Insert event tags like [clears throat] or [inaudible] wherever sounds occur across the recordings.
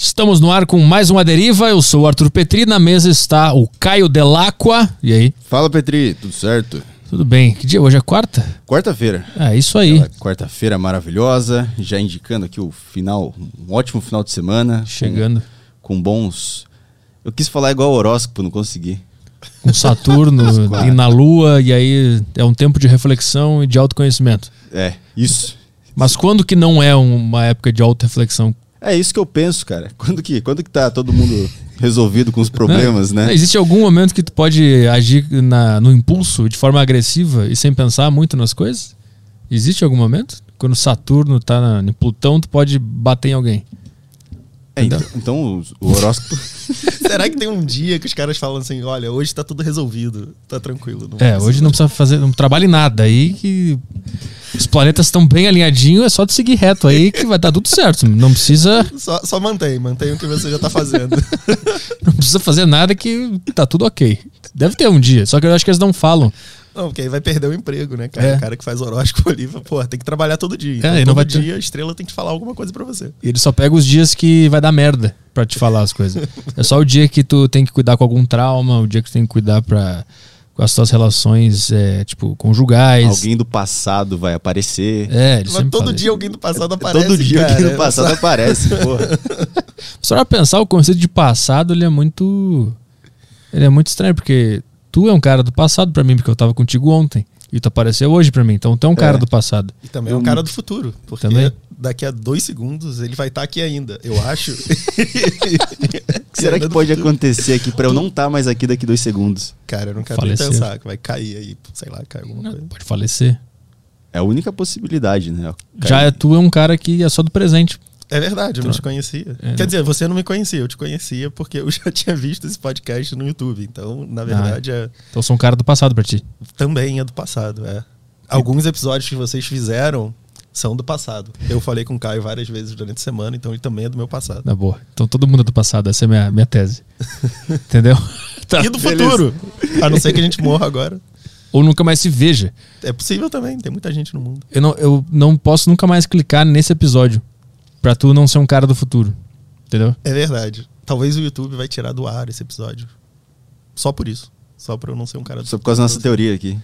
Estamos no ar com mais uma deriva. Eu sou o Arthur Petri. Na mesa está o Caio Delacqua. E aí? Fala, Petri, tudo certo? Tudo bem? Que dia? Hoje é quarta? Quarta-feira. É isso aí. Aquela Quarta-feira maravilhosa, já indicando aqui o final, um ótimo final de semana. Chegando. Com, com bons. Eu quis falar igual horóscopo, não consegui. Com Saturno [laughs] e na Lua. E aí é um tempo de reflexão e de autoconhecimento. É, isso. Mas quando que não é uma época de auto-reflexão? É isso que eu penso, cara. [laughs] Quando que, quando que tá todo mundo resolvido com os problemas, né? Existe algum momento que tu pode agir na, no impulso de forma agressiva e sem pensar muito nas coisas? Existe algum momento? Quando Saturno tá na, em Plutão, tu pode bater em alguém. É, então, então o horóscopo. [laughs] Será que tem um dia que os caras falam assim: olha, hoje tá tudo resolvido, tá tranquilo? é, hoje não precisa fazer, não trabalhe nada. Aí que os planetas estão bem alinhadinhos, é só de seguir reto aí que vai dar tudo certo. Não precisa. [laughs] Só, só mantém, mantém o que você já tá fazendo. [laughs] não precisa fazer nada que tá tudo ok. Deve ter um dia, só que eu acho que eles não falam. Não, porque aí vai perder o emprego, né, cara? É. O cara que faz horóscopo ali, pô, tem que trabalhar todo dia. Então, é, todo vai dia ter... a estrela tem que falar alguma coisa para você. E ele só pega os dias que vai dar merda para te falar as coisas. é só o dia que tu tem que cuidar com algum trauma, o dia que tu tem que cuidar pra com as tuas relações, é, tipo, conjugais. Alguém do passado vai aparecer. É, ele Mas todo dia alguém do passado aparece. Todo dia cara, alguém do passado só... aparece, [laughs] porra. Só pra pensar, o conceito de passado, ele é muito. Ele é muito estranho, porque tu é um cara do passado para mim, porque eu tava contigo ontem. E tu apareceu hoje para mim, então tu é um cara é. do passado. E também é um cara do futuro, porque também? daqui a dois segundos ele vai estar tá aqui ainda, eu acho. [laughs] Será que pode futuro. acontecer aqui para eu não estar tá mais aqui daqui dois segundos? Cara, eu não quero nem pensar que vai cair aí, sei lá, cair alguma não, coisa. Pode falecer. É a única possibilidade, né? Cair. Já é, tu é um cara que é só do presente. É verdade, eu não te conhecia. É, Quer dizer, você não me conhecia, eu te conhecia porque eu [laughs] já tinha visto esse podcast no YouTube. Então, na verdade, ah, é. Então, sou um cara do passado pra ti. Também é do passado, é. Alguns episódios que vocês fizeram são do passado. Eu falei com o Caio várias vezes durante a semana, então ele também é do meu passado. Na boa. Então todo mundo é do passado, essa é a minha, minha tese. [laughs] Entendeu? Tá, e do beleza. futuro. A não ser que a gente morra agora. Ou nunca mais se veja. É possível também, tem muita gente no mundo. Eu não, eu não posso nunca mais clicar nesse episódio. Pra tu não ser um cara do futuro. Entendeu? É verdade. Talvez o YouTube vai tirar do ar esse episódio. Só por isso. Só pra eu não ser um cara do Só por causa da nossa teoria aqui.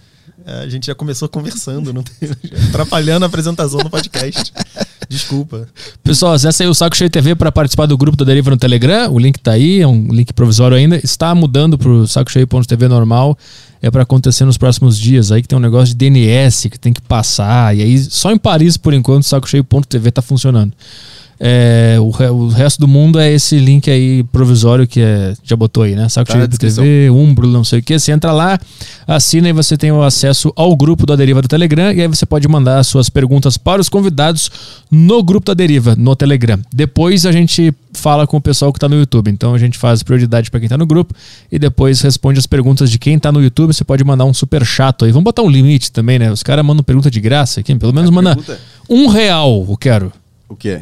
É, a gente já começou conversando, não tem... [laughs] atrapalhando a apresentação do podcast. [laughs] Desculpa. Pessoal, acesse aí o Saco Cheio TV para participar do grupo da Deriva no Telegram. O link tá aí, é um link provisório ainda. Está mudando pro Saco Cheio.tv normal. É para acontecer nos próximos dias. Aí que tem um negócio de DNS que tem que passar. E aí, só em Paris, por enquanto, o Saco Cheio.tv tá funcionando. É, o, o, resto do mundo é esse link aí provisório que é, já botou aí, né? Saco tá cheio TV, Umbro, não sei o que. Você entra lá, assina e você tem o acesso ao grupo da Deriva do Telegram. E aí você pode mandar suas perguntas para os convidados no grupo da Deriva, no Telegram. Depois a gente fala com o pessoal que está no YouTube. Então a gente faz prioridade para quem está no grupo e depois responde as perguntas de quem está no YouTube. Você pode mandar um super chato aí. Vamos botar um limite também, né? Os caras mandam pergunta de graça aqui. Pelo menos manda pergunta... um real, eu quero. O quê?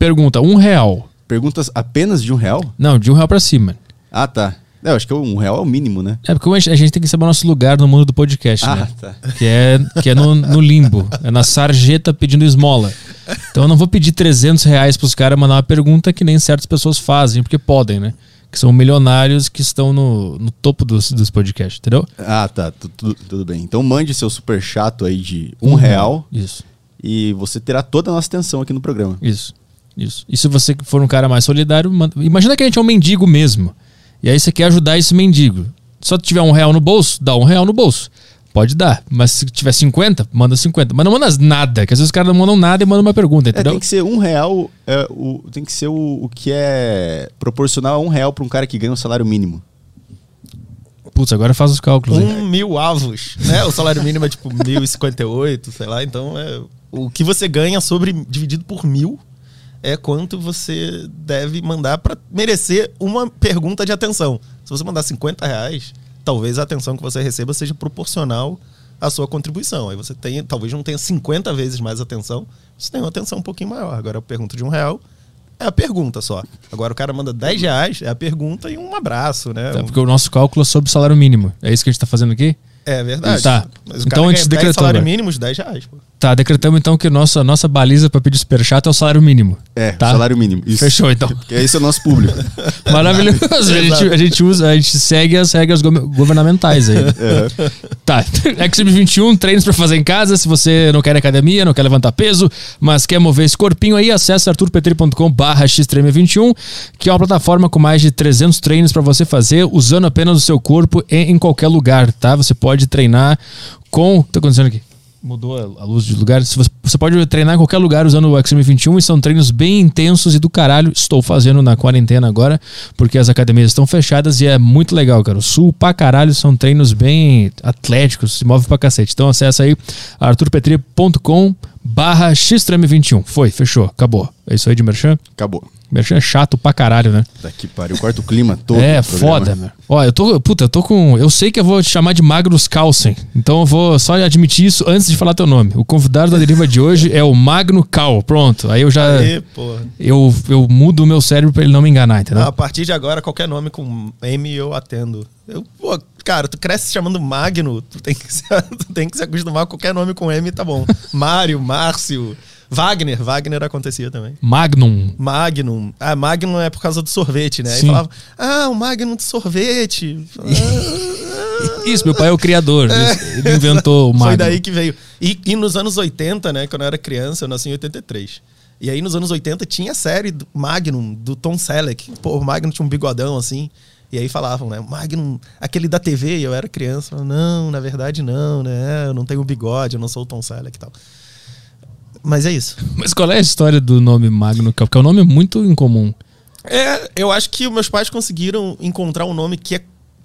Pergunta, um real. Perguntas apenas de um real? Não, de um real pra cima. Ah, tá. É, eu acho que um real é o mínimo, né? É porque a gente, a gente tem que saber o nosso lugar no mundo do podcast, ah, né? Tá. Que é, que é no, no, limbo. É na sarjeta pedindo esmola. Então eu não vou pedir 300 reais pros caras mandar uma pergunta que nem certas pessoas fazem, porque podem, né? Que são milionários que estão no, no topo dos, dos podcasts, entendeu? Ah, tá. Tudo, tudo bem. Então mande seu super chato aí de um, um real. Isso. E você terá toda a nossa atenção aqui no programa. Isso. Isso. E se você for um cara mais solidário, manda... imagina que a gente é um mendigo mesmo. E aí você quer ajudar esse mendigo. Só se tiver um real no bolso, dá um real no bolso. Pode dar. Mas se tiver 50, manda 50. Mas não manda nada, que às vezes os caras não mandam nada e mandam uma pergunta, é, entendeu? É, tem que ser um real, é, o, tem que ser o, o que é proporcional a um real para um cara que ganha um salário mínimo. Putz, agora faz os cálculos. Um aí. mil avos, né? O salário mínimo é tipo 1.058, sei lá. Então, é, o que você ganha sobre dividido por mil é quanto você deve mandar para merecer uma pergunta de atenção. Se você mandar 50 reais, talvez a atenção que você receba seja proporcional à sua contribuição. Aí você tem, talvez não tenha 50 vezes mais atenção, você tem uma atenção um pouquinho maior. Agora a pergunta de um real é a pergunta só. Agora o cara manda 10 reais, é a pergunta e um abraço, né? É porque o nosso cálculo é sobre salário mínimo. É isso que a gente está fazendo aqui? É verdade. Tá. Mas o então, cara antes decretou, salário mínimo de 10 reais, pô. Tá, decretamos então que nossa, nossa baliza pra pedir superchat é o salário mínimo. É, Tá. salário mínimo. Isso. Fechou, então. Porque esse é o nosso público. [laughs] Maravilhoso. A gente, a gente usa, a gente segue as regras go- governamentais aí. É. Tá. [laughs] XM21, treinos pra fazer em casa. Se você não quer ir à academia, não quer levantar peso, mas quer mover esse corpinho aí, acessa arturpetri.com/barra xtreme21, que é uma plataforma com mais de 300 treinos pra você fazer usando apenas o seu corpo em, em qualquer lugar, tá? Você pode treinar com. O que tá acontecendo aqui? Mudou a- luz de lugar. Você, pode treinar em qualquer lugar usando o XM21 e são treinos bem intensos e do caralho. Estou fazendo na quarentena agora, porque as academias estão fechadas e é muito legal, cara. O sul pra caralho são treinos bem atléticos, se move pra cacete. Então acessa aí arturpetri.com barra xtreme21. Foi, fechou, acabou. É isso aí de merchan? Acabou. Merchan é chato pra caralho, né? Daqui pariu. Corta o clima todo. É, foda, meu. Ó, eu tô, puta, eu tô com. Eu sei que eu vou te chamar de Magnus Carlsen. Então eu vou só admitir isso antes de falar teu nome. O convidado da deriva de hoje é o Magno Cal. Pronto. Aí eu já. Aê, porra. Eu, eu mudo o meu cérebro pra ele não me enganar, entendeu? A partir de agora, qualquer nome com M eu atendo. Eu, pô, cara, tu cresce se chamando Magno, tu tem, que se, [laughs] tu tem que se acostumar com qualquer nome com M, tá bom. Mário, Márcio, Wagner. Wagner acontecia também. Magnum. Magnum. Ah, Magnum é por causa do sorvete, né? Aí Sim. falava, ah, o Magnum de sorvete. Ah, [laughs] Isso, meu pai é o criador. Ele inventou o Magnum. Foi daí que veio. E, e nos anos 80, né? Quando eu era criança, eu nasci em 83. E aí nos anos 80 tinha a série do Magnum, do Tom Selleck. Pô, o Magnum tinha um bigodão assim. E aí falavam, né? Magnum, aquele da TV, e eu era criança. Eu, não, na verdade não, né? Eu não tenho bigode, eu não sou o Tom Selleck e tal. Mas é isso. Mas qual é a história do nome Magno Cal? Porque é um nome muito incomum. É, eu acho que meus pais conseguiram encontrar um nome que é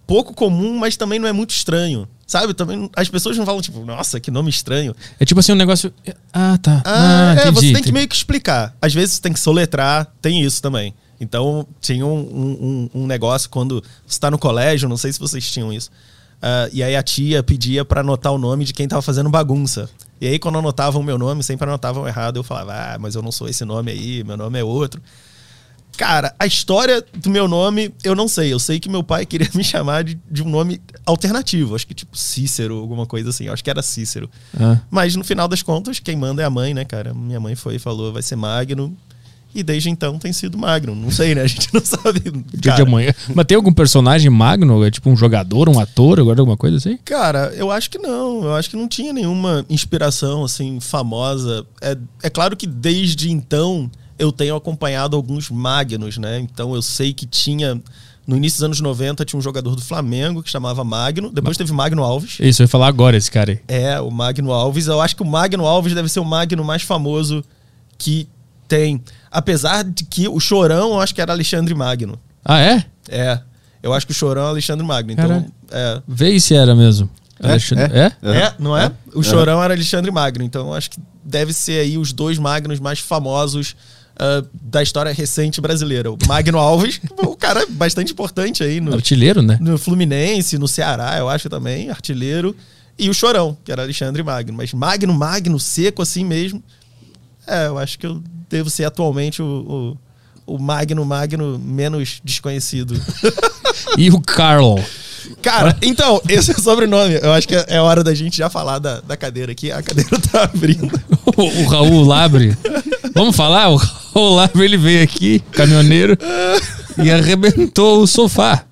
pouco comum, mas também não é muito estranho. Sabe? Também as pessoas não falam, tipo, nossa, que nome estranho. É tipo assim um negócio. Ah, tá. Ah, Ah, é, entendi, você tem que entendi. meio que explicar. Às vezes você tem que soletrar, tem isso também. Então, tinha um, um- um- negócio quando você tá no colégio, não sei se vocês tinham isso. ah, e aí a tia pedia pra anotar o nome de quem tava fazendo bagunça. E aí, quando anotavam o meu nome, sempre anotavam errado. Eu falava, ah, mas eu não sou esse nome aí, meu nome é outro. Cara, a história do meu nome, eu não sei. Eu sei que meu pai queria [laughs] me chamar de, de um nome alternativo. Acho que tipo Cícero, alguma coisa assim. Eu acho que era Cícero. Ah. Mas no final das contas, quem manda é a mãe, né, cara? Minha mãe foi e falou, vai ser Magno. E desde então tem sido Magno. Não sei, né? A gente não sabe. Dia de amanhã. Mas tem algum personagem Magno? É tipo um jogador, um ator, agora alguma coisa assim? Cara, eu acho que não. Eu acho que não tinha nenhuma inspiração, assim, famosa. É, é claro que desde então eu tenho acompanhado alguns Magnos, né? Então eu sei que tinha. No início dos anos 90 tinha um jogador do Flamengo que chamava Magno. Depois teve Magno Alves. Isso, eu ia falar agora esse cara aí. É, o Magno Alves. Eu acho que o Magno Alves deve ser o Magno mais famoso que tem. Apesar de que o Chorão, eu acho que era Alexandre Magno. Ah, é? É. Eu acho que o Chorão é Alexandre Magno. Então, é. Vê se era mesmo. Alexandre- é. é? É, não é? O Chorão era Alexandre Magno. Então, acho que deve ser aí os dois Magnos mais famosos ah, da história recente brasileira. O Magno Alves, [laughs] o cara é bastante importante aí no, Artilheiro, né? no Fluminense, no Ceará, eu acho também, artilheiro. E o Chorão, que era Alexandre Magno. Mas Magno, Magno, seco assim mesmo. É, eu acho que eu devo ser atualmente o, o, o Magno, Magno menos desconhecido. [laughs] E o Carl. Cara, então, esse é o sobrenome. Eu acho que é hora da gente já falar da, da cadeira aqui. A cadeira tá abrindo. [laughs] O, o Raul Labre. Vamos falar? O Raul Labre ele veio aqui, caminhoneiro, e arrebentou o sofá.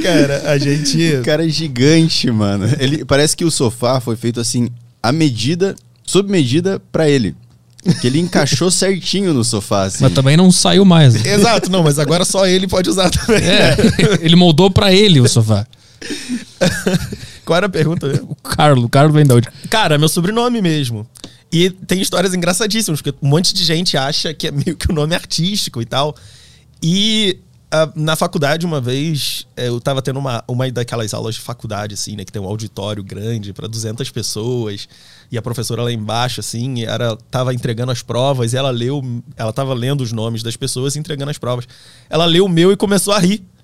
Cara, a gente. O cara é gigante, mano. Ele parece que o sofá foi feito assim, a medida, sob medida pra ele. Que ele encaixou certinho no sofá, assim. Mas também não saiu mais. né? Exato, não, mas agora só ele pode usar também. É, ele moldou pra ele o sofá. Qual era a pergunta mesmo? O Carlo, o Carlo vem da onde? Cara, meu sobrenome mesmo. E tem histórias engraçadíssimas, porque um monte de gente acha que é meio que o nome artístico e tal. E ah, na faculdade, uma vez, eh, eu tava tendo uma, uma daquelas aulas de faculdade, assim, né? Que tem um auditório grande para 200 pessoas. E a professora lá embaixo, assim, era, tava entregando as provas e ela leu, ela tava lendo os nomes das pessoas e entregando as provas. Ela leu o meu e começou a rir. [laughs]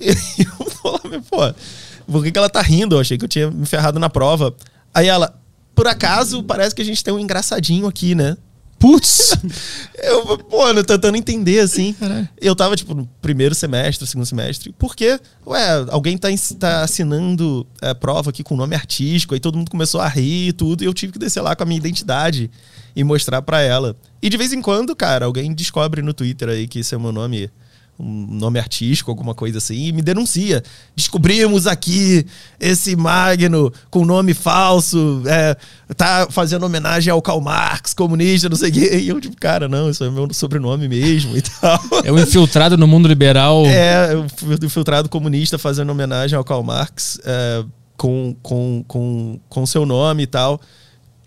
E eu tô lá, pô, por que, que ela tá rindo? Eu achei que eu tinha me ferrado na prova. Aí ela, por acaso, parece que a gente tem um engraçadinho aqui, né? Putz! [laughs] Eu, pô, eu tentando entender, assim. Caralho. Eu tava, tipo, no primeiro semestre, segundo semestre. Por quê? Ué, alguém tá, tá assinando é, prova aqui com nome artístico, aí todo mundo começou a rir e tudo, e eu tive que descer lá com a minha identidade e mostrar pra ela. E de vez em quando, cara, alguém descobre no Twitter aí que esse é o meu nome, um nome artístico, alguma coisa assim, e me denuncia. Descobrimos aqui esse Magno com nome falso, é, tá fazendo homenagem ao Karl Marx, comunista, não sei o quê. E eu, tipo, cara, não, isso é meu sobrenome mesmo e [laughs] tal. É um infiltrado no mundo liberal. É, eu fui infiltrado comunista fazendo homenagem ao Karl Marx é, com, com, com, com seu nome e tal.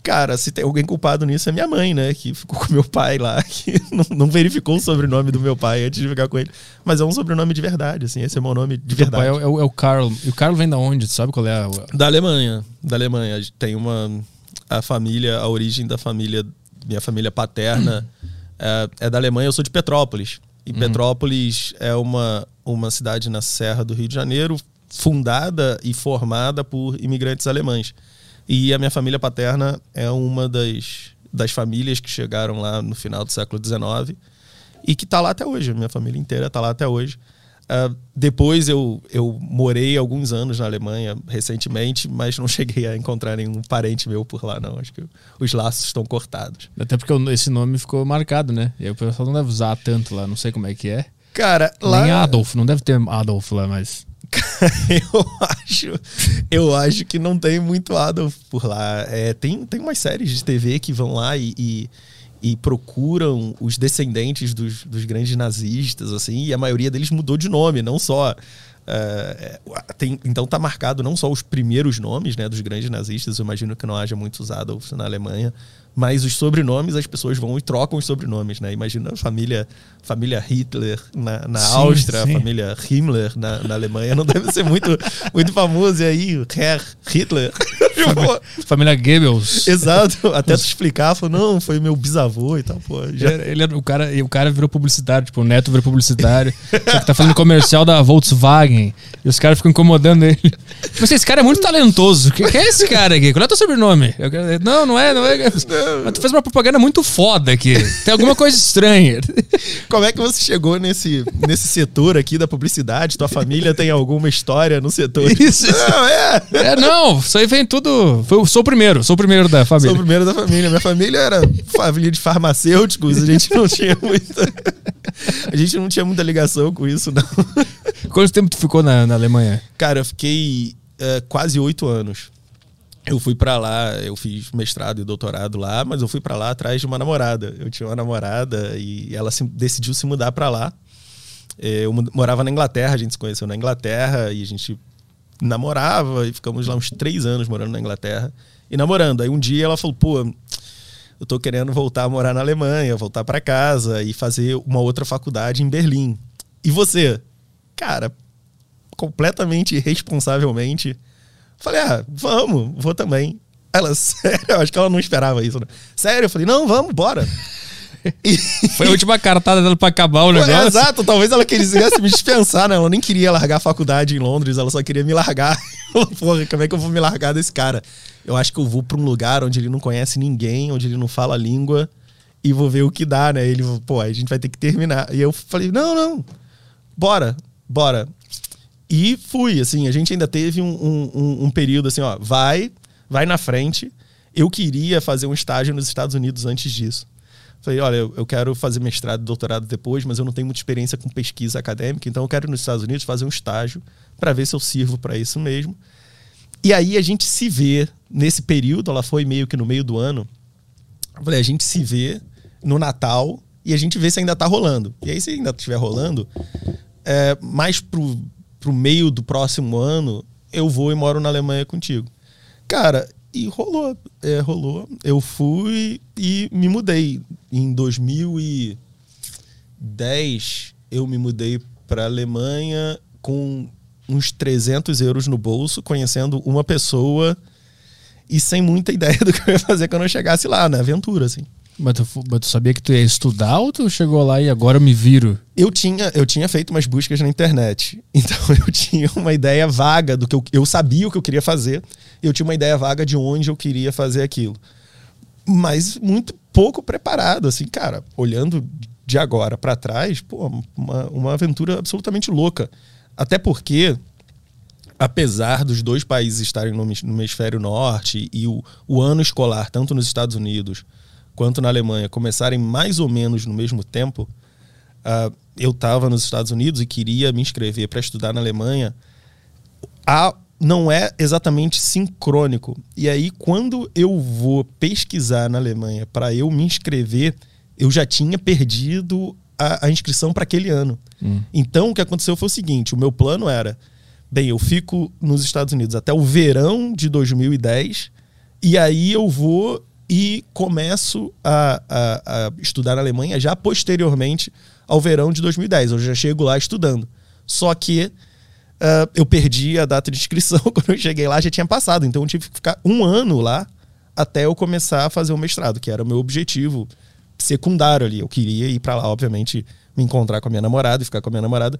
Cara, se tem alguém culpado nisso é minha mãe, né? Que ficou com meu pai lá, [laughs] que não, não verificou o sobrenome do meu pai antes de ficar com ele. Mas é um sobrenome de verdade, assim. Esse é meu nome de Teu pai verdade. é, o- é o- é o Carl. E o Carl vem da onde? Tu sabe qual é a. Da Alemanha. Da Alemanha. Tem uma. A família, a origem da família, minha família paterna [clears throat] é, é da Alemanha. Eu sou de Petrópolis. E Petrópolis é uma, uma cidade na Serra do Rio de Janeiro, fundada e formada por imigrantes alemães. E a minha família paterna é uma das, das famílias que chegaram lá no final do século XIX e que está lá até hoje. A minha família inteira está lá até hoje. Ah, depois eu, eu morei alguns anos na Alemanha recentemente, mas não [laughs] cheguei a encontrar nenhum parente meu por lá, não. Acho que os laços estão cortados. Até porque esse nome ficou marcado, né? E o pessoal não deve usar tanto lá, não sei como é que é. Cara, lá. Nem Adolf, não deve ter Adolf lá, mas. [laughs] eu acho eu acho que não tem muito Adolf por lá. É, tem, tem umas séries de TV que vão lá e, e, e procuram os descendentes dos, dos grandes nazistas, assim, e a maioria deles mudou de nome, não só. é, tem, então tá marcado não só os primeiros nomes né, dos grandes nazistas, eu imagino que não haja muitos Adolfs na Alemanha, mas os sobrenomes as pessoas vão e trocam os sobrenomes, né? Imagina a família, família Hitler na, na Sim, Áustria, sim. família Himmler na, na Alemanha, não deve ser muito, [laughs] muito famoso. E aí, Herr Hitler. [laughs] Pô, Família Goebbels. Exato, [laughs] até tu explicar, falou, não, foi meu bisavô e tal, pô. Já... Ele, ele o, cara, e o cara virou publicitário, tipo, o neto virou publicitário. só que tá fazendo comercial da Volkswagen. E os caras ficam incomodando ele. Tipo assim, esse cara é muito talentoso. Quem que é esse cara aqui? Qual é o teu sobrenome? Eu quero- não, não é, não é. Mas tu fez uma propaganda muito foda aqui. Tem alguma coisa estranha. [laughs] Como é que você chegou nesse, nesse setor aqui da publicidade? Tua família tem alguma história no setor? Isso. Não, é. É, não, isso aí vem tudo. Foi, sou o primeiro, sou o primeiro da Sou família. o primeiro da família. Minha família era família de farmacêuticos, a gente não tinha muita. A gente não tinha muita ligação com isso, não. Quanto tempo tu ficou na, na Alemanha? Cara, eu fiquei é, quase oito anos. Eu fui pra lá, eu fiz mestrado e doutorado lá, mas eu fui pra lá atrás de uma namorada. Eu tinha uma namorada e ela se- decidiu se mudar pra lá. É, Eu morava na Inglaterra, a gente se conheceu na Inglaterra e a gente namorava e ficamos lá uns três anos morando na Inglaterra e namorando. Aí um dia ela falou: pô, eu tô querendo voltar a morar na Alemanha, voltar pra casa e fazer uma outra faculdade em Berlim. E você? Cara, completamente irresponsavelmente, falei, ah, vamos, vou também. Ela, [laughs] sério, eu acho que ela não esperava isso. Né? Sério, eu falei, não, vamos, bora. E- [laughs] Foi a última cartada dela pra acabar o negócio. Exato, talvez ela quisesse me dispensar, né? Ela nem queria largar a faculdade em Londres, ela só queria me largar. [laughs] Porra, como é que eu vou me largar desse cara? Eu acho que eu vou pra um lugar onde ele não conhece ninguém, onde ele não fala a língua, e vou ver o que dá, né? Ele, pô, a gente vai ter que terminar. E eu falei, não, não, bora, bora. E fui, assim, a gente ainda teve um, um- um- período assim, ó, vai, vai na frente. Eu queria fazer um estágio nos Estados Unidos antes disso. Falei, olha, eu, quero fazer mestrado doutorado depois, mas eu não tenho muita experiência com pesquisa acadêmica, então eu quero ir nos Estados Unidos fazer um estágio para ver se eu sirvo para isso mesmo. E aí a gente se vê nesse período, ela foi meio que no meio do ano. Falei, a gente se vê no Natal e a gente vê se ainda tá rolando. E aí, se ainda estiver rolando, é, mais pro, pro meio do próximo ano, eu vou e moro na Alemanha contigo. Cara, e rolou. É, rolou. Eu fui e me mudei. Em 2010, eu me mudei pra Alemanha com uns 300 euros no bolso, conhecendo uma pessoa e sem muita [laughs] ideia do que eu ia fazer quando eu chegasse lá, na aventura, assim. Mas tu, mas tu sabia que tu ia estudar ou tu chegou lá e agora eu me viro? Eu tinha, eu tinha feito umas buscas na internet. [laughs] Então [laughs] eu tinha uma ideia vaga do que eu, eu sabia o que eu queria fazer. Eu tinha uma ideia vaga de onde eu queria fazer aquilo. mas muito pouco preparado, assim, cara, olhando de agora para trás, pô, uma, uma aventura absolutamente louca. Até porque, apesar dos dois países estarem no, no hemisfério norte e o, o ano escolar, tanto nos Estados Unidos quanto na Alemanha, começarem mais ou menos no mesmo tempo, uh, eu estava nos Estados Unidos e queria me inscrever para estudar na Alemanha. A não é exatamente sincrônico. E aí, quando eu vou pesquisar na Alemanha para eu me inscrever, eu já tinha perdido a, a inscrição para aquele ano. Hum. Então, o que aconteceu foi o seguinte: o meu plano era, bem, eu fico nos Estados Unidos até o verão de 2010, e aí eu vou e começo a, a, a estudar na Alemanha já posteriormente ao verão de 2010. Eu já chego lá estudando. Só que uh, eu perdi a data de inscrição. [laughs] Quando eu cheguei lá, já tinha passado. Então eu tive que ficar um ano lá até eu começar a fazer o mestrado, que era o meu objetivo secundário ali. Eu queria ir para lá, obviamente, me encontrar com a minha namorada e ficar com a minha namorada.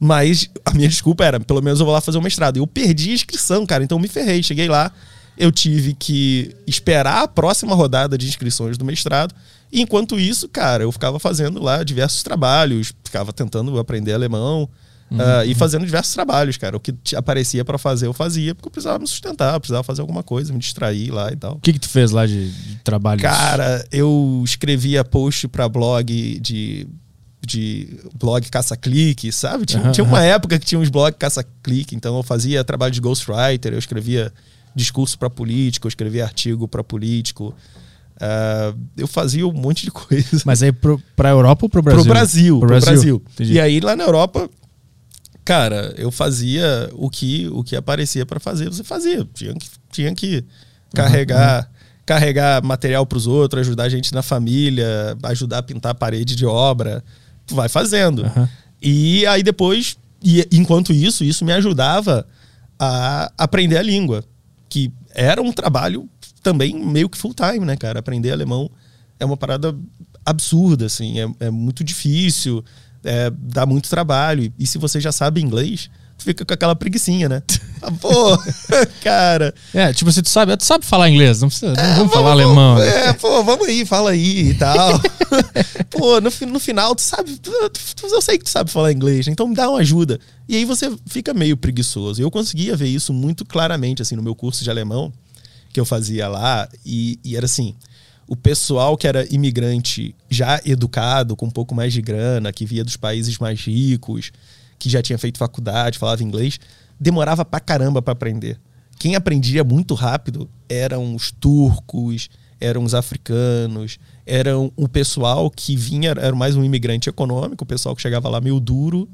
Mas a minha desculpa era, pelo menos eu vou lá fazer o mestrado. Eu perdi a inscrição, cara, então me ferrei. Cheguei lá, eu tive que esperar a próxima rodada de inscrições do mestrado. E enquanto isso, cara, eu ficava fazendo lá diversos trabalhos, ficava tentando aprender alemão. Uhum. Uh, e fazendo diversos trabalhos, cara. O que aparecia para fazer, eu fazia, porque eu precisava me sustentar, eu precisava fazer alguma coisa, me distrair lá e tal. O que, que tu fez lá de, de trabalho? Cara, eu escrevia post para blog de. De blog caça-clique, sabe? Tinha, uhum. tinha uma época que tinha uns blogs caça-clique, então eu fazia trabalho de ghostwriter, eu escrevia discurso para político, eu escrevia artigo para político. Uh, eu fazia um monte de [laughs] coisa. Mas aí pro, pra Europa ou pro Brasil? Pro Brasil, pro, pro Brasil. Brasil. E aí lá na Europa cara, eu fazia o que o que aparecia para fazer, você fazia. Tinha que, tinha que carregar, uhum. carregar material para os outros, ajudar a gente na família, ajudar a pintar a parede de obra. Tu vai fazendo. Uhum. E aí depois, e, enquanto isso, isso me ajudava a aprender a língua, que era um trabalho também meio que full time, né, cara? Aprender alemão é uma parada absurda, assim, é, é muito difícil é, dá muito trabalho. E se você já sabe inglês, tu fica com aquela preguiçinha, né? Ah, pô, [laughs] cara. É, tipo, você tu sabe, tu sabe falar inglês, não precisa, não é, vamos, falar alemão. Né? É, pô, vamos aí, fala aí e tal. [laughs] pô, no, no final, tu sabe, tu, tu, eu sei que tu sabe falar inglês, então me dá uma ajuda. E aí você fica meio preguiçoso. Eu conseguia ver isso muito claramente, assim, no meu curso de alemão que eu fazia lá, e, e era assim, o pessoal que era imigrante já educado, com um pouco mais de grana, que via dos países mais ricos, que já tinha feito faculdade, falava inglês, demorava pra caramba para aprender. Quem aprendia muito rápido eram os turcos, eram os africanos, eram o pessoal que vinha, era mais um imigrante econômico, o pessoal que chegava lá meio duro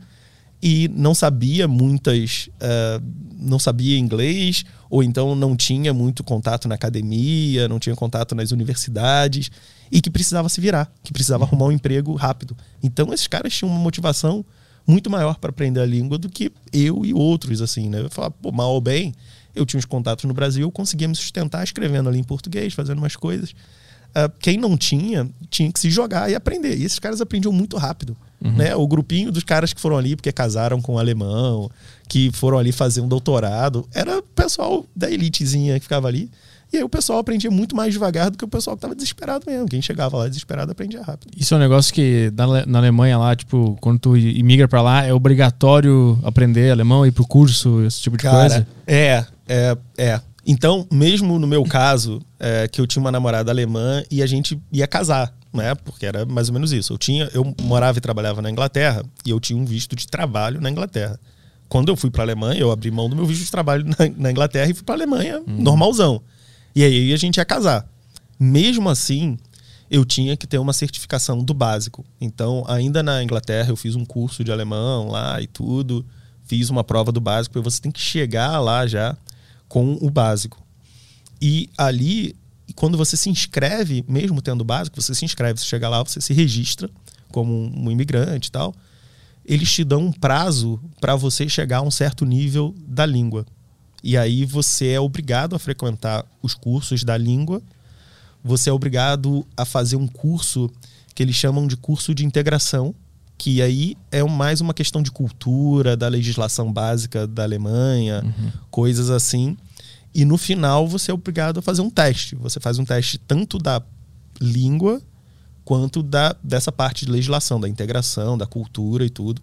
e não sabia muitas, uh, não sabia inglês ou então não tinha muito contato na academia, não tinha contato nas universidades e que precisava se virar, que precisava arrumar um emprego rápido. Então esses caras tinham uma motivação muito maior para aprender a língua do que eu e outros assim, né? Eu falava, pô, mal ou bem, eu tinha uns contatos no Brasil, eu conseguia me sustentar escrevendo ali em português, fazendo umas coisas. Uh, quem não tinha, tinha que se jogar e aprender. E esses caras aprendiam muito rápido. Uhum. Né? O grupinho dos caras que foram ali porque casaram com um alemão, que foram ali fazer um doutorado, era o pessoal da elitezinha que ficava ali. E aí o pessoal aprendia muito mais devagar do que o pessoal que estava desesperado mesmo. Quem chegava lá desesperado aprendia rápido. Isso é um negócio que na, na Alemanha lá, tipo, quando tu imigra para lá, é obrigatório aprender alemão, ir pro curso, esse tipo de Cara, coisa? É, é, é. Então, mesmo no meu caso, é, que eu tinha uma namorada alemã e a gente ia casar né? Porque era mais ou menos isso. Eu tinha, eu morava e trabalhava na Inglaterra e eu tinha um visto de trabalho na Inglaterra. Quando eu fui para a Alemanha, eu abri mão do meu visto de trabalho na, na Inglaterra e fui para a Alemanha uhum. normalzão. E aí a gente ia casar. Mesmo assim, eu tinha que ter uma certificação do básico. Então, ainda na Inglaterra, eu fiz um curso de alemão lá e tudo. Fiz uma prova do básico, porque você tem que chegar lá já com o básico. E ali quando você se inscreve, mesmo tendo básico, você se inscreve, você chega lá, você se registra como um, imigrante e tal. Eles te dão um prazo para você chegar a um certo nível da língua. E aí você é obrigado a frequentar os cursos da língua. Você é obrigado a fazer um curso que eles chamam de curso de integração, que aí é mais uma questão de cultura, da legislação básica da Alemanha, uhum. coisas assim. e no final você é obrigado a fazer um teste. Você faz um teste tanto da língua quanto da, dessa parte de legislação, da integração, da cultura e tudo.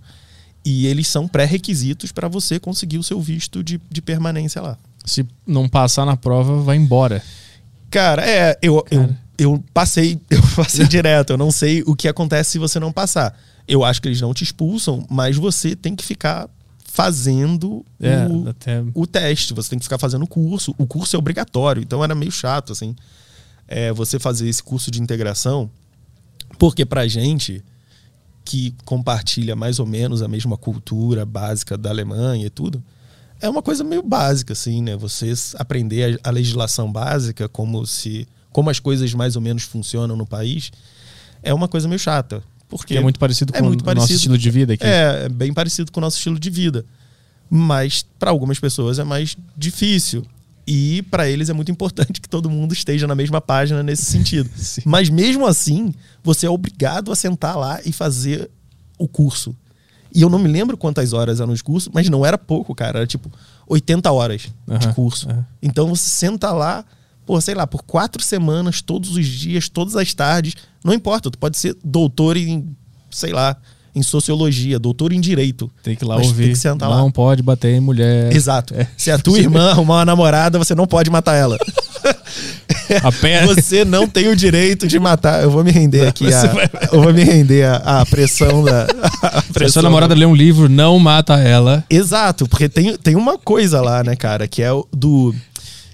E eles são pré-requisitos para você conseguir o seu visto de, de permanência lá. Se não passar na prova, vai embora. Cara, é, eu, eu, eu passei, [laughs] eu passei direto. Eu não sei o que acontece se você não passar. Eu acho que eles não te expulsam, mas você tem que ficar fazendo É, o, até. o teste, você tem que ficar fazendo o curso. O curso é obrigatório, então era meio chato, assim, é, você fazer esse curso de integração, porque pra gente que compartilha mais ou menos a mesma cultura básica da Alemanha e tudo, é uma coisa meio básica, assim, né? Você aprender a, a legislação básica, como se. como as coisas mais ou menos funcionam no país, é uma coisa meio chata. Porque Que é muito parecido é com muito o nosso parecido. estilo de vida aqui. é, é bem parecido com o nosso estilo de vida. Mas para algumas pessoas é mais difícil. E para eles é muito importante que todo mundo esteja na mesma página nesse sentido. [laughs] Mas mesmo assim, você é obrigado a sentar lá e fazer o curso. E eu não me lembro quantas horas eram os cursos, mas não era pouco, cara. Era tipo 80 horas de Aham, curso. aham. Então você senta lá, pô, sei lá, por quatro semanas, todos os dias, todas as tardes. Não importa, tu pode ser doutor em, sei lá, em sociologia, doutor em direito. Tem que ir lá Mas ouvir. Tem que sentar lá. não pode bater em mulher. Exato. É. Se a tua irmã [laughs] arrumar uma namorada, você não pode matar ela. [laughs] Você não tem o direito de matar. Eu vou me render aqui. A, vai- Eu vou me render a, a pressão da. A [laughs] Se a pressão sua namorada lê um livro, não mata ela. Exato, porque tem, tem uma coisa lá, né, cara, que é o do.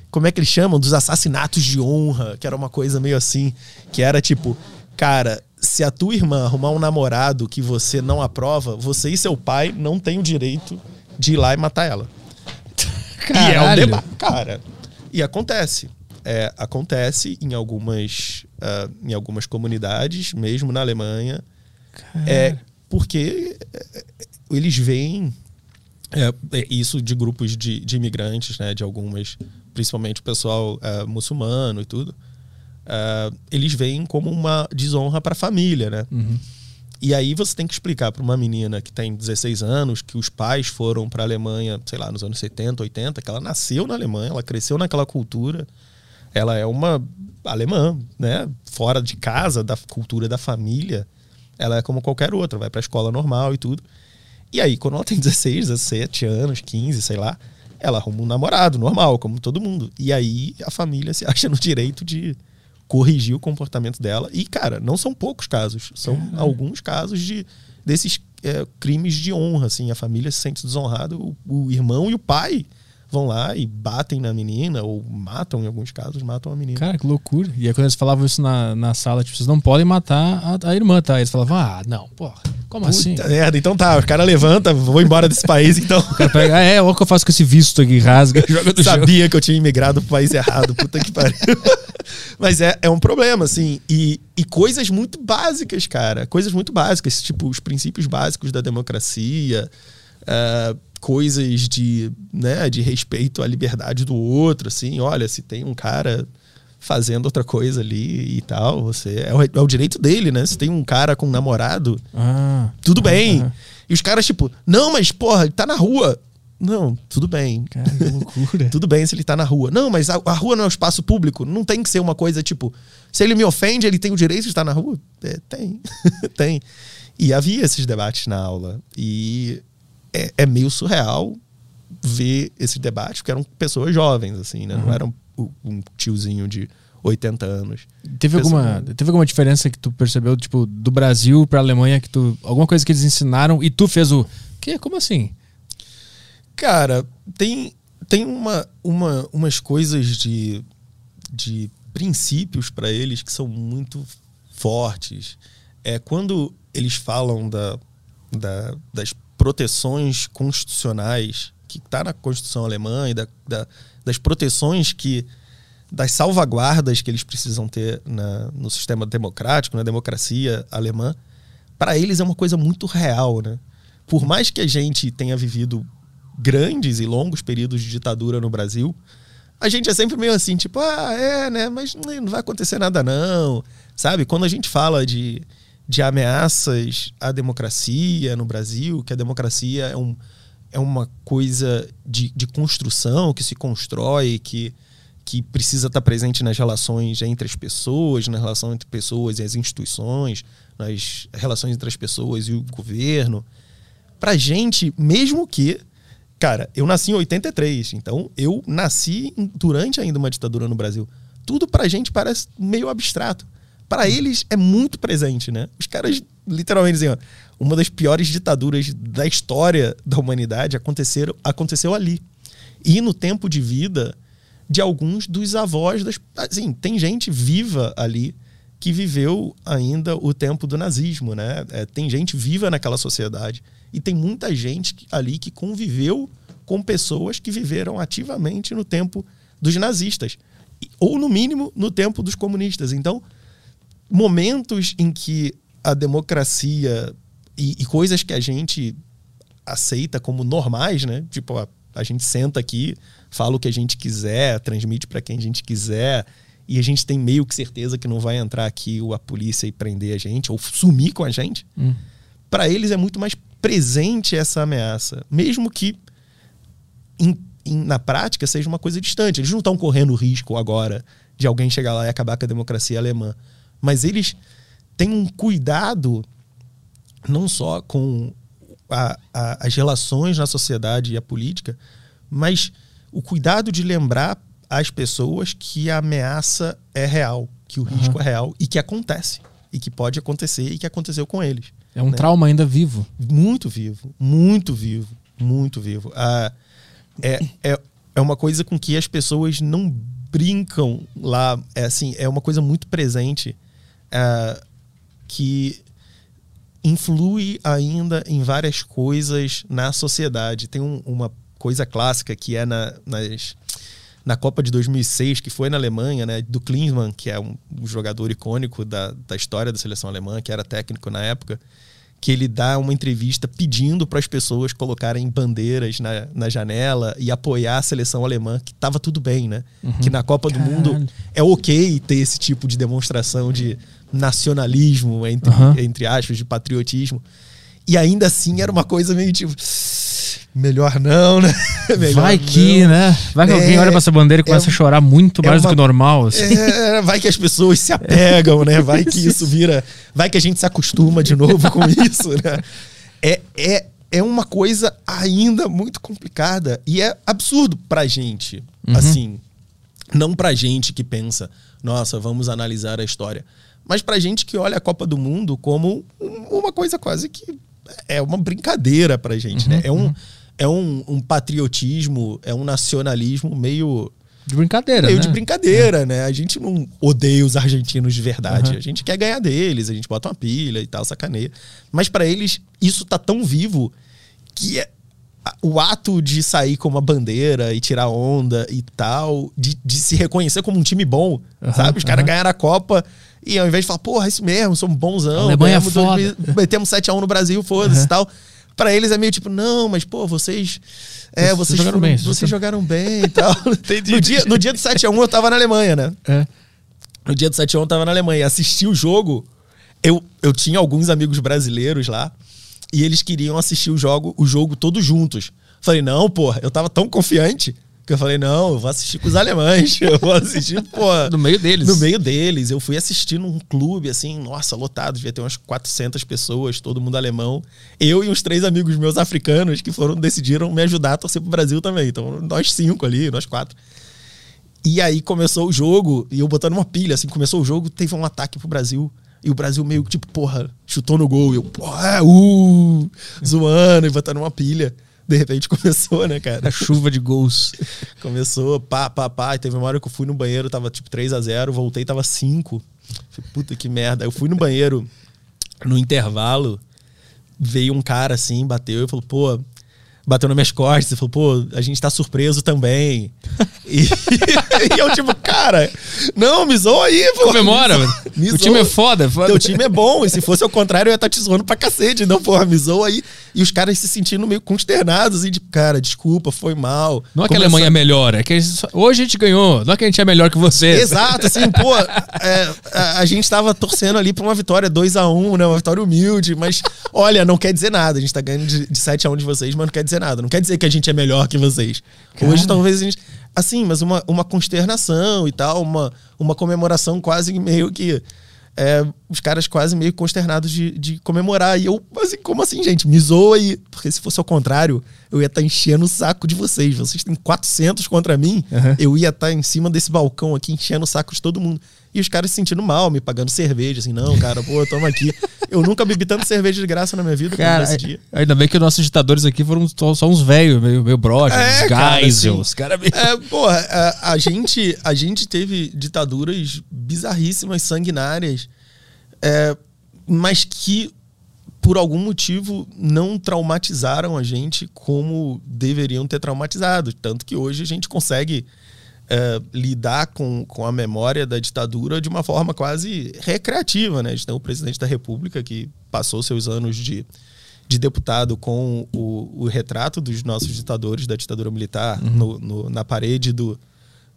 Como é que eles chamam? Dos assassinatos de honra, que era uma coisa meio assim, que era tipo, cara, se a tua irmã arrumar um namorado que você não aprova, você e seu pai não têm o direito de ir lá e matar ela. [laughs] E é um Caralho. debate, cara. E acontece. É, acontece em algumas, ah, em algumas comunidades, mesmo na Alemanha. É porque é, eles veem é, é, isso de grupos de, de imigrantes, né, de algumas, principalmente o pessoal é, muçulmano e tudo. É, eles veem como uma desonra para a família, né? E aí você tem que explicar para uma menina que tem 16 anos, que os pais foram para a Alemanha, sei lá, nos anos 70, 80, que ela nasceu na Alemanha, ela cresceu naquela cultura. Ela é uma alemã, né? Fora de casa, da cultura da família. Ela é como qualquer outra, vai para a escola normal e tudo. E aí, quando ela tem 16, 17 anos, 15, sei lá, ela arruma um namorado normal, como todo mundo. E aí a família se [laughs] acha no direito de corrigir o comportamento dela. E, cara, não são poucos casos. São alguns casos de desses é, crimes de honra, assim. A família se sente desonrada, o, o irmão e o pai vão lá e batem na menina, ou matam, em alguns casos, matam a menina. Cara, que loucura. E aí quando eles falavam isso na, na sala, tipo, vocês não podem matar a, a irmã, tá? Eles falavam, ah, não, porra, como assim? Puta merda, então tá, os caras levantam, vou embora desse país, então. O cara pega, ah, é, olha o que eu faço com esse visto aqui, rasga, [laughs] joga do. Sabia que eu tinha imigrado pro país errado, puta que pariu. [laughs] Mas é, é um problema, assim. E, e coisas muito básicas, cara. Coisas muito básicas, tipo os princípios básicos da democracia, ah, coisas de, né, de respeito à liberdade do outro, assim. Olha, se tem um cara fazendo outra coisa ali e tal, você é o, é o direito dele, né? Se tem um cara com um namorado, Ah, tudo bem. aham. E os caras, tipo, não, mas porra, ele tá na rua. Não, tudo bem. cara, que loucura. [laughs] Tudo bem se ele tá na rua. Não, mas a, a rua não é um espaço público. Não tem que ser uma coisa tipo, se ele me ofende, ele tem o direito de estar na rua? É, tem. [laughs] tem. E havia esses debates na aula. E é, é meio surreal ver esses debates, porque eram pessoas jovens, assim, né? Não eram um, um tiozinho de 80 anos. Teve alguma, teve alguma diferença que tu percebeu, tipo, do Brasil pra Alemanha, que tu. Alguma coisa que eles ensinaram e tu fez o. Que? Como assim? Cara, tem, tem uma, uma, umas coisas de, de princípios para eles que são muito fortes. É quando eles falam da, da- das proteções constitucionais que está na Constituição alemã e da, da- das proteções que das salvaguardas que eles precisam ter na- no sistema democrático, na democracia alemã, para eles é uma coisa muito real, né? Por mais que a gente tenha vivido grandes e longos períodos de ditadura no Brasil, a gente é sempre meio assim, tipo, ah, é, né? Mas não vai acontecer nada, não. Sabe? Quando a gente fala de, de ameaças à democracia no Brasil, que a democracia é um, é uma coisa de, de construção que se constrói, que, que precisa estar presente nas relações entre as pessoas, na relação entre pessoas e as instituições, nas relações entre as pessoas e o governo. Pra gente, mesmo que. Cara, eu nasci em 83, então eu nasci durante ainda uma ditadura no Brasil. Tudo pra gente parece meio abstrato. Para eles é muito presente, né? Os caras literalmente dizem, ó, uma das piores ditaduras da história da humanidade aconteceram, aconteceu ali. E no tempo de vida de alguns dos avós das. Assim, tem gente viva ali que viveu ainda o tempo do nazismo, né? É, tem gente viva naquela sociedade. E tem muita gente ali que conviveu com pessoas que viveram ativamente no tempo dos nazistas. Ou, no mínimo, no tempo dos comunistas. Então, momentos em que a democracia e, e coisas que a gente aceita como normais, né? Tipo, a, a gente senta aqui, fala o que a gente quiser, transmite para quem a gente quiser, e a gente tem meio que certeza que não vai entrar aqui a polícia e prender a gente, ou sumir com a gente. Hum. Para eles é muito mais presente essa ameaça, mesmo que em, em, na prática seja uma coisa distante. Eles não estão correndo risco agora de alguém chegar lá e acabar com a democracia alemã, mas eles têm um cuidado não só com a, a, as relações na sociedade e a política, mas o cuidado de lembrar às pessoas que a ameaça é real, que o uhum. risco é real e que acontece. E que pode acontecer e que aconteceu com eles. É um né? trauma ainda vivo. Muito vivo, muito vivo, muito vivo. Ah, é, é, é uma coisa com que as pessoas não brincam lá. É assim, é uma coisa muito presente ah, que influi ainda em várias coisas na sociedade. Tem um, uma coisa clássica que é na, nas, na Copa de 2006, que foi na Alemanha, né, do Klinsmann, que é um, um jogador icônico da, da história da seleção alemã, que era técnico na época, que ele dá uma entrevista pedindo para as pessoas colocarem bandeiras na, na janela e apoiar a seleção alemã, que estava tudo bem, né? Uhum. Que na Copa Caralho. do Mundo é ok ter esse tipo de demonstração de nacionalismo, entre, uhum. entre aspas, de patriotismo. E ainda assim era uma coisa meio tipo. Melhor não, né? [laughs] Melhor vai que, não. né? Vai que é, alguém olha pra essa bandeira e começa é, a chorar muito mais é uma, do que normal. Assim. É, vai que as pessoas se apegam, né? Vai que isso [laughs] vira. Vai que a gente se acostuma de novo com isso, né? É, é, é uma coisa ainda muito complicada. E é absurdo pra gente. Uhum. Assim. Não pra gente que pensa, nossa, vamos analisar a história mas pra gente que olha a Copa do Mundo como uma coisa quase que é uma brincadeira pra gente, né? uhum, né? É um, uhum. é um, um, patriotismo, é um nacionalismo meio. De brincadeira, meio né? de brincadeira, é. né? A gente não odeia os argentinos de verdade. Uhum. A gente quer ganhar deles, a gente bota uma pilha e tal, sacaneia. Mas para eles, isso tá tão vivo que é, o ato de sair com uma bandeira e tirar onda e tal, de, de se reconhecer como um time bom, uhum, sabe? Os caras uhum. ganharam a Copa e ao invés de falar, porra, é isso mesmo, somos bonzão, Alemanha ganhamos é 2000, metemos 7x1 no Brasil, foda-se e uhum. tal. Pra eles é meio tipo, não, mas pô, vocês. É, vocês, vocês jogaram foram, bem. Vocês você... jogaram bem e tal. [laughs] Entendi. No dia, no dia do 7x1 eu tava na Alemanha, né? É. No dia do 7x1 eu tava na Alemanha. Assisti o jogo. Eu, eu tinha alguns amigos brasileiros lá e eles queriam assistir o jogo, o jogo todos juntos. Falei, não, porra, eu tava tão confiante que eu falei, não, eu vou assistir com os alemães. [laughs] Eu vou assistir, pô. no meio deles. No meio deles. Eu fui assistir num clube, assim, nossa, lotado, devia ter umas 400 pessoas, todo mundo alemão. Eu e uns três amigos meus africanos que foram, decidiram me ajudar a torcer pro Brasil também. Então, nós cinco ali, nós quatro. E aí começou o jogo, e eu botando uma pilha, assim, começou o jogo, teve um ataque pro Brasil. E o Brasil meio que, tipo, porra, chutou no gol. E eu, porra, uh, zoando e botando uma pilha de repente [laughs] começou, né, cara? A chuva de gols. [laughs] começou, pá, pá, pá. E teve uma hora que eu fui no banheiro, tava tipo 3 a 0 voltei, tava 5. Falei, puta que merda. Eu fui no banheiro, no intervalo, veio um cara assim, bateu e falou, pô, bateu nas minhas costas e falou, pô, a gente tá surpreso também. [laughs] e, e, eu, tipo, cara, não, me zoa aí, pô. Comemora, mano. O time é foda, foda. Teu time é bom, e se fosse ao contrário, eu ia estar tá te zoando pra cacete. Não, porra, me zoa aí. E os caras se sentindo meio consternados, assim, de, cara, desculpa, foi mal. Não é que a Alemanha é melhor, é que hoje a gente ganhou, não é que a gente é melhor que você. Exato, assim, pô, é, a, a, gente tava torcendo ali pra uma vitória 2 a 1 né, uma vitória humilde, mas, olha, não quer dizer nada. A gente tá ganhando de, de 7 a 1 de vocês, mas não quer dizer dizer nada. Não quer dizer que a gente é melhor que vocês. Cara. Hoje talvez a gente. Assim, mas uma, uma consternação e tal, uma, uma comemoração quase meio que é, os caras quase meio consternados de, de comemorar. E eu, assim, como assim, gente? Me zoa aí. Porque se fosse ao contrário, eu ia estar tá enchendo o saco de vocês. Vocês têm 400 contra mim, uhum. eu ia estar tá em cima desse balcão aqui enchendo o saco de todo mundo. E os caras se sentindo mal, me pagando cerveja, assim, não, cara, pô, toma aqui. Eu nunca bebi tanta cerveja de graça na minha vida cara, como dia. Ainda bem que os nossos ditadores aqui foram só, uns velhos, meio, meio broxa, é, uns Geisel, os caras meio... É, porra, a, a, gente, a gente teve ditaduras bizarríssimas, sanguinárias, é, mas que por algum motivo não traumatizaram a gente como deveriam ter traumatizado. Tanto que hoje a gente consegue é, lidar com, com a memória da ditadura de uma forma quase recreativa. Né? A gente tem o presidente da República que passou seus anos de, de deputado com o, o retrato dos nossos ditadores da ditadura militar uhum. no, no, na parede do,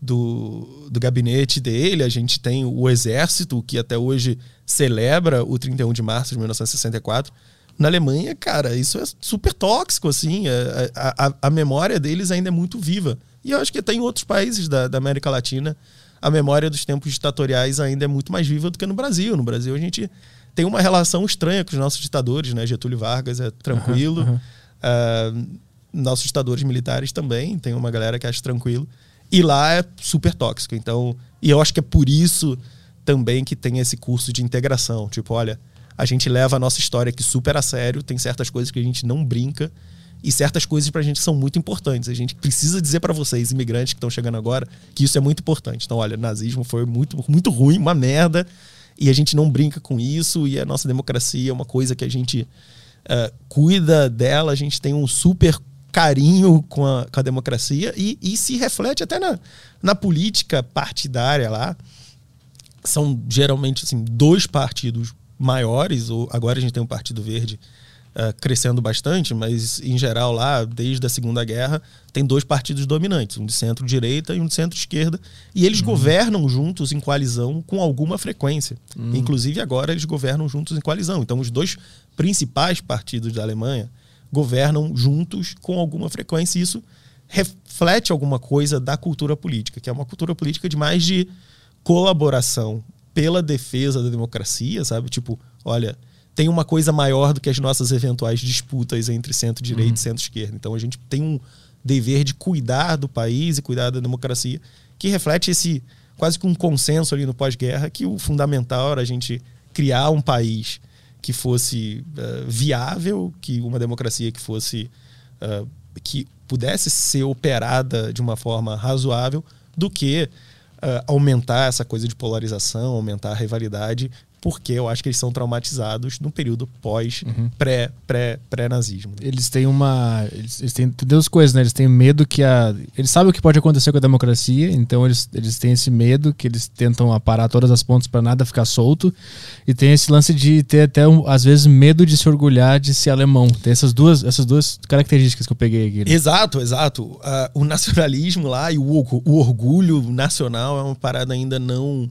do, do gabinete dele. A gente tem o Exército, que até hoje celebra o 31 de março de 1964. Na Alemanha, cara, isso é super tóxico, assim. É, a, a, a memória deles ainda é muito viva. E eu acho que até em outros países da, da América Latina, a memória dos tempos ditatoriais ainda é muito mais viva do que no Brasil. No Brasil, a gente tem uma relação estranha com os nossos ditadores, né? Getúlio Vargas é tranquilo. Uhum, uhum. Uh, nossos ditadores militares também, tem uma galera que acha tranquilo. E lá é super tóxico. Então, e eu acho que é por isso também que tem esse curso de integração. Tipo, olha, a gente leva a nossa história aqui super a sério, tem certas coisas que a gente não brinca e certas coisas para a gente são muito importantes. A gente precisa dizer para vocês, imigrantes que estão chegando agora, que isso é muito importante. Então, olha, nazismo foi muito, muito ruim, uma merda, e a gente não brinca com isso, e a nossa democracia é uma coisa que a gente uh, cuida dela, a gente tem um super carinho com a, com a democracia e, e, se reflete até na, na política partidária lá. São geralmente assim, dois partidos maiores, ou agora a gente tem um Partido Verde uh, crescendo bastante, mas em geral lá, desde a Segunda Guerra, tem dois partidos dominantes, um de centro-direita e um de centro-esquerda, e eles uhum. governam juntos em coalizão com alguma frequência. Uhum. Inclusive agora eles governam juntos em coalizão. Então os dois principais partidos da Alemanha governam juntos com alguma frequência e isso reflete alguma coisa da cultura política, que é uma cultura política de mais de colaboração pela defesa da democracia, sabe? Tipo, olha, tem uma coisa maior do que as nossas eventuais disputas entre centro-direita uhum. e centro-esquerda. Então a gente tem um dever de cuidar do país e cuidar da democracia, que reflete esse quase que um consenso ali no pós-guerra que o fundamental era a gente criar um país que fosse uh, viável, que uma democracia que fosse uh, que pudesse ser operada de uma forma razoável, do que uh, aumentar essa coisa de polarização, aumentar a rivalidade porque eu acho que eles são traumatizados no período pós uhum. pré pré pré nazismo. Eles têm uma eles, eles têm duas coisas, né? Eles têm medo que a eles sabem o que pode acontecer com a democracia, então eles, eles têm esse medo que eles tentam aparar todas as pontas para nada ficar solto e tem esse lance de ter até às vezes medo de se orgulhar de ser alemão. Tem essas duas essas duas características que eu peguei aqui. Né? Exato, exato. Uh, o nacionalismo lá e o, o orgulho nacional é uma parada ainda não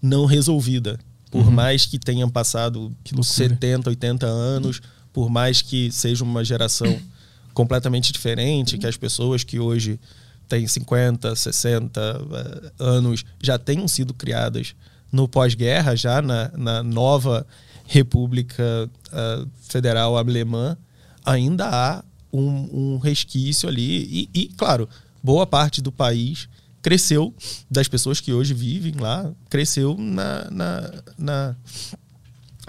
não resolvida. Por uhum. mais que tenham passado que 70, 80 anos, por mais que seja uma geração [coughs] completamente diferente, que as pessoas que hoje têm 50, 60 uh, anos já tenham sido criadas no pós-guerra, já na, na, nova República uh, Federal Alemã, ainda há um, um resquício ali. E, e, claro, boa parte do país cresceu das pessoas que hoje vivem lá, cresceu na, na, na,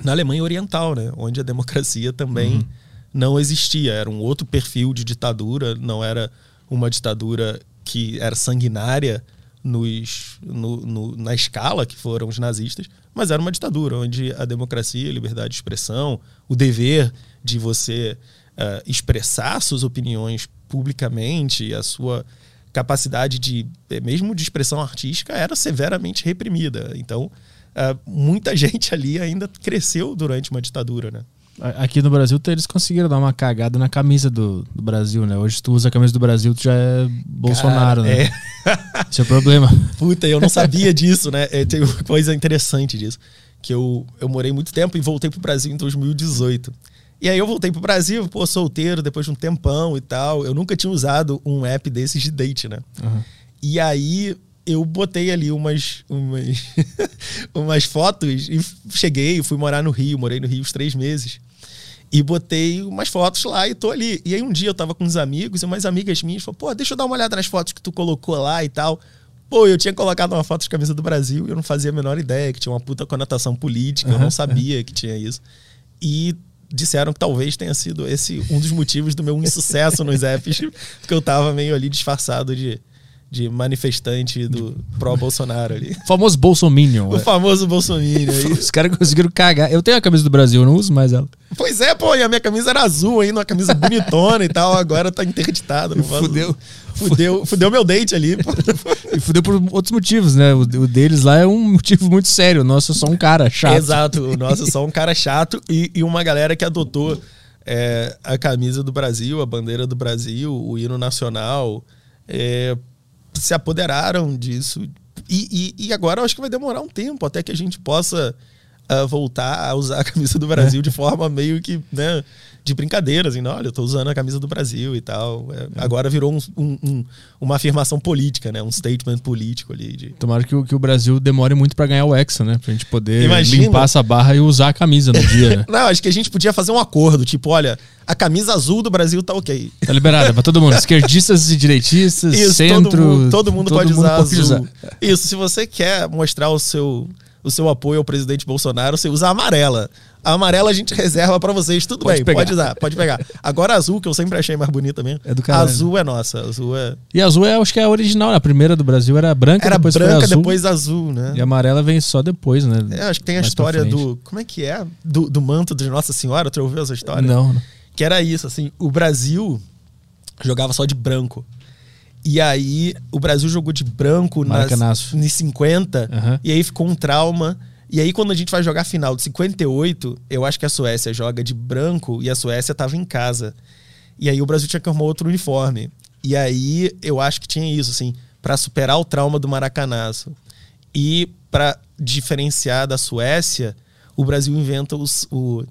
na Alemanha Oriental, né? onde a democracia também uhum. não existia. Era um outro perfil de ditadura, não era uma ditadura que era sanguinária nos, no, no, na escala que foram os nazistas, mas era uma ditadura onde a democracia, a liberdade de expressão, o dever de você uh, expressar suas opiniões publicamente, a sua capacidade de, eh, mesmo de expressão artística, era severamente reprimida. Então, uh, muita [laughs] gente ali ainda cresceu durante uma ditadura, né? Aqui no Brasil, eles conseguiram dar uma cagada na camisa do, do Brasil, né? Hoje, tu usa a camisa do Brasil, tu já é Bolsonaro, Cara, né? É. Esse é o problema. [laughs] Puta, eu não sabia disso, né? É, tem uma coisa interessante disso. Que eu, eu morei muito tempo e voltei pro Brasil em 2018. E aí eu voltei pro Brasil, pô, solteiro, depois de um tempão e tal. Eu nunca tinha usado um app desses de date, né? Uhum. E aí eu botei ali umas, umas, [laughs] umas fotos e cheguei, fui morar no Rio, morei no Rio uns três meses. E botei umas fotos lá e tô ali. E aí um dia eu tava com uns amigos e umas amigas minhas falaram, pô, deixa eu dar uma olhada nas fotos que tu colocou lá e tal. Pô, eu tinha colocado uma foto de camisa do Brasil e eu não fazia a menor ideia que tinha uma puta conotação política, eu não sabia que tinha isso. E disseram que talvez tenha sido esse um dos motivos do meu insucesso nos apps, [laughs] porque eu tava meio ali disfarçado de, de manifestante do pró-Bolsonaro ali. O famoso Bolsominion. O é. famoso aí. Os caras conseguiram cagar. Eu tenho a camisa do Brasil, eu não uso mais ela. Pois é, pô, e a minha camisa era azul ainda, uma camisa bonitona e tal, agora tá interditada. Não [laughs] posso- Fudeu. Fudeu, meu date ali. pô. [laughs] E fudeu por outros motivos, né? O, o deles lá é um motivo muito sério. O nosso é só um cara chato. Exato, o nosso é só um cara chato e, e uma galera que adotou é, a camisa do Brasil, a bandeira do Brasil, o hino nacional, é, se apoderaram disso. E, e, e agora eu acho que vai demorar um tempo até que a gente possa ah, voltar a usar a camisa do Brasil de forma meio que, né, de brincadeira, assim, não, olha, eu tô usando a camisa do Brasil e tal. É, Agora virou um- um- um- uma afirmação política, né, um statement político ali de, Tomara que o, que o Brasil demore muito pra ganhar o Hexa, né? Pra gente poder Imagina. limpar essa barra e usar a camisa no dia, né? [laughs] Não, acho que a gente podia fazer um acordo, tipo, olha, a camisa azul do Brasil tá ok. Tá liberado, é pra todo mundo. Esquerdistas e direitistas, Isso, centro. todo mundo, todo mundo pode usar pode azul. Isso, se você quer mostrar o seu, o seu apoio ao presidente Bolsonaro, você usa a amarela. A amarela a gente reserva pra vocês, tudo Pode bem, pegar. pode usar, pode pegar. Agora a azul, que eu sempre achei mais bonita mesmo. É do caralho. azul é nossa, azul é. E azul é, acho que é a original, né? A primeira do Brasil era branca, Era depois branca, azul. depois azul, né? E a amarela vem só depois, né? É, acho que tem a Mais história do. Como é que é? Do, do manto de Nossa Senhora, tu ouviu essa história? Não, não. Que era isso, assim, o Brasil jogava só de branco. E aí, o Brasil jogou de branco nas, nos 50, Aham. e aí ficou um trauma. E aí, quando a gente vai jogar a final de 58, eu acho que a Suécia joga de branco e a Suécia tava em casa. E aí o Brasil tinha que arrumar outro uniforme. E aí eu acho que tinha isso, assim, pra superar o trauma do maracanaço e pra diferenciar da Suécia, o Brasil inventa os- o,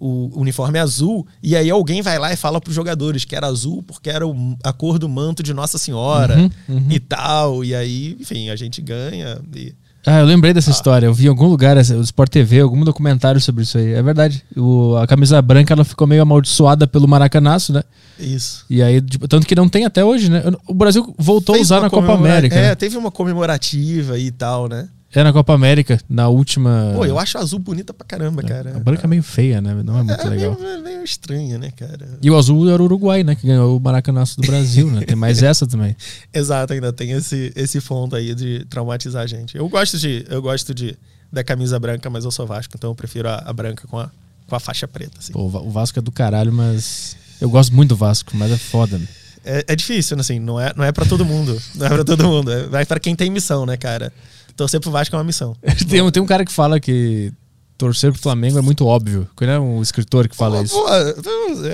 o uniforme azul. E aí alguém vai lá e fala pros jogadores que era azul porque era o- a cor do manto de Nossa Senhora Uhum, uhum. e tal. E aí, enfim, a gente ganha. e- Ah, eu lembrei dessa história. Eu vi em algum lugar, o Sport TV, algum documentário sobre isso aí. É verdade. O- a camisa branca ela ficou meio amaldiçoada pelo maracanaço, né? Isso. E aí, tipo, tanto que não tem até hoje, né? O Brasil voltou a Fez usar uma na Copa América. É, né? teve uma comemorativa e tal, né? É na Copa América, na última. Pô, eu acho a azul bonita pra caramba, cara. A branca é meio feia, né? Não é muito é legal. Meio, meio estranha, né, cara? E o azul era o Uruguai, né? Que ganhou o maracanaço do Brasil, né? Tem mais [laughs] essa também. Exato, ainda tem esse, esse fundo aí de traumatizar a gente. Eu gosto de. Eu gosto de da camisa branca, mas eu sou Vasco, então eu prefiro a, a branca com a, com a faixa preta. Assim. Pô, o Va- o Vasco é do caralho, mas. Eu gosto muito do Vasco, mas é foda, né? É, é difícil, assim, não é, não é pra todo mundo. Não é pra todo mundo. É, vai pra quem tem missão, né, cara? Torcer pro Vasco é uma missão. [laughs] Tem, um- tem um cara que fala que torcer pro Flamengo é muito óbvio. Qual é um escritor que fala isso? pô, é,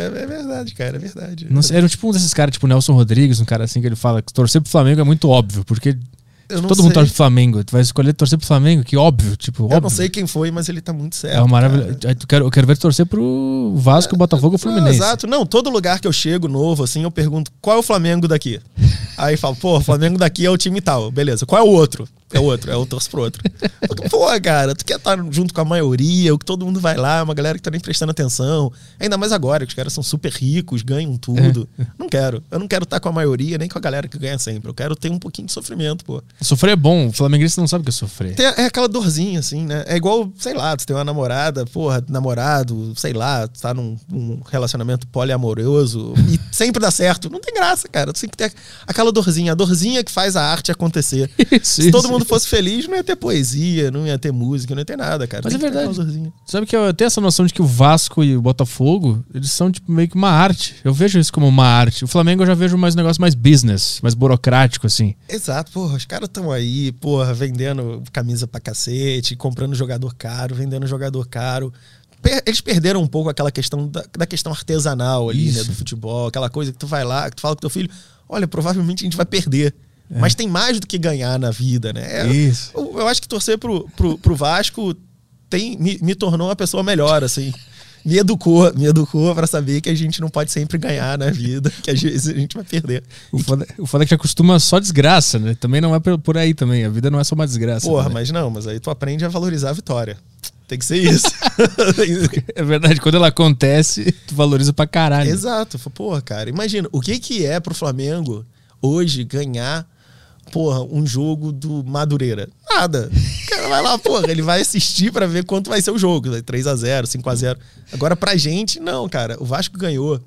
é verdade, cara, é verdade. Não era tipo um desses caras, tipo Nelson Rodrigues, um cara assim que ele fala que torcer pro Flamengo é muito óbvio, porque Eu não todo mundo sei. torce pro Flamengo. Tu vai escolher torcer pro Flamengo, que óbvio, tipo, Eu óbvio. não sei quem foi, mas ele tá muito certo. É uma maravilha. tu quero, eu quero ver torcer pro Vasco, Botafogo ou Não, Fluminense. exato. Não, todo lugar que eu chego novo, assim, eu pergunto qual é o Flamengo daqui? [laughs] Aí falo, pô, o Flamengo daqui é o time tal. Beleza. Qual é o outro? É outro, é o torço pro outro. Porque, Pô, cara, tu quer estar junto com a maioria, o que todo mundo vai lá, uma galera que tá nem prestando atenção. Ainda mais agora, que os caras são super ricos, ganham tudo. Não quero. Eu não quero estar com a maioria, nem com a galera que ganha sempre. Eu quero ter um pouquinho de sofrimento, pô. Sofrer é bom, o flamenguista não sabe o que é sofrer. Tem, é aquela dorzinha, assim, né? É igual, sei lá, tu tem uma namorada, porra, namorado, sei lá, tu tá num, num relacionamento poliamoroso e [laughs] sempre dá certo. Não tem graça, cara. Tu tem que ter aquela dorzinha, a dorzinha que faz a arte acontecer. Isso, Se todo isso. mundo fosse feliz, não ia ter poesia, não ia ter música, não ia ter nada, cara. Mas Tem é verdade. Sabe que eu tenho essa noção de que o Vasco e o Botafogo, eles são tipo meio que uma arte. Eu vejo isso como uma arte. O Flamengo eu já vejo mais um negócio mais business, mais burocrático, assim. Exato, porra, os caras estão aí, porra, vendendo camisa pra cacete, comprando jogador caro, vendendo jogador caro. Eles perderam um pouco aquela questão da, da questão artesanal ali, né, do futebol, aquela coisa que tu vai lá, que tu fala com teu filho, olha, provavelmente a gente vai perder. Mas tem mais do que ganhar na vida, né? É, Isso. Eu, eu acho que torcer pro, pro, pro Vasco tem, me, me tornou uma pessoa melhor, assim. me educou, me educou para saber que a gente não pode sempre ganhar na vida, que às vezes a gente vai perder. O foda, o foda é que já acostuma só desgraça, né? Também não é por aí também. A vida não é só uma desgraça. Porra, também. mas não, mas aí tu aprende a valorizar a vitória. Tem que ser isso. [laughs] é verdade, quando ela acontece, tu valoriza pra caralho. Exato. Porra, cara, imagina, o que que é pro Flamengo hoje ganhar porra, um jogo do Madureira. Nada. O cara vai lá, porra, ele vai assistir para ver quanto vai ser o jogo. 3 a 0 5 a 0 Agora, pra gente, não, cara. O Vasco ganhou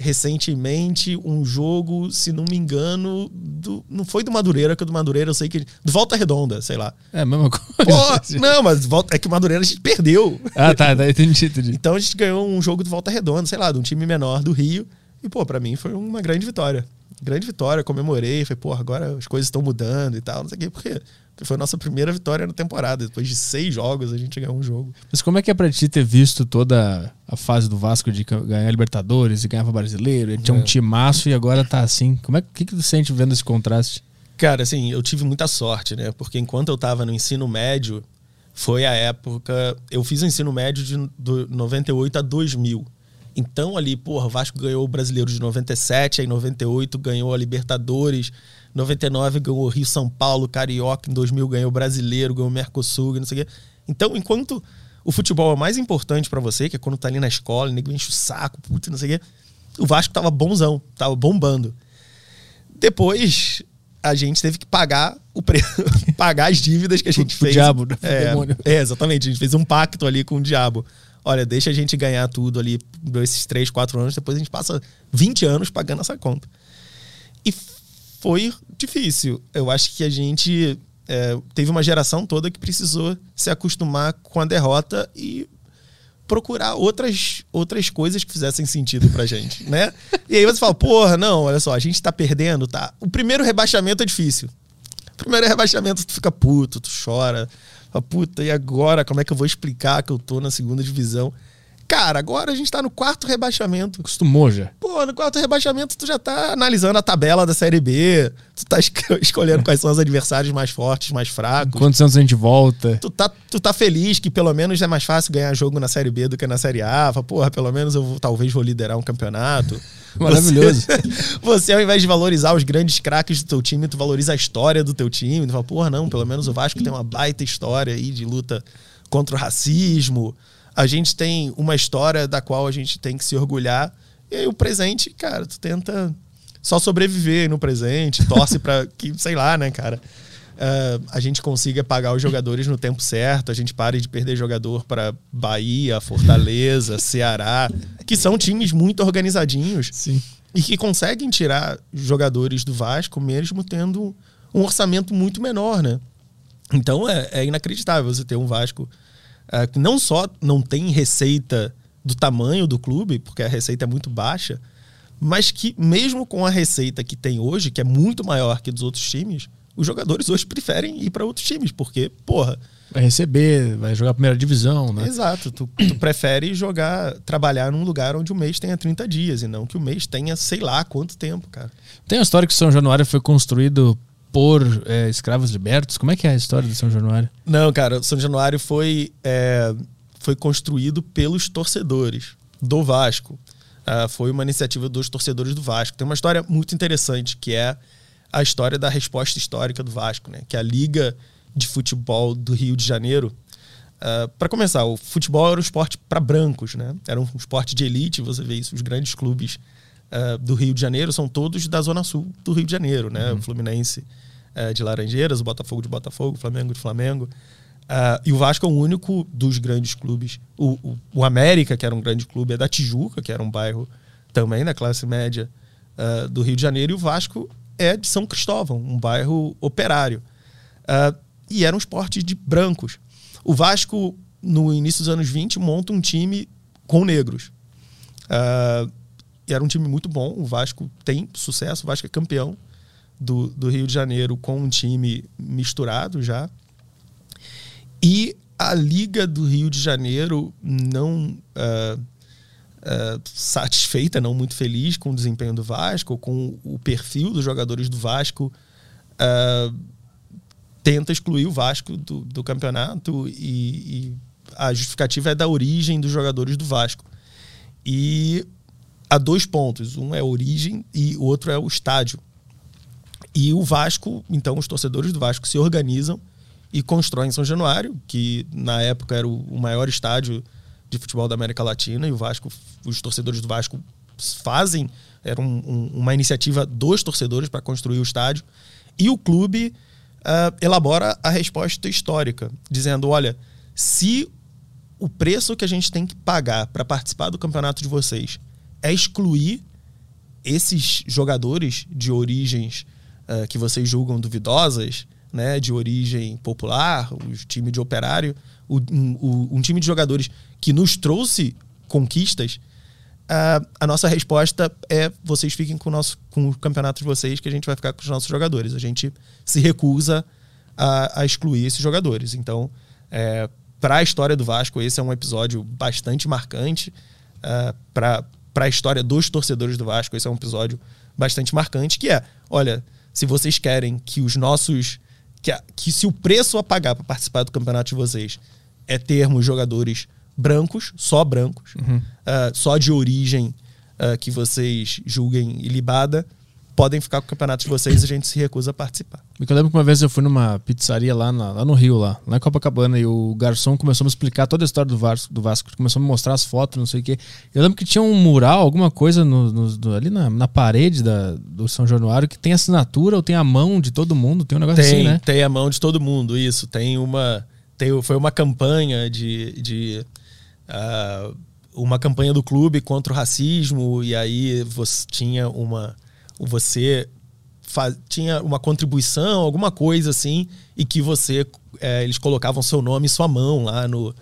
recentemente um jogo, se não me engano, do, não foi do Madureira, que o do Madureira eu sei que. Do Volta Redonda, sei lá. É a mesma [laughs] coisa. Pô, não, mas volta, é que o Madureira a gente perdeu. Ah, tá, tá entendi, entendi. Então a gente ganhou um jogo do Volta Redonda, sei lá, de um time menor do Rio. E, pô, pra mim foi uma grande vitória grande vitória, comemorei, falei, pô, agora as coisas estão mudando e tal, não sei o quê, porque foi a nossa primeira vitória na temporada. Depois de seis jogos, a gente ganhou um jogo. Mas como é que é pra ti ter visto toda a fase do Vasco de ganhar Libertadores e ganhava brasileiro? Ele tinha é. um timaço e agora tá assim. Como é que, que tu sente vendo esse contraste? Cara, assim, eu tive muita sorte, né? Porque enquanto eu tava no ensino médio, foi a época. Eu fiz o ensino médio de 98 a 2000. Então ali, porra, o Vasco ganhou o Brasileiro de 97, aí 98 ganhou a Libertadores, 99 ganhou o Rio São Paulo, Carioca, em 2000 ganhou o Brasileiro, ganhou o Mercosul, não sei o quê. Então, enquanto o futebol é mais importante para você, que é quando tá ali na escola, nego enche o saco, putz, não sei o quê, o Vasco tava bonzão, tava bombando. Depois, a gente teve que pagar o pre... [laughs] pagar as dívidas que a gente o, fez. O diabo, né? É, é, exatamente. A gente fez um pacto ali com o diabo olha, deixa a gente ganhar tudo ali esses 3, 4 anos, depois a gente passa 20 anos pagando essa conta. E foi difícil. Eu acho que a gente é, teve uma geração toda que precisou se acostumar com a derrota e procurar outras, outras coisas que fizessem sentido pra gente, [laughs] né? E aí você fala, porra, não, olha só, a gente tá perdendo, tá? O primeiro rebaixamento é difícil. O primeiro rebaixamento tu fica puto, tu chora, puta, e agora? Como é que eu vou explicar que eu tô na segunda divisão? Cara, agora a gente tá no quarto rebaixamento. Acostumou já. Pô, no quarto rebaixamento tu já tá analisando a tabela da Série B, tu tá [laughs] escolhendo quais são os adversários mais fortes, mais fracos. Quantos anos a gente volta? Tu tá, tu tá feliz que pelo menos é mais fácil ganhar jogo na Série B do que na Série A. Fala, porra, pelo menos eu vou, talvez vou liderar um campeonato. [laughs] Maravilhoso. Você, [laughs] você, ao invés de valorizar os grandes craques do teu time, tu valoriza a história do teu time. Tu fala, porra, não, pelo menos o Vasco tem uma baita história aí de luta contra o racismo a gente tem uma história da qual a gente tem que se orgulhar. E aí o presente, cara, tu tenta só sobreviver no presente, torce para [laughs] que, sei lá, né, cara, uh, a gente consiga pagar os jogadores no tempo certo, a gente pare de perder jogador para Bahia, Fortaleza, [laughs] Ceará, que são times muito organizadinhos Sim. e que conseguem tirar jogadores do Vasco mesmo tendo um orçamento muito menor, né? Então é, é inacreditável você ter um Vasco uh, que não só não tem receita do tamanho do clube, porque a receita é muito baixa, mas que mesmo com a receita que tem hoje, que é muito maior que dos outros times, os jogadores hoje preferem ir para outros times, porque, porra. Vai receber, vai jogar a primeira divisão, né? Exato. Tu, tu prefere jogar, trabalhar num lugar onde o mês tenha 30 dias e não que o mês tenha sei lá quanto tempo, cara. Tem a história que São Januário foi construído por é, escravos libertos? Como é que é a história de São Januário? Não, cara, São Januário foi, é, foi construído pelos torcedores do Vasco. Uh, foi uma iniciativa dos torcedores do Vasco. Tem uma história muito interessante, que é a história da resposta histórica do Vasco, né? Que é a Liga de Futebol do Rio de Janeiro. Uh, ah, para começar, o futebol era um esporte para brancos, né? Era um esporte de elite, você vê isso, os grandes clubes uh, do Rio de Janeiro são todos da zona sul do Rio de Janeiro, né? Uhum. O Fluminense uh, de Laranjeiras, o Botafogo de Botafogo, o Flamengo de Flamengo. Uh, e o Vasco é o único dos grandes clubes. O, o, o, América, que era um grande clube, é da Tijuca, que era um bairro também da classe média do Rio de Janeiro. E o Vasco é de São Cristóvão, um bairro operário. E era um esporte de brancos. O Vasco, no início dos anos 20, monta um time com negros. Era um time muito bom. O Vasco tem sucesso, o Vasco é campeão do, do Rio de Janeiro com um time misturado já. E a Liga do Rio de Janeiro não uh, uh, satisfeita, não muito feliz com o desempenho do Vasco, com o perfil dos jogadores do Vasco, uh, tenta excluir o Vasco do, do campeonato e, e, a justificativa é da origem dos jogadores do Vasco. E há dois pontos. Um é a origem e o outro é o estádio. E o Vasco, então, os torcedores do Vasco se organizam e constroem São Januário, que na época era o maior estádio de futebol da América Latina, e o Vasco, os torcedores do Vasco fazem, era um, um, uma iniciativa dos torcedores para construir o estádio, e o clube uh, elabora a resposta histórica, dizendo: olha, se o preço que a gente tem que pagar para participar do campeonato de vocês é excluir esses jogadores de origens uh, que vocês julgam duvidosas, né, de origem popular, o time de operário, o, um, um, time de jogadores que nos trouxe conquistas, uh, a nossa resposta é vocês fiquem com o, nosso, com o campeonato de vocês que a gente vai ficar com os nossos jogadores. A gente se recusa a, a excluir esses jogadores. Então, é, para a história do Vasco, esse é um episódio bastante marcante. Uh, para a história dos torcedores do Vasco, esse é um episódio bastante marcante, que é, olha, se vocês querem que os nossos que, que se o preço a pagar para participar do campeonato de vocês é termos jogadores brancos, só brancos, uhum. uh, só de origem uh, que vocês julguem ilibada, podem ficar com o campeonato de vocês e a gente se recusa a participar. Eu lembro que uma vez eu fui numa pizzaria lá, na, lá no Rio, lá, lá em Copacabana, e o garçom começou a me explicar toda a história do Vasco, do Vasco começou a me mostrar as fotos, não sei o quê. Eu lembro que tinha um mural, alguma coisa no, no, ali na, na parede da, do São Januário que tem assinatura ou tem a mão de todo mundo, tem um negócio tem, assim, né? Tem a mão de todo mundo, isso. Tem uma. Tem, foi uma campanha de. de uh, uma campanha do clube contra o racismo, e aí você tinha uma você faz, tinha uma contribuição, alguma coisa assim, e que você é, eles colocavam seu nome e sua mão lá no,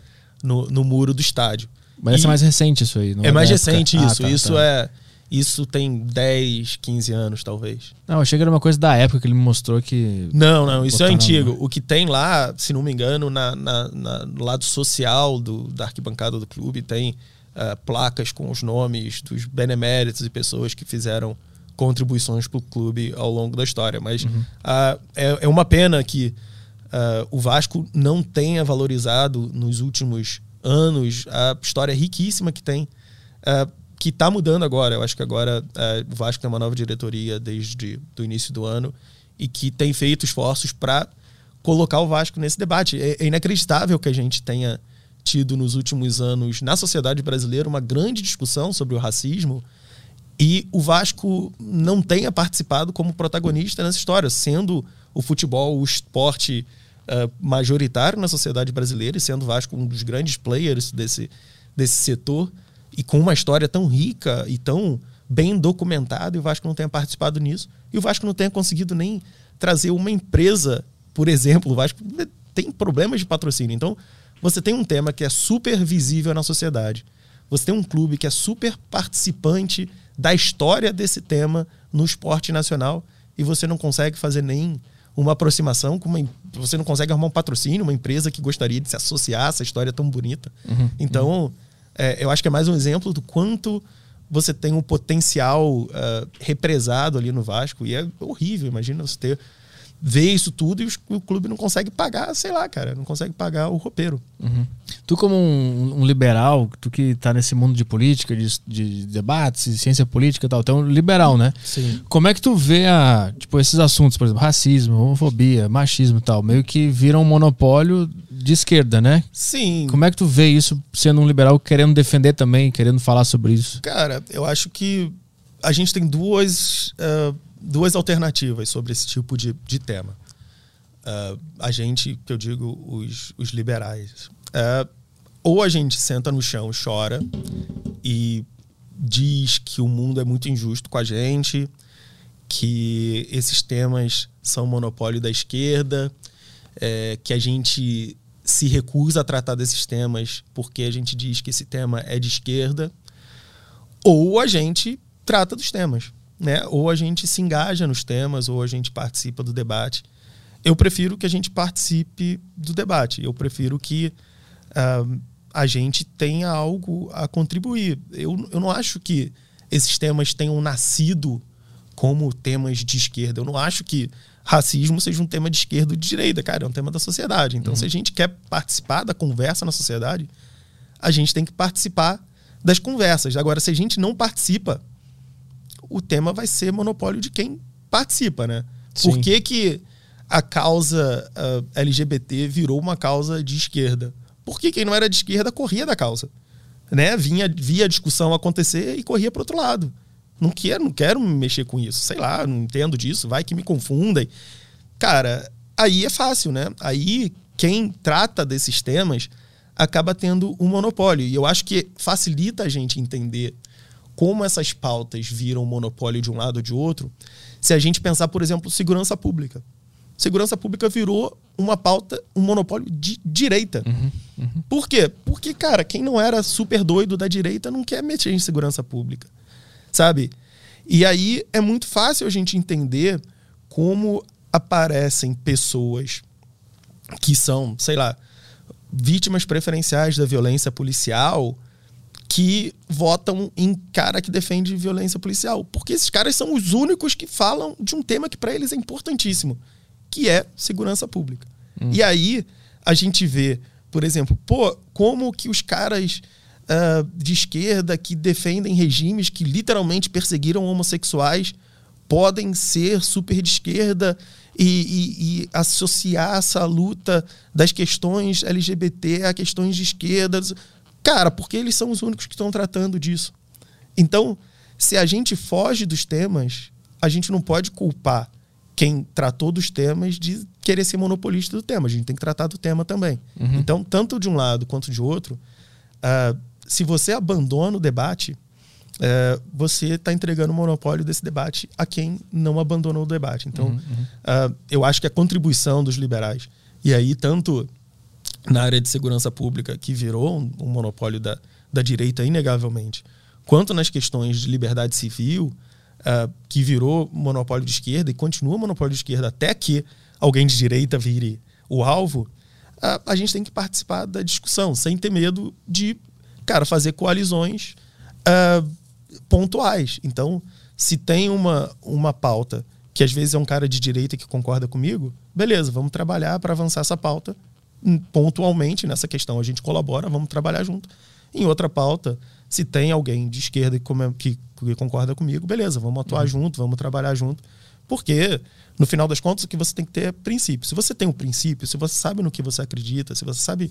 no, no muro do estádio. Mas é mais recente isso aí, não é? É mais recente ah, isso. Ah, tá, isso tá. é. Isso tem 10, 15 anos, talvez. Não, achei que era uma coisa da época que ele me mostrou que. Não, não, isso é antigo. O que tem lá, se não me engano, na, na, na no lado social do, da arquibancada do clube, tem uh, placas com os nomes dos beneméritos e pessoas que fizeram contribuições para o clube ao longo da história. Mas uhum. uh, é, é, uma pena que uh, o Vasco não tenha valorizado nos últimos anos a história riquíssima que tem, uh, que está mudando agora. Eu acho que agora o Vasco tem uma nova diretoria desde o início do ano e que tem feito esforços para colocar o Vasco nesse debate. É, é inacreditável que a gente tenha tido nos últimos anos na sociedade brasileira uma grande discussão sobre o racismo e o Vasco não tenha participado como protagonista nessa história, sendo o futebol o esporte uh, majoritário na sociedade brasileira e sendo o Vasco um dos grandes players desse, desse setor e com uma história tão rica e tão bem documentada e o Vasco não tenha participado nisso e o Vasco não tenha conseguido nem trazer uma empresa, por exemplo, o Vasco tem problemas de patrocínio. Então, você tem um tema que é super visível na sociedade. Você tem um clube que é super participante da história desse tema no esporte nacional e você não consegue fazer nem uma aproximação com uma você não consegue arrumar um patrocínio uma empresa que gostaria de se associar a essa história tão bonita uhum, então uhum. É, eu acho que é mais um exemplo do quanto você tem um potencial uh, represado ali no Vasco e é horrível imagina você ter vê isso tudo e o clube não consegue pagar, sei lá, cara, não consegue pagar o roupeiro. Uhum. Tu, como um, um, liberal, tu que tá nesse mundo de política, de, de debates, de ciência política e tal, tu é um liberal, né? Sim. Como é que tu vê a, tipo, esses assuntos, por exemplo, racismo, homofobia, machismo e tal, meio que viram um monopólio de esquerda, né? Sim. Como é que tu vê isso sendo um liberal querendo defender também, querendo falar sobre isso? Cara, eu acho que a gente tem duas. Uh duas alternativas sobre esse tipo de, de tema. Uh, a gente, que eu digo, os, os liberais. Uh, ou a gente senta no chão, chora e diz que o mundo é muito injusto com a gente, que esses temas são monopólio da esquerda, é, que a gente se recusa a tratar desses temas porque a gente diz que esse tema é de esquerda, ou a gente trata dos temas né? Ou a gente se engaja nos temas, ou a gente participa do debate. Eu prefiro que a gente participe do debate. Eu prefiro que uh, a gente tenha algo a contribuir. Eu, eu não acho que esses temas tenham nascido como temas de esquerda. Eu não acho que racismo seja um tema de esquerda ou de direita, cara, é um tema da sociedade. Então, Uhum. se a gente quer participar da conversa na sociedade, a gente tem que participar das conversas. Agora, se a gente não participa, o tema vai ser monopólio de quem participa, né? Sim. Por que, que a causa ah, LGBT virou uma causa de esquerda? Porque quem não era de esquerda corria da causa. Né? Vinha, via a discussão acontecer e corria para outro lado. Não quero, não quero me mexer com isso. Sei lá, não entendo disso, vai que me confundem. Cara, aí é fácil, né? Aí quem trata desses temas acaba tendo um monopólio. E eu acho que facilita a gente entender como essas pautas viram monopólio de um lado ou de outro, se a gente pensar, por exemplo, segurança pública. Segurança pública virou uma pauta, um monopólio de direita. Por quê? Porque, cara, quem não era super doido da direita não quer mexer em segurança pública. Sabe? E aí é muito fácil a gente entender como aparecem pessoas que são, sei lá, vítimas preferenciais da violência policial que votam em cara que defende violência policial. Porque esses caras são os únicos que falam de um tema que para eles é importantíssimo, que é segurança pública. E aí a gente vê, por exemplo, pô, como que os caras ah, de esquerda que defendem regimes que literalmente perseguiram homossexuais podem ser super de esquerda e, e- e associar essa luta das questões LGBT a questões de esquerda. Cara, porque eles são os únicos que estão tratando disso. Então, se a gente foge dos temas, a gente não pode culpar quem tratou dos temas de querer ser monopolista do tema. A gente tem que tratar do tema também. Então, tanto de um lado quanto de outro, ah, se você abandona o debate, eh, você está entregando o monopólio desse debate a quem não abandonou o debate. Então, ah, eu acho que a contribuição dos liberais, e aí tanto na área de segurança pública, que virou um, um monopólio da, da direita, inegavelmente, quanto nas questões de liberdade civil, ah, que virou monopólio de esquerda e continua monopólio de esquerda até que alguém de direita vire o alvo, ah, a gente tem que participar da discussão, sem ter medo de, cara, fazer coalizões ah, pontuais. Então, se tem uma, uma pauta que às vezes é um cara de direita que concorda comigo, beleza, vamos trabalhar para avançar essa pauta pontualmente nessa questão. A gente colabora, vamos trabalhar junto. Em outra pauta, se tem alguém de esquerda que, que- concorda comigo, beleza, vamos atuar junto, vamos trabalhar junto. Porque, no final das contas, o que você tem que ter é princípio. Se você tem um princípio, se você sabe no que você acredita, se você sabe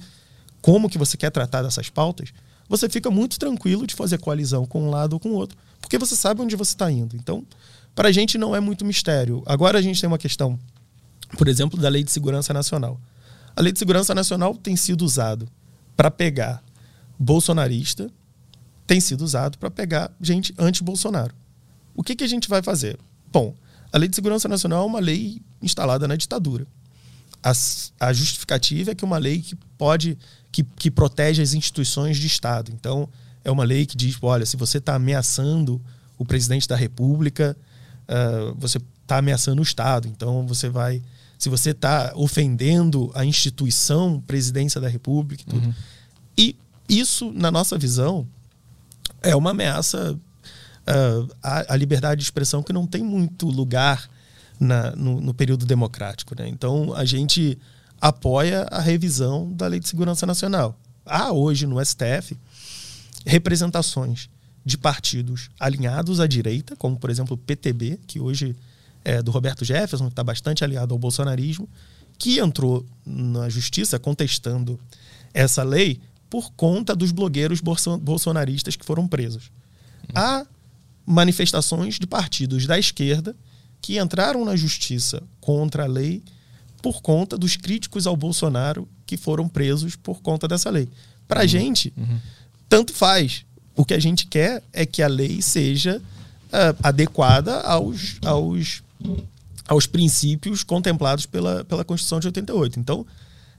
como que você quer tratar dessas pautas, você fica muito tranquilo de fazer coalizão com um lado ou com o outro, porque você sabe onde você está indo. Então, para a gente não é muito mistério. Agora a gente tem uma questão, por exemplo, da Lei de Segurança Nacional. A Lei de Segurança Nacional tem sido usado para pegar bolsonarista, tem sido usado para pegar gente anti-Bolsonaro. O que, que a gente vai fazer? Bom, a Lei de Segurança Nacional é uma lei instalada na ditadura. A, a justificativa é que é uma lei que pode, que, que protege as instituições de Estado. Então, é uma lei que diz, olha, se você está ameaçando o presidente da República, ah, você está ameaçando o Estado. Então, você vai... Se você está ofendendo a instituição presidência da República e tudo. E isso, na nossa visão, é uma ameaça ah, à, à liberdade de expressão que não tem muito lugar na- no, no período democrático. Né? Então, a gente apoia a revisão da Lei de Segurança Nacional. Há hoje no STF representações de partidos alinhados à direita, como, por exemplo, o PTB, que hoje é do Roberto Jefferson, que está bastante aliado ao bolsonarismo, que entrou na justiça contestando essa lei por conta dos blogueiros bolso- bolsonaristas que foram presos. Há manifestações de partidos da esquerda que entraram na justiça contra a lei por conta dos críticos ao Bolsonaro que foram presos por conta dessa lei. Para a gente, tanto faz. O que a gente quer é que a lei seja ah, adequada aos, aos, aos princípios contemplados pela, pela Constituição de 88. Então,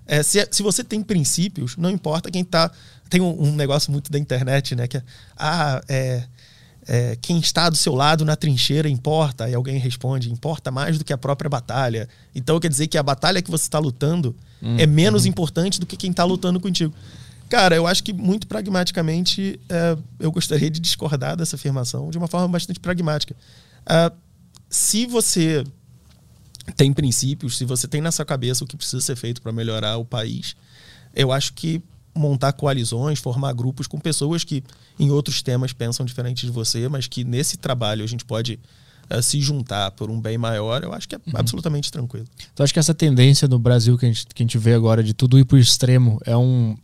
é, se, se você tem princípios, não importa quem tá. Tem um, um negócio muito da internet, né? Que é, ah, é, é, quem está do seu lado na trincheira importa. Aí alguém responde, importa mais do que a própria batalha. Então quer dizer que a batalha que você está lutando é menos importante do que quem está lutando contigo. Cara, eu acho que muito pragmaticamente é, eu gostaria de discordar dessa afirmação de uma forma bastante pragmática. Ah, se você tem princípios, se você tem nessa cabeça o que precisa ser feito para melhorar o país, eu acho que montar coalizões, formar grupos com pessoas que em outros temas pensam diferente de você, mas que nesse trabalho a gente pode uh, se juntar por um bem maior, eu acho que é uhum. absolutamente tranquilo. Então acho que essa tendência no Brasil que a gente, que a gente vê agora de tudo ir para o extremo é, um,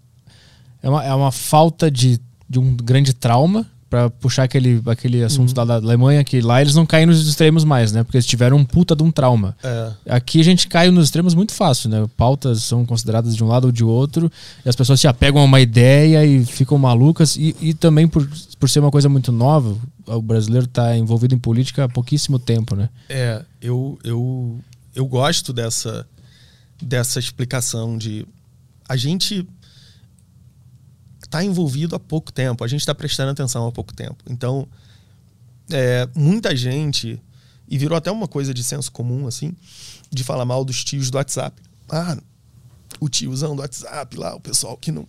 é, uma, é uma falta de, de um grande trauma para puxar aquele, aquele assunto uhum. da Alemanha, que lá eles não caem nos extremos mais, né? Porque eles tiveram um puta de um trauma. É. Aqui a gente cai nos extremos muito fácil, né? Pautas são consideradas de um lado ou de outro, e as pessoas se apegam a uma ideia e ficam malucas, e, e também por, por ser uma coisa muito nova, o brasileiro está envolvido em política há pouquíssimo tempo, né? É, eu, eu, eu gosto dessa, dessa explicação de a gente está envolvido há pouco tempo, a gente está prestando atenção há pouco tempo. Então, é, muita gente, e virou até uma coisa de senso comum, assim, de falar mal dos tios do WhatsApp. Ah, o tiozão do WhatsApp lá, o pessoal que não,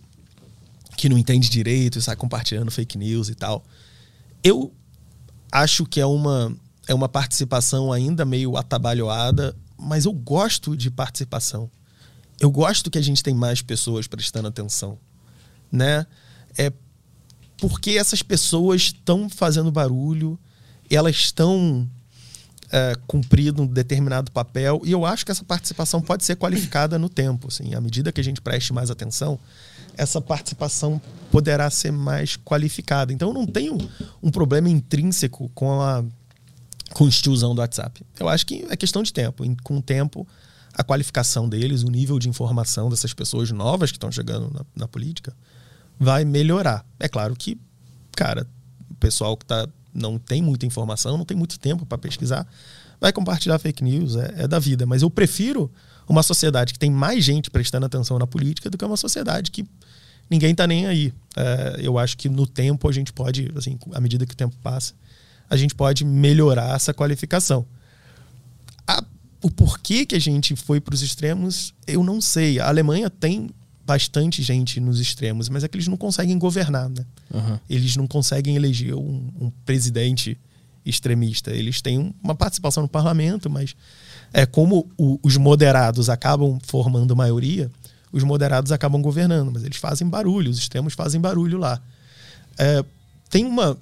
que não entende direito e sai compartilhando fake news e tal. Eu acho que é uma, é uma participação ainda meio atabalhoada, mas eu gosto de participação. Eu gosto que a gente tem mais pessoas prestando atenção né? É porque essas pessoas estão fazendo barulho, elas estão é, cumprindo um determinado papel e eu acho que essa participação pode ser qualificada no tempo. Assim, à medida que a gente preste mais atenção, essa participação poderá ser mais qualificada. Então, eu não tenho um problema intrínseco com a com o tiozão do WhatsApp. Eu acho que é questão de tempo. Com o tempo, a qualificação deles, o nível de informação dessas pessoas novas que estão chegando na, na política, vai melhorar. É claro que, cara, o pessoal que tá, não tem muita informação, não tem muito tempo para pesquisar, vai compartilhar fake news, é, é, da vida. Mas eu prefiro uma sociedade que tem mais gente prestando atenção na política do que uma sociedade que ninguém está nem aí. É, eu acho que no tempo a gente pode, assim, à medida que o tempo passa, a gente pode melhorar essa qualificação. A, o porquê que a gente foi para os extremos, eu não sei. A Alemanha tem bastante gente nos extremos, mas é que eles não conseguem governar, né? Uhum. Eles não conseguem eleger um, um, presidente extremista. Eles têm uma participação no parlamento, mas é como o, os moderados acabam formando maioria, os moderados acabam governando, mas eles fazem barulho, os extremos fazem barulho lá. É, tem uma,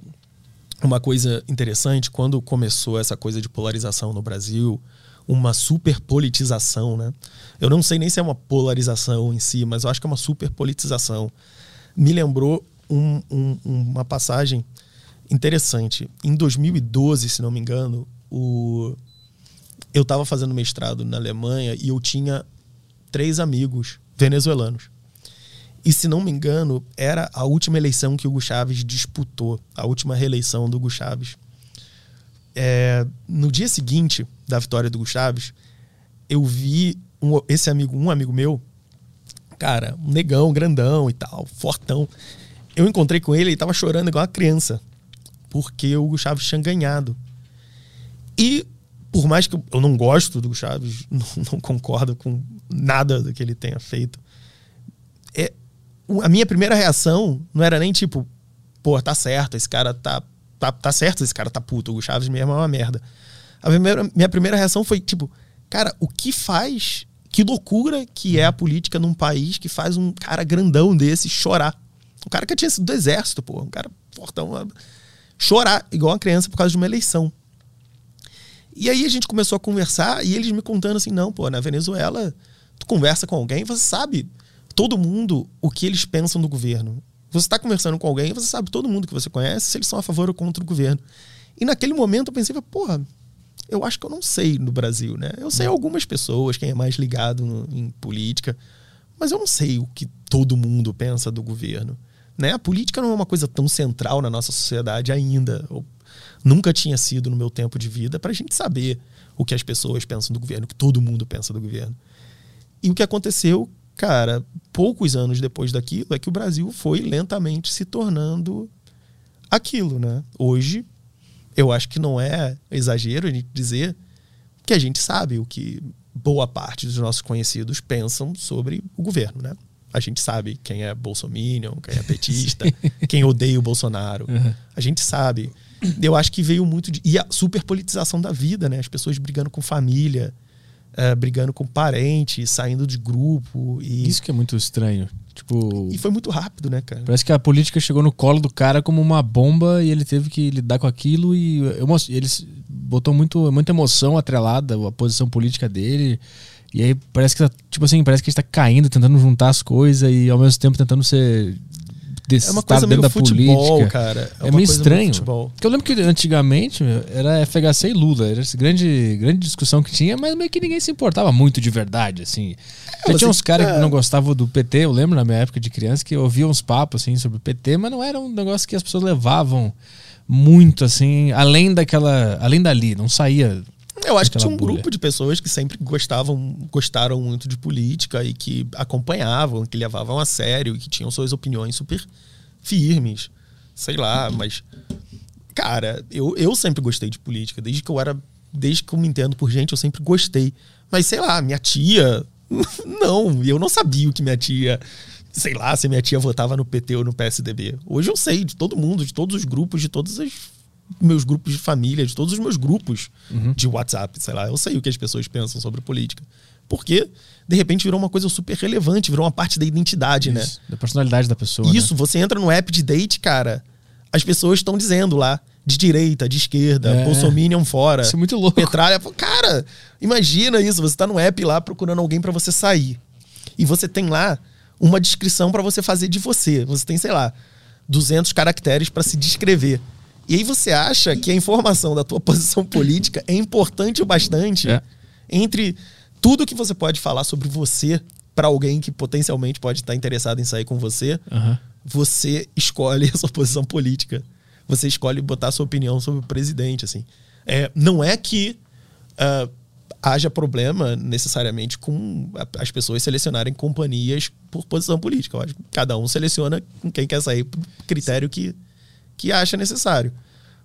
uma coisa interessante, quando começou essa coisa de polarização no Brasil, uma superpolitização, né? Eu não sei nem se é uma polarização em si, mas eu acho que é uma superpolitização. Me lembrou um, um, uma passagem interessante. Em 2012, se não me engano, o... eu estava fazendo mestrado na Alemanha e eu tinha três amigos venezuelanos. E se não me engano, era a última eleição que o Hugo Chávez disputou, a última reeleição do Hugo Chávez. É, no dia seguinte da vitória do Chaves, eu vi um, esse amigo, um amigo meu, cara, um negão, grandão e tal, fortão. Eu encontrei com ele e tava chorando igual uma criança, porque o Chaves tinha ganhado. E por mais que eu não gosto do Chaves, [laughs] não, não concordo com nada do que ele tenha feito, é, a minha primeira reação não era nem tipo, pô, tá certo, esse cara tá tá, tá certo, esse cara tá puto, o Chaves mesmo é uma merda. A primeira, minha primeira reação foi tipo, cara, o que faz? Que loucura que é a política num país que faz um cara grandão desse chorar. Um cara que tinha sido do exército, pô, um cara fortão, chorar igual uma criança por causa de uma eleição. E aí a gente começou a conversar e eles me contando assim, não, pô, na Venezuela, tu conversa com alguém, você sabe todo mundo o que eles pensam do governo. Você está conversando com alguém, você sabe todo mundo que você conhece se eles são a favor ou contra o governo. E naquele momento eu pensei, porra, eu acho que eu não sei no Brasil, né? Eu sei algumas pessoas, quem é mais ligado no, em política, mas eu não sei o que todo mundo pensa do governo. Né? A política não é uma coisa tão central na nossa sociedade ainda. Nunca tinha sido no meu tempo de vida para a gente saber o que as pessoas pensam do governo, o que todo mundo pensa do governo. E o que aconteceu cara, poucos anos depois daquilo, é que o Brasil foi lentamente se tornando aquilo, né? Hoje, eu acho que não é exagero a gente dizer que a gente sabe o que boa parte dos nossos conhecidos pensam sobre o governo, né? A gente sabe quem é bolsominion, quem é petista, [laughs] quem odeia o Bolsonaro. Uhum. A gente sabe. Eu acho que veio muito de. E a superpolitização da vida, né? As pessoas brigando com família, é, brigando com parente, saindo de grupo. E, Isso que é muito estranho. Tipo, e foi muito rápido, né, cara? parece que a política chegou no colo do cara como uma bomba e ele teve que lidar com aquilo e emo- ele botou muito, muita emoção atrelada à posição política dele. E aí parece que tá, tipo assim, parece que a gente tá caindo, tentando juntar as coisas e ao mesmo tempo tentando ser É uma coisa meio futebol, cara. É, uma meio estranho. Porque eu lembro que antigamente meu, era FHC e Lula, era essa grande, grande discussão que tinha, mas meio que ninguém se importava muito de verdade, assim. Já você- tinha uns caras que é. não gostavam do PT, eu lembro na minha época de criança que ouviam uns papos assim sobre o PT, mas não era um negócio que as pessoas levavam muito assim, além daquela, além dali, não saía. Eu acho que tinha um bolha. grupo de pessoas que sempre gostavam, gostaram muito de política e que acompanhavam, que levavam a sério e que tinham suas opiniões super firmes. Sei lá, mas. Cara, eu, eu sempre gostei de política. Desde que eu era. Desde que eu me entendo por gente, eu sempre gostei. Mas sei lá, minha tia. [laughs] Não, eu não sabia o que minha tia. Sei lá, se minha tia votava no PT ou no PSDB. Hoje eu sei de todo mundo, de todos os grupos, de todos os meus grupos de família, de todos os meus grupos de WhatsApp, sei lá. Eu sei o que as pessoas pensam sobre política. Porque, de repente, virou uma coisa super relevante, virou uma parte da identidade, né? Isso, da personalidade da pessoa. né? Isso, você entra no app de date, cara, as pessoas estão dizendo lá, de direita, de esquerda, É. Bolsominion fora. Isso é muito louco. Petralha. Cara, imagina isso, você tá no app lá procurando alguém pra você sair. E você tem lá uma descrição pra você fazer de você. Você tem, sei lá, 200 caracteres pra se descrever. E aí você acha que a informação da tua [laughs] posição política é importante o bastante É. entre tudo que você pode falar sobre você pra alguém que potencialmente pode estar interessado em sair com você, Aham. você escolhe [laughs] a sua posição política. Você escolhe botar a sua opinião sobre o presidente, assim. É, não é que ah, haja problema necessariamente com as pessoas selecionarem companhias por posição política. Eu acho que cada um seleciona com quem quer sair por critério que, que acha necessário.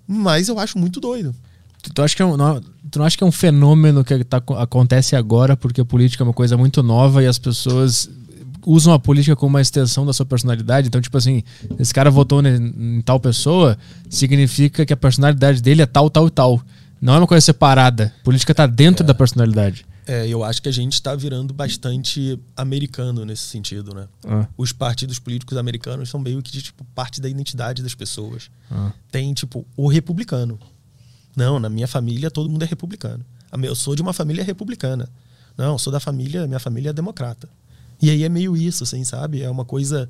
Mas eu acho muito doido. Tu, tu acha que é um, não, tu não acha que é um fenômeno que tá, acontece agora porque a política é uma coisa muito nova e as pessoas usam a política como uma extensão da sua personalidade? Então, tipo assim, esse cara votou em, em tal pessoa, significa que a personalidade dele é tal, tal e tal. Não é uma coisa separada. A política tá dentro da personalidade. É, eu acho que a gente está virando bastante americano nesse sentido, né? Ah, Os partidos políticos americanos são meio que tipo parte da identidade das pessoas. ah. Tem tipo o republicano. Não, na minha família todo mundo é republicano. Eu sou de uma família republicana. Não, eu sou da família, minha família é democrata. E aí é meio isso, assim, sabe? É uma coisa.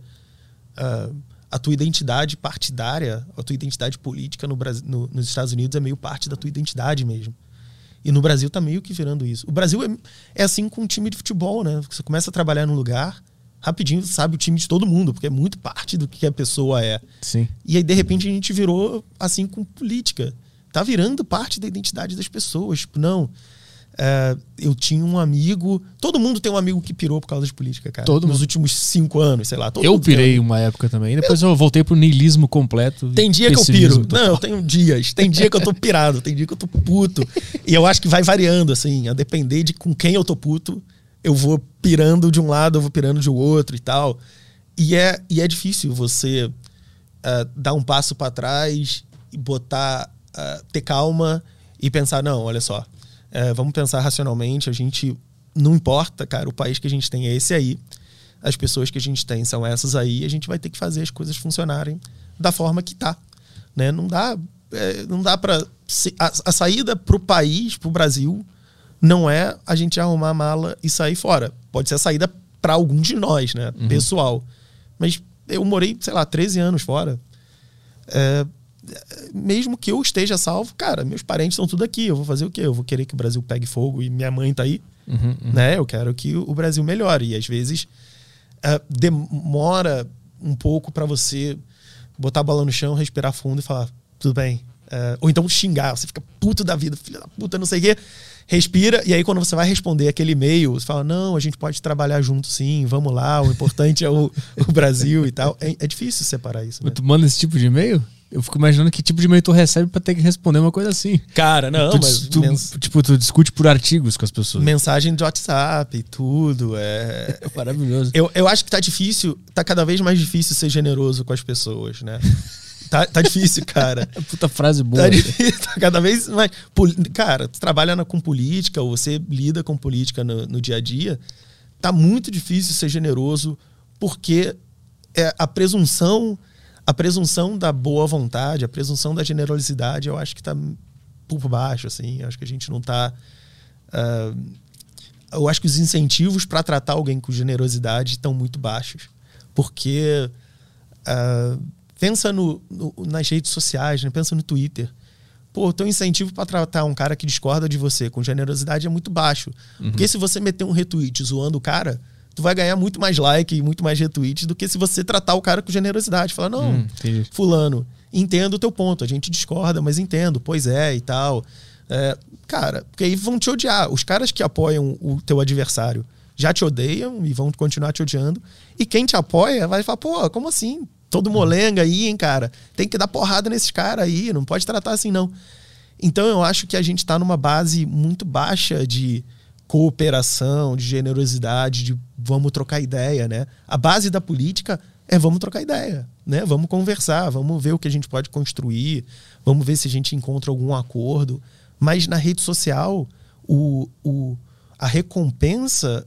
ah, a tua identidade partidária, a tua identidade política no Brasil, no- nos Estados Unidos é meio parte da tua identidade mesmo. E no Brasil tá meio que virando isso. O Brasil é, é assim com um time de futebol, né? Você começa a trabalhar num lugar, rapidinho você sabe o time de todo mundo, porque é muito parte do que a pessoa é. Sim. E aí, de repente, a gente virou assim com política. Tá virando parte da identidade das pessoas. Tipo, não. É, eu tinha um amigo. Todo mundo tem um amigo que pirou por causa de política, cara. Todo Nos mundo. últimos cinco anos, sei lá. Eu um pirei uma época também, depois eu voltei pro niilismo completo. tem dia que eu piro. total. Não, eu tenho dias. Tem dia que eu tô pirado, tem dia que eu tô puto. E eu acho que vai variando, assim, a depender de com quem eu tô puto, eu vou pirando de um lado, eu vou pirando de outro e tal. E é, e é difícil você ah, dar um passo para trás e botar, ah, ter calma e pensar, não, olha só, eh, vamos pensar racionalmente, a gente, não importa, cara, o país que a gente tem é esse aí, as pessoas que a gente tem são essas aí, a gente vai ter que fazer as coisas funcionarem da forma que tá, né? Não dá, é, não dá para a, a saída pro país, pro Brasil, não é a gente arrumar a mala e sair fora. Pode ser a saída para alguns de nós, né, pessoal. Mas eu morei, sei lá, 13 anos fora. É, mesmo que eu esteja salvo, cara, meus parentes estão tudo aqui. Eu vou fazer o quê? Eu vou querer que o Brasil pegue fogo e minha mãe tá aí, Uhum, uhum. né? Eu quero que o Brasil melhore. E às vezes é, demora um pouco para você botar a bola no chão, respirar fundo e falar, tudo bem. É, ou então xingar, você fica puto da vida, filha da puta, não sei o quê. Respira, e aí quando você vai responder aquele e-mail, você fala, não, a gente pode trabalhar junto sim, vamos lá, o importante é o, [laughs] o Brasil e tal. É, é difícil separar isso, né? Tu manda esse tipo de e-mail? Eu fico imaginando que tipo de e-mail tu recebe pra ter que responder uma coisa assim. Cara, não, tu, mas tu- mens- tipo, tu discute por artigos com as pessoas. mensagem de WhatsApp e tudo, é... É [laughs] maravilhoso. Eu, eu acho que tá difícil, tá cada vez mais difícil ser generoso com as pessoas, né? [laughs] Tá, tá difícil, cara. [laughs] Puta frase boa. Tá difícil, tá cada vez mais. Cara, tu trabalha na- com política, ou você lida com política no, no dia a dia, tá muito difícil ser generoso, porque é a presunção, a presunção da boa vontade, a presunção da generosidade, eu acho que tá por baixo, assim. Eu acho que a gente não tá. ah, eu acho que os incentivos para tratar alguém com generosidade estão muito baixos. Porque ah, pensa no, no- nas redes sociais, né? pensa no Twitter. Pô, o teu incentivo para tratar um cara que discorda de você com generosidade é muito baixo. Porque se você meter um retweet zoando o cara, tu vai ganhar muito mais like e muito mais retweets do que se você tratar o cara com generosidade. Falar, não, Hum, fulano, entendo o teu ponto, a gente discorda, mas entendo, pois é e tal. É, cara, porque aí vão te odiar. Os caras que apoiam o teu adversário já te odeiam e vão continuar te odiando. E quem te apoia vai falar, pô, como assim? Todo molenga aí, hein, cara? Tem que dar porrada nesses caras aí, não pode tratar assim, não. Então eu acho que a gente está numa base muito baixa de cooperação, de generosidade, de vamos trocar ideia, né? A base da política é vamos trocar ideia, né? Vamos conversar, vamos ver o que a gente pode construir, vamos ver se a gente encontra algum acordo. Mas na rede social, o, o, a recompensa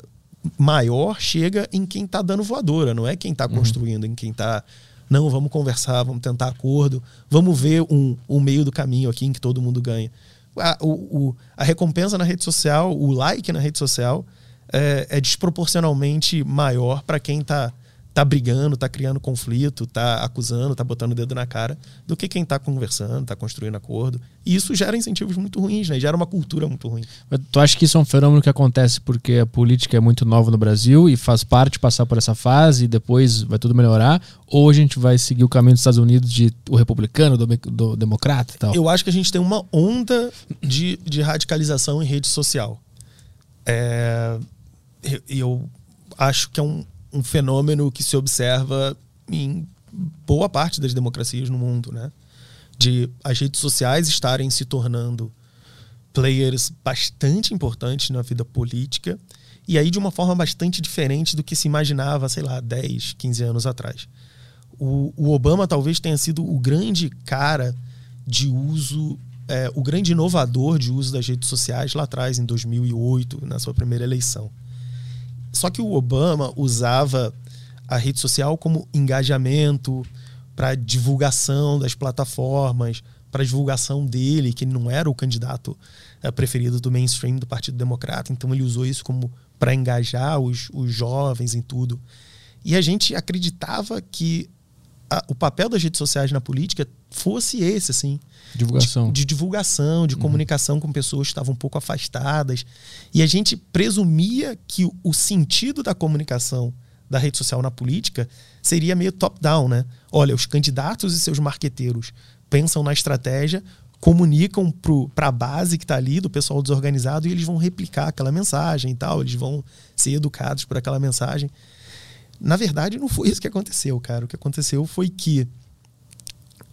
maior chega em quem está dando voadora, não é quem está construindo, em quem está não, vamos conversar, vamos tentar acordo, vamos ver um, um meio do caminho aqui em que todo mundo ganha. A, o, a recompensa na rede social, o like na rede social, é, é desproporcionalmente maior para quem tá, tá brigando, tá criando conflito, tá acusando, tá botando o dedo na cara, do que quem tá conversando, tá construindo acordo. E isso gera incentivos muito ruins, né? Gera uma cultura muito ruim. Mas Tu acha que isso é um fenômeno que acontece porque a política é muito nova no Brasil e faz parte passar por essa fase e depois vai tudo melhorar? Ou a gente vai seguir o caminho dos Estados Unidos de o republicano, do, do democrata e tal? Eu acho que a gente tem uma onda de, de radicalização em rede social. É, eu- eu acho que é um, um fenômeno que se observa em boa parte das democracias no mundo, né? De as redes sociais estarem se tornando players bastante importantes na vida política e aí de uma forma bastante diferente do que se imaginava, sei lá, 10, 15 anos atrás. O, o Obama talvez tenha sido o grande cara de uso, é, o grande inovador de uso das redes sociais lá atrás, em 2008, na sua primeira eleição. Só que o Obama usava a rede social como engajamento, para divulgação das plataformas, para divulgação dele, que ele não era o candidato eh, preferido do mainstream do Partido Democrata, então ele usou isso como para engajar os, os jovens em tudo. E a gente acreditava que a- o papel das redes sociais na política fosse esse, assim, Divulgação. de, de divulgação, de comunicação com pessoas que estavam um pouco afastadas. E a gente presumia que o, o sentido da comunicação da rede social na política seria meio top-down, né? Olha, os candidatos e seus marqueteiros pensam na estratégia, comunicam para a base que está ali, do pessoal desorganizado, e eles vão replicar aquela mensagem e tal, eles vão ser educados por aquela mensagem. Na verdade, não foi isso que aconteceu, cara. O que aconteceu foi que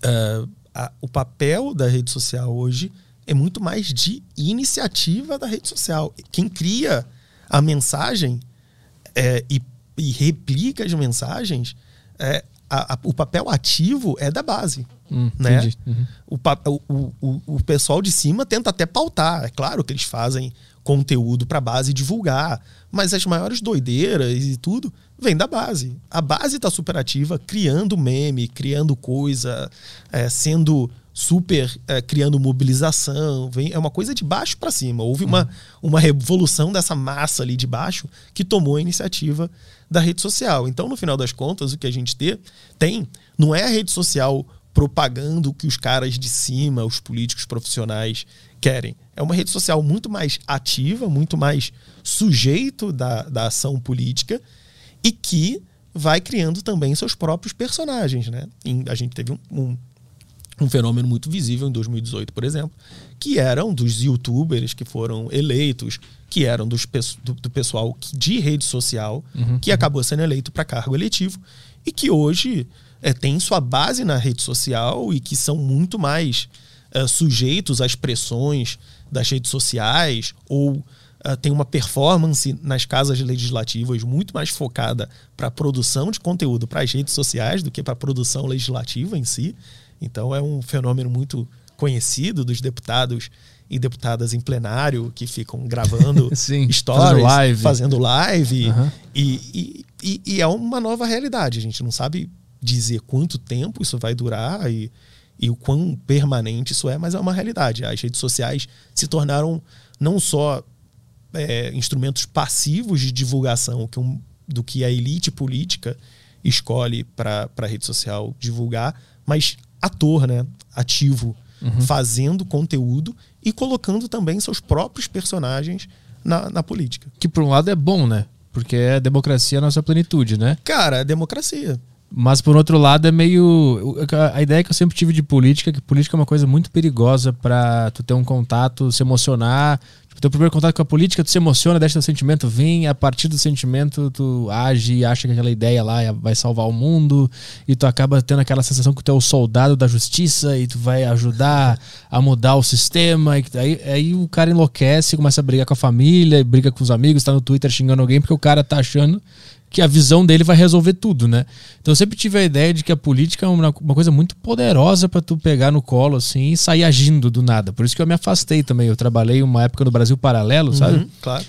ah, a- o papel da rede social hoje é muito mais de iniciativa da rede social. Quem cria a mensagem é, e, e replica as mensagens, é, a- a- o papel ativo é da base. Hum, né? Uhum. O, o, o, o pessoal de cima tenta até pautar. É claro que eles fazem conteúdo para a base divulgar, mas as maiores doideiras e tudo vem da base. A base está super ativa, criando meme, criando coisa, é, sendo super é, criando mobilização. Vem, é uma coisa de baixo para cima. Houve uma, uma revolução dessa massa ali de baixo que tomou a iniciativa da rede social. Então, no final das contas, o que a gente ter, tem não é a rede social propagando o que os caras de cima, os políticos profissionais querem. É uma rede social muito mais ativa, muito mais sujeito da, da ação política e que vai criando também seus próprios personagens. Né? A gente teve um, um, um fenômeno muito visível em 2018, por exemplo, que eram dos youtubers que foram eleitos, que eram dos, do, do pessoal que- de rede social, que acabou sendo eleito para cargo eletivo e que hoje eh, tem sua base na rede social e que são muito mais eh, sujeitos às pressões das redes sociais ou eh, tem uma performance nas casas legislativas muito mais focada para a produção de conteúdo para as redes sociais do que para a produção legislativa em si. Então é um fenômeno muito conhecido dos deputados e deputadas em plenário que ficam gravando [laughs] Sim, stories, fazendo live. fazendo live. E, e, e, e é uma nova realidade. A gente não sabe dizer quanto tempo isso vai durar e, e o quão permanente isso é, mas é uma realidade. As redes sociais se tornaram não só é, instrumentos passivos de divulgação que um- do que a elite política escolhe para a rede social divulgar, mas ator, né? ativo, fazendo conteúdo e colocando também seus próprios personagens na, na política. Que por um lado é bom, né? Porque é democracia na sua plenitude, né? Cara, é democracia. Mas por outro lado é meio. A ideia que eu sempre tive de política é que política é uma coisa muito perigosa pra tu ter um contato, se emocionar. Tipo, teu primeiro contato com a política, tu se emociona, deixa teu sentimento e a partir do sentimento tu age e acha que aquela ideia lá é- vai salvar o mundo, e tu acaba tendo aquela sensação que tu é o soldado da justiça e tu vai ajudar a mudar o sistema. E aí, aí o cara enlouquece, começa a brigar com a família, briga com os amigos, tá no Twitter xingando alguém porque o cara tá achando que a visão dele vai resolver tudo, né? Então eu sempre tive a ideia de que a política é uma, uma coisa muito poderosa pra tu pegar no colo assim e sair agindo do nada. Por isso que eu me afastei também. Eu trabalhei uma época no Brasil Paralelo, sabe? Uhum, claro.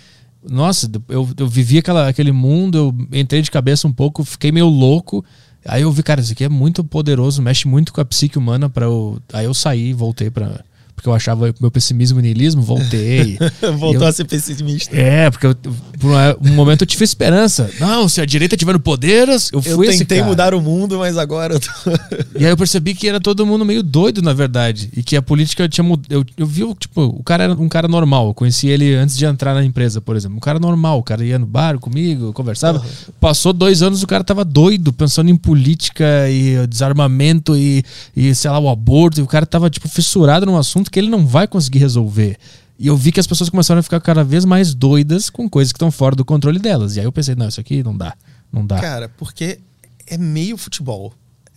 Nossa, eu, eu vivi aquela, aquele mundo, eu entrei de cabeça um pouco, fiquei meio louco. Aí eu vi, cara, isso aqui é muito poderoso, mexe muito com a psique humana para eu. Aí eu saí, voltei para porque eu achava meu pessimismo e niilismo, voltei. [laughs] Voltou Eu- a ser pessimista. É, porque eu, por um momento eu tive esperança. Não, se a direita tiver no poder, eu fui Eu tentei mudar o mundo, mas agora eu tô... [laughs] E aí eu percebi que era todo mundo meio doido, na verdade. E que a política tinha mudado. Eu, eu vi, tipo, o cara era um cara normal. Eu conheci ele antes de entrar na empresa, por exemplo. Um cara normal. O cara ia no bar comigo, conversava. Passou dois anos, o cara tava doido, pensando em política e desarmamento e, e, sei lá, o aborto. E o cara tava, tipo, fissurado num assunto que ele não vai conseguir resolver. E eu vi que as pessoas começaram a ficar cada vez mais doidas com coisas que estão fora do controle delas. E aí eu pensei, não, isso aqui não dá. Não dá. Cara, porque é meio futebol,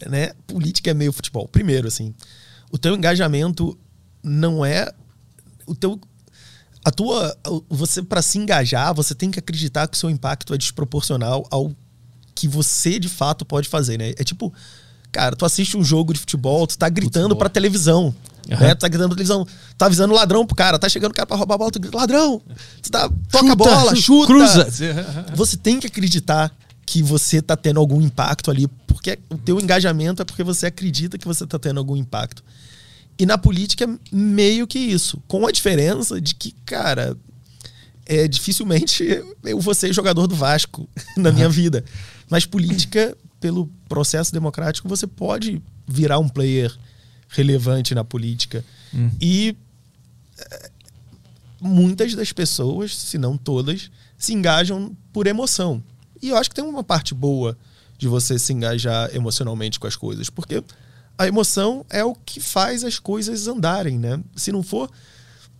né? Política é meio futebol. Primeiro, assim, o teu engajamento não é o teu a tua você para se engajar, você tem que acreditar que o seu impacto é desproporcional ao que você de fato pode fazer, né? É tipo, cara, tu assiste um jogo de futebol, tu tá gritando pra televisão. Aham. Né? Tu tá gritando pra televisão, tá avisando o ladrão pro cara, tá chegando o cara pra roubar a bola, tu grita, ladrão! Tu tá, toca a bola, chuta! Cruza. [laughs] Você tem que acreditar que você tá tendo algum impacto ali, porque o teu engajamento é porque você acredita que você tá tendo algum impacto. E na política é meio que isso, com a diferença de que, cara, é dificilmente eu vou ser jogador do Vasco [laughs] na minha vida. Mas política, pelo processo democrático, você pode virar um player relevante na política. E eh, muitas das pessoas, se não todas, se engajam por emoção. E eu acho que tem uma parte boa de você se engajar emocionalmente com as coisas, porque a emoção é o que faz as coisas andarem, né? Se não for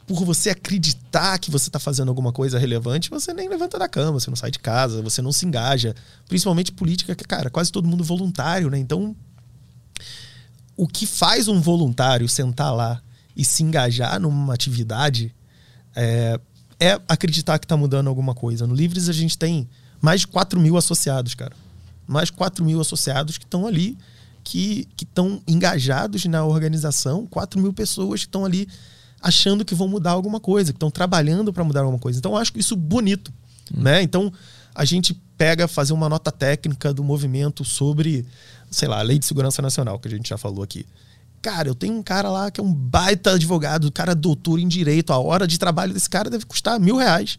por você acreditar que você está fazendo alguma coisa relevante, você nem levanta da cama, você não sai de casa, você não se engaja. Principalmente política, que, cara, quase todo mundo voluntário, né? Então, o que faz um voluntário sentar lá e se engajar numa atividade é, é acreditar que está mudando alguma coisa. No Livres a gente tem mais de 4 mil associados, cara. Mais de 4 mil associados que estão ali, que estão engajados na organização, 4 mil pessoas que estão ali achando que vão mudar alguma coisa, que estão trabalhando para mudar alguma coisa. Então eu acho isso bonito, né? Então a gente pega fazer uma nota técnica do movimento sobre, sei lá, Lei de Segurança Nacional, que a gente já falou aqui. Cara, eu tenho um cara lá que é um baita advogado, o cara é doutor em direito, a hora de trabalho desse cara deve custar mil reais.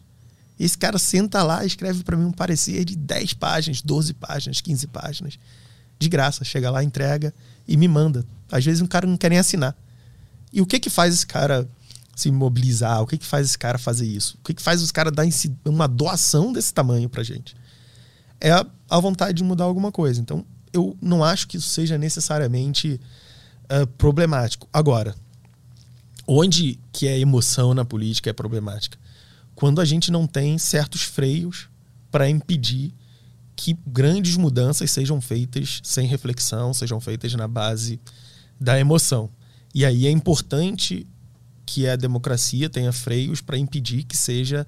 Esse cara senta lá escreve para mim um parecer de 10 páginas, 12 páginas, 15 páginas. De graça. Chega lá, entrega e me manda. Às vezes um cara não quer nem assinar. E o que que faz esse cara se mobilizar? O que que faz esse cara fazer isso? O que que faz os caras dar uma doação desse tamanho pra gente? É a vontade de mudar alguma coisa. Então, eu não acho que isso seja necessariamente ah, problemático. Agora, onde que a emoção na política é problemática? Quando a gente não tem certos freios para impedir que grandes mudanças sejam feitas sem reflexão, sejam feitas na base da emoção. E aí é importante que a democracia tenha freios para impedir que seja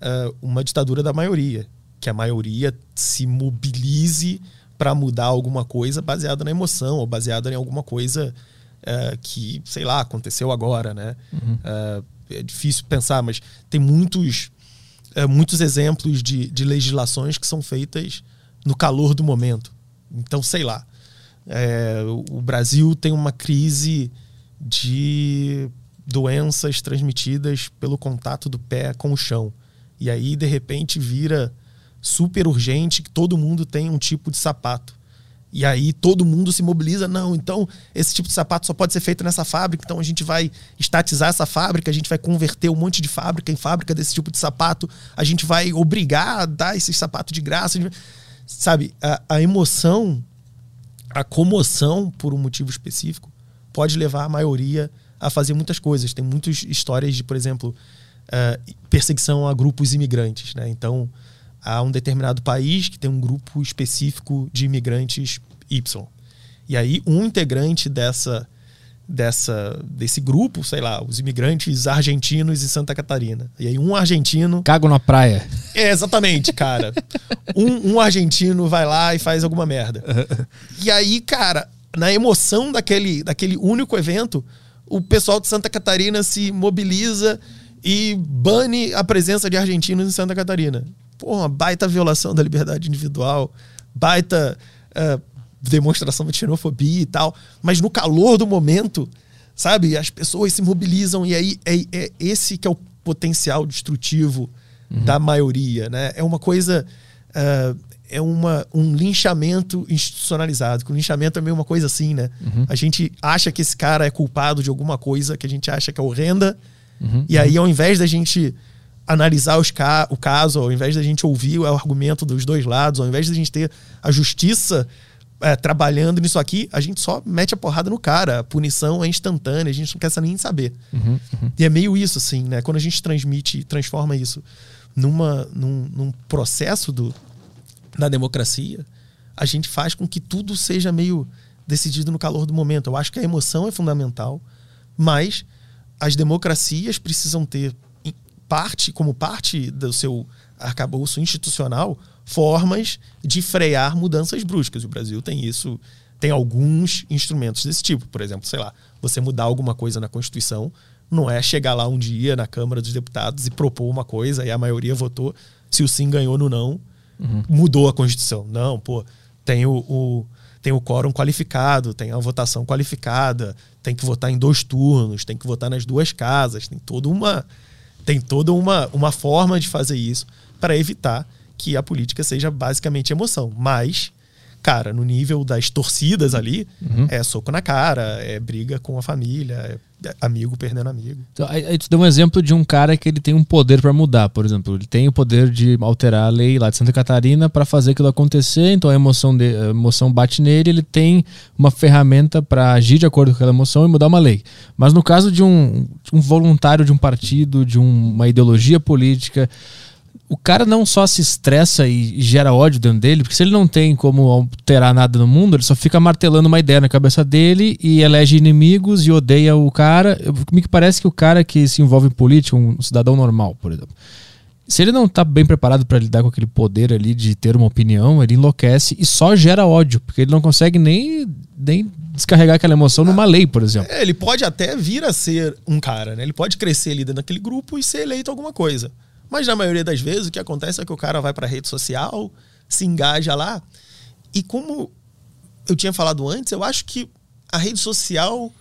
ah, uma ditadura da maioria, que a maioria se mobilize para mudar alguma coisa baseada na emoção ou baseada em alguma coisa é, que, sei lá, aconteceu agora, né? É, é difícil pensar, mas tem muitos, é, muitos exemplos de, de legislações que são feitas no calor do momento. Então, sei lá. É, o Brasil tem uma crise de doenças transmitidas pelo contato do pé com o chão. E aí, de repente, vira super urgente que todo mundo tem um tipo de sapato. E aí todo mundo se mobiliza, não, então esse tipo de sapato só pode ser feito nessa fábrica, então a gente vai estatizar essa fábrica, a gente vai converter um monte de fábrica em fábrica desse tipo de sapato, a gente vai obrigar a dar esses sapatos de graça. Sabe, a, a emoção, a comoção por um motivo específico pode levar a maioria a fazer muitas coisas. Tem muitas histórias de, por exemplo, uh, perseguição a grupos imigrantes. Né? Então, há um determinado país que tem um grupo específico de imigrantes Y. E aí, um integrante dessa, dessa, desse grupo, sei lá, os imigrantes argentinos em Santa Catarina. E aí, um argentino. Cago na praia. É, exatamente, cara. um, um argentino vai lá e faz alguma merda. e aí, cara, na emoção daquele, daquele único evento, o pessoal de Santa Catarina se mobiliza e bane a presença de argentinos em Santa Catarina. Pô, uma baita violação da liberdade individual, baita uh, demonstração de xenofobia e tal. Mas no calor do momento, sabe, as pessoas se mobilizam e aí é, é esse que é o potencial destrutivo uhum. da maioria, né? É uma coisa. Uh, é uma, um linchamento institucionalizado. Que o linchamento é meio uma coisa assim, né? Uhum. A gente acha que esse cara é culpado de alguma coisa que a gente acha que é horrenda. Uhum. E aí, ao invés da gente analisar os ca o caso, ao invés da gente ouvir o argumento dos dois lados, ao invés da gente ter a justiça é, trabalhando nisso aqui, a gente só mete a porrada no cara. A punição é instantânea, a gente não quer nem saber. Uhum, uhum. E é meio isso, assim, né? Quando a gente transmite, transforma isso numa, num, num processo do, na democracia, a gente faz com que tudo seja meio decidido no calor do momento. Eu acho que a emoção é fundamental, mas as democracias precisam ter parte, como parte do seu arcabouço institucional, formas de frear mudanças bruscas. O Brasil tem isso, tem alguns instrumentos desse tipo. Por exemplo, sei lá, você mudar alguma coisa na Constituição não é chegar lá um dia na Câmara dos Deputados e propor uma coisa e a maioria votou, se o sim ganhou no não, uhum. mudou a Constituição. Não, pô, tem o, o, tem o quórum qualificado, tem a votação qualificada, tem que votar em dois turnos, tem que votar nas duas casas, tem toda uma tem toda uma, uma forma de fazer isso para evitar que a política seja basicamente emoção. Mas cara, no nível das torcidas ali, uhum. é soco na cara, é briga com a família, é amigo perdendo amigo. Então, aí, tu deu um exemplo de um cara que ele tem um poder para mudar, por exemplo, ele tem o poder de alterar a lei lá de Santa Catarina para fazer aquilo acontecer, então a emoção, de, a emoção bate nele, ele tem uma ferramenta para agir de acordo com aquela emoção e mudar uma lei. Mas no caso de um, um voluntário de um partido, de um, uma ideologia política, o cara não só se estressa e gera ódio dentro dele, porque se ele não tem como alterar nada no mundo, ele só fica martelando uma ideia na cabeça dele e elege inimigos e odeia o cara. Me parece que o cara que se envolve em política, um cidadão normal, por exemplo, se ele não está bem preparado para lidar com aquele poder ali de ter uma opinião, ele enlouquece e só gera ódio, porque ele não consegue nem, nem descarregar aquela emoção numa lei, por exemplo. É, ele pode até vir a ser um cara, né? Ele pode crescer ali dentro daquele grupo e ser eleito alguma coisa. Mas na maioria das vezes o que acontece é que o cara vai para a rede social, se engaja lá. E como eu tinha falado antes, eu acho que a rede social.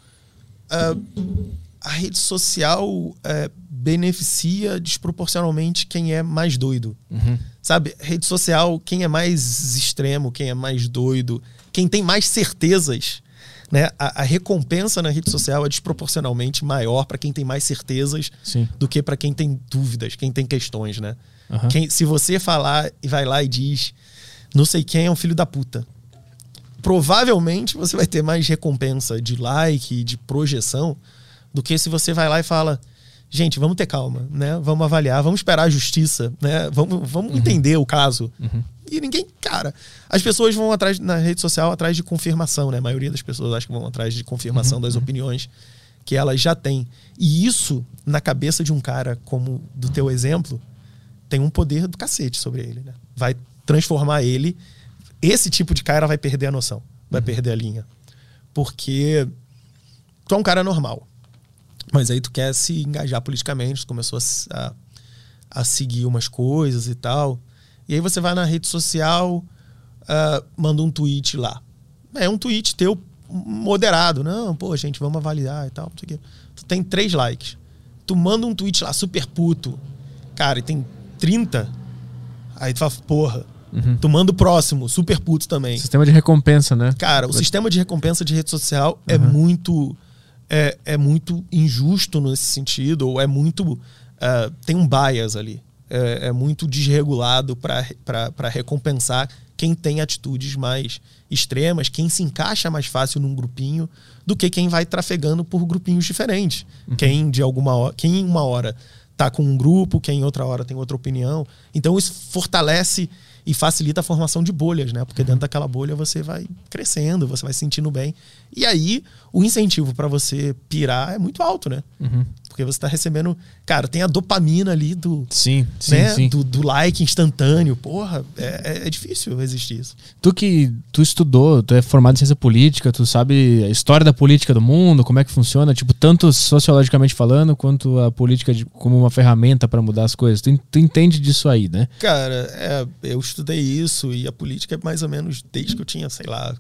Uh, a rede social uh, beneficia desproporcionalmente quem é mais doido. Uhum. Sabe? Rede social, quem é mais extremo, quem é mais doido, quem tem mais certezas né, a, a, recompensa na rede social é desproporcionalmente maior para quem tem mais certezas Sim. do que para quem tem dúvidas, quem tem questões, né? Uhum. Quem, se você falar e vai lá e diz, não sei quem é um filho da puta, provavelmente você vai ter mais recompensa de like, de projeção, do que se você vai lá e fala, gente, vamos ter calma, né? Vamos avaliar, vamos esperar a justiça, né? Vamos, vamos uhum. entender o caso. Uhum. E ninguém, cara, as pessoas vão atrás na rede social atrás de confirmação, né? A maioria das pessoas acho que vão atrás de confirmação uhum. das uhum. opiniões que elas já têm. E isso na cabeça de um cara como do teu exemplo tem um poder do cacete sobre ele, né? Vai transformar ele esse tipo de cara vai perder a noção, vai uhum. perder a linha. Porque tu é um cara normal. Mas aí tu quer se engajar politicamente, tu começou a, a, seguir umas coisas e tal. E aí você vai na rede social, uh, manda um tweet lá. É um tweet teu moderado. Não, pô, gente, vamos avaliar e tal. Tu tem três likes. Tu manda um tweet lá, super puto. Cara, e tem 30. Aí tu fala, porra. Uhum. Tu manda o próximo, super puto também. Sistema de recompensa, né? Cara, o sistema de recompensa de rede social uhum. é muito é, é muito injusto nesse sentido, ou é muito. Uh, tem um bias ali. É, é muito desregulado para recompensar quem tem atitudes mais extremas, quem se encaixa mais fácil num grupinho, do que quem vai trafegando por grupinhos diferentes. Uhum. Quem de alguma hora, quem em uma hora tá com um grupo, quem em outra hora tem outra opinião. Então isso fortalece e facilita a formação de bolhas, né? Porque dentro daquela bolha você vai crescendo, você vai se sentindo bem. E aí o incentivo para você pirar é muito alto, né? Uhum. Porque você está recebendo. Cara, tem a dopamina ali do. Sim, sim, né? sim. Do, do, like instantâneo. Porra, é, é, é, difícil resistir isso. Tu que tu estudou, tu é formado em ciência política, tu sabe a história da política do mundo, como é que funciona, tipo, tanto sociologicamente falando, quanto a política de, como uma ferramenta para mudar as coisas. Tu, tu, entende disso aí, né? Cara, é, eu estudei isso e a política é mais ou menos desde que eu tinha, sei lá,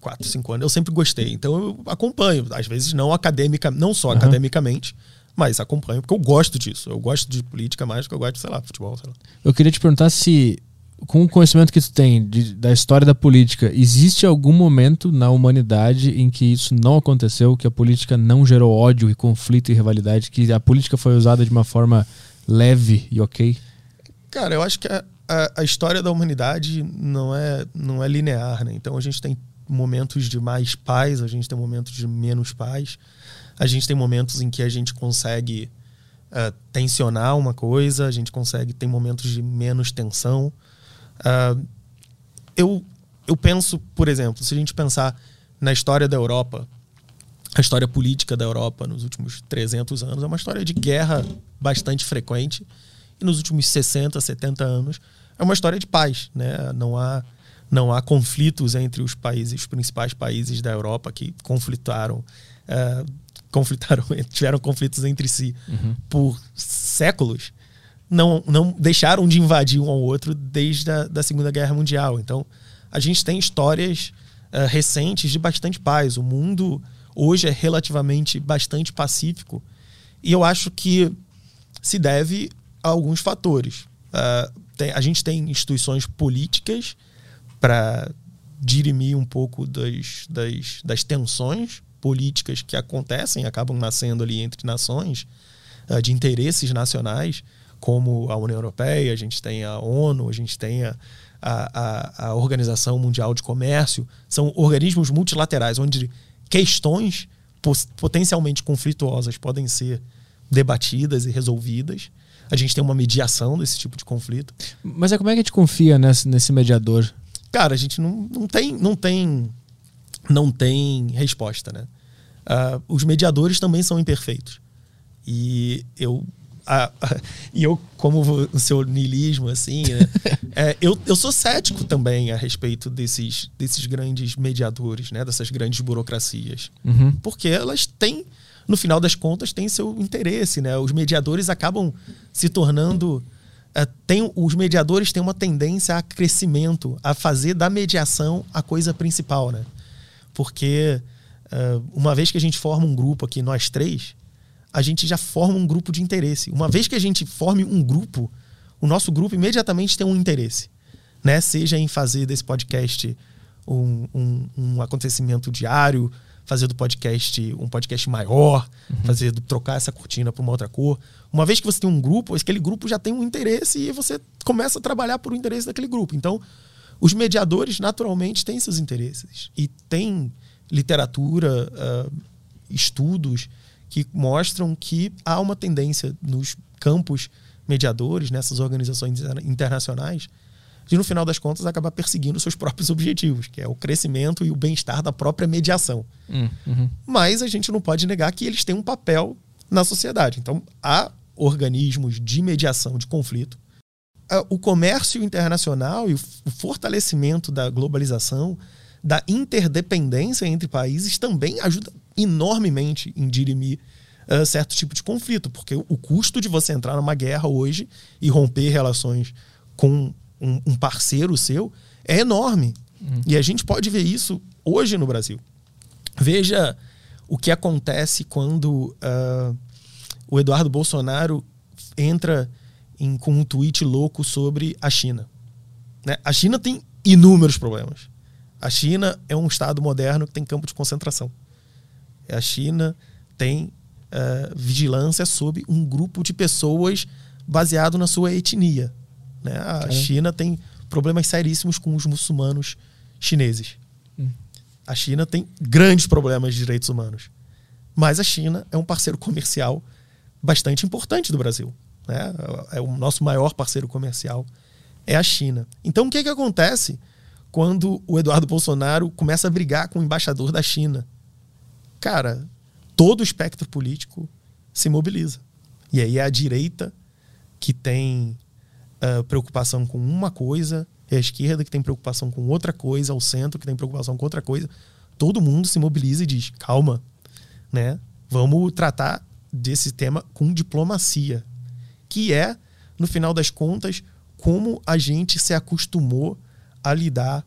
4, 5 anos, eu sempre gostei. Então eu acompanho, às vezes não acadêmica, não só uhum. academicamente, mas acompanho, porque eu gosto disso. Eu gosto de política mais do que eu gosto de, sei lá, futebol, sei lá. Eu queria te perguntar se, com o conhecimento que tu tem de, da história da política, existe algum momento na humanidade em que isso não aconteceu, que a política não gerou ódio e conflito e rivalidade, que a política foi usada de uma forma leve e ok? Cara, eu acho que a, a, a história da humanidade não é, não é linear, né? Então a gente tem momentos de mais paz, a gente tem momentos de menos paz. A gente tem momentos em que a gente consegue uh, tensionar uma coisa, a gente consegue tem momentos de menos tensão. Uh, eu, eu penso, por exemplo, se a gente pensar na história da Europa, a história política da Europa nos últimos 300 anos é uma história de guerra bastante frequente. E nos últimos 60, 70 anos é uma história de paz. Né? Não, há, não há conflitos entre os países, os principais países da Europa que conflitaram uh, conflitaram, [laughs] tiveram conflitos entre si uhum. por séculos, não, não deixaram de invadir um ao outro desde a da Segunda Guerra Mundial. Então, a gente tem histórias uh, recentes de bastante paz. O mundo hoje é relativamente bastante pacífico. E eu acho que se deve a alguns fatores. Uh, tem, a gente tem instituições políticas para dirimir um pouco das, das, das tensões políticas que acontecem, acabam nascendo ali entre nações, uh, de interesses nacionais, como a União Europeia, a gente tem a ONU, a gente tem a, a, a, Organização Mundial de Comércio, são organismos multilaterais onde questões potencialmente conflituosas podem ser debatidas e resolvidas. A gente tem uma mediação desse tipo de conflito. Mas é como é que a gente confia nesse, nesse mediador? Cara, a gente não, não tem, não tem não tem resposta, né? Uh, os mediadores também são imperfeitos. E eu, e eu como o seu niilismo, assim, né? [laughs] é, eu, eu sou cético também a respeito desses, desses grandes mediadores, né? Dessas grandes burocracias. Uhum. Porque elas têm, no final das contas, têm seu interesse, né? Os mediadores acabam se tornando... Uh, tem, os mediadores têm uma tendência a crescimento, a fazer da mediação a coisa principal, né? Porque uh, uma vez que a gente forma um grupo aqui, nós três, a gente já forma um grupo de interesse. Uma vez que a gente forme um grupo, o nosso grupo imediatamente tem um interesse. Né? Seja em fazer desse podcast um, um, um acontecimento diário, fazer do podcast um podcast maior, uhum. fazer do, trocar essa cortina para uma outra cor. Uma vez que você tem um grupo, aquele grupo já tem um interesse e você começa a trabalhar por um interesse daquele grupo. Então, os mediadores, naturalmente, têm seus interesses. E tem literatura, uh, estudos que mostram que há uma tendência nos campos mediadores, nessas organizações internacionais, de no final das contas acabar perseguindo seus próprios objetivos, que é o crescimento e o bem-estar da própria mediação. Hum, uhum. Mas a gente não pode negar que eles têm um papel na sociedade. Então, há organismos de mediação de conflito o comércio internacional e o fortalecimento da globalização, da interdependência entre países também ajuda enormemente em dirimir uh, certo tipo de conflito, porque o custo de você entrar numa guerra hoje e romper relações com um, um parceiro seu é enorme. Uhum. E a gente pode ver isso hoje no Brasil. Veja o que acontece quando uh, o Eduardo Bolsonaro entra em, com um tweet louco sobre a China. Né? A China tem inúmeros problemas. A China é um Estado moderno que tem campo de concentração. A China tem uh, vigilância sobre um grupo de pessoas baseado na sua etnia. Né? A China tem problemas seríssimos com os muçulmanos chineses. Hum. A China tem grandes problemas de direitos humanos. Mas a China é um parceiro comercial bastante importante do Brasil. Né? É o nosso maior parceiro comercial é a China. Então o que, que acontece quando o Eduardo Bolsonaro começa a brigar com o embaixador da China? Cara, todo o espectro político se mobiliza. E aí é a direita que tem uh, preocupação com uma coisa, é a esquerda que tem preocupação com outra coisa, o centro que tem preocupação com outra coisa. Todo mundo se mobiliza e diz: calma, né? Vamos tratar desse tema com diplomacia, que é, no final das contas, como a gente se acostumou a lidar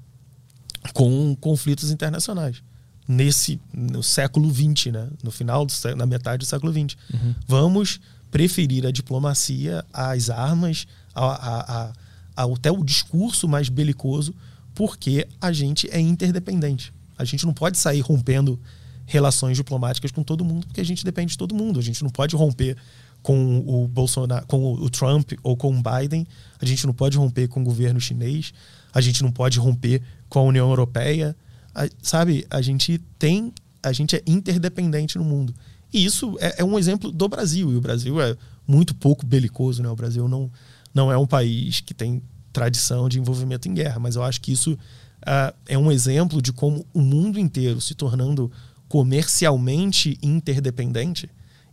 com conflitos internacionais nesse no século XX, né? no final do, na metade do século XX. Uhum. Vamos preferir a diplomacia às armas, a, a, a, a, até o discurso mais belicoso, porque a gente é interdependente. A gente não pode sair rompendo relações diplomáticas com todo mundo, porque a gente depende de todo mundo. A gente não pode romper com o Bolsonaro, com o Trump ou com o Biden. A gente não pode romper com o governo chinês. A gente não pode romper com a União Europeia. A, sabe, a gente tem, a gente é interdependente no mundo. E isso é, é, um exemplo do Brasil. E o Brasil é muito pouco belicoso, né? O Brasil não, não é um país que tem tradição de envolvimento em guerra, mas eu acho que isso uh, é um exemplo de como o mundo inteiro se tornando comercialmente interdependente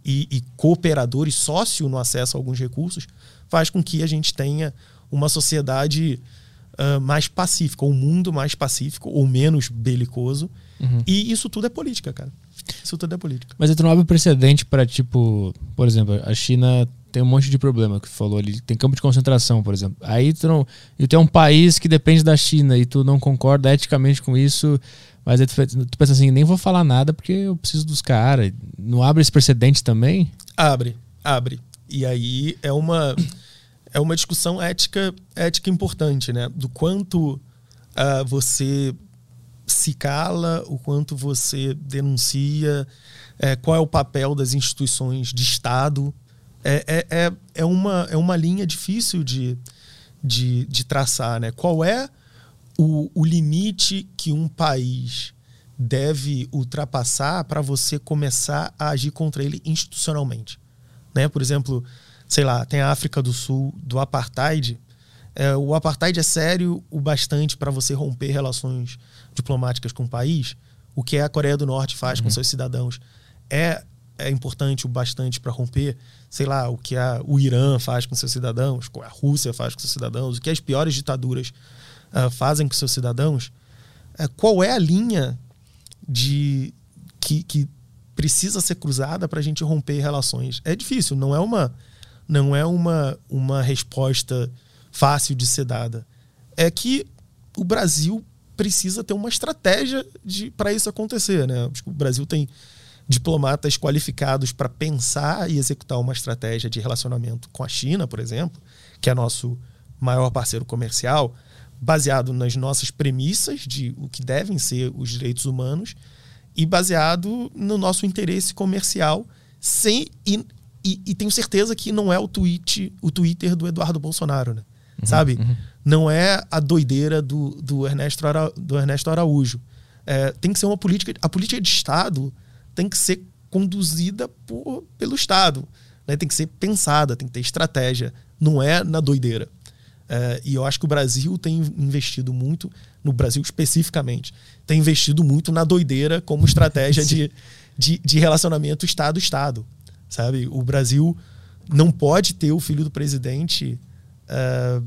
e, e cooperador e sócio no acesso a alguns recursos, faz com que a gente tenha uma sociedade uh, mais pacífica, um mundo mais pacífico, ou menos belicoso. Uhum. E isso tudo é política, cara. Isso tudo é política. Mas tu não abre precedente para, tipo, por exemplo, a China tem um monte de problema que falou ali. Tem campo de concentração, por exemplo. Aí tu não. E tu é um país que depende da China e tu não concorda eticamente com isso. Mas aí tu, tu pensa assim, nem vou falar nada porque eu preciso dos caras. Não abre esse precedente também? Abre, abre. E aí é uma é uma discussão ética ética importante, né? Do quanto uh, você se cala, o quanto você denuncia, é, qual é o papel das instituições de Estado. É, é, é, é, uma, é uma linha difícil de, de, de traçar, né? Qual é o, o limite que um país deve ultrapassar para você começar a agir contra ele institucionalmente. Né? Por exemplo, sei lá, tem a África do Sul do apartheid. É, o apartheid é sério o bastante para você romper relações diplomáticas com o país. O que a Coreia do Norte faz uhum. com seus cidadãos é, é importante o bastante para romper, sei lá, o que a, o Irã faz com seus cidadãos, o que a Rússia faz com seus cidadãos, o que as piores ditaduras uh, fazem com seus cidadãos, uh, qual é a linha de que, que precisa ser cruzada para a gente romper relações? É difícil, não é uma não é uma, uma resposta fácil de ser dada. É que o Brasil precisa ter uma estratégia para isso acontecer. Né? O Brasil tem diplomatas qualificados para pensar e executar uma estratégia de relacionamento com a China, por exemplo, que é nosso maior parceiro comercial baseado nas nossas premissas de o que devem ser os direitos humanos e baseado no nosso interesse comercial sem e, e, e tenho certeza que não é o tweet o Twitter do Eduardo Bolsonaro né? Uhum, sabe uhum. não é a doideira do, do Ernesto Ara, do Ernesto Araújo é, tem que ser uma política a política de Estado tem que ser conduzida por, pelo Estado né? tem que ser pensada tem que ter estratégia não é na doideira é, e eu acho que o Brasil tem investido muito, no Brasil especificamente, tem investido muito na doideira como estratégia [laughs] de, de, de, relacionamento Estado-Estado. Sabe? O Brasil não pode ter o filho do presidente é,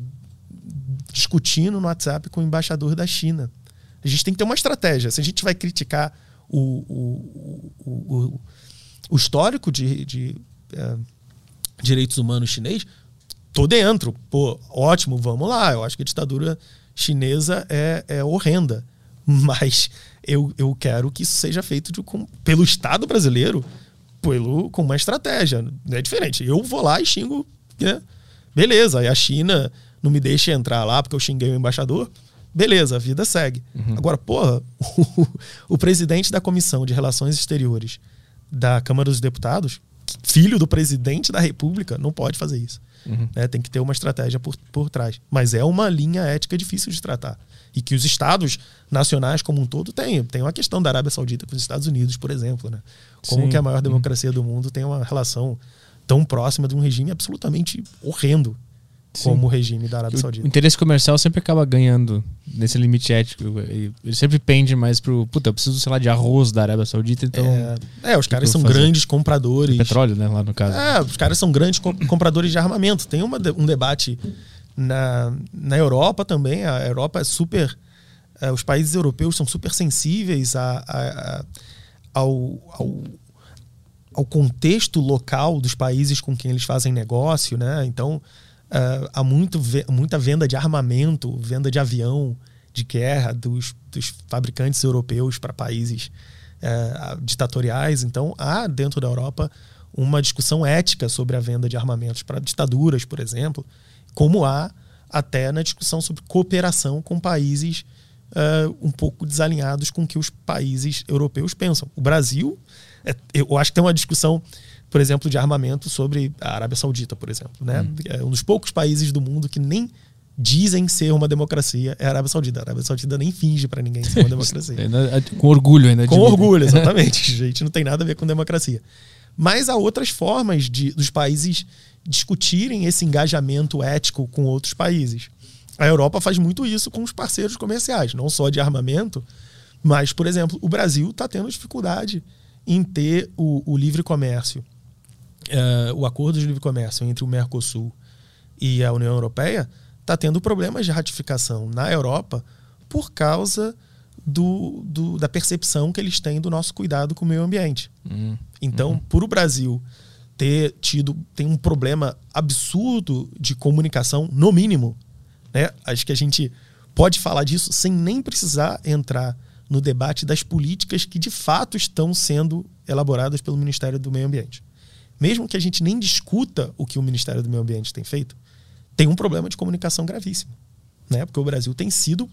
discutindo no WhatsApp com o embaixador da China. A gente tem que ter uma estratégia. Se a gente vai criticar o, o, o, o, o histórico de, de é, direitos humanos chinês, tô dentro. Pô, ótimo, vamos lá. Eu acho que a ditadura chinesa é, é horrenda. [laughs] Mas eu, eu quero que isso seja feito de, com, pelo Estado brasileiro pelo, com uma estratégia. É diferente. Eu vou lá e xingo. Né? Beleza, aí a China não me deixa entrar lá porque eu xinguei o embaixador. Beleza, a vida segue. Uhum. Agora, porra, o, [laughs] o presidente da Comissão de Relações Exteriores da Câmara dos Deputados, filho do presidente da República, não pode fazer isso. Uhum. Né? Tem que ter uma estratégia por, por trás. Mas é uma linha ética difícil de tratar. E que os estados nacionais como um todo têm. Tem uma questão da Arábia Saudita com os Estados Unidos, por exemplo. Né? Como Sim. que a maior democracia uhum. do mundo tem uma relação tão próxima de um regime absolutamente horrendo. Como o regime da Arábia Saudita. O interesse comercial sempre acaba ganhando nesse limite ético. Ele sempre pende mais pro. Puta, eu preciso, sei lá, de arroz da Arábia Saudita, então. É, é os caras são fazer? grandes compradores. De petróleo, né, lá no caso. É, os caras são grandes compradores de armamento. Tem uma, um debate na, na Europa também. A Europa é super. É, os países europeus são super sensíveis a, a, a ao, ao ao contexto local dos países com quem eles fazem negócio, né? Então, uh, há muito, muita venda de armamento, venda de avião de guerra dos, dos fabricantes europeus para países uh, ditatoriais. Então, há dentro da Europa uma discussão ética sobre a venda de armamentos para ditaduras, por exemplo, como há até na discussão sobre cooperação com países uh, um pouco desalinhados com o que os países europeus pensam. O Brasil, é, eu acho que tem uma discussão por exemplo, de armamento sobre a Arábia Saudita, por exemplo. Né? Hum. É um dos poucos países do mundo que nem dizem ser uma democracia é a Arábia Saudita. A Arábia Saudita nem finge para ninguém ser uma [laughs] democracia. com orgulho ainda. Com orgulho, [laughs] exatamente. [laughs] Gente, não tem nada a ver com democracia. Mas há outras formas de, dos países discutirem esse engajamento ético com outros países. A Europa faz muito isso com os parceiros comerciais, não só de armamento, mas, por exemplo, o Brasil está tendo dificuldade em ter o, o livre comércio uh, o acordo de livre comércio entre o Mercosul e a União Europeia está tendo problemas de ratificação na Europa por causa do, do, da percepção que eles têm do nosso cuidado com o meio ambiente. Uhum. Então, uhum. por o Brasil ter tido tem um problema absurdo de comunicação, no mínimo, né? Acho que a gente pode falar disso sem nem precisar entrar no debate das políticas que de fato estão sendo elaboradas pelo Ministério do Meio Ambiente mesmo que a gente nem discuta o que o Ministério do Meio Ambiente tem feito, tem um problema de comunicação gravíssimo. Né? Porque o Brasil tem sido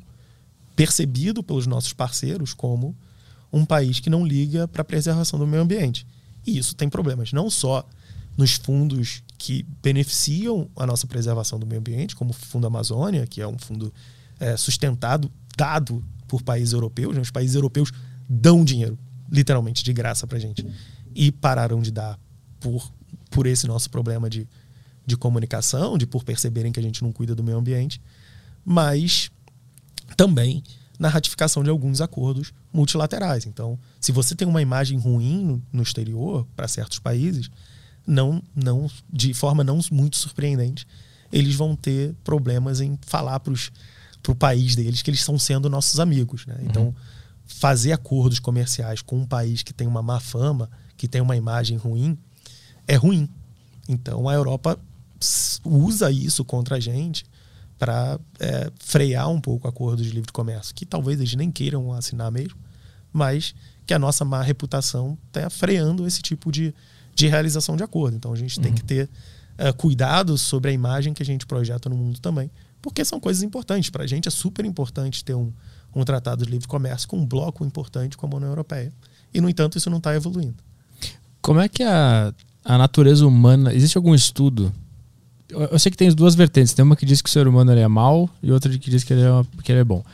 percebido pelos nossos parceiros como um país que não liga para a preservação do meio ambiente. E isso tem problemas não só nos fundos que beneficiam a nossa preservação do meio ambiente, como o Fundo Amazônia, que é um fundo é, sustentado, dado por países europeus. Né? Os países europeus dão dinheiro, literalmente, de graça para gente. E pararam de dar por, por esse nosso problema de, de comunicação, de por perceberem que a gente não cuida do meio ambiente, mas também na ratificação de alguns acordos multilaterais. Então, se você tem uma imagem ruim no, no exterior para certos países, não, não, de forma não muito surpreendente, eles vão ter problemas em falar para o país deles que eles estão sendo nossos amigos. Né? Então, uhum. fazer acordos comerciais com um país que tem uma má fama, que tem uma imagem ruim, é ruim. Então a Europa usa isso contra a gente para é, frear um pouco acordos de livre comércio, que talvez eles nem queiram assinar mesmo, mas que a nossa má reputação está freando esse tipo de, de realização de acordo. Então a gente uhum. tem que ter é, cuidado sobre a imagem que a gente projeta no mundo também, porque são coisas importantes. Para a gente é super importante ter um, um tratado de livre comércio com um bloco importante como a União Europeia. E, no entanto, isso não está evoluindo. Como é que a a natureza humana. Existe algum estudo? Eu, eu, sei que tem duas vertentes. Tem uma que diz que o ser humano é mal e outra que diz que ele é, que ele é bom.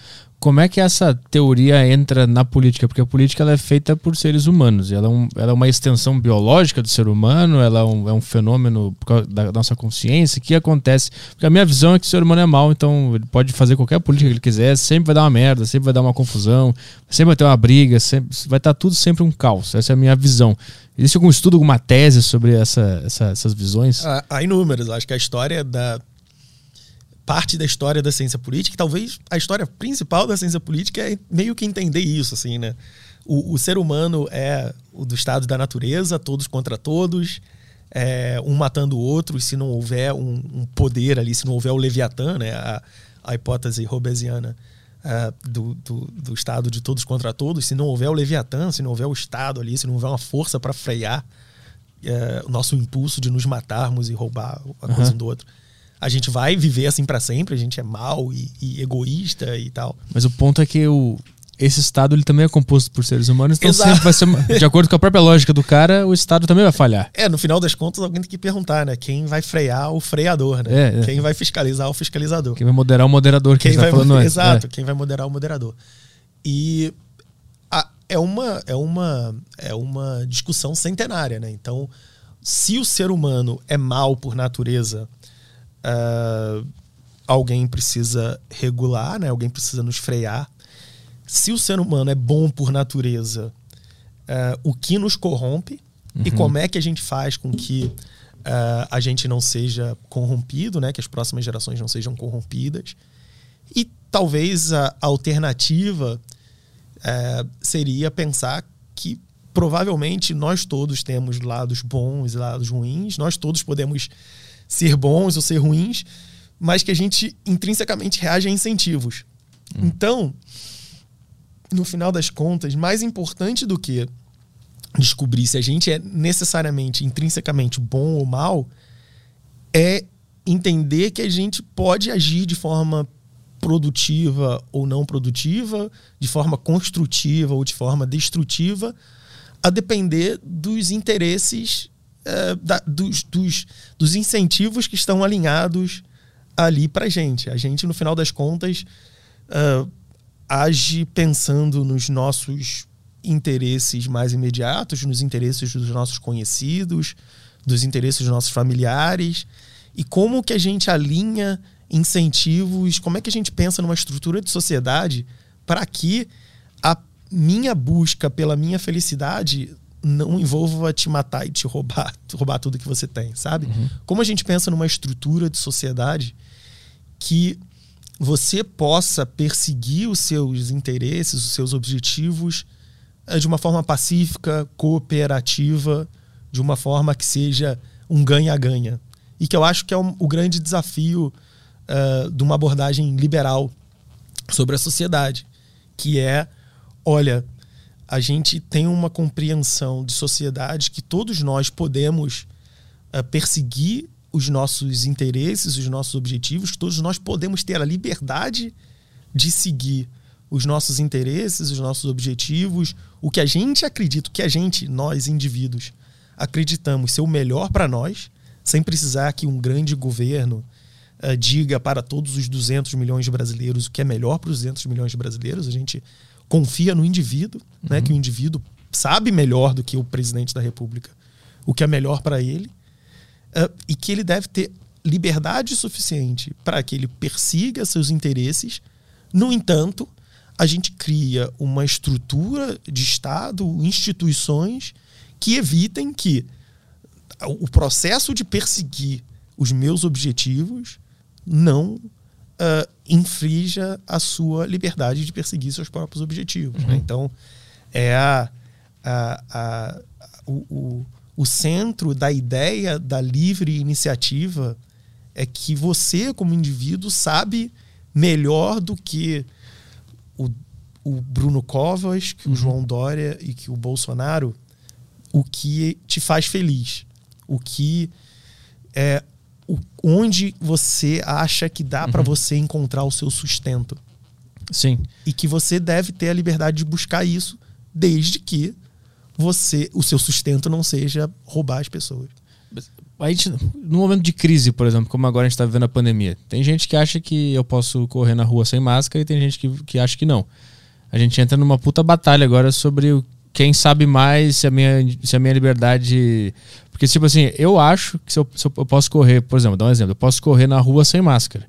Como é que essa teoria entra na política? Porque a política ela é feita por seres humanos. Ela é, um, ela é uma extensão biológica do ser humano, ela é um, é um fenômeno da nossa consciência. Que acontece? Porque a minha visão é que o ser humano é mal, então ele pode fazer qualquer política que ele quiser, sempre vai dar uma merda, sempre vai dar uma confusão, sempre vai ter uma briga, sempre, vai estar tudo sempre um caos. Essa é a minha visão. Existe algum estudo, alguma tese sobre essa, essa, essas visões? Há, há inúmeras. Acho que a história da. Parte da história da ciência política, talvez a história principal da ciência política é meio que entender isso, assim, né? o, o ser humano é o do estado da natureza, todos contra todos, é, um matando o outro, se não houver um, um, poder ali, se não houver o Leviatã, né, a, a hipótese robesiana uh, do, do, do, estado de todos contra todos, se não houver o Leviatã, se não houver o estado ali, se não houver uma força para frear uh, o nosso impulso de nos matarmos e roubar a uhum. coisa um do outro, a gente vai viver assim para sempre, a gente é mal e, e, egoísta e tal. Mas o ponto é que o, esse estado ele também é composto por seres humanos, então Exato. sempre vai ser, [laughs] de acordo com a própria lógica do cara, o estado também vai falhar. É, no final das contas, alguém tem que perguntar, né? Quem vai frear o freador, né? É, é. Quem vai fiscalizar o fiscalizador. Quem vai moderar o moderador, que quem vai, falando antes. Exato, é. quem vai moderar o moderador. E a, é, uma, é, uma, é uma discussão centenária, né? Então, se o ser humano é mal por natureza, uh, alguém precisa regular, né? Alguém precisa nos frear se o ser humano é bom por natureza, uh, o que nos corrompe uhum. e como é que a gente faz com que uh, a gente não seja corrompido, né? Que as próximas gerações não sejam corrompidas. E talvez a alternativa uh, seria pensar que provavelmente nós todos temos lados bons e lados ruins, nós todos podemos ser bons ou ser ruins, mas que a gente intrinsecamente reage a incentivos. Hum. Então, no final das contas, mais importante do que descobrir se a gente é necessariamente, intrinsecamente bom ou mal, é entender que a gente pode agir de forma produtiva ou não produtiva, de forma construtiva ou de forma destrutiva, a depender dos interesses, uh, da, dos, dos, dos, incentivos que estão alinhados ali para gente. A gente, no final das contas, uh, age pensando nos nossos interesses mais imediatos, nos interesses dos nossos conhecidos, dos interesses dos nossos familiares e como que a gente alinha incentivos, como é que a gente pensa numa estrutura de sociedade para que a minha busca pela minha felicidade não envolva te matar e te roubar, [laughs] roubar tudo que você tem, sabe? Uhum. Como a gente pensa numa estrutura de sociedade que você possa perseguir os seus interesses, os seus objetivos eh, de uma forma pacífica, cooperativa, de uma forma que seja um ganha-ganha. E que eu acho que é um, o grande desafio uh, de uma abordagem liberal sobre a sociedade, que é, olha, a gente tem uma compreensão de sociedade que todos nós podemos uh, perseguir os nossos interesses, os nossos objetivos, todos nós podemos ter a liberdade de seguir os nossos interesses, os nossos objetivos, o que a gente acredita, o que a gente, nós indivíduos, acreditamos ser o melhor para nós, sem precisar que um grande governo uh, diga para todos os 200 milhões de brasileiros o que é melhor para os 200 milhões de brasileiros. A gente confia no indivíduo, né, uhum. né, que o indivíduo sabe melhor do que o presidente da República o que é melhor para ele uh, e que ele deve ter liberdade suficiente para que ele persiga seus interesses. No entanto, a gente cria uma estrutura de Estado, instituições que evitem que o processo de perseguir os meus objetivos não uh, infrinja a sua liberdade de perseguir seus próprios objetivos. Né? Uhum. Né? Então, é a, a, a, o, o o centro da ideia da livre iniciativa é que você, como indivíduo, sabe melhor do que o, o Bruno Covas, que uhum. o João Dória e que o Bolsonaro, o que te faz feliz. O que é o, onde você acha que dá uhum. para você encontrar o seu sustento. Sim. E que você deve ter a liberdade de buscar isso, desde que você, o seu sustento não seja roubar as pessoas. A gente, no momento de crise, por exemplo, como agora a gente está vivendo a pandemia, tem gente que acha que eu posso correr na rua sem máscara e tem gente que, que acha que não. A gente entra numa puta batalha agora sobre o, quem sabe mais se a minha, se a minha liberdade. Porque, tipo assim, eu acho que se eu, se eu posso correr, por exemplo, dá um exemplo, eu posso correr na rua sem máscara.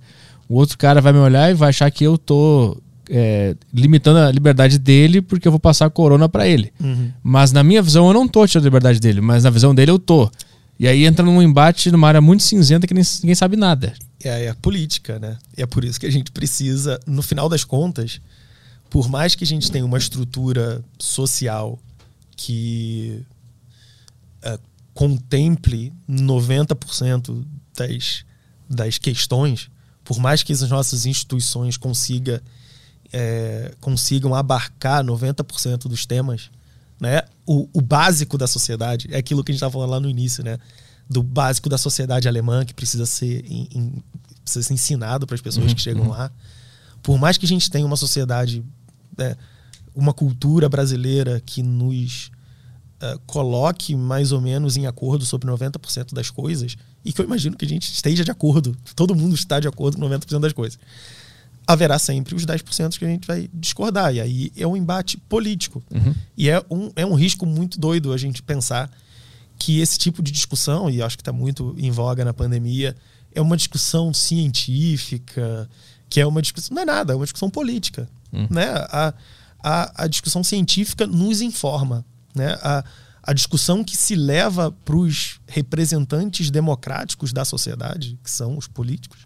O outro cara vai me olhar e vai achar que eu tô é, limitando a liberdade dele porque eu vou passar corona para ele. Uhum. Mas na minha visão eu não tô tirando a liberdade dele, mas na visão dele eu tô. E aí entra num embate numa área muito cinzenta que ninguém sabe nada. É, é a política, né? E é por isso que a gente precisa, no final das contas, por mais que a gente tenha uma estrutura social que é, contemple 90% das, das questões, por mais que as nossas instituições consiga, é, consigam abarcar 90% dos temas, né? O, o, básico da sociedade é aquilo que a gente estava falando lá no início, né? Do básico da sociedade alemã que precisa ser, in, in, precisa ser ensinado para as pessoas uhum, que chegam uhum. lá. Por mais que a gente tenha uma sociedade, né, uma cultura brasileira que nos uh, coloque mais ou menos em acordo sobre 90% das coisas, e que eu imagino que a gente esteja de acordo, todo mundo está de acordo com 90% das coisas. Haverá sempre os 10% que a gente vai discordar. E aí é um embate político. Uhum. E é um, é um risco muito doido a gente pensar que esse tipo de discussão, e acho que está muito em voga na pandemia, é uma discussão científica, que é uma discussão. Não é nada, é uma discussão política. Uhum. Né? A, a, a discussão científica nos informa. Né? A, a discussão que se leva para os representantes democráticos da sociedade, que são os políticos,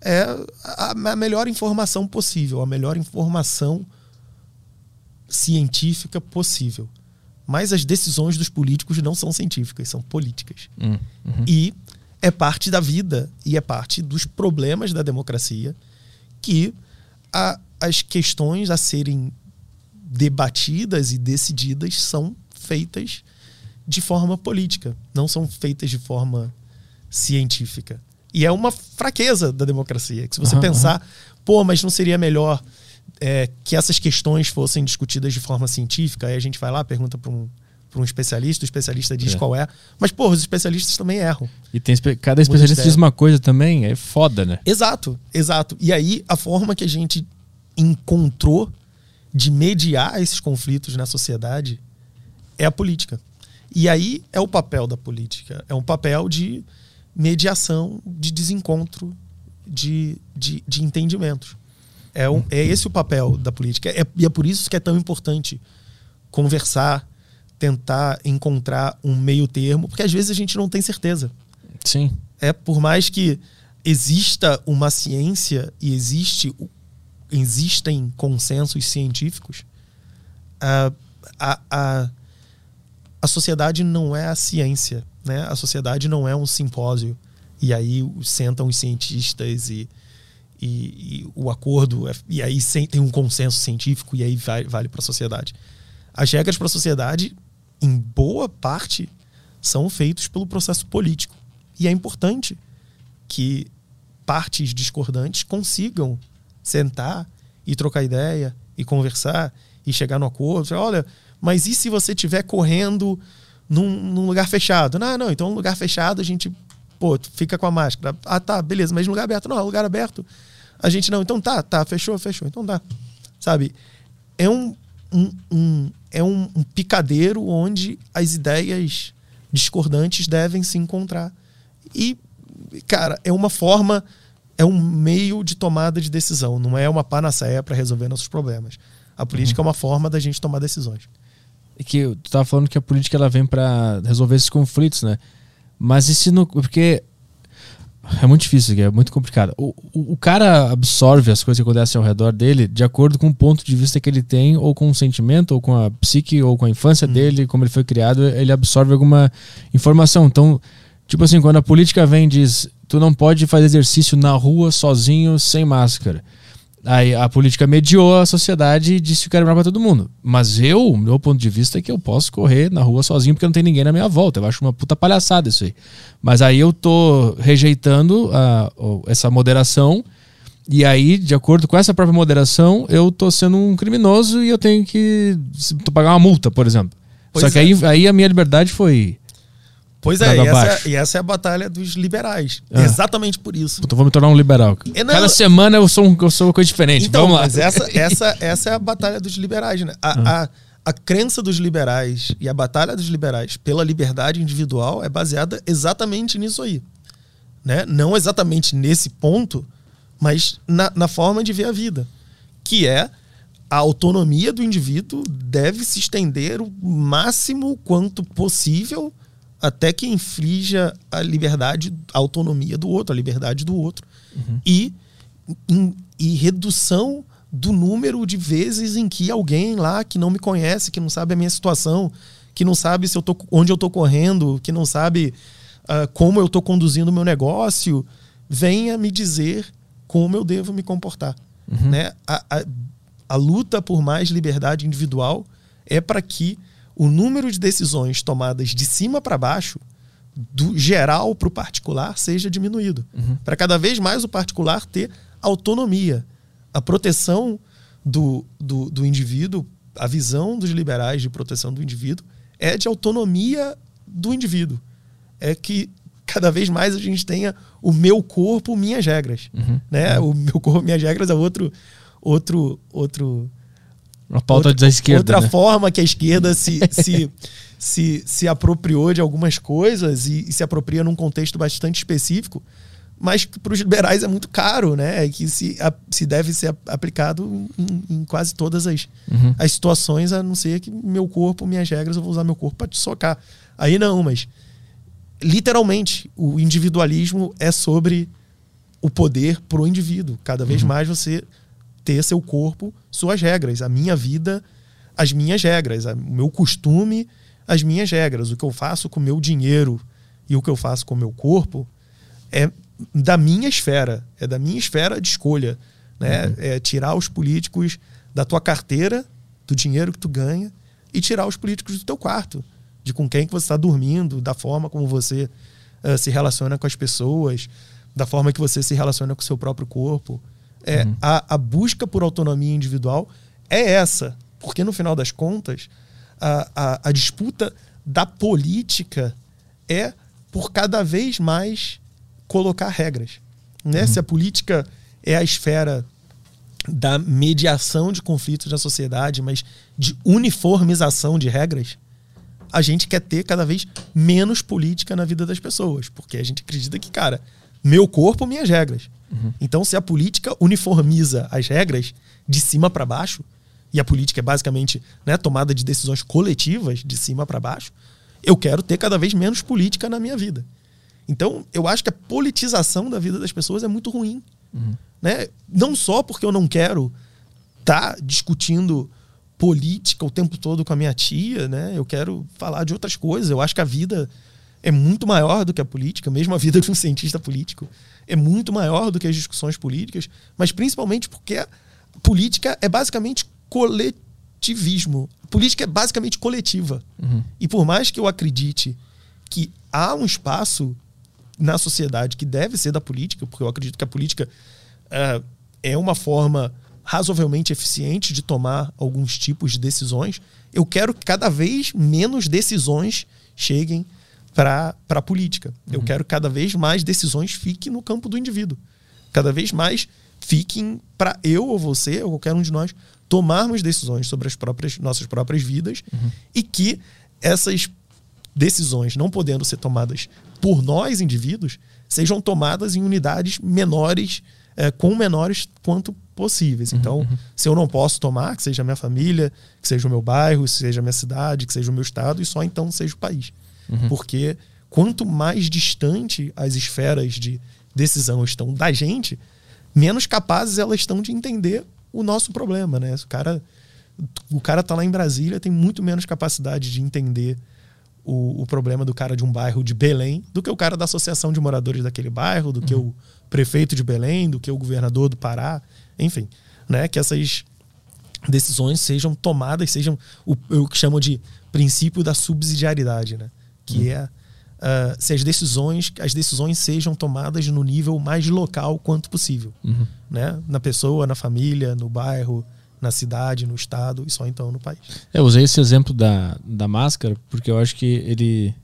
é a, a melhor informação possível, a melhor informação científica possível. Mas as decisões dos políticos não são científicas, são políticas. Hum, uhum. E é parte da vida e é parte dos problemas da democracia que a, as questões a serem debatidas e decididas são feitas de forma política, não são feitas de forma científica. E é uma fraqueza da democracia. Que se você uhum, pensar, pô, mas não seria melhor é, que essas questões fossem discutidas de forma científica? Aí a gente vai lá, pergunta para um, um especialista, o especialista diz é. qual é. Mas, pô, os especialistas também erram. E tem cada especialista diz uma coisa também, é foda, né? Exato, exato. E aí, a forma que a gente encontrou de mediar esses conflitos na sociedade é a política. E aí é o papel da política. É um papel de mediação, de desencontro, de, de, de entendimentos. É, um, é esse o papel da política. É, e é por isso que é tão importante conversar, tentar encontrar um meio termo, porque às vezes a gente não tem certeza. Sim. É por mais que exista uma ciência e existe existem consensos científicos, a, a, a, a sociedade não é a ciência, né? A sociedade não é um simpósio e aí sentam os cientistas e, e, e o acordo é, e aí tem um consenso científico e aí vai, vale para a sociedade. As regras para a sociedade, em boa parte, são feitos pelo processo político e é importante que partes discordantes consigam sentar e trocar ideia e conversar e chegar no acordo. Olha, mas e se você estiver correndo num, num, lugar fechado? Não, não, então um lugar fechado a gente, pô, fica com a máscara. Ah, tá, beleza, mas lugar aberto, não, lugar aberto. A gente não, então tá, tá, fechou, fechou, então dá. Sabe? É um, um, um é um, um picadeiro onde as ideias discordantes devem se encontrar. E, cara, é uma forma é um meio de tomada de decisão, não é uma panaceia para resolver nossos problemas. A política uhum. é uma forma da gente tomar decisões. E que tu estava falando que a política ela vem para resolver esses conflitos, né? Mas e se não. Porque é muito difícil, é muito complicado. O, o, o, cara absorve as coisas que acontecem ao redor dele de acordo com o ponto de vista que ele tem, ou com o sentimento, ou com a psique, ou com a infância uhum. dele, como ele foi criado, ele absorve alguma informação. Então, tipo assim, quando a política vem e diz tu não pode fazer exercício na rua sozinho, sem máscara. Aí a política mediou a sociedade e disse que era melhor para todo mundo. Mas eu, meu ponto de vista é que eu posso correr na rua sozinho porque não tem ninguém na minha volta. Eu acho uma puta palhaçada isso aí. Mas aí eu tô rejeitando a, essa moderação. E aí, de acordo com essa própria moderação, eu tô sendo um criminoso e eu tenho que pagar uma multa, por exemplo. Pois Só que é. aí, aí a minha liberdade foi Pois é, e essa, é, e essa, é a batalha dos liberais. É. Exatamente por isso. Puta, vou me tornar um liberal. É, não, Cada semana eu sou, um, eu sou uma coisa diferente. Então, Vamos lá. Mas essa, [laughs] essa, essa é a batalha dos liberais, né? A, ah. a, a crença dos liberais e a batalha dos liberais pela liberdade individual é baseada exatamente nisso aí. Né? Não exatamente nesse ponto, mas na, na forma de ver a vida. Que é a autonomia do indivíduo deve se estender o máximo quanto possível até que inflija a liberdade, a autonomia do outro, a liberdade do outro. Uhum. E, em, e redução do número de vezes em que alguém lá que não me conhece, que não sabe a minha situação, que não sabe se eu tô, onde eu estou correndo, que não sabe uh, como eu estou conduzindo o meu negócio, venha me dizer como eu devo me comportar. Uhum. Né? A, a, a luta por mais liberdade individual é para que o número de decisões tomadas de cima para baixo, do geral para o particular, seja diminuído. Uhum. Para cada vez mais o particular ter autonomia. A proteção do, do, do indivíduo, a visão dos liberais de proteção do indivíduo, é de autonomia do indivíduo. É que cada vez mais a gente tenha o meu corpo, minhas regras. Uhum. Né? Uhum. O meu corpo, minhas regras é outro. outro, outro Uma pauta outra, da esquerda. Outra né? forma que a esquerda se, [laughs] se, se, se apropriou de algumas coisas e, e se apropria num contexto bastante específico mas que para os liberais é muito caro, né? É que se, a, se deve ser aplicado em, em quase todas as, uhum. as situações, a não ser que meu corpo, minhas regras, eu vou usar meu corpo para te socar. Aí não, mas literalmente o individualismo é sobre o poder pro indivíduo. Cada vez uhum. mais você ter seu corpo, suas regras, a minha vida, as minhas regras, o meu costume, as minhas regras, o que eu faço com o meu dinheiro e o que eu faço com o meu corpo é da minha esfera, é da minha esfera de escolha. Né? Uhum. É tirar os políticos da tua carteira, do dinheiro que tu ganha, e tirar os políticos do teu quarto, de com quem que você está dormindo, da forma como você uh, se relaciona com as pessoas, da forma que você se relaciona com o seu próprio corpo. É, uhum. a, a busca por autonomia individual é essa, porque no final das contas, a, a, a disputa da política é por cada vez mais colocar regras. Né? Uhum. Se a política é a esfera da mediação de conflitos na sociedade, mas de uniformização de regras, a gente quer ter cada vez menos política na vida das pessoas, porque a gente acredita que, cara, meu corpo, minhas regras. Uhum. Então, se a política uniformiza as regras de cima para baixo, e a política é basicamente né, tomada de decisões coletivas de cima para baixo, eu quero ter cada vez menos política na minha vida. Então, eu acho que a politização da vida das pessoas é muito ruim. Uhum. Né? Não só porque eu não quero estar tá discutindo política o tempo todo com a minha tia, né? Eu quero falar de outras coisas. Eu acho que a vida é muito maior do que a política, mesmo a vida de um cientista político é muito maior do que as discussões políticas, mas principalmente porque a política é basicamente coletivismo. A política é basicamente coletiva. Uhum. E por mais que eu acredite que há um espaço na sociedade que deve ser da política, porque eu acredito que a política uh, é uma forma razoavelmente eficiente de tomar alguns tipos de decisões, eu quero que cada vez menos decisões cheguem para a política. Uhum. Eu quero que cada vez mais decisões fiquem no campo do indivíduo. Cada vez mais fiquem para eu ou você ou qualquer um de nós tomarmos decisões sobre as próprias nossas próprias vidas uhum. e que essas decisões não podendo ser tomadas por nós, indivíduos, sejam tomadas em unidades menores, é, com menores quanto possíveis. Uhum, então, uhum. se eu não posso tomar, que seja a minha família, que seja o meu bairro, que seja a minha cidade, que seja o meu estado, e só então seja o país. Uhum. Porque quanto mais distante as esferas de decisão estão da gente, menos capazes elas estão de entender o nosso problema, né? O cara, o cara tá lá em Brasília, tem muito menos capacidade de entender o, o, problema do cara de um bairro de Belém do que o cara da associação de moradores daquele bairro, do que uhum. o prefeito de Belém, do que o governador do Pará, enfim, né? Que essas decisões sejam tomadas, sejam o, o que chamam de princípio da subsidiariedade, né? Que é uh, se as decisões, as decisões sejam tomadas no nível mais local quanto possível, uhum. né? Na pessoa, na família, no bairro, na cidade, no estado e só então no país. Eu usei esse exemplo da, da máscara porque eu acho que ele,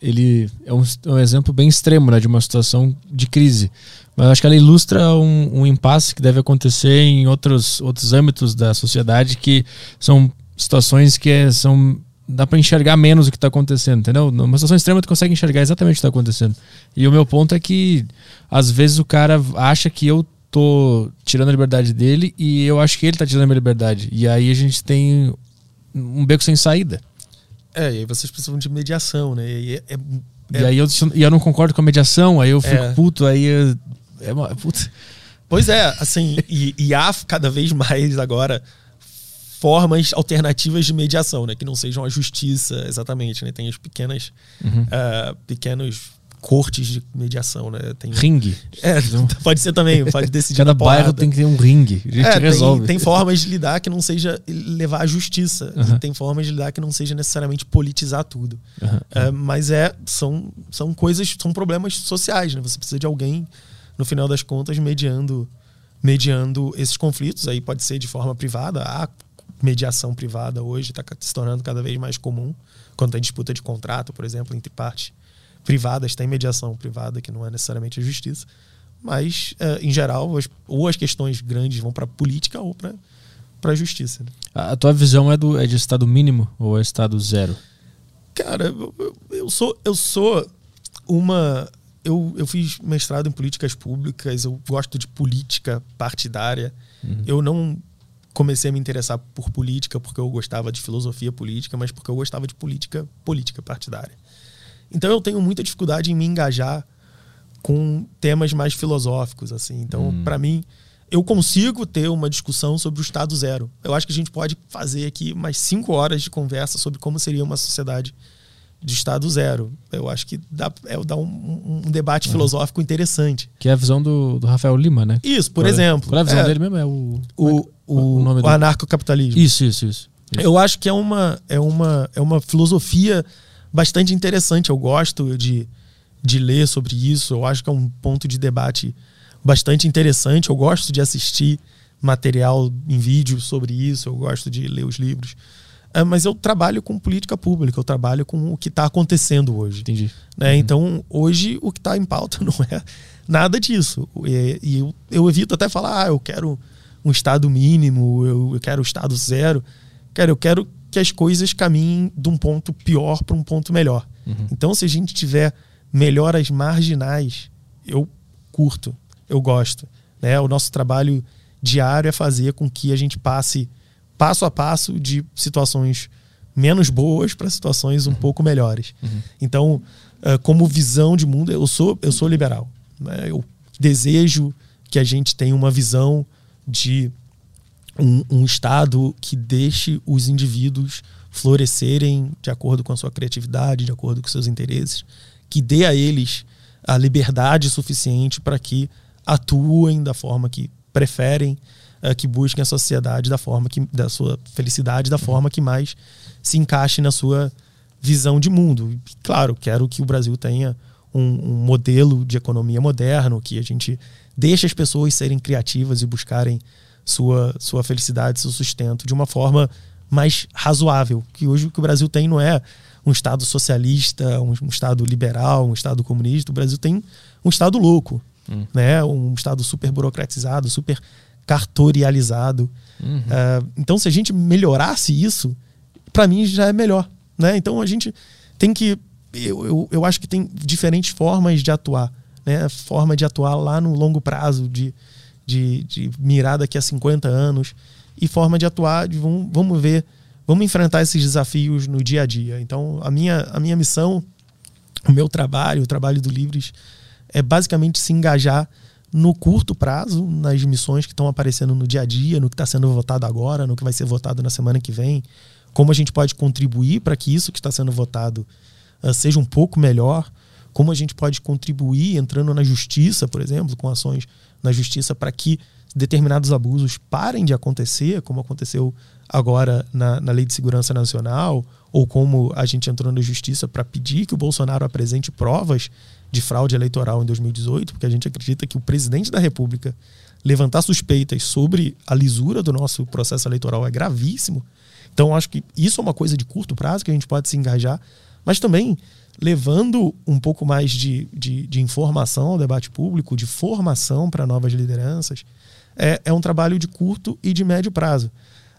ele é um, um exemplo bem extremo né, de uma situação de crise. Mas acho que ela ilustra um, um impasse que deve acontecer em outros, outros âmbitos da sociedade que são situações que é, são dá para enxergar menos o que está acontecendo, entendeu? Numa situação extrema tu consegue enxergar exatamente o que está acontecendo. E o meu ponto é que às vezes o cara acha que eu tô tirando a liberdade dele e eu acho que ele tá tirando a minha liberdade. E aí a gente tem um beco sem saída. É, e aí vocês precisam de mediação, né? E, é, é, e aí eu, e eu não concordo com a mediação, aí eu fico é. puto, aí é, é puto. Pois é, assim, e, e há cada vez mais agora formas alternativas de mediação, né? Que não sejam a justiça, exatamente, né? Tem as pequenas, Uhum. ah, pequenos cortes de mediação, né? Tem, Ringue. [laughs] é, pode ser também, pode decidir Cada bairro tem que ter um ringue. A gente É, tem- resolve. Tem, formas de lidar que não seja levar à justiça. Uhum. E tem formas de lidar que não seja necessariamente politizar tudo. Uhum. É, mas é, são, são coisas, são problemas sociais, né? Você precisa de alguém, no final das contas, mediando, mediando esses conflitos. Aí pode ser de forma privada. A mediação privada hoje está se tornando cada vez mais comum. Quando tem disputa de contrato, por exemplo, entre partes privadas, tem mediação privada, que não é necessariamente a justiça. Mas, eh, em geral, as- ou as questões grandes vão para política ou para a justiça. né? A a tua visão é, do, é de estado mínimo ou é estado zero? Cara, eu, eu- sou, eu sou uma. Eu, eu fiz mestrado em políticas públicas, eu gosto de política partidária. Eu não comecei a me interessar por política porque eu gostava de filosofia política, mas porque eu gostava de política política partidária. Então eu tenho muita dificuldade em me engajar com temas mais filosóficos, assim. Então, para mim, eu consigo ter uma discussão sobre o Estado Zero. Eu acho que a gente pode fazer aqui mais cinco horas de conversa sobre como seria uma sociedade de Estado Zero. Eu acho que dá, é, dá um, um- debate filosófico interessante. Que é a visão do, do Rafael Lima, né? Isso, por Qual é- exemplo. Qual é a visão é, dele mesmo? É o. O, o, o nome o anarcocapitalismo. Isso, isso, isso. Eu acho que é uma, é uma, é uma filosofia bastante interessante. Eu gosto de, de ler sobre isso. Eu acho que é um ponto de debate bastante interessante. Eu gosto de assistir material em vídeo sobre isso. Eu gosto de ler os livros. É, mas eu trabalho com política pública. Eu trabalho com o que está acontecendo hoje. Entendi. né? Então, hoje, o que está em pauta [laughs] não é nada disso. E, e eu, eu evito até falar, ah, eu quero um estado mínimo, eu, eu quero o estado zero. Cara, eu quero que as coisas caminhem de um ponto pior para um ponto melhor. Então, se a gente tiver melhoras marginais, eu curto, eu gosto. Né? O nosso trabalho diário é fazer com que a gente passe passo a passo de situações menos boas para situações um pouco melhores. Então, eh, como visão de mundo, eu sou eu sou liberal. né? Eu desejo que a gente tenha uma visão de um, um estado que deixe os indivíduos florescerem de acordo com a sua criatividade, de acordo com seus interesses, que dê a eles a liberdade suficiente para que atuem da forma que preferem, eh, que busquem a sociedade da forma que da sua felicidade da forma que mais se encaixe na sua visão de mundo. Claro, quero que o Brasil tenha um, um modelo de economia moderno, que a gente deixe as pessoas serem criativas e buscarem sua, sua felicidade, seu sustento de uma forma mais razoável. Que hoje o que o Brasil tem não é um Estado socialista, um, um Estado liberal, um Estado comunista. O Brasil tem um Estado louco, né? um Estado super burocratizado, super cartorializado. Ah, então, se a gente melhorasse isso, para mim já é melhor. Né? Então, a gente tem que. Eu, eu, eu acho que tem diferentes formas de atuar. Né? Forma de atuar lá no longo prazo, de, de, de mirar daqui a 50 anos, e forma de atuar de vamos, vamos ver, vamos enfrentar esses desafios no dia a dia. Então, a minha, a minha missão, o meu trabalho, o trabalho do Livres, é basicamente se engajar no curto prazo, nas missões que estão aparecendo no dia a dia, no que está sendo votado agora, no que vai ser votado na semana que vem, como a gente pode contribuir para que isso que está sendo votado uh, seja um pouco melhor, como a gente pode contribuir entrando na justiça, por exemplo, com ações na justiça para que determinados abusos parem de acontecer, como aconteceu agora na, na Lei de Segurança Nacional, ou como a gente entrou na justiça para pedir que o Bolsonaro apresente provas de fraude eleitoral em 2018, porque a gente acredita que o presidente da República levantar suspeitas sobre a lisura do nosso processo eleitoral é gravíssimo. Então, acho que isso é uma coisa de curto prazo que a gente pode se engajar, mas também levando um pouco mais de, de, de informação ao debate público, de formação para novas lideranças, é, é um trabalho de curto e de médio prazo.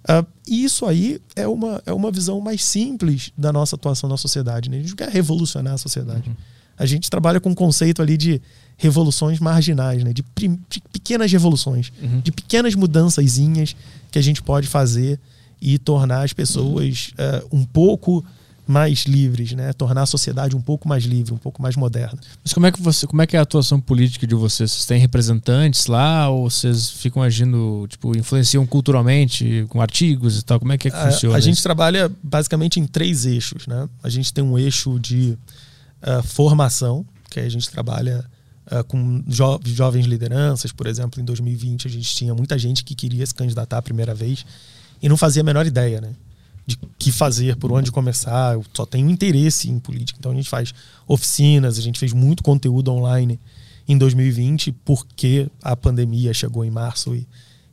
Uh, e isso aí é uma, é uma visão mais simples da nossa atuação na sociedade. Né? A gente quer revolucionar a sociedade. Uhum. A gente trabalha com um conceito ali de revoluções marginais, né? de, de pequenas revoluções, Uhum. de pequenas mudançazinhas que a gente pode fazer e tornar as pessoas uh, um pouco mais livres, né? Tornar a sociedade um pouco mais livre, um pouco mais moderna. Mas como é que você, como é que é a atuação política de vocês? Vocês têm representantes lá ou vocês ficam agindo, tipo, influenciam culturalmente com artigos e tal? Como é que, é que funciona? A, a gente trabalha basicamente em três eixos, né? A gente tem um eixo de uh, formação, que a gente trabalha uh, com jo jovens lideranças, por exemplo, em 2020 a gente tinha muita gente que queria se candidatar a primeira vez e não fazia a menor ideia, né? de que fazer, por onde começar. Eu só tenho interesse em política. Então a gente faz oficinas, a gente fez muito conteúdo online em 2020, porque a pandemia chegou em março e,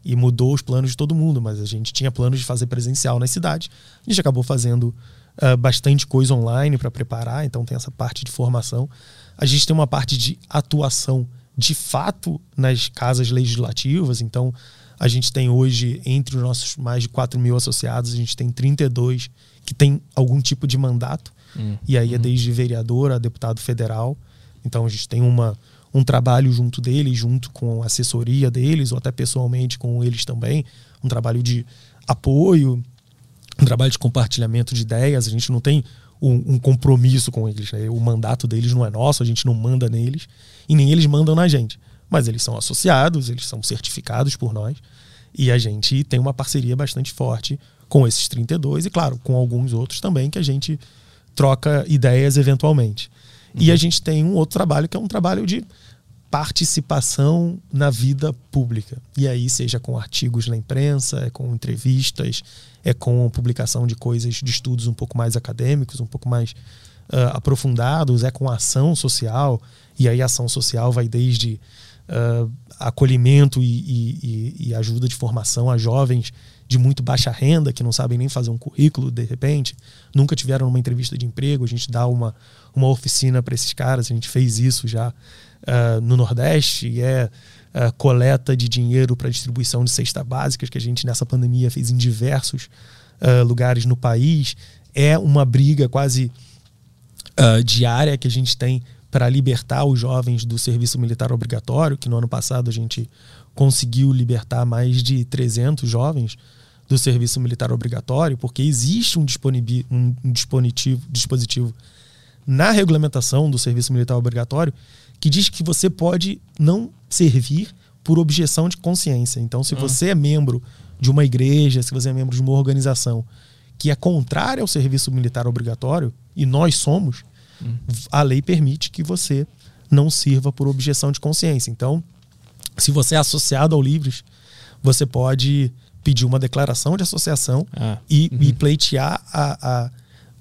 e mudou os planos de todo mundo. Mas a gente tinha planos de fazer presencial nas cidades. A gente acabou fazendo uh, bastante coisa online para preparar, então tem essa parte de formação. A gente tem uma parte de atuação de fato nas casas legislativas, então a gente tem hoje, entre os nossos mais de 4 mil associados, a gente tem 32 que tem algum tipo de mandato. Hum. E aí é uhum. desde vereador a deputado federal. Então a gente tem uma, um trabalho junto deles, junto com a assessoria deles, ou até pessoalmente com eles também. Um trabalho de apoio, um trabalho de compartilhamento de ideias. A gente não tem um, um compromisso com eles. Né? O mandato deles não é nosso, a gente não manda neles e nem eles mandam na gente mas eles são associados, eles são certificados por nós. E a gente tem uma parceria bastante forte com esses 32 e, claro, com alguns outros também que a gente troca ideias eventualmente. Uhum. E a gente tem um outro trabalho que é um trabalho de participação na vida pública. E aí, seja com artigos na imprensa, é com entrevistas, é com publicação de coisas, de estudos um pouco mais acadêmicos, um pouco mais uh, aprofundados, é com ação social. E aí, ação social vai desde uh, acolhimento e, e, e, ajuda de formação a jovens de muito baixa renda, que não sabem nem fazer um currículo de repente, nunca tiveram uma entrevista de emprego. A gente dá uma, uma oficina para esses caras, a gente fez isso já uh, no Nordeste, e é uh, coleta de dinheiro para distribuição de cestas básicas, que a gente nessa pandemia fez em diversos uh, lugares no país. É uma briga quase diária que a gente tem para libertar os jovens do serviço militar obrigatório, que no ano passado a gente conseguiu libertar mais de 300 jovens do serviço militar obrigatório, porque existe um, um, um dispositivo na regulamentação do serviço militar obrigatório que diz que você pode não servir por objeção de consciência. Então, se uhum. você é membro de uma igreja, se você é membro de uma organização que é contrária ao serviço militar obrigatório, e nós somos, a lei permite que você não sirva por objeção de consciência. Então, se você é associado ao Livres, você pode pedir uma declaração de associação ah, e, uhum. e, pleitear a, a,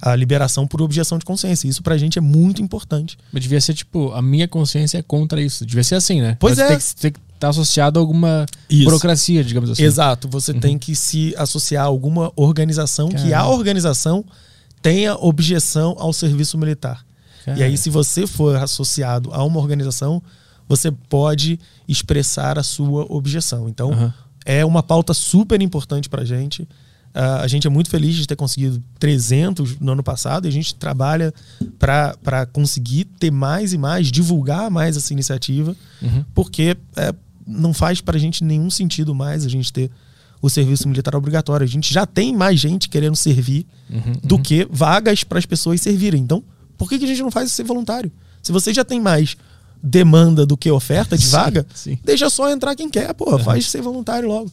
a, liberação por objeção de consciência. Isso pra gente é muito importante. Mas devia ser tipo, a minha consciência é contra isso. Devia ser assim, né? Pois Mas é. Tem que, estar tá associado a alguma isso. burocracia, digamos assim. Exato. Você uhum. tem que se associar a alguma organização Caramba. que a organização tenha objeção ao serviço militar. E aí, se você for associado a uma organização, você pode expressar a sua objeção. Então, uhum. é uma pauta super importante para a gente. Uh, a gente é muito feliz de ter conseguido 300 no ano passado e a gente trabalha para conseguir ter mais e mais, divulgar mais essa iniciativa, uhum. porque é, não faz para a gente nenhum sentido mais a gente ter o serviço militar obrigatório. A gente já tem mais gente querendo servir uhum, do uhum. que vagas para as pessoas servirem. Então, por que, que a gente não faz isso ser voluntário? Se você já tem mais demanda do que oferta de [laughs] vaga, sim, sim. deixa só entrar quem quer, pô, faz ser voluntário logo.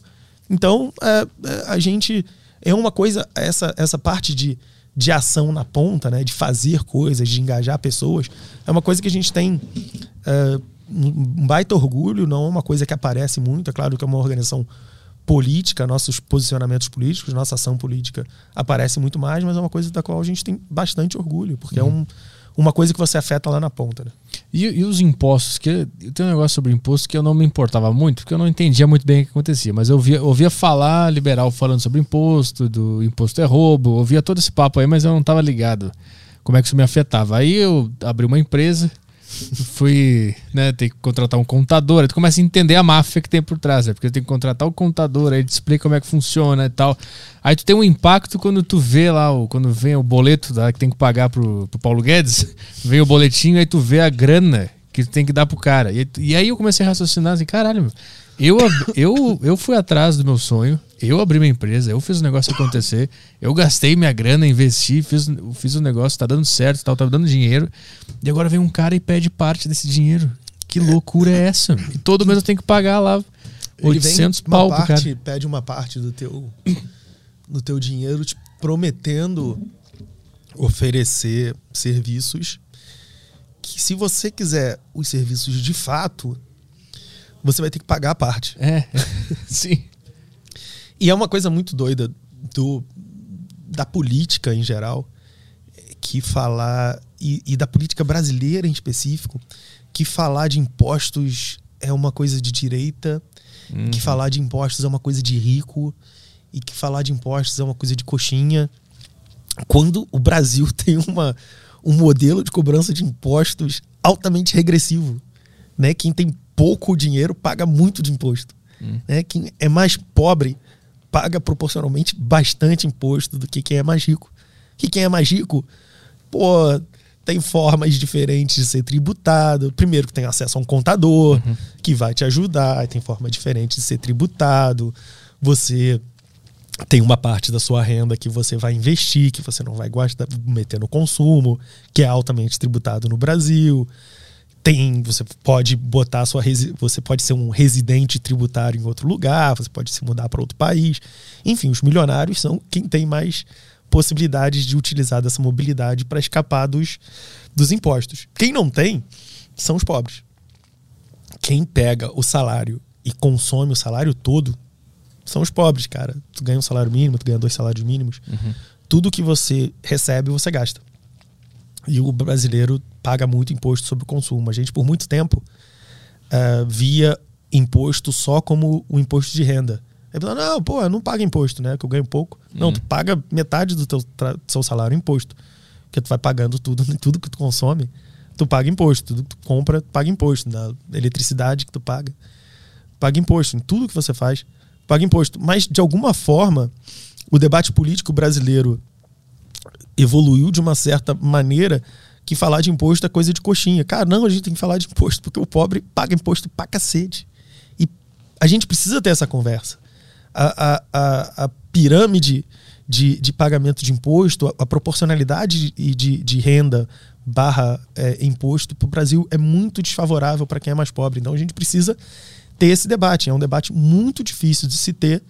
Então, é, é, a gente é uma coisa, essa, essa parte de, de ação na ponta, né, de fazer coisas, de engajar pessoas, é uma coisa que a gente tem é, um baita orgulho, não é uma coisa que aparece muito, é claro que é uma organização política, nossos posicionamentos políticos, nossa ação política aparece muito mais, mas é uma coisa da qual a gente tem bastante orgulho, porque é uhum. é um, uma coisa que você afeta lá na ponta. Né? E, e, os impostos? Que tem um negócio sobre imposto que eu não me importava muito, porque eu não entendia muito bem o que acontecia, mas eu ouvia, ouvia falar liberal falando sobre imposto, do imposto é roubo, ouvia todo esse papo aí, mas eu não estava ligado como é que isso me afetava. Aí eu abri uma empresa fui, né, ter que contratar um contador, aí tu começa a entender a máfia que tem por trás, né? porque tem que contratar o contador, aí te explica como é que funciona e tal. Aí tu tem um impacto quando tu vê lá, o, quando vem o boleto da, que tem que pagar pro, pro Paulo Guedes, [laughs] vem o boletinho, aí tu vê a grana que tu tem que dar pro cara. E, e aí eu comecei a raciocinar assim, caralho, Eu, eu, eu fui atrás do meu sonho, eu abri minha empresa, eu fiz o negócio acontecer, eu gastei minha grana, investi, fiz, fiz o negócio, tá dando certo, tal, tá dando dinheiro. E agora vem um cara e pede parte desse dinheiro. Que loucura é essa? E todo mês eu tenho que pagar lá Ele 800 vem uma pau parte, cara. pede uma parte do teu, do teu dinheiro, te prometendo oferecer serviços que, se você quiser os serviços de fato, você vai ter que pagar a parte. É, [laughs] sim. E é uma coisa muito doida do, da política em geral, é que falar, e, e da política brasileira em específico, que falar de impostos é uma coisa de direita, que falar de impostos é uma coisa de rico, e que falar de impostos é uma coisa de coxinha. Quando o Brasil [laughs] tem uma, um modelo de cobrança de impostos altamente regressivo. Né? Quem tem pouco dinheiro paga muito de imposto. Né? Quem é mais pobre paga proporcionalmente bastante imposto do que quem é mais rico. Que quem é mais rico, pô, tem formas diferentes de ser tributado. Primeiro que tem acesso a um contador que vai te ajudar, tem forma diferente de ser tributado. Você tem uma parte da sua renda que você vai investir, que você não vai gastar, meter no consumo, que é altamente tributado no Brasil. Tem, você pode botar sua você pode ser um residente tributário em outro lugar, você pode se mudar para outro país. Enfim, os milionários são quem tem mais possibilidades de utilizar dessa mobilidade para escapar dos, dos impostos. Quem não tem são os pobres. Quem pega o salário e consome o salário todo são os pobres, cara. Tu ganha um salário mínimo, tu ganha dois salários mínimos. Tudo que você recebe, você gasta. E o brasileiro paga muito imposto sobre o consumo. A gente, por muito tempo, eh, via imposto só como o imposto de renda. Aí fala, não, pô, eu não pago imposto, né? Que eu ganho pouco. Não, tu paga metade do teu do seu salário imposto. Porque tu vai pagando tudo, [laughs] tudo que tu consome, tu paga imposto. Tudo que tu compra, tu paga imposto. Na eletricidade que tu paga, paga imposto. Em tudo que você faz, paga imposto. Mas, de alguma forma, o debate político brasileiro evoluiu de uma certa maneira que falar de imposto é coisa de coxinha. Cara, não, a gente tem que falar de imposto, porque o pobre paga imposto pra cacete. E a gente precisa ter essa conversa. A, a, a, a pirâmide de, de pagamento de imposto, a, a proporcionalidade de, de, de renda barra é, imposto para o Brasil é muito desfavorável para quem é mais pobre. Então a gente precisa ter esse debate. É um debate muito difícil de se ter,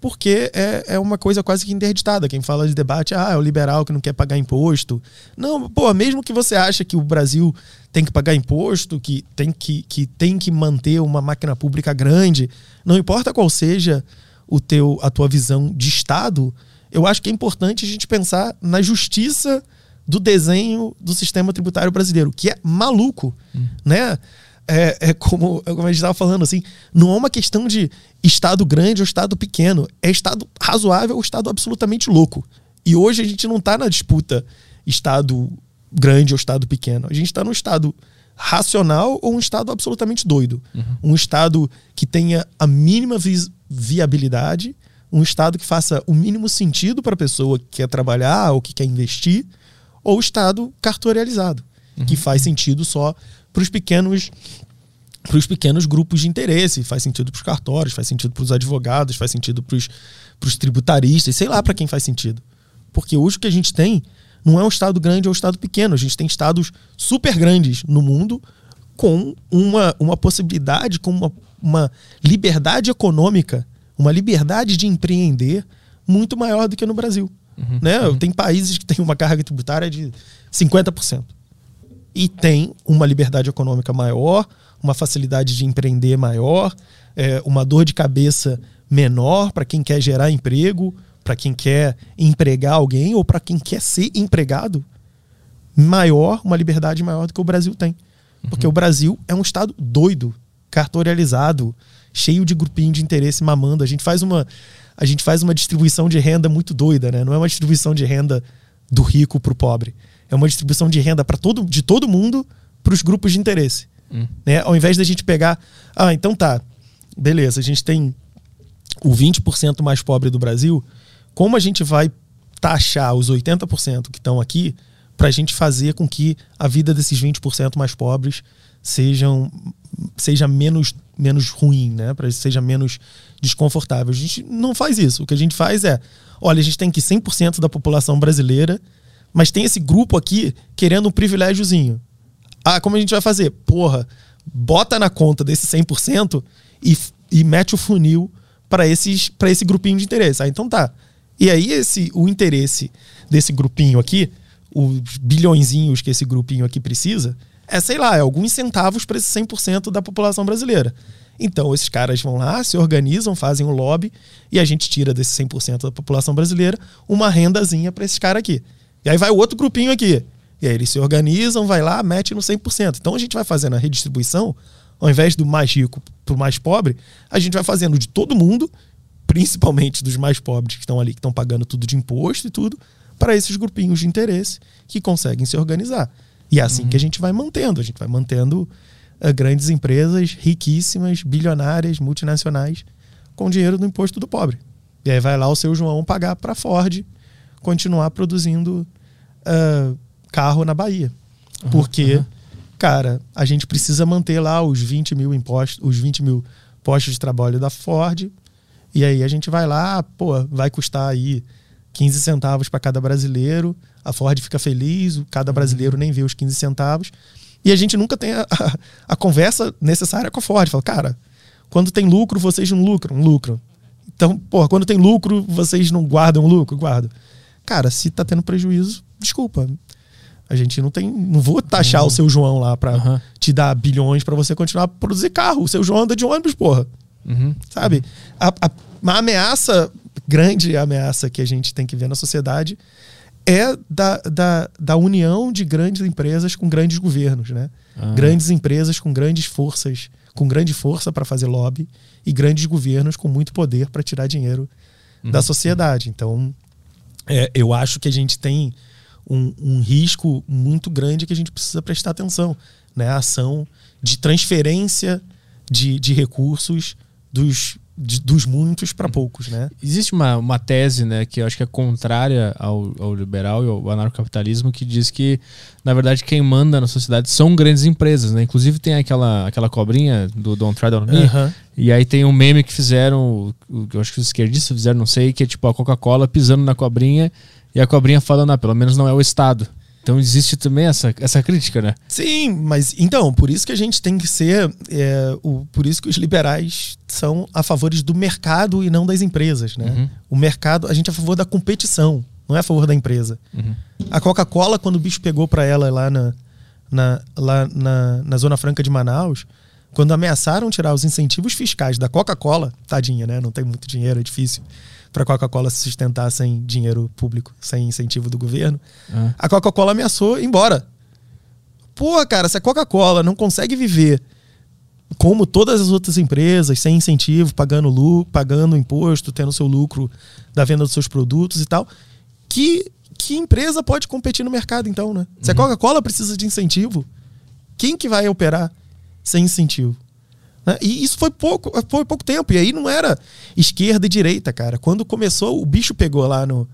porque é, é uma coisa quase que interditada. Quem fala de debate, ah, é o liberal que não quer pagar imposto. Não, pô, mesmo que você acha que o Brasil tem que pagar imposto, que tem que, que tem que manter uma máquina pública grande, não importa qual seja o teu, a tua visão de Estado, eu acho que é importante a gente pensar na justiça do desenho do sistema tributário brasileiro, que é maluco, né? É, é como, é como a gente estava falando, assim, não é uma questão de Estado grande ou Estado pequeno, é Estado razoável ou Estado absolutamente louco. E hoje a gente não está na disputa Estado grande ou Estado pequeno, a gente está no Estado racional ou um Estado absolutamente doido. Um Estado que tenha a mínima vis- viabilidade, um Estado que faça o mínimo sentido para a pessoa que quer trabalhar ou que quer investir, ou Estado cartorializado, que faz sentido só para os pequenos para os pequenos grupos de interesse, faz sentido para os cartórios, faz sentido para os advogados, faz sentido para os tributaristas, sei lá para quem faz sentido. Porque hoje o que a gente tem não é um estado grande ou um estado pequeno, a gente tem estados super grandes no mundo com uma, uma possibilidade, com uma, uma liberdade econômica, uma liberdade de empreender muito maior do que no Brasil. né? Tem países que têm uma carga tributária de 50% e tem uma liberdade econômica maior, uma facilidade de empreender maior, é, uma dor de cabeça menor para quem quer gerar emprego, para quem quer empregar alguém ou para quem quer ser empregado, maior, uma liberdade maior do que o Brasil tem. Porque o Brasil é um estado doido, cartorializado, cheio de grupinho de interesse mamando. A gente faz uma a gente faz uma distribuição de renda muito doida, né? Não é uma distribuição de renda do rico para o pobre. É uma distribuição de renda para todo de todo mundo para os grupos de interesse. Né? Ao invés da gente pegar, ah, então tá, beleza, a gente tem o 20% mais pobre do Brasil, como a gente vai taxar os 80% que estão aqui para a gente fazer com que a vida desses 20% mais pobres sejam seja menos, menos ruim, né? Para seja menos desconfortável. A gente não faz isso. O que a gente faz é, olha, a gente tem que 100% da população brasileira, mas tem esse grupo aqui querendo um privilégiozinho. Ah, como a gente vai fazer? Porra, bota na conta desse 100% e, e mete o funil para esses para esse grupinho de interesse. Ah, então tá. E aí esse o interesse desse grupinho aqui, os bilhõezinhos que esse grupinho aqui precisa, é, sei lá, é alguns centavos para esse 100% da população brasileira. Então, esses caras vão lá, se organizam, fazem um lobby e a gente tira desse 100% da população brasileira uma rendazinha para esses caras aqui. E aí vai o outro grupinho aqui. E aí eles se organizam, vai lá, mete no 100%. Então a gente vai fazendo a redistribuição, ao invés do mais rico para o mais pobre, a gente vai fazendo de todo mundo, principalmente dos mais pobres que estão ali, que estão pagando tudo de imposto e tudo, para esses grupinhos de interesse que conseguem se organizar. E é assim uhum. que a gente vai mantendo. A gente vai mantendo uh, grandes empresas riquíssimas, bilionárias, multinacionais, com dinheiro do imposto do pobre. E aí vai lá o seu João pagar para a Ford continuar produzindo uh, carro na Bahia. Uhum, Porque, uhum. cara, a gente precisa manter lá os 20 mil impostos, os 20 mil postos de trabalho da Ford. E aí a gente vai lá, pô, vai custar aí 15 centavos para cada brasileiro. A Ford fica feliz, cada brasileiro nem vê os 15 centavos. E a gente nunca tem a, a, a conversa necessária com a Ford. Fala, cara, quando tem lucro, vocês não lucram, lucram. Então, pô, quando tem lucro, vocês não guardam lucro, guardam. Cara, se tá tendo prejuízo, desculpa. A gente não tem. Não vou taxar uhum. o seu João lá pra uhum. te dar bilhões para você continuar a produzir carro. O seu João anda de ônibus, porra. Uhum. Sabe? A, a, uma ameaça, grande ameaça que a gente tem que ver na sociedade é da, da, da união de grandes empresas com grandes governos, né? Ah. Grandes empresas com grandes forças, com grande força para fazer lobby e grandes governos com muito poder para tirar dinheiro uhum. da sociedade. Então, é, eu acho que a gente tem um, um, risco muito grande que a gente precisa prestar atenção, né? A ação de transferência de, de recursos dos de, dos muitos para poucos, né? Existe uma, uma tese, né, que eu acho que é contrária ao, ao liberal e ao anarcocapitalismo, que diz que, na verdade, quem manda na sociedade são grandes empresas, né? Inclusive tem aquela, aquela cobrinha do Don't Try On Me, uhum. e aí tem um meme que fizeram, eu acho que os esquerdistas fizeram, não sei, que é tipo a Coca-Cola pisando na cobrinha e a cobrinha falando, ah, pelo menos não é o Estado. Então existe também essa, essa crítica, né? Sim, mas então, por isso que a gente tem que ser. É, o, por isso que os liberais são a favores do mercado e não das empresas, né? Uhum. O mercado, a gente é a favor da competição, não é a favor da empresa. Uhum. A Coca-Cola, quando o bicho pegou para ela lá, na, na, lá na, na Zona Franca de Manaus, quando ameaçaram tirar os incentivos fiscais da Coca-Cola, tadinha, né? Não tem muito dinheiro, é difícil para a Coca-Cola se sustentar sem dinheiro público, sem incentivo do governo. Ah. A Coca-Cola ameaçou ir embora. Pô, cara, se a Coca-Cola não consegue viver como todas as outras empresas, sem incentivo, pagando lucro, pagando imposto, tendo seu lucro da venda dos seus produtos e tal, que, que empresa pode competir no mercado então, né? Se a uhum. Coca-Cola precisa de incentivo, quem que vai operar sem incentivo? Né? E isso foi pouco, foi pouco tempo. E aí não era esquerda e direita, cara. Quando começou, o bicho pegou lá no,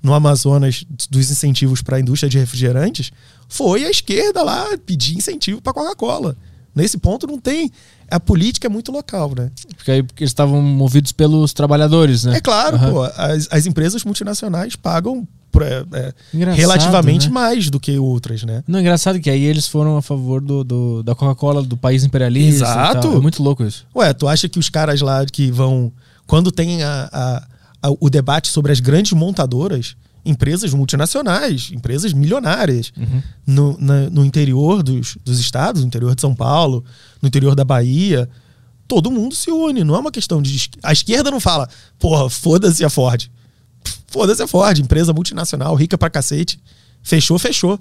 no Amazonas dos incentivos para a indústria de refrigerantes, foi a esquerda lá pedir incentivo para Coca-Cola. Nesse ponto não tem. A política é muito local, né? Porque aí porque eles estavam movidos pelos trabalhadores, né? É claro, uhum. pô. As, as empresas multinacionais pagam é, é, relativamente né? mais do que outras, né? Não, é engraçado que aí eles foram a favor do, do da Coca-Cola, do país imperialista. Exato. É muito louco isso. Ué, tu acha que os caras lá que vão. Quando tem a, a, a, o debate sobre as grandes montadoras, empresas multinacionais, empresas milionárias, uhum. no, na, no interior dos, dos estados, no interior de São Paulo, no interior da Bahia, todo mundo se une. Não é uma questão de. A esquerda não fala, porra, foda-se a Ford. Foda-se a Ford, empresa multinacional, rica pra cacete. Fechou, fechou.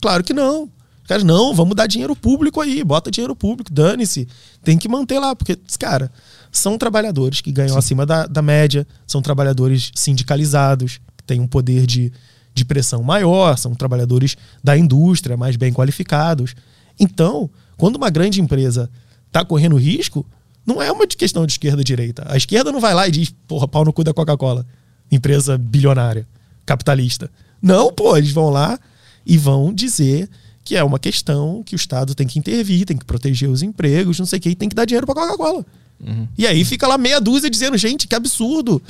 Claro que não. Cara, não, vamos dar dinheiro público aí, bota dinheiro público, dane-se. Tem que manter lá, porque, cara, são trabalhadores que ganham Sim. acima da, da média, são trabalhadores sindicalizados, têm um poder de, de pressão maior, são trabalhadores da indústria mais bem qualificados. Então, quando uma grande empresa está correndo risco, não é uma questão de esquerda e direita. A esquerda não vai lá e diz, porra, pau no cu da Coca-Cola empresa bilionária, capitalista. Não, pô, eles vão lá e vão dizer que é uma questão que o Estado tem que intervir, tem que proteger os empregos, não sei o que, e tem que dar dinheiro para Coca-Cola. Uhum. E aí fica lá meia dúzia dizendo, gente, que absurdo.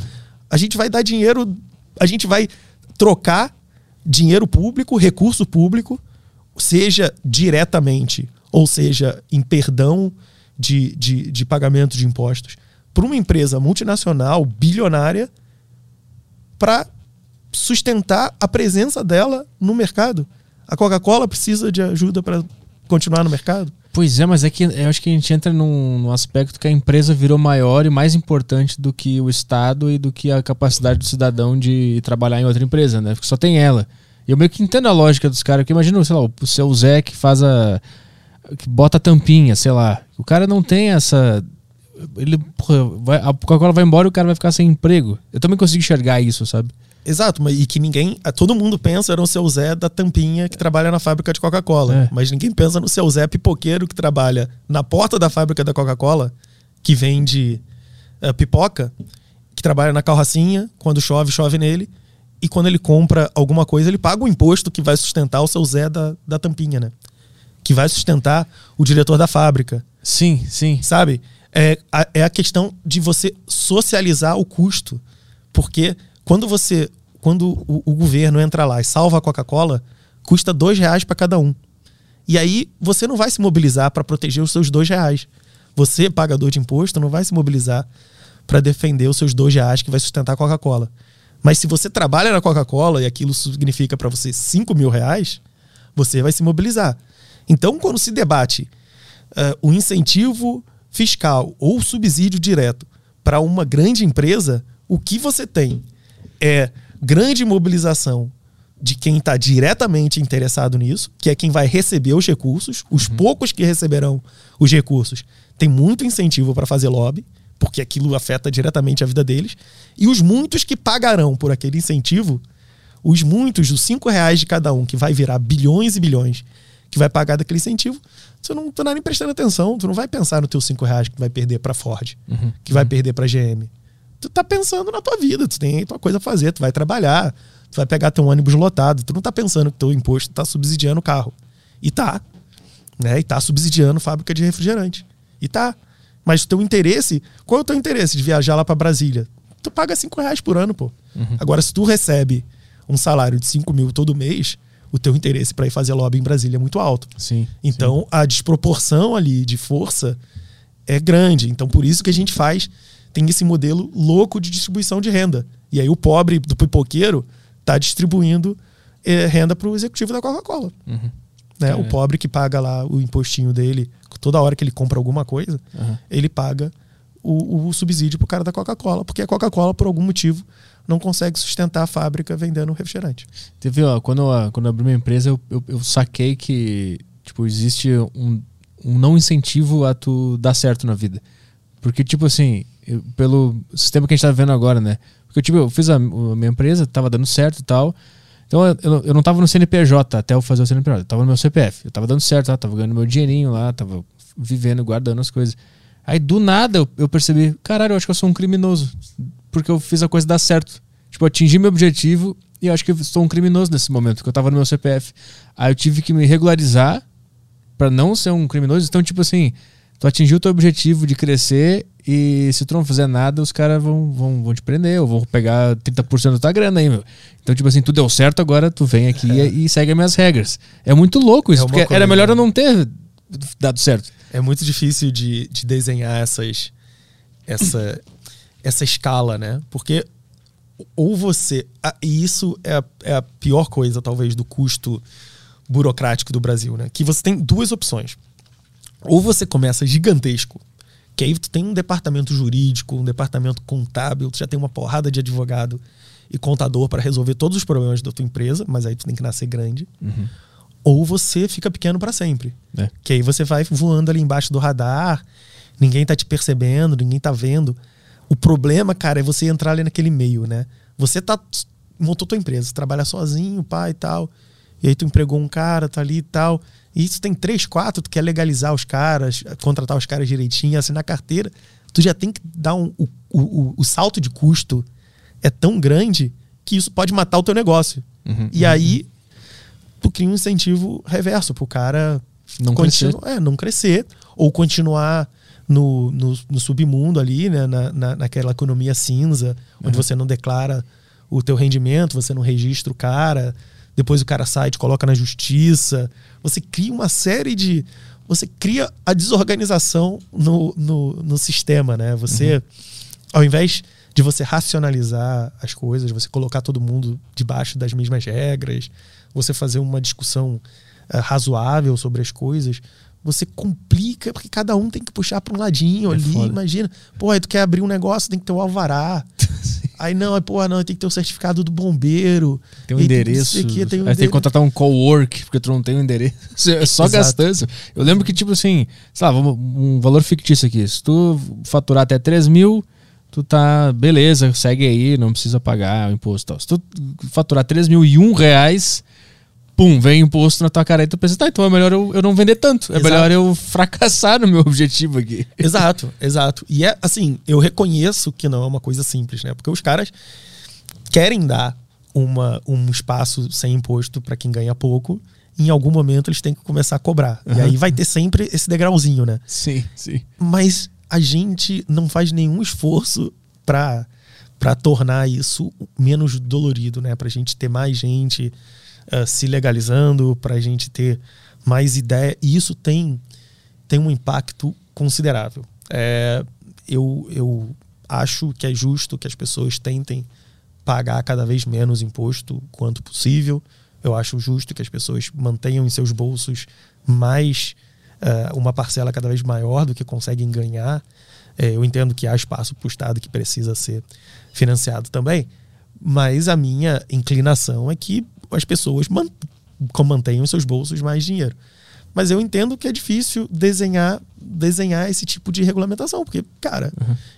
A gente vai dar dinheiro, a gente vai trocar dinheiro público, recurso público, seja diretamente, ou seja, em perdão de, de, de pagamento de impostos, para uma empresa multinacional, bilionária, para sustentar a presença dela no mercado. A Coca-Cola precisa de ajuda para continuar no mercado? Pois é, mas é que eu acho que a gente entra num, num, aspecto que a empresa virou maior e mais importante do que o Estado e do que a capacidade do cidadão de trabalhar em outra empresa, né? Porque só tem ela. E eu meio que entendo a lógica dos caras, porque imagina, sei lá, o seu Zé que faz a. que bota a tampinha, sei lá. O cara não tem essa. Ele, porra, vai, a Coca-Cola vai embora e o cara vai ficar sem emprego. Eu também consigo enxergar isso, sabe? Exato, mas e que ninguém. Todo mundo pensa no seu Zé da tampinha que trabalha na fábrica de Coca-Cola. É. Mas ninguém pensa no seu Zé pipoqueiro que trabalha na porta da fábrica da Coca-Cola, que vende uh, pipoca, que trabalha na carrocinha, quando chove, chove nele. E quando ele compra alguma coisa, ele paga o imposto que vai sustentar o seu Zé da, da tampinha, né? Que vai sustentar o diretor da fábrica. Sim, sim. Sabe? É a, é a questão de você socializar o custo. Porque quando você quando o, o, governo entra lá e salva a Coca-Cola, custa dois reais para cada um. E aí você não vai se mobilizar para proteger os seus dois reais. Você, pagador de imposto, não vai se mobilizar para defender os seus dois reais que vai sustentar a Coca-Cola. Mas se você trabalha na Coca-Cola e aquilo significa para você cinco mil reais, você vai se mobilizar. Então, quando se debate uh, o incentivo fiscal ou subsídio direto para uma grande empresa, o que você tem é grande mobilização de quem está diretamente interessado nisso, que é quem vai receber os recursos. Os uhum. poucos que receberão os recursos têm muito incentivo para fazer lobby, porque aquilo afeta diretamente a vida deles. E os muitos que pagarão por aquele incentivo, os muitos, os cinco reais de cada um, que vai virar bilhões e bilhões, que vai pagar daquele incentivo, você não está nem prestando atenção, tu não vai pensar no teu cinco reais que vai perder para Ford, uhum. que vai perder para GM tu tá pensando na tua vida, tu tem tua coisa a fazer, tu vai trabalhar, tu vai pegar teu ônibus lotado, tu não tá pensando que teu imposto tá subsidiando o carro. E tá. Né? E tá subsidiando fábrica de refrigerante. E tá. Mas o teu interesse, qual é o teu interesse de viajar lá para Brasília? Tu paga 5 reais por ano, pô. Uhum. Agora, se tu recebe um salário de 5 mil todo mês, o teu interesse para ir fazer lobby em Brasília é muito alto. Sim. Então, sim. a desproporção ali de força é grande. Então, por isso que a gente faz tem esse modelo louco de distribuição de renda. E aí o pobre do pipoqueiro está distribuindo é, renda para o executivo da Coca-Cola. Uhum. Né? É. O pobre que paga lá o impostinho dele, toda hora que ele compra alguma coisa, uhum. ele paga o, o subsídio para o cara da Coca-Cola, porque a Coca-Cola, por algum motivo, não consegue sustentar a fábrica vendendo refrigerante. Teve, ó, quando, eu, quando eu abri minha empresa, eu, eu, eu saquei que tipo, existe um, um não incentivo a tu dar certo na vida. Porque, tipo assim, eu, pelo sistema que a gente tá vendo agora, né? Porque tipo, eu fiz a, a minha empresa, tava dando certo e tal. Então eu, eu não tava no CNPJ até eu fazer o CNPJ, eu tava no meu CPF. Eu tava dando certo, tá? tava ganhando meu dinheirinho lá, tava vivendo, guardando as coisas. Aí do nada eu, eu percebi, caralho, eu acho que eu sou um criminoso. Porque eu fiz a coisa dar certo. Tipo, eu atingi meu objetivo e eu acho que eu sou um criminoso nesse momento, porque eu tava no meu CPF. Aí eu tive que me regularizar para não ser um criminoso. Então, tipo assim, tu atingiu o teu objetivo de crescer e se tu não fizer nada, os caras vão, vão, vão te prender ou vão pegar 30% da tua grana aí, meu. Então, tipo assim, tu deu certo, agora tu vem aqui é. e, e, segue as minhas regras. É muito louco isso, é porque coisa, era melhor eu não ter dado certo. É muito difícil de, de desenhar essas, essa, essa escala, né? Porque ou você. E isso é a, é a pior coisa, talvez, do custo burocrático do Brasil, né? Que você tem duas opções. Ou você começa gigantesco que aí tu tem um departamento jurídico, um departamento contábil, tu já tem uma porrada de advogado e contador para resolver todos os problemas da tua empresa, mas aí tu tem que nascer grande. Uhum. Ou você fica pequeno para sempre. É. Que aí você vai voando ali embaixo do radar, ninguém tá te percebendo, ninguém tá vendo. O problema, cara, é você entrar ali naquele meio, né? Você tá montou tua empresa, trabalha sozinho, pai e tal. E aí tu empregou um cara, tá ali e tal. E isso tem três, quatro, tu quer legalizar os caras, contratar os caras direitinho, assinar carteira. Tu já tem que dar um. O, o, o salto de custo é tão grande que isso pode matar o teu negócio. Uhum, e aí, tu cria um incentivo reverso pro cara Não continu- é, não crescer ou continuar no, no, no submundo ali, né, na, na, naquela economia cinza, onde você não declara o teu rendimento, você não registra o cara, depois o cara sai, te coloca na justiça. Você cria uma série de. Você cria a desorganização no, no, no sistema, né? Você, ao invés de você racionalizar as coisas, você colocar todo mundo debaixo das mesmas regras, você fazer uma discussão eh, razoável sobre as coisas, você complica, porque cada um tem que puxar para um ladinho É ali. foda. Imagina, pô, aí tu quer abrir um negócio, tem que ter o alvará. [laughs] Aí não, aí, pô, não, tem que ter o certificado do bombeiro. Tem um endereço. o quê, tem um aí tem que contratar um co-work, porque tu não tem um endereço. [laughs] É só gastança. Eu lembro que, tipo assim, sei lá, um valor fictício aqui. Se tu faturar até 3 mil, tu tá, beleza, segue aí, não precisa pagar o imposto. tal. Se tu faturar 3 mil e um reais, pum, vem imposto na tua cara. Aí tu pensa, tá, então é melhor eu, eu não vender tanto. É Exato. melhor eu fracassar no meu objetivo aqui. Exato, exato. E é assim, eu reconheço que não é uma coisa simples, né? Porque os caras querem dar uma, um espaço sem imposto para quem ganha pouco. Em algum momento eles têm que começar a cobrar. E aí vai ter sempre esse degrauzinho, né? Sim, sim. Mas a gente não faz nenhum esforço para tornar isso menos dolorido, né? Pra gente ter mais gente ah, se legalizando, pra gente ter mais ideia. E isso tem, tem um impacto considerável. É, eu, eu acho que é justo que as pessoas tentem pagar cada vez menos imposto quanto possível. Eu acho justo que as pessoas mantenham em seus bolsos mais eh, uma parcela cada vez maior do que conseguem ganhar. Eh, eu entendo que há espaço para o Estado que precisa ser financiado também, mas a minha inclinação é que as pessoas man mantenham seus bolsos mais dinheiro. Mas eu entendo que é difícil desenhar, desenhar esse tipo de regulamentação, porque, cara,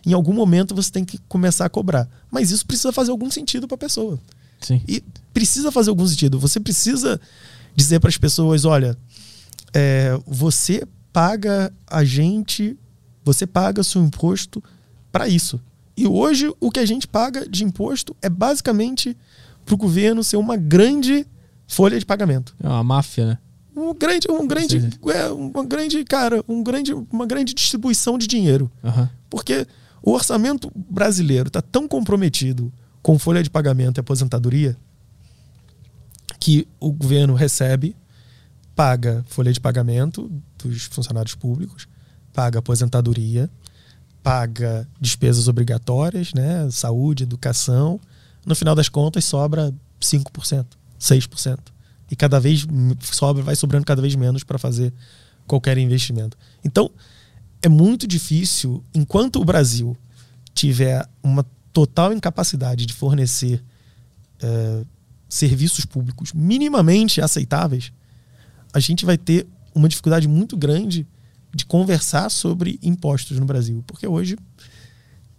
em algum momento você tem que começar a cobrar. Mas isso precisa fazer algum sentido para a pessoa. Sim. E precisa fazer algum sentido. Você precisa dizer para as pessoas: olha, é, você paga a gente, você paga seu imposto para isso. E hoje o que a gente paga de imposto é basicamente para o governo ser uma grande folha de pagamento. É uma máfia, né? Um grande, um grande, é, uma grande, cara, um grande, uma grande distribuição de dinheiro. Aham. Porque o orçamento brasileiro está tão comprometido com folha de pagamento e aposentadoria que o governo recebe, paga folha de pagamento dos funcionários públicos, paga aposentadoria, paga despesas obrigatórias, né, saúde, educação. No final das contas sobra 5%, 6%. E cada vez sobra, vai sobrando cada vez menos para fazer qualquer investimento. Então, é muito difícil, enquanto o Brasil tiver uma total incapacidade de fornecer eh, serviços públicos minimamente aceitáveis, a gente vai ter uma dificuldade muito grande de conversar sobre impostos no Brasil. Porque hoje,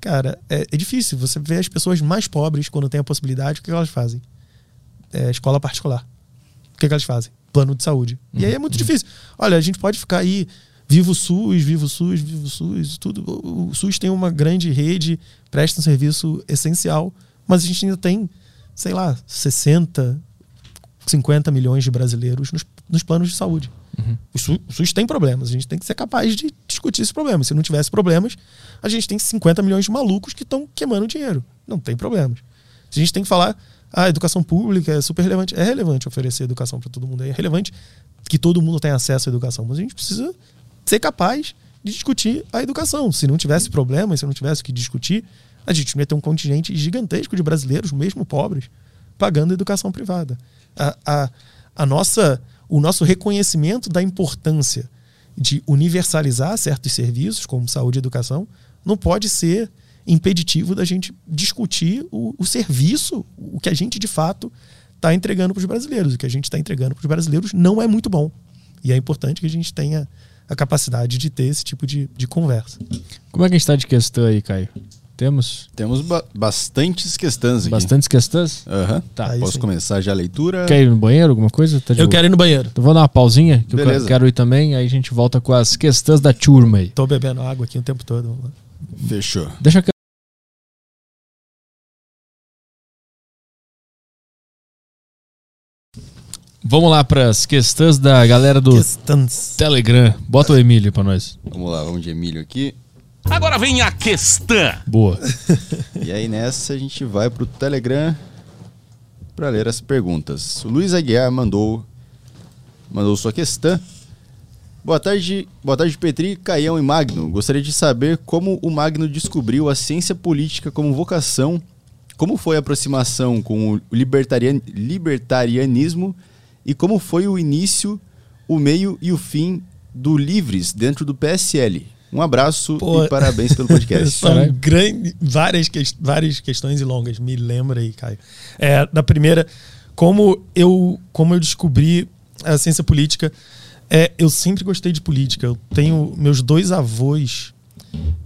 cara, é, é difícil. Você vê as pessoas mais pobres, quando tem a possibilidade, o que elas fazem? É, escola particular. O que, elas fazem? Plano de saúde. E aí é muito difícil. Olha, a gente pode ficar aí, viva o SUS, viva o SUS, viva o SUS, tudo. O o SUS tem uma grande rede, presta um serviço essencial, mas a gente ainda tem, sei lá, 60, 50 milhões de brasileiros nos, nos planos de saúde. O, SUS, o SUS tem problemas, a gente tem que ser capaz de discutir esse problema. Se não tivesse problemas, a gente tem 50 milhões de malucos que estão queimando dinheiro. Não tem problemas. A gente tem que falar, a educação pública é super relevante. É relevante oferecer educação para todo mundo. É relevante que todo mundo tenha acesso à educação. Mas a gente precisa ser capaz de discutir a educação. Se não tivesse problemas, se não tivesse o que discutir, a gente ia ter um contingente gigantesco de brasileiros, mesmo pobres, pagando educação privada. A, a, a nossa, o nosso reconhecimento da importância de universalizar certos serviços, como saúde e educação, não pode ser impeditivo da gente discutir o, o serviço, o que a gente de fato está entregando para os brasileiros. O que a gente está entregando para os brasileiros não é muito bom. E é importante que a gente tenha a capacidade de ter esse tipo de, de conversa. Como é que a gente tá de questão aí, Caio? Temos Temos ba- bastantes questões aqui. bastantes questões? Aham. Tá. Aí Posso sim. começar já a leitura? Quer ir no banheiro, alguma coisa? Tá Eu boa? quero ir no banheiro. Então vou dar uma pausinha, que eu Beleza. quero ir também, aí a gente volta com as questões da turma aí. Tô bebendo água aqui o tempo todo. Fechou. Deixa que Vamos lá para as questões da galera do Questões. Telegram. Bota o Emílio para nós. Vamos lá, vamos de Emílio aqui. Agora vem a questão. Boa. [laughs] E aí nessa a gente vai pro Telegram para ler as perguntas. O Luiz Aguiar mandou mandou sua questão. Boa tarde, boa tarde Petri, Caião e Magno. Gostaria de saber como o Magno descobriu a ciência política como vocação, como foi a aproximação com o libertarian, libertarianismo e como foi o início, o meio e o fim do Livres dentro do PSL. Um abraço Pô. e parabéns pelo podcast. [laughs] São grande, várias, ques- várias questões e longas. Me lembra aí, Caio. É, da primeira, como eu, como eu descobri a ciência política, é, eu sempre gostei de política. Eu tenho meus dois avós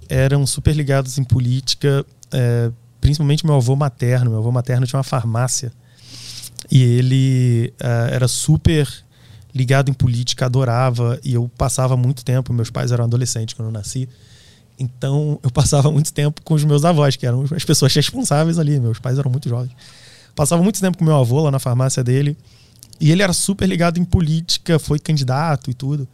eram super ligados em política, é, principalmente meu avô materno. Meu avô materno tinha uma farmácia e ele é, era super ligado em política, adorava e eu passava muito tempo. Meus pais eram adolescentes quando eu nasci. Então eu passava muito tempo com os meus avós, que eram as pessoas responsáveis ali. Meus pais eram muito jovens. Passava muito tempo com meu avô lá na farmácia dele. E ele era super ligado em política, foi candidato e tudo.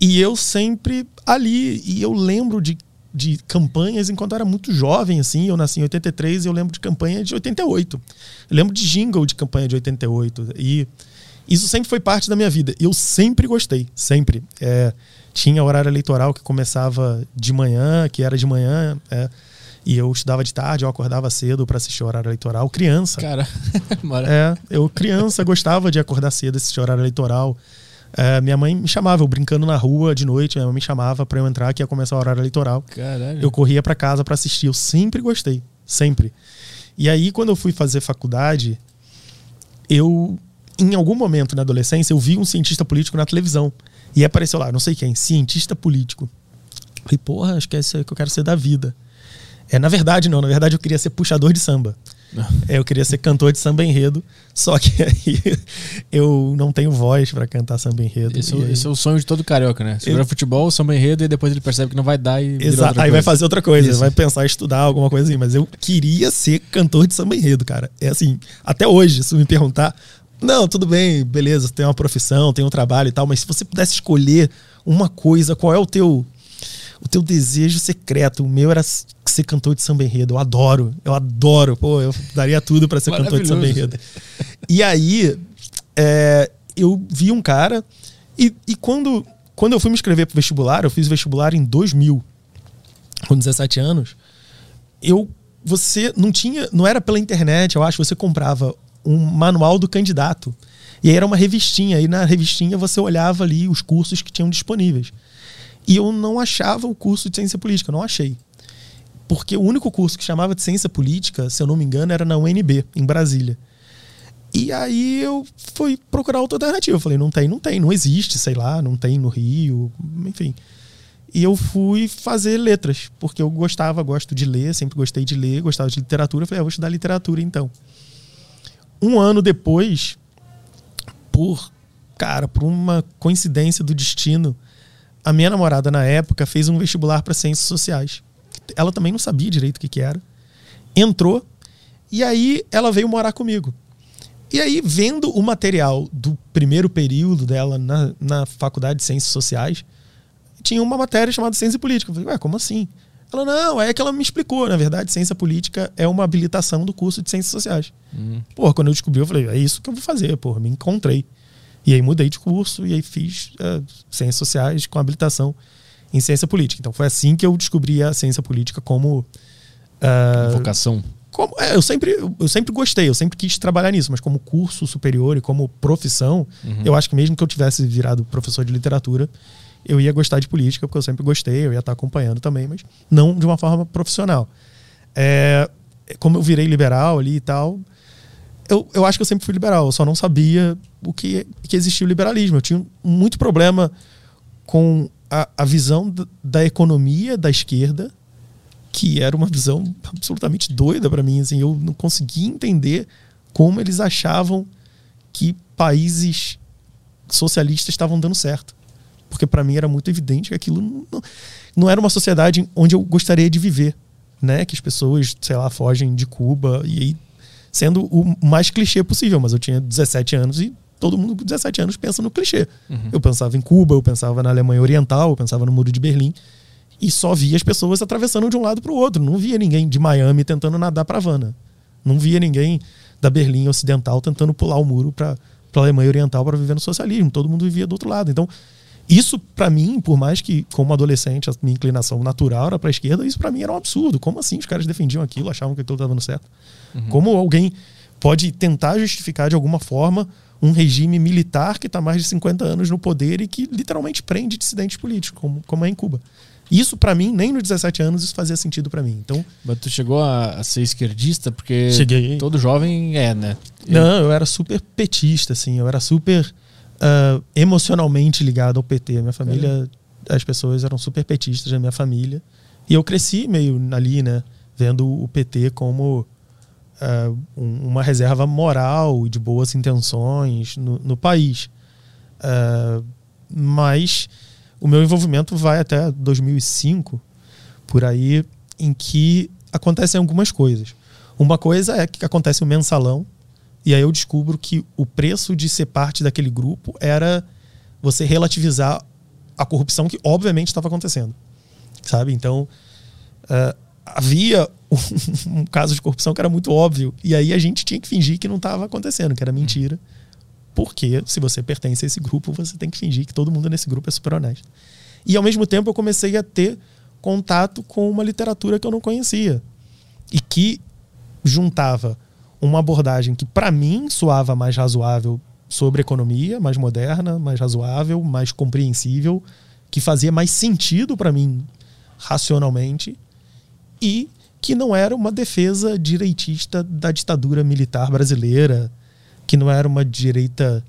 E eu sempre ali. E eu lembro de, de campanhas enquanto eu era muito jovem, assim. Eu nasci em 83 e eu lembro de campanha de 88. Eu lembro de jingle de campanha de 88. E isso sempre foi parte da minha vida. Eu sempre gostei, sempre. É, tinha horário eleitoral que começava de manhã, que era de manhã, é, e eu estudava de tarde, eu acordava cedo para assistir o horário eleitoral. Criança. Cara, [laughs] É, eu criança gostava de acordar cedo, assistir horário eleitoral. É, minha mãe me chamava, eu brincando na rua de noite, minha mãe me chamava para eu entrar que ia começar o horário eleitoral. caralho. Eu corria para casa para assistir, eu sempre gostei, sempre. E aí quando eu fui fazer faculdade, eu em algum momento na adolescência eu vi um cientista político na televisão e apareceu lá, não sei quem, cientista político. Falei, porra, acho que é isso que eu quero ser da vida. É, na verdade, não. Na verdade, eu queria ser puxador de samba. É, eu queria ser cantor de samba enredo. Só que [laughs] aí eu não tenho voz pra cantar samba enredo. Esse, é o- aí- esse é o sonho de todo carioca, né? Segura Eu- futebol, samba enredo e depois ele percebe que não vai dar e Exato. Aí vai coisa. fazer outra coisa, Isso. vai pensar em estudar alguma coisa assim. Mas eu queria ser cantor de samba enredo, cara. É assim, até hoje, se me perguntar, não, tudo bem, beleza, tem uma profissão, tem um trabalho e tal, mas se você pudesse escolher uma coisa, qual é o teu o teu desejo secreto? O meu era ser cantor de samba enredo. Eu adoro, eu adoro. Pô, eu daria tudo pra ser cantor de samba enredo. E aí, é, eu vi um cara. E, e quando, quando eu fui me inscrever pro vestibular, eu fiz vestibular em 2000, com 17 anos. Eu, você não tinha, não era pela internet, eu acho, você comprava um manual do candidato. E aí era uma revistinha, e na revistinha você olhava ali os cursos que tinham disponíveis. E eu não achava o curso de ciência política, não achei. Porque o único curso que chamava de ciência política, se eu não me engano, era na UNB, em Brasília. E aí eu fui procurar outra alternativa. Eu falei, não tem, não tem, não existe, sei lá, não tem no Rio, enfim. E eu fui fazer letras, porque eu gostava, gosto de ler, sempre gostei de ler, gostava de literatura. Eu falei, ah, vou estudar literatura então. Um ano depois, por, cara, por uma coincidência do destino, a minha namorada na época fez um vestibular para ciências sociais. Ela também não sabia direito o que, que era. Entrou e aí ela veio morar comigo. E aí, vendo o material do primeiro período dela na, na faculdade de ciências sociais, tinha uma matéria chamada ciência política. Eu falei, ué, como assim? Ela, não, é que ela me explicou. Na verdade, ciência política é uma habilitação do curso de ciências sociais. Porra, quando eu descobri, eu falei, é isso que eu vou fazer, porra, me encontrei. E aí mudei de curso e aí fiz eh, ciências sociais com habilitação em ciência política. Então foi assim que eu descobri a ciência política como. ah, Vocação. como é, eu sempre eu sempre gostei, eu sempre quis trabalhar nisso, mas como curso superior e como profissão, eu acho que mesmo que eu tivesse virado professor de literatura, eu ia gostar de política, porque eu sempre gostei, eu ia estar acompanhando também, mas não de uma forma profissional. É, como eu virei liberal ali e tal, eu, eu acho que eu sempre fui liberal, eu só não sabia o que, que existia o liberalismo. Eu tinha muito problema com a, a visão da economia da esquerda, que era uma visão absolutamente doida para mim. Assim, eu não conseguia entender como eles achavam que países socialistas estavam dando certo. Porque para mim era muito evidente que aquilo não, não, era uma sociedade onde eu gostaria de viver. Né? Que as pessoas, sei lá, fogem de Cuba e aí sendo o mais clichê possível, mas eu tinha 17 anos e todo mundo com 17 anos pensa no clichê. Eu pensava em Cuba, eu pensava na Alemanha Oriental, eu pensava no Muro de Berlim. E só via as pessoas atravessando de um lado para o outro. Não via ninguém de Miami tentando nadar para Havana. Não via ninguém da Berlim Ocidental tentando pular o muro para a Alemanha Oriental para viver no socialismo. Todo mundo vivia do outro lado. Então, isso para mim, por mais que como adolescente a minha inclinação natural era para a esquerda, isso para mim era um absurdo. Como assim os caras defendiam aquilo, achavam que aquilo estava dando certo? Como alguém pode tentar justificar de alguma forma um regime militar que está mais de 50 anos no poder e que literalmente prende dissidentes políticos, como, como é em Cuba? Isso para mim, nem nos 17 anos isso fazia sentido para mim. Então, Mas tu chegou a, a ser esquerdista porque Cheguei. todo jovem é, né? Não, eu era super petista, assim. Eu era super ah, emocionalmente ligado ao PT. Minha família, as pessoas eram super petistas na minha família. E eu cresci meio ali, né? Vendo o PT como um- uma reserva moral e de boas intenções no, no país. Ah, mas o meu envolvimento vai até 2005, por aí, em que acontecem algumas coisas. Uma coisa é que acontece um mensalão, e aí eu descubro que o preço de ser parte daquele grupo era você relativizar a corrupção que obviamente estava acontecendo. Sabe? Então, ah, havia [laughs] um, caso de corrupção que era muito óbvio, e aí a gente tinha que fingir que não estava acontecendo, que era mentira. Porque se você pertence a esse grupo, você tem que fingir que todo mundo nesse grupo é super honesto. E ao mesmo tempo eu comecei a ter contato com uma literatura que eu não conhecia e que juntava uma abordagem que para mim soava mais razoável sobre economia, mais moderna, mais razoável, mais compreensível, que fazia mais sentido para mim racionalmente e que não era uma defesa direitista da ditadura militar brasileira, que não era uma direita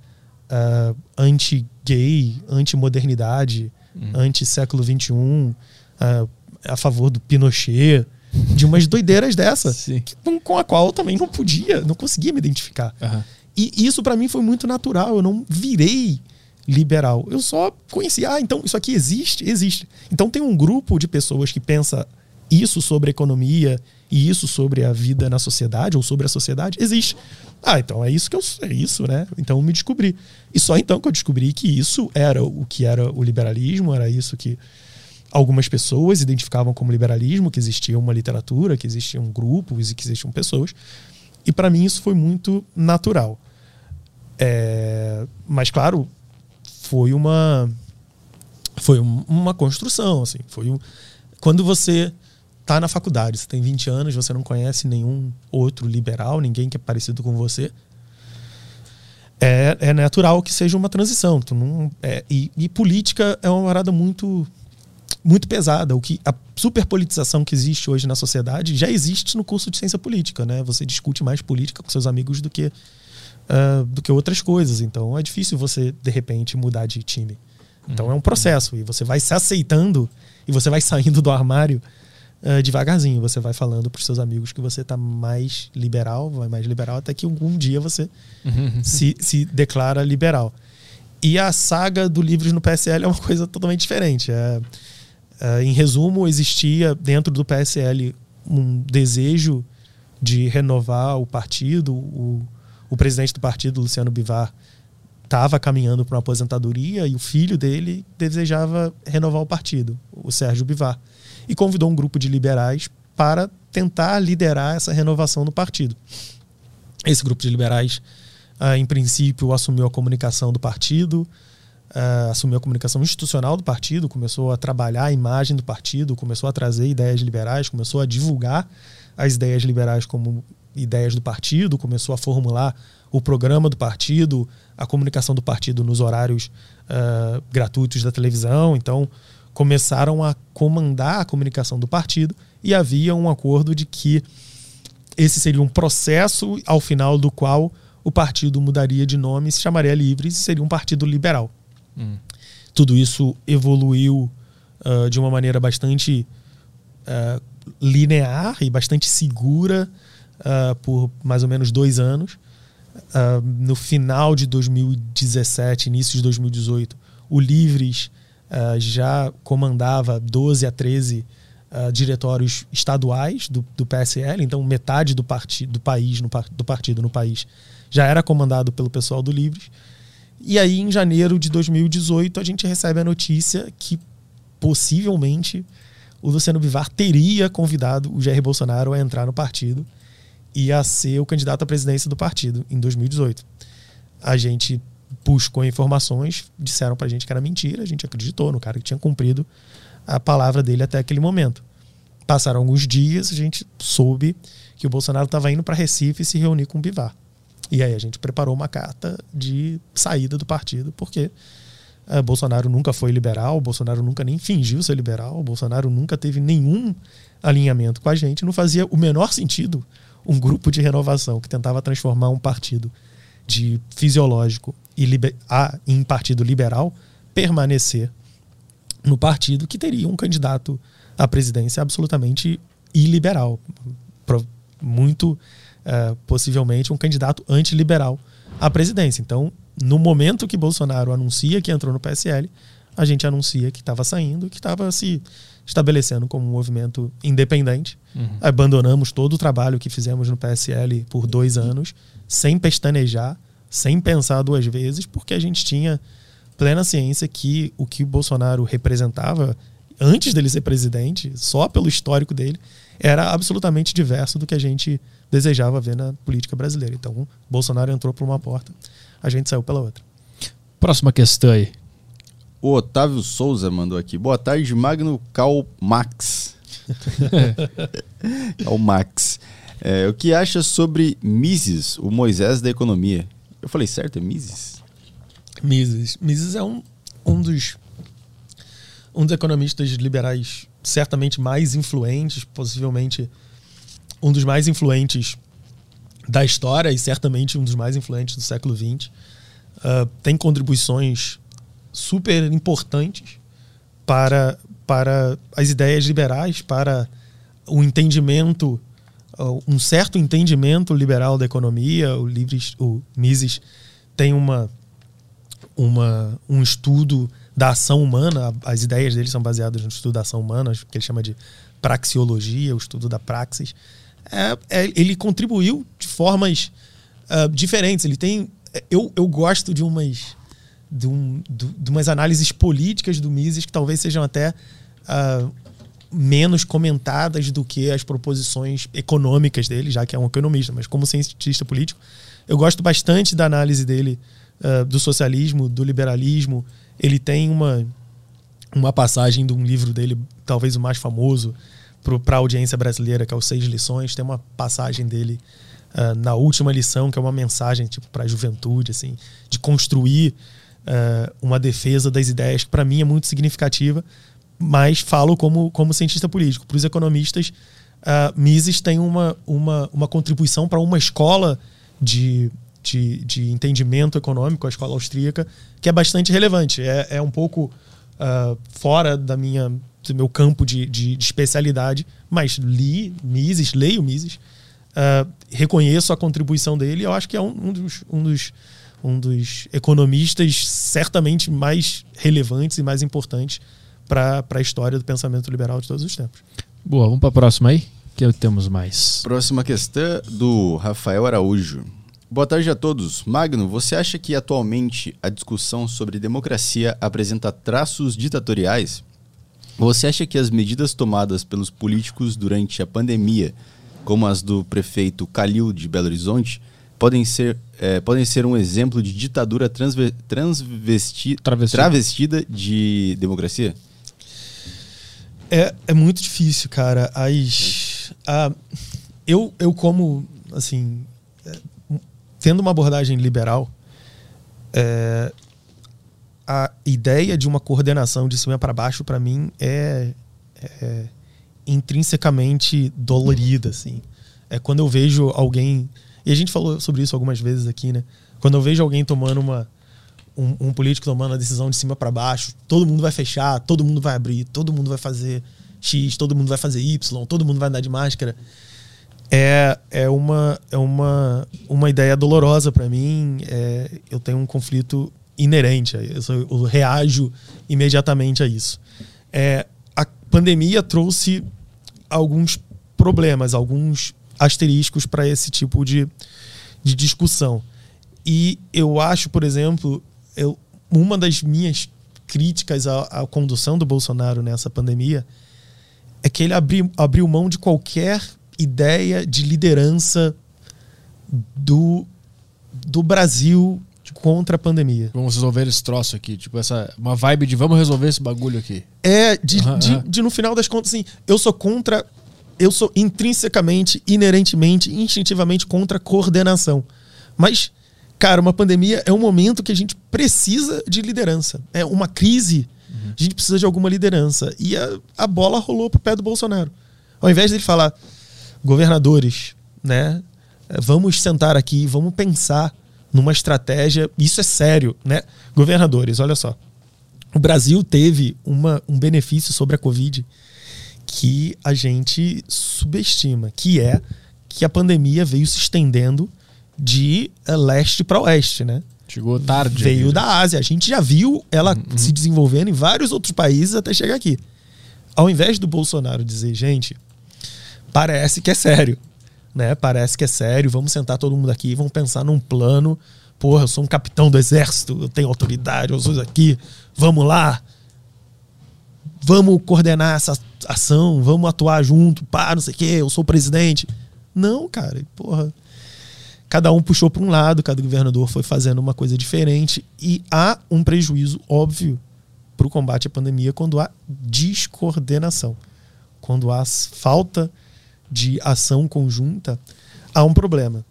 ah, anti-gay, anti-modernidade, anti-século XXI, ah, a favor do Pinochet, de umas doideiras dessa, que- com, a qual eu também não podia, não conseguia me identificar. Aham. E isso pra mim foi muito natural. Eu não virei liberal. Eu só conheci, ah, então isso aqui existe? Existe. Então tem um grupo de pessoas que pensa isso sobre economia e isso sobre a vida na sociedade ou sobre a sociedade? Existe. Ah, então é isso que eu é isso, né? Então eu me descobri. E só então que eu descobri que isso era o que era o liberalismo, era isso que algumas pessoas identificavam como liberalismo, que existia uma literatura, que existiam grupos e que existiam pessoas. E para mim isso foi muito natural. É, mas claro, foi uma foi um- uma construção, assim, foi um, quando você tá na faculdade, você tem 20 anos, você não conhece nenhum outro liberal, ninguém que é parecido com você. É, é natural que seja uma transição. Tu não, é, e, e política é uma parada muito muito pesada. O que a superpolitização que existe hoje na sociedade já existe no curso de ciência política, né? Você discute mais política com seus amigos do que ah, do que outras coisas. Então é difícil você de repente mudar de time. Então é um processo e você vai se aceitando e você vai [laughs] saindo do armário ah, devagarzinho. Você vai falando para os seus amigos que você tá mais liberal, vai mais liberal até que algum dia você se, se declara liberal. E a saga do Livros no PSL é uma coisa totalmente diferente. É, é, em resumo, existia dentro do PSL um desejo de renovar o partido. O, o presidente do partido, Luciano Bivar, estava caminhando para uma aposentadoria e o filho dele desejava renovar o partido, o Sérgio Bivar. E convidou um grupo de liberais para tentar liderar essa renovação no partido. Esse grupo de liberais, ah, em princípio, assumiu a comunicação do partido, ah, assumiu a comunicação institucional do partido, começou a trabalhar a imagem do partido, começou a trazer ideias liberais, começou a divulgar as ideias liberais como ideias do partido, começou a formular o programa do partido, a comunicação do partido nos horários ah, gratuitos da televisão. Então, começaram a comandar a comunicação do partido e havia um acordo de que esse seria um processo ao final do qual o partido mudaria de nome, se chamaria Livres e seria um partido liberal. Tudo isso evoluiu ah, de uma maneira bastante ah, linear e bastante segura ah, por mais ou menos dois anos. No final de 2017, início de 2018, o Livres já comandava 12 a 13 ah, diretórios estaduais do, do PSL, então metade do, parti, do país no, do partido no país já era comandado pelo pessoal do Livres. E aí, em janeiro de 2018, a gente recebe a notícia que possivelmente o Luciano Bivar teria convidado o Jair Bolsonaro a entrar no partido e a ser o candidato à presidência do partido em 2018. A gente buscou informações, disseram pra gente que era mentira, a gente acreditou no cara que tinha cumprido a palavra dele até aquele momento. Passaram alguns dias, a gente soube que o Bolsonaro estava indo para Recife se reunir com o Bivar. E aí a gente preparou uma carta de saída do partido, porque uh, Bolsonaro nunca foi liberal, Bolsonaro nunca nem fingiu ser liberal, Bolsonaro nunca teve nenhum alinhamento com a gente, não fazia o menor sentido um grupo de renovação que tentava transformar um partido de fisiológico e a, em partido liberal permanecer no partido que teria um candidato à presidência absolutamente iliberal, muito uh, possivelmente um candidato antiliberal à presidência. Então, no momento que Bolsonaro anuncia que entrou no PSL, a gente anuncia que estava saindo, que estava se estabelecendo como um movimento independente. Uhum. Abandonamos todo o trabalho que fizemos no PSL por dois anos, sem pestanejar, sem pensar duas vezes, porque a gente tinha plena ciência que o que o Bolsonaro representava antes dele ser presidente, só pelo histórico dele, era absolutamente diverso do que a gente desejava ver na política brasileira. Então, Bolsonaro entrou por uma porta, a gente saiu pela outra. Próxima questão aí. O Otávio Souza mandou aqui. Boa tarde, Magno Cal Max. [laughs] Cal Max. É, o que acha sobre Mises, o Moisés da economia? Eu falei certo, é Mises? Mises. Mises é um, um dos um dos economistas liberais certamente mais influentes, possivelmente um dos mais influentes da história e certamente um dos mais influentes do século XX. Uh, ah, tem contribuições super importantes para, para as ideias liberais, para o entendimento, uh, um certo entendimento liberal da economia. O, o Mises tem uma, uma, um estudo da ação humana, as ideias dele são baseadas no estudo da ação humana, que ele chama de praxeologia, o estudo da praxis. É, é, ele contribuiu de formas uh, diferentes. Ele tem. Eu, eu gosto de umas. De, um, de, de umas análises políticas do Mises que talvez sejam até uh, menos comentadas do que as proposições econômicas dele, já que é um economista, mas como cientista político, eu gosto bastante da análise dele uh, do socialismo, do liberalismo ele tem uma, uma passagem de um livro dele, talvez o mais famoso para a audiência brasileira, que é o Seis Lições. Tem uma passagem dele uh, na última lição, que é uma mensagem tipo, para a juventude, assim, de construir uh, uma defesa das ideias, que para mim é muito significativa, mas falo como, como cientista político. Para os economistas, uh, Mises tem uma, uma, uma contribuição para uma escola de de, de entendimento econômico, a escola austríaca, que é bastante relevante. É, é um pouco uh, fora da minha, do meu campo de, de, de, especialidade, mas li Mises, leio Mises, uh, reconheço a contribuição dele e eu acho que é um, um, dos, um, dos, um dos economistas certamente mais relevantes e mais importantes para a história do pensamento liberal de todos os tempos. Boa, vamos para a próxima aí? que temos mais? Próxima questão do Rafael Araújo. Boa tarde a todos. Magno, você acha que atualmente a discussão sobre democracia apresenta traços ditatoriais? Você acha que as medidas tomadas pelos políticos durante a pandemia, como as do prefeito Calil de Belo Horizonte, podem ser, é, podem ser um exemplo de ditadura transve transvesti travestida. travestida de democracia? É, é muito difícil, cara. As, a, eu, eu, como assim, tendo uma abordagem liberal, é, a ideia de uma coordenação de cima para baixo, para mim, é, é, intrinsecamente dolorida. Assim. É quando eu vejo alguém. E a gente falou sobre isso algumas vezes aqui, né? Quando eu vejo alguém tomando uma. Um, um político tomando a decisão de cima para baixo, todo mundo vai fechar, todo mundo vai abrir, todo mundo vai fazer X, todo mundo vai fazer Y, todo mundo vai andar de máscara é, é, uma, é uma, uma ideia dolorosa para mim. É, eu tenho um conflito inerente, eu, reajo imediatamente a isso. É, a pandemia trouxe alguns problemas, alguns asteriscos para esse tipo de, de discussão. E eu acho, por exemplo, eu, uma das minhas críticas à, à condução do Bolsonaro nessa pandemia é que ele abriu, abriu mão de qualquer ideia de liderança do, do Brasil contra a pandemia. Vamos resolver esse troço aqui. Tipo, essa, uma vibe de vamos resolver esse bagulho aqui. É, de, Aham, de, de, no final das contas, assim, eu sou contra. Eu sou intrinsecamente, inerentemente, instintivamente contra a coordenação. Mas, cara, uma pandemia é um momento que a gente precisa de liderança. É uma crise, a gente precisa de alguma liderança. E a, a bola rolou pro pé do Bolsonaro. Ao invés dele falar, governadores, né? Vamos sentar aqui, vamos pensar numa estratégia. Isso é sério, né? Governadores, olha só. O Brasil teve uma, um benefício sobre a Covid que a gente subestima, que é que a pandemia veio se estendendo de eh, leste para oeste, né? Chegou tarde. Veio ali, da né? Ásia. A gente já viu ela se desenvolvendo em vários outros países até chegar aqui. Ao invés do Bolsonaro dizer, gente, parece que é sério, né? Parece que é sério, vamos sentar todo mundo aqui, vamos pensar num plano. Porra, eu sou um capitão do exército, eu tenho autoridade, eu sou aqui, vamos lá. Vamos coordenar essa ação, vamos atuar junto, pá, não sei o quê, eu sou o presidente. Não, cara, porra cada um puxou para um lado, cada governador foi fazendo uma coisa diferente e há um prejuízo óbvio para o combate à pandemia quando há descoordenação, quando há falta de ação conjunta, há um problema.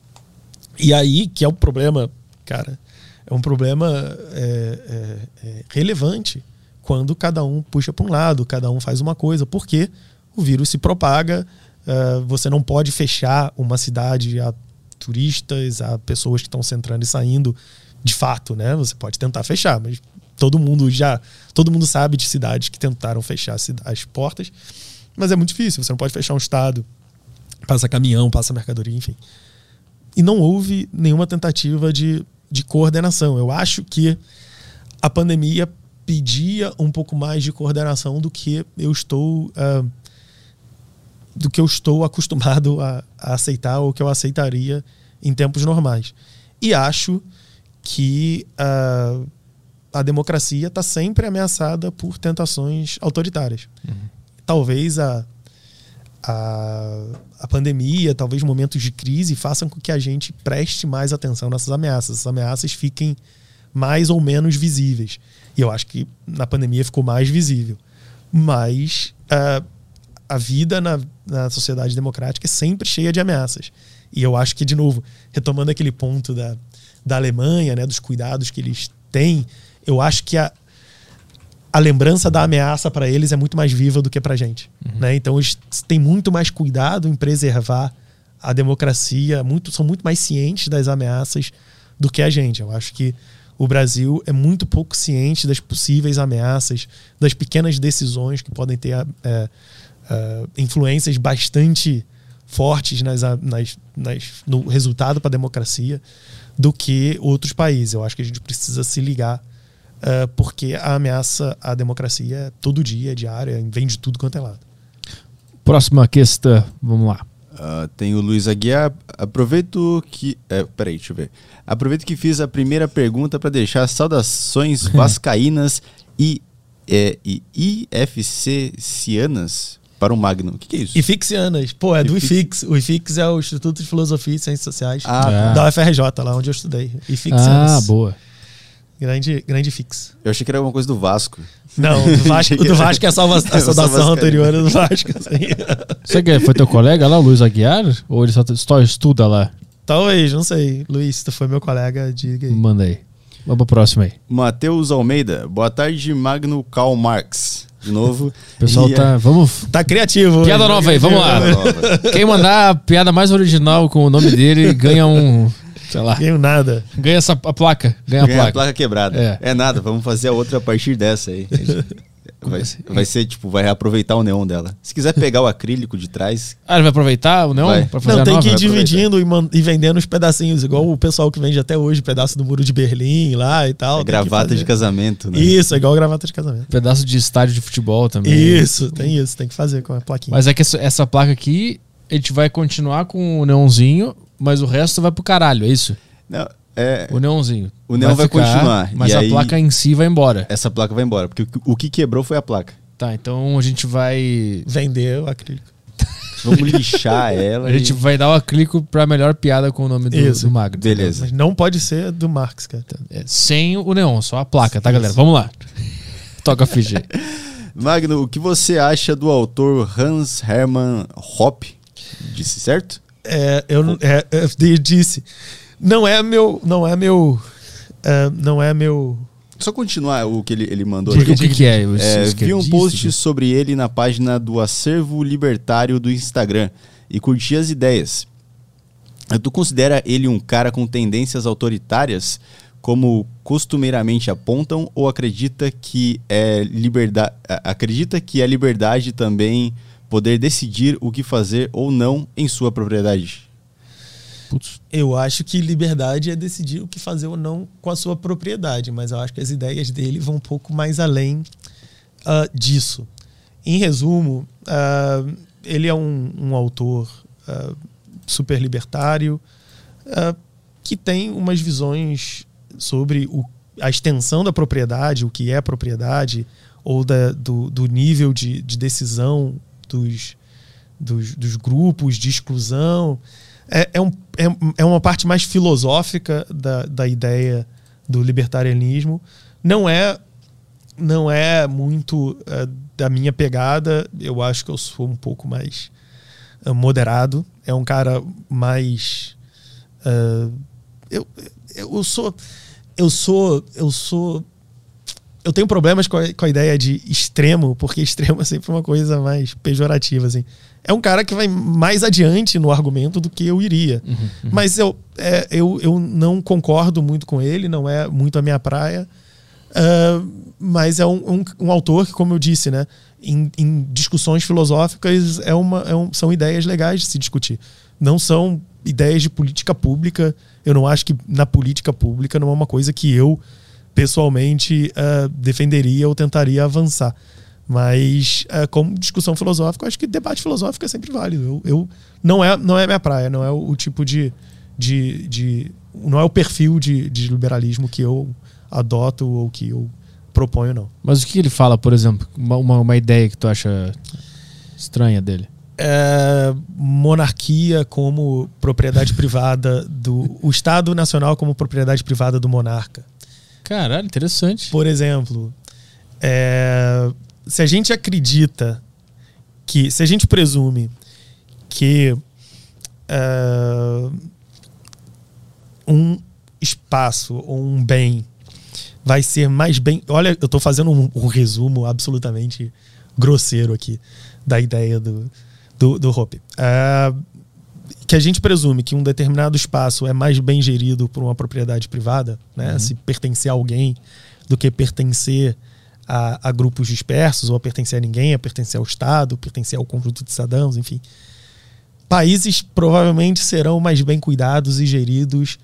E aí que é um problema, cara, é um problema é, é, é relevante quando cada um puxa para um lado, cada um faz uma coisa, porque o vírus se propaga. Uh, você não pode fechar uma cidade a turistas, a pessoas que estão se entrando e saindo de fato, né? Você pode tentar fechar, mas todo mundo já, todo mundo sabe de cidades que tentaram fechar as portas, mas é muito difícil. Você não pode fechar um estado, passa caminhão, passa mercadoria, enfim. E não houve nenhuma tentativa de, de coordenação. Eu acho que a pandemia pedia um pouco mais de coordenação do que eu estou uh, do que eu estou [laughs] acostumado a, a, aceitar ou que eu aceitaria em tempos normais. E acho que uh, a democracia está sempre ameaçada por tentações autoritárias. Uhum. Talvez a, a, a pandemia, talvez momentos de crise façam com que a gente preste mais atenção nessas ameaças. Essas ameaças fiquem mais ou menos visíveis. E eu acho que na pandemia ficou mais visível. Mas uh, a vida na, na sociedade democrática é sempre cheia de ameaças. E eu acho que, de novo, retomando aquele ponto da, da Alemanha, né, dos cuidados que eles têm, eu acho que a, a lembrança da ameaça para eles é muito mais viva do que para a gente. Uhum. Né? Então, eles têm muito mais cuidado em preservar a democracia, muito, são muito mais cientes das ameaças do que a gente. Eu acho que o Brasil é muito pouco ciente das possíveis ameaças, das pequenas decisões que podem ter. É, Uh, influências bastante fortes nas, nas, nas, no resultado para a democracia do que outros países. Eu acho que a gente precisa se ligar, uh, porque a ameaça à democracia é todo dia, é diária, vem de tudo quanto é lado. Próxima questão, vamos lá. Uh, tem o Luiz Aguiar. Aproveito que. É, peraí, deixa eu ver. Aproveito que fiz a primeira pergunta para deixar saudações [laughs] vascaínas e, é, e IFC-cianas para o Magno. O que, que, é isso? IFIXianas. Pô, é do IFIX. O IFIX é o Instituto de Filosofia e Ciências Sociais ah, da UFRJ, lá onde eu estudei. IFIXianas. Ah, boa. Grande, grande fix. Eu achei que era alguma coisa do Vasco. Não, do [laughs] Vasco, do Vasco é a, salva, a saudação anterior do Vasco. Assim. [laughs] Você que foi teu colega lá, o Luiz Aguiar? Ou ele só, só estuda lá? Talvez, não sei. Luiz, tu foi meu colega, diga aí. Manda aí. Vamos pro próximo aí. Matheus Almeida. Boa tarde, Magno Karl Marx. De novo. O pessoal E, tá. Vamos. Tá criativo. Piada nova aí, vamos lá. Quem mandar a piada mais original com o nome dele ganha um. Sei lá. Ganho nada. Ganha essa a placa. Ganha a Ganha a placa. placa quebrada. É. É. nada, vamos fazer a outra a partir dessa aí. [laughs] Vai, vai ser, tipo, vai reaproveitar o neon dela. Se quiser pegar o acrílico de trás, Ah, ele vai aproveitar o neon Vai. pra fazer Não, a tem nova? que ir dividindo e, e vendendo os pedacinhos, igual o pessoal que vende até hoje, pedaço do muro de Berlim lá e tal. é gravata de casamento, né? Isso, é igual gravata de casamento. Pedaço de estádio de futebol também. Isso, tem isso, tem que fazer com a plaquinha. Mas é que essa, essa placa aqui, a gente vai continuar com o neonzinho, mas o resto vai pro caralho, é isso? Não, é, O neonzinho. O neon vai continuar, Mas e a aí- placa em si vai embora. essa placa vai embora. Porque o- que quebrou foi a placa. Tá, então a gente vai. Vender o acrílico. [laughs] Vamos lixar ela. A gente e... vai dar o acrílico pra melhor piada com o nome do, Isso. do Magno. Beleza. Mas não pode ser do Marx, cara. É, sem o neon, só a placa, tá, galera? Vamos lá. Toca a ficha. [laughs] Magno, o que você acha do autor Hans Hermann Hoppe? Disse certo? É, eu não- é, eu disse. Não é meu. Não é meu. é, não é meu. Só continuar o que ele, ele mandou aqui. o que, que é? É, vi um post sobre ele na página do Acervo Libertário do Instagram e curti as ideias. Tu considera ele um cara com tendências autoritárias, como costumeiramente apontam, ou acredita que é liberdade, acredita que é liberdade também poder decidir o que fazer ou não em sua propriedade? Putz, Eu acho que liberdade é decidir o que fazer ou não com a sua propriedade, mas eu acho que as ideias dele vão um pouco mais além ah, disso. Em resumo, ah, ele é um, um autor ah, super libertário que tem umas visões sobre o- a extensão da propriedade, o que é propriedade, ou da- do, do nível de, de decisão dos, dos, dos grupos de exclusão. É, é, um, é, é uma parte mais filosófica da, da ideia do libertarianismo. Não é não é muito eh, da minha pegada. Eu acho que eu sou um pouco mais eh, moderado. É um cara mais. eh, eu, eu sou. Eu sou. Eu sou. Eu tenho problemas com a, com a ideia de extremo, porque extremo é sempre uma coisa mais pejorativa, assim. É um cara que vai mais adiante no argumento do que eu iria. Mas eu, é, eu, eu não concordo muito com ele, não é muito a minha praia. Ah, mas é um, um, um autor que, como eu disse, né, em, em discussões filosóficas é uma, é um- são ideias legais de se discutir. Não são ideias de política pública. Eu não acho que na política pública não é uma coisa que eu pessoalmente ah, defenderia ou tentaria avançar. Mas ah, como discussão filosófica, acho que debate filosófico é sempre válido. Eu, eu- não é não é minha praia, não é o, o tipo de, de, de não é o perfil de, de liberalismo que eu adoto ou que eu proponho, não. Mas o que ele fala, por exemplo? Uma, uma, uma ideia que tu acha estranha dele? É, monarquia como propriedade privada do. O Estado Nacional como propriedade privada do monarca. Caralho, interessante. Por exemplo, é, se a gente acredita que. Se a gente presume que é, um espaço ou um bem vai ser mais bem. Olha, eu estou fazendo um, um resumo absolutamente grosseiro aqui da ideia do, do, do que a gente presume que um determinado espaço é mais bem gerido por uma propriedade privada, né? se pertencer a alguém, do que pertencer a, a grupos dispersos, ou a pertencer a ninguém, a pertencer ao Estado, pertencer ao conjunto de cidadãos, enfim. Países provavelmente serão mais bem cuidados e geridos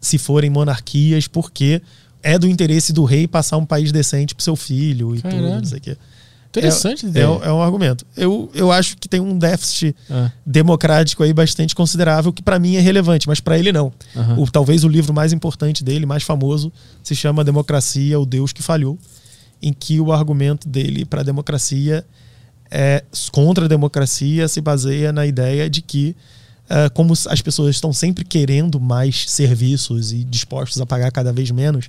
se forem monarquias, porque é do interesse do rei passar um país decente pro seu filho e tudo, Caralho. não sei o quê. Interessante é, é, é um argumento. Eu, eu acho que tem um déficit Ah, democrático aí bastante considerável, que para mim é relevante, mas para ele não. Aham. O, talvez o livro mais importante dele, mais famoso, se chama Democracia, o Deus que Falhou, em que o argumento dele para a democracia é contra a democracia se baseia na ideia de que eh, como as pessoas estão sempre querendo mais serviços e dispostos a pagar cada vez menos,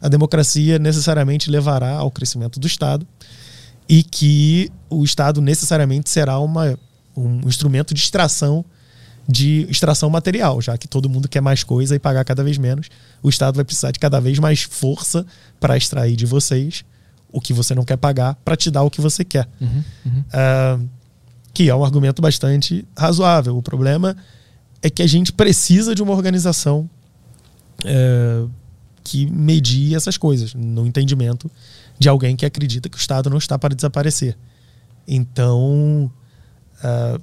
a democracia necessariamente levará ao crescimento do Estado e que o Estado necessariamente será uma, um instrumento de extração de extração material, já que todo mundo quer mais coisa e pagar cada vez menos. O Estado vai precisar de cada vez mais força para extrair de vocês o que você não quer pagar para te dar o que você quer. Ah, que é um argumento bastante razoável. O problema é que a gente precisa de uma organização eh, que medie essas coisas, no entendimento de alguém que acredita que o Estado não está para desaparecer. Então, ah,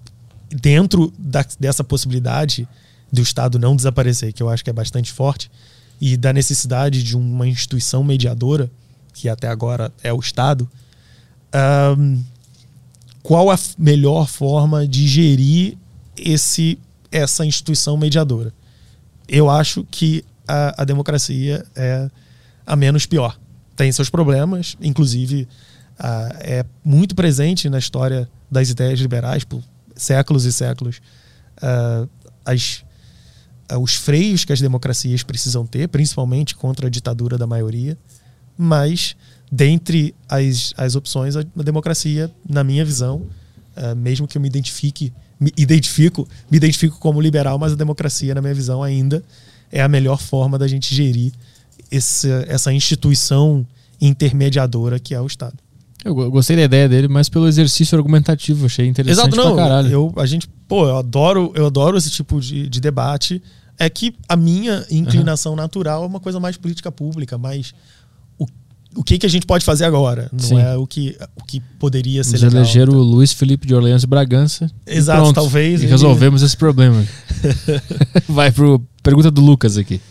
dentro da- dessa possibilidade do Estado não desaparecer, que eu acho que é bastante forte, e da necessidade de uma instituição mediadora, que até agora é o Estado, ahm, qual a melhor forma de gerir esse, essa instituição mediadora? Eu acho que a, a democracia é a menos pior. Tem seus problemas, inclusive a, é muito presente na história das ideias liberais por séculos e séculos. a, as, os freios que as democracias precisam ter, principalmente contra a ditadura da maioria, mas dentre as, as opções, a, democracia, na minha visão, uh, mesmo que eu me identifique, me identifico, me identifico como liberal, mas a democracia, na minha visão, ainda é a melhor forma da gente gerir esse, essa instituição intermediadora que é o Estado. Eu gostei da ideia dele, mas pelo exercício argumentativo, achei interessante Exato, não, pra caralho. Eu, a gente, pô, eu adoro, eu adoro esse tipo de, de debate. É que a minha inclinação uhum. natural é uma coisa mais política pública, mais o, o que, que a gente pode fazer agora, não Sim. é o que, o que poderia ser Nos elegeram o Luiz Felipe de Orleans Bragança. Exato, e pronto, talvez. E resolvemos [laughs] esse problema. [laughs] Vai pro pergunta do Lucas aqui.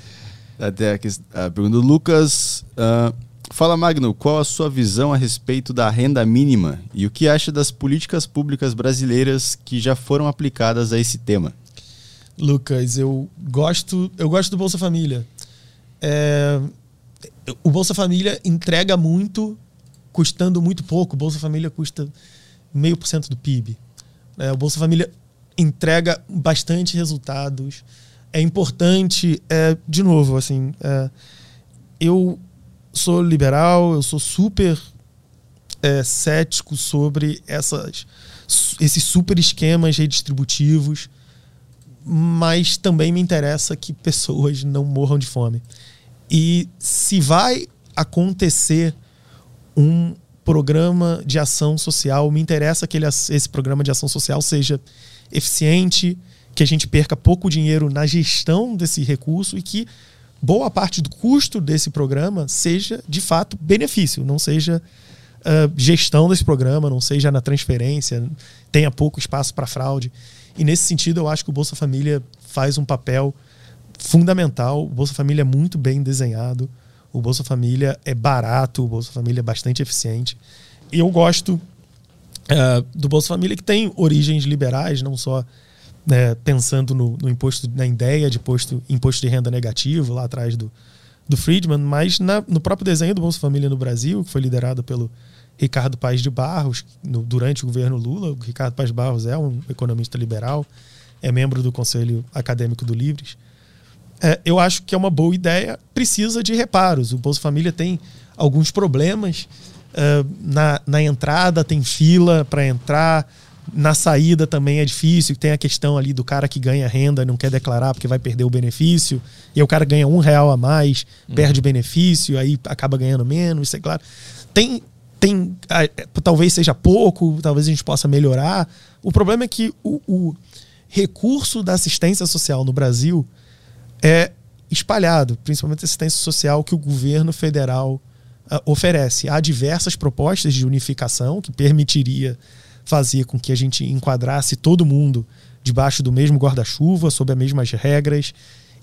Até aqui, a pergunta do Lucas. Uh, Fala Magno, qual a sua visão a respeito da renda mínima e o que acha das políticas públicas brasileiras que já foram aplicadas a esse tema? Lucas, eu gosto, eu gosto do Bolsa Família. É, o Bolsa Família entrega muito, custando muito pouco. O Bolsa Família custa meio por cento do PIB. É, o Bolsa Família entrega bastante resultados. É importante, é, de novo, assim, é, eu sou liberal, eu sou super é, cético sobre essas, esses super esquemas redistributivos, mas também me interessa que pessoas não morram de fome. E se vai acontecer um programa de ação social, me interessa que ele, esse programa de ação social seja eficiente, que a gente perca pouco dinheiro na gestão desse recurso e que boa parte do custo desse programa seja de fato benefício, não seja uh, gestão desse programa, não seja na transferência, tenha pouco espaço para fraude. E nesse sentido, eu acho que o Bolsa Família faz um papel fundamental. O Bolsa Família é muito bem desenhado, o Bolsa Família é barato, o Bolsa Família é bastante eficiente. E eu gosto uh, do Bolsa Família que tem origens liberais, não só né, pensando no, no, imposto, na ideia de imposto, imposto de renda negativo lá atrás do, do Friedman, mas na, no próprio desenho do Bolsa Família no Brasil, que foi liderado pelo Ricardo Paes de Barros, no, durante o governo Lula. O Ricardo Paes de Barros é um economista liberal, é membro do Conselho Acadêmico do Livres. É, eu acho que é uma boa ideia, precisa de reparos. O Bolsa Família tem alguns problemas. Uh, na, na entrada tem fila para entrar, na saída também é difícil, tem a questão ali do cara que ganha renda e não quer declarar porque vai perder o benefício, e o cara ganha um real a mais, uhum. perde benefício, aí acaba ganhando menos, isso é claro. Tem, tem é, talvez seja pouco, talvez a gente possa melhorar. O problema é que o, o recurso da assistência social no Brasil é espalhado, principalmente a assistência social que o governo federal uh, oferece. Há diversas propostas de unificação que permitiria fazia com que a gente enquadrasse todo mundo debaixo do mesmo guarda-chuva, sob as mesmas regras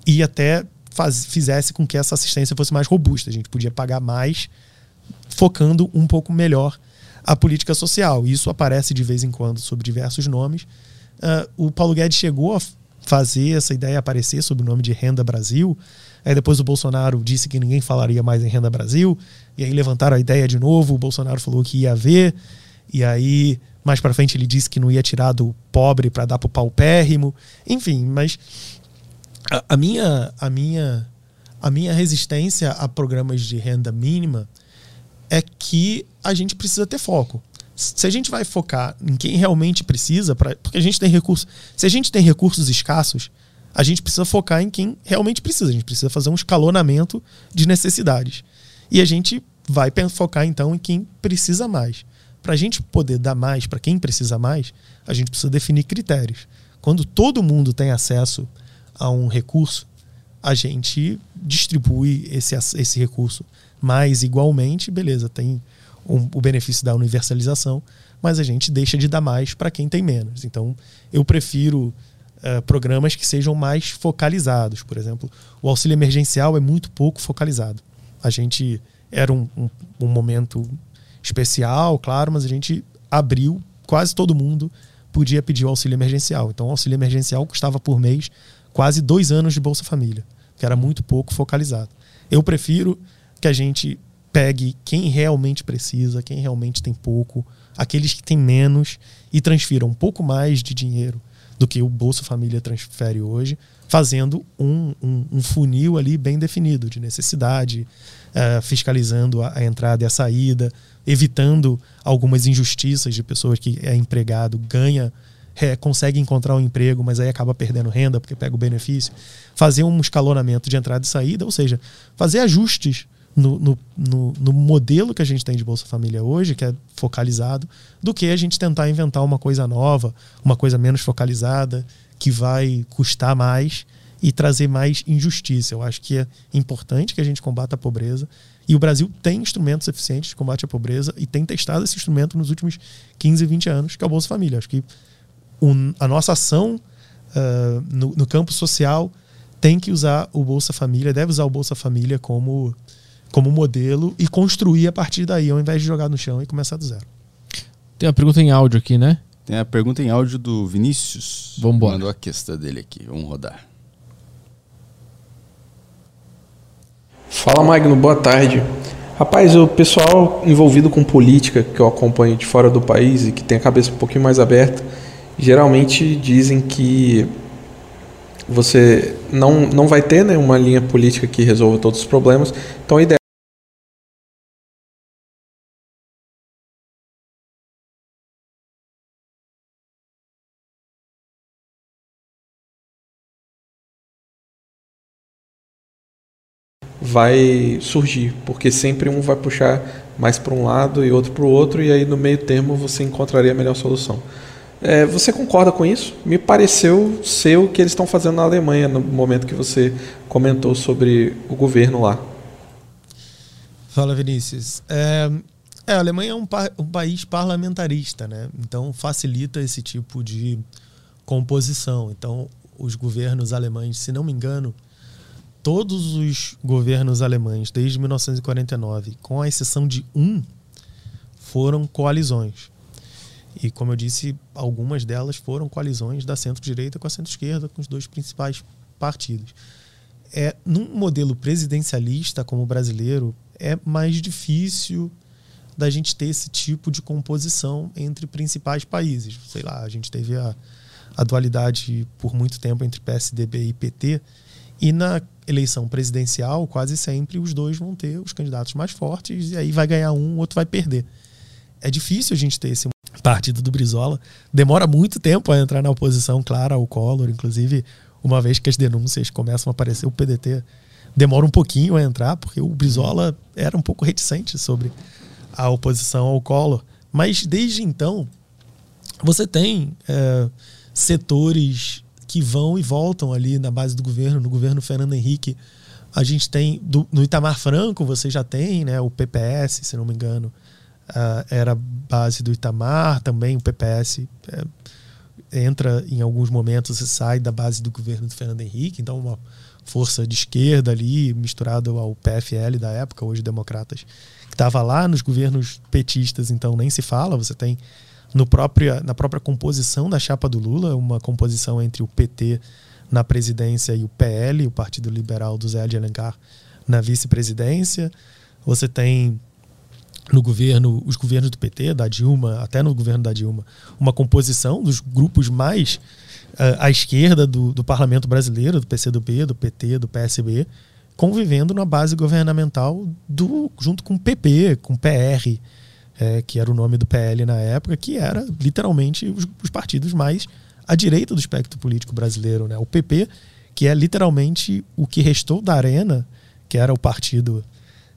e até faz, fizesse com que essa assistência fosse mais robusta. A gente podia pagar mais, focando um pouco melhor a política social. Isso aparece de vez em quando sob diversos nomes. Uh, o Paulo Guedes chegou a fazer essa ideia aparecer sob o nome de Renda Brasil. Aí depois o Bolsonaro disse que ninguém falaria mais em Renda Brasil. E aí levantaram a ideia de novo. O Bolsonaro falou que ia haver. E aí mais para frente ele disse que não ia tirar do pobre para dar pro paupérrimo. Enfim, mas a, a, minha a minha a minha resistência a programas de renda mínima é que a gente precisa ter foco. Se a gente vai focar em quem realmente precisa, pra, porque a gente tem recursos. Se a gente tem recursos escassos, a gente precisa focar em quem realmente precisa. A gente precisa fazer um escalonamento de necessidades. E a gente vai focar então em quem precisa mais. Para a gente poder dar mais para quem precisa mais, a gente precisa definir critérios. Quando todo mundo tem acesso a um recurso, a gente distribui esse, esse recurso mais igualmente, beleza, tem um, o benefício da universalização, mas a gente deixa de dar mais para quem tem menos. Então, eu prefiro uh, programas que sejam mais focalizados. Por exemplo, o auxílio emergencial é muito pouco focalizado. A gente era um, um, um momento especial, claro, mas a gente abriu, quase todo mundo podia pedir o auxílio emergencial. Então, o auxílio emergencial custava por mês quase dois anos de Bolsa Família. que era muito pouco focalizado. Eu prefiro que a gente pegue quem realmente precisa, quem realmente tem pouco, aqueles que têm menos e transfira um pouco mais de dinheiro do que o Bolsa Família transfere hoje, fazendo um, um, um funil ali bem definido de necessidade, uh, fiscalizando a, a, entrada e a saída, evitando algumas injustiças de pessoas que é empregado, ganha, é, consegue encontrar um emprego, mas aí acaba perdendo renda porque pega o benefício. Fazer um escalonamento de entrada e saída, ou seja, fazer ajustes no, no, no, no, modelo que a gente tem de Bolsa Família hoje, que é focalizado, do que a gente tentar inventar uma coisa nova, uma coisa menos focalizada, que vai custar mais e trazer mais injustiça. Eu acho que é importante que a gente combata a pobreza. E o Brasil tem instrumentos eficientes de combate à pobreza e tem testado esse instrumento nos últimos 15, 20 anos, que é o Bolsa Família. Acho que um, a nossa ação uh, no, no campo social tem que usar o Bolsa Família, deve usar o Bolsa Família como como modelo e construir a partir daí, ao invés de jogar no chão e começar do zero. Tem uma pergunta em áudio aqui, né? Tem a pergunta em áudio do Vinícius. Vamos embora. Mandou a questão dele aqui. Vamos rodar. Fala Magno, boa tarde. Rapaz, o pessoal envolvido com política que eu acompanho de fora do país e que tem a cabeça um pouquinho mais aberta, geralmente dizem que você não, não vai ter né, uma linha política que resolva todos os problemas. Então a ideia vai surgir, porque sempre um vai puxar mais para um lado e outro para o outro, e aí no meio termo você encontraria a melhor solução. É, você concorda com isso? Me pareceu ser o que eles estão fazendo na Alemanha no momento que você comentou sobre o governo lá. Fala, Vinícius. É, é a Alemanha é um, pa um país parlamentarista, né? Então facilita esse tipo de composição. Então, os governos alemães, se não me engano, todos os governos alemães desde 1949, com a exceção de um, foram coalizões. E como eu disse, algumas delas foram coalizões da centro-direita com a centro-esquerda, com os dois principais partidos. É, num modelo presidencialista como o brasileiro, é mais difícil da gente ter esse tipo de composição entre principais países. Sei lá, a gente teve a, a dualidade por muito tempo entre PSDB e PT, e na eleição presidencial, quase sempre os dois vão ter os candidatos mais fortes, e aí vai ganhar um, o outro vai perder. É difícil a gente ter esse partido do Brizola. Demora muito tempo a entrar na oposição, clara, ao Collor. Inclusive, uma vez que as denúncias começam a aparecer, o PDT demora um pouquinho a entrar, porque o Brizola era um pouco reticente sobre a oposição ao Collor. Mas desde então, você tem é, setores que vão e voltam ali na base do governo, no governo Fernando Henrique. A gente tem, do, no Itamar Franco, você já tem né, o PPS, se não me engano, uh, era base do Itamar, também o PPS é, entra em alguns momentos e sai da base do governo do Fernando Henrique, então uma força de esquerda ali, misturado ao PFL da época, hoje Democratas, que estava lá nos governos petistas, então nem se fala, você tem no própria, na própria composição da chapa do Lula, uma composição entre o PT na presidência e o PL, o Partido Liberal do Zé de Alencar, na vice-presidência. Você tem no governo, os governos do PT, da Dilma, até no governo da Dilma, uma composição dos grupos mais uh, à esquerda do, do parlamento brasileiro, do PCdoB, do PT, do PSB, convivendo na base governamental do, junto com o PP, com o PR, é, que era o nome do PL na época, que era literalmente os, os, partidos mais à direita do espectro político brasileiro. Né? O PP, que é literalmente o que restou da Arena, que era o partido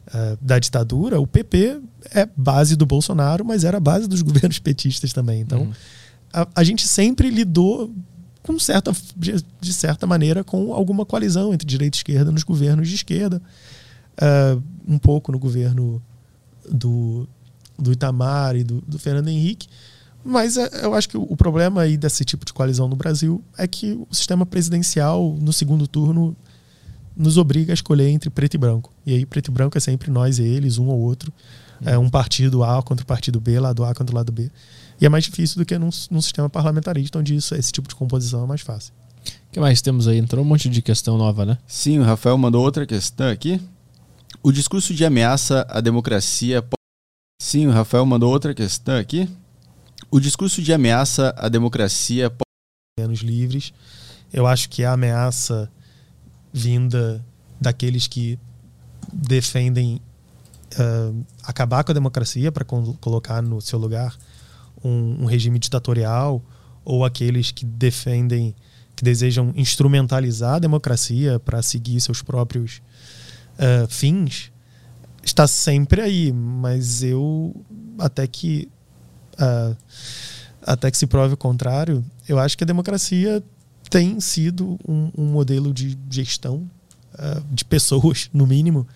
uh, da ditadura, o PP é base do Bolsonaro, mas era base dos [laughs] governos petistas também. Então, uhum. a, a, gente sempre lidou com certa, de, de, certa maneira com alguma coalizão entre direita e esquerda nos governos de esquerda, uh, um pouco no governo do, do Itamar e do, do Fernando Henrique. Mas é, eu acho que o problema aí desse tipo de coalizão no Brasil é que o sistema presidencial, no segundo turno, nos obriga a escolher entre preto e branco. E aí, preto e branco é sempre nós e eles, um ou outro. É um partido A contra o partido B, lado A contra o lado B. E é mais difícil do que num, num sistema parlamentarista, onde isso, esse tipo de composição é mais fácil. O que mais temos aí? Entrou um monte de questão nova, né? Sim, o Rafael mandou outra questão aqui. O discurso de ameaça à democracia. Sim, o Rafael mandou outra questão aqui. O discurso de ameaça à democracia. menos livres. Eu acho que a ameaça vinda daqueles que defendem ah, acabar com a democracia para colocar no seu lugar um, um regime ditatorial ou aqueles que defendem que desejam instrumentalizar a democracia para seguir seus próprios ah, fins está sempre aí mas eu até que ah, até que se prove o contrário, eu acho que a democracia tem sido um, um modelo de gestão ah, de pessoas, no mínimo,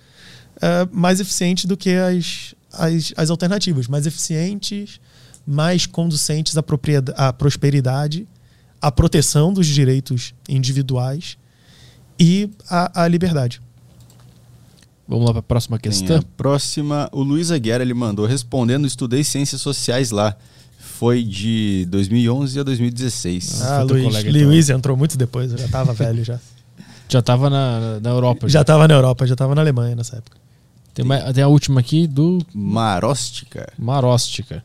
ah, mais eficiente do que as, as, as alternativas. Mais eficientes, mais conducentes à, à prosperidade, à proteção dos direitos individuais e à, à liberdade. Vamos lá para a próxima Tem questão. a próxima, o Luiz Aguiar ele mandou respondendo: estudei ciências sociais lá. Foi de 2011 a 2016. Ah, teu Luiz, colega, então. Luiz entrou muito depois, eu já estava velho já. [laughs] Já estava na, na Europa. Já estava na Europa, já estava na Alemanha nessa época. Tem, tem a última aqui do Maróstica. Maróstica.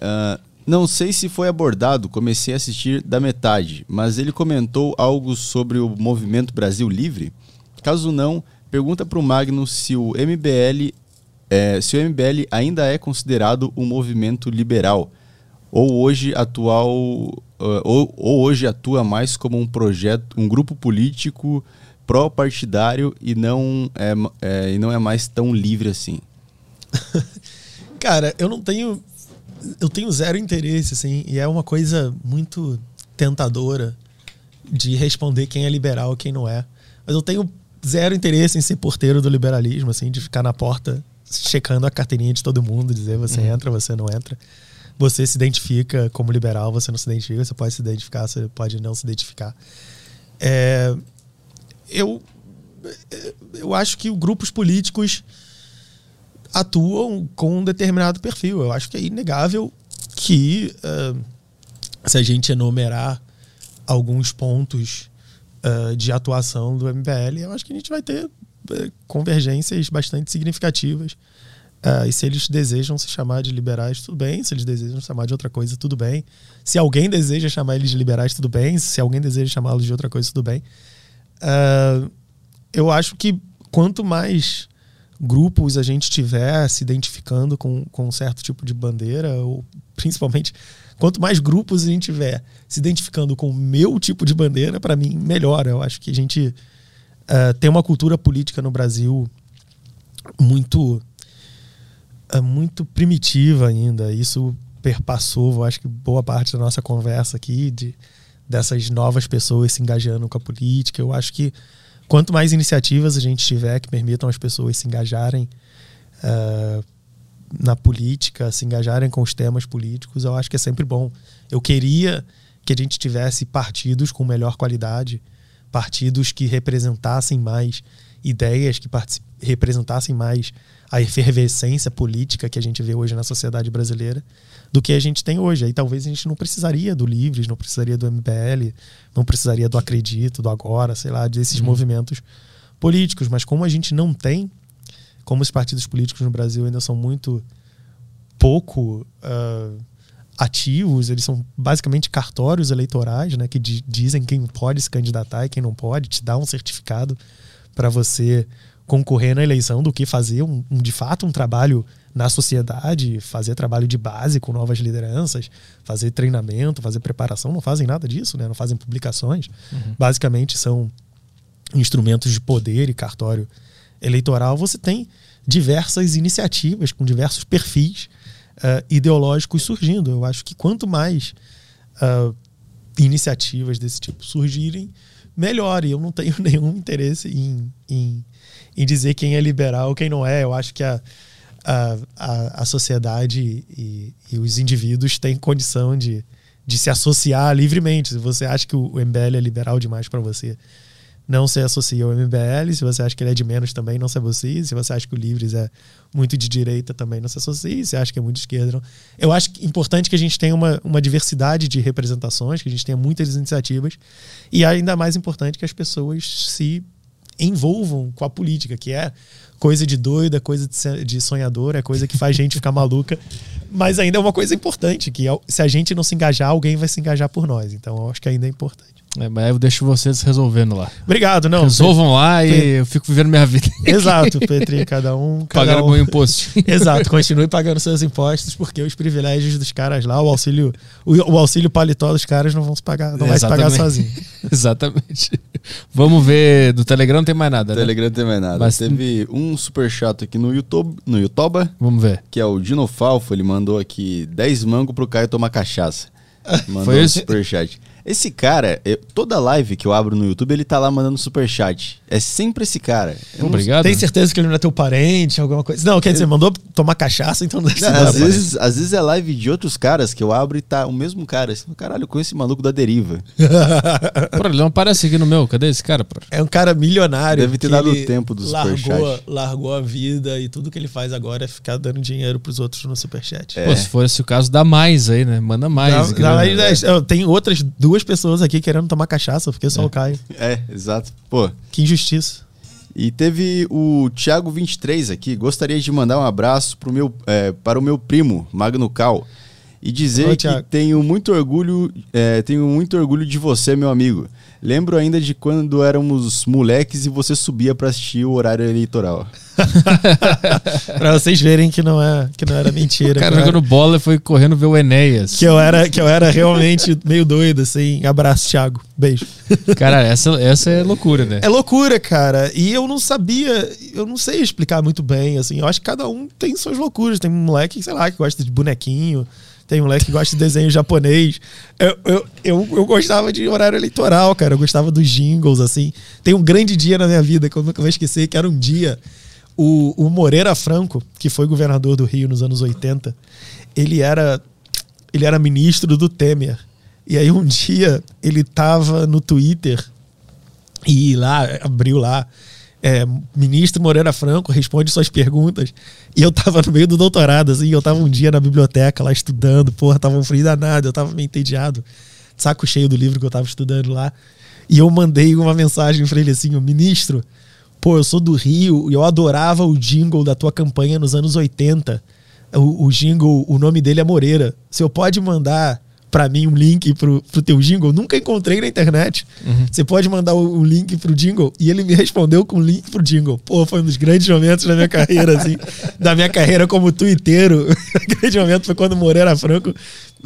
Ah, não sei se foi abordado, comecei a assistir da metade, mas ele comentou algo sobre o movimento Brasil Livre. Caso não, pergunta para o Magno se o MBL é, se o MBL ainda é considerado um movimento liberal ou hoje atual ah, ou, ou hoje atua mais como um projeto, um grupo político pró-partidário e não é, é, e não é mais tão livre assim. [laughs] Cara, eu não tenho. Eu tenho zero interesse, assim, e é uma coisa muito tentadora de responder quem é liberal e quem não é. Mas eu tenho zero interesse em ser porteiro do liberalismo, assim, de ficar na porta checando a carteirinha de todo mundo, dizer você entra, você não entra. Você se identifica como liberal, você não se identifica, você pode se identificar, você pode não se identificar. É, eu, eu acho que grupos políticos atuam com um determinado perfil. Eu acho que é inegável que ah, se a gente enumerar alguns pontos ah, de atuação do MBL, eu acho que a gente vai ter eh, convergências bastante significativas. Ah, e se eles desejam se chamar de liberais, tudo bem. Se eles desejam se chamar de outra coisa, tudo bem. Se alguém deseja chamar eles de liberais, tudo bem. Se alguém deseja chamá-los de outra coisa, tudo bem. Ah, eu acho que quanto mais grupos a gente tiver se identificando com, com um certo tipo de bandeira, ou principalmente quanto mais grupos a gente tiver se identificando com o meu tipo de bandeira, para mim, melhor. Eu acho que a gente ah, tem uma cultura política no Brasil muito ah, muito primitiva ainda. Isso perpassou, eu acho que boa parte da nossa conversa aqui de dessas novas pessoas se engajando com a política. Eu acho que quanto mais iniciativas a gente tiver que permitam as pessoas se engajarem ah, na política, se engajarem com os temas políticos, eu acho que é sempre bom. Eu queria que a gente tivesse partidos com melhor qualidade, partidos que representassem mais ideias, que representassem mais a efervescência política que a gente vê hoje na sociedade brasileira do que a gente tem hoje. Aí talvez a gente não precisaria do Livres, não precisaria do MBL, não precisaria do Acredito, do Agora, sei lá, desses movimentos políticos. Mas como a gente não tem, como os partidos políticos no Brasil ainda são muito pouco ah, ativos, eles são basicamente cartórios eleitorais, né, que di- dizem quem pode se candidatar e quem não pode, te dá um certificado para você concorrer na eleição do que fazer um, um- de fato um trabalho na sociedade, fazer trabalho de base com novas lideranças, fazer treinamento, fazer preparação, não fazem nada disso, né? não fazem publicações. Basicamente são instrumentos de poder e cartório eleitoral, você tem diversas iniciativas com diversos perfis ah, ideológicos surgindo. Eu acho que quanto mais ah, iniciativas desse tipo surgirem, melhor. E eu não tenho [laughs] nenhum interesse em, em, em dizer quem é liberal quem não é. Eu acho que a, a, a, a sociedade e, e os indivíduos têm condição de, de se associar livremente. Se você acha que o MBL é liberal demais para você, não se associe ao MBL. Se você acha que ele é de menos, também não se associe. Se você acha que o Livres é muito de direita, também não se associe. Se acha que é muito de esquerda, não. Eu acho que é importante que a gente tenha uma, uma diversidade de representações, que a gente tenha muitas iniciativas. E ainda mais importante que as pessoas se envolvam com a política, que é coisa de doida, coisa de sonhador, é coisa que faz gente ficar maluca. [laughs] Mas ainda é uma coisa importante, que se a gente não se engajar, alguém vai se engajar por nós. Então eu acho que ainda é importante. É, mas eu deixo vocês resolvendo lá. Obrigado, não. Resolvam lá e eu fico vivendo minha vida. Exato, Petri, cada um. Cada Pagando um. meu imposto. [laughs] Exato, continue pagando seus impostos, porque os privilégios dos caras lá, o auxílio, o, o auxílio paletó dos caras não vão se pagar, não vai se pagar Exatamente. sozinho. [laughs] Exatamente. Vamos ver. Do Telegram não tem mais nada, né? Telegram não tem mais nada. Mas- Teve um super chato aqui no YouTube, no YouTube, Vamos ver. que é o Dino Falfo. Ele mandou aqui 10 mangos pro Caio tomar cachaça. [laughs] Mandou Foi um esse? superchat. Esse cara, eu- toda live que eu abro no YouTube, ele tá lá mandando superchat. É sempre esse cara. Eu Obrigado. Tem certeza que ele não é teu parente, alguma coisa? Não, quer dizer, mandou tomar cachaça, então deve Não, às, vezes, às vezes é live de outros caras que eu abro e tá o mesmo cara. Assim, Caralho, eu conheço esse maluco da deriva. [laughs] Pô, ele não aparece aqui no meu. Cadê esse cara, pô? É um cara milionário. Deve ter dado o tempo do largou, superchat. largou a vida e tudo que ele faz agora é ficar dando dinheiro pros outros no superchat. É. Pô, se for esse o caso, dá mais aí, né? Manda mais. Dá- dá né? dez. Eu tenho outras duas pessoas aqui querendo tomar cachaça, porque só o Caio. [laughs] É, exato. Pô, Que injustiça. E teve o Thiago23 aqui. Gostaria de mandar um abraço pro meu, é, para o meu primo, Magno Cal. E dizer Oi, que Thiago. tenho muito orgulho, é, tenho muito orgulho de você, meu amigo. Lembro ainda de quando éramos moleques e você subia pra assistir o horário eleitoral. [laughs] pra vocês verem que não, é, que não era mentira. [laughs] O cara que, eu era, jogando bola e foi correndo ver o Enéas. que, eu era, que eu era realmente meio doido, assim. Abraço, Thiago. Beijo. Cara, essa, essa é loucura, né? É loucura, cara. E eu não sabia, eu não sei explicar muito bem, assim. Eu acho que cada um tem suas loucuras. Tem um moleque, sei lá, que gosta de bonequinho. Tem um moleque que gosta de desenho japonês. Eu, eu, eu, eu gostava de horário eleitoral, cara. Eu gostava dos jingles, assim. Tem um grande dia na minha vida que eu nunca vou esquecer, que era um dia. O, o Moreira Franco, que foi governador do Rio nos anos 80, ele era, ele era ministro do Temer. E aí um dia ele tava no Twitter e lá, abriu lá, é, ministro Moreira Franco responde suas perguntas. E eu tava no meio do doutorado, assim, eu tava um dia na biblioteca lá estudando, porra, tava um frio danado, eu tava meio entediado, saco cheio do livro que eu tava estudando lá. E eu mandei uma mensagem pra ele assim, ministro, pô, eu sou do Rio e eu adorava o jingle da tua campanha nos anos 80. O, o jingle, o nome dele é Moreira. Você pode mandar pra mim um link pro, pro teu jingle? Nunca encontrei na internet. Você pode mandar o, o link pro jingle? E ele me respondeu com o link pro jingle. Pô, foi um dos grandes momentos da minha carreira, assim, [laughs] da minha carreira como tuiteiro. [laughs] o grande momento foi quando Moreira Franco,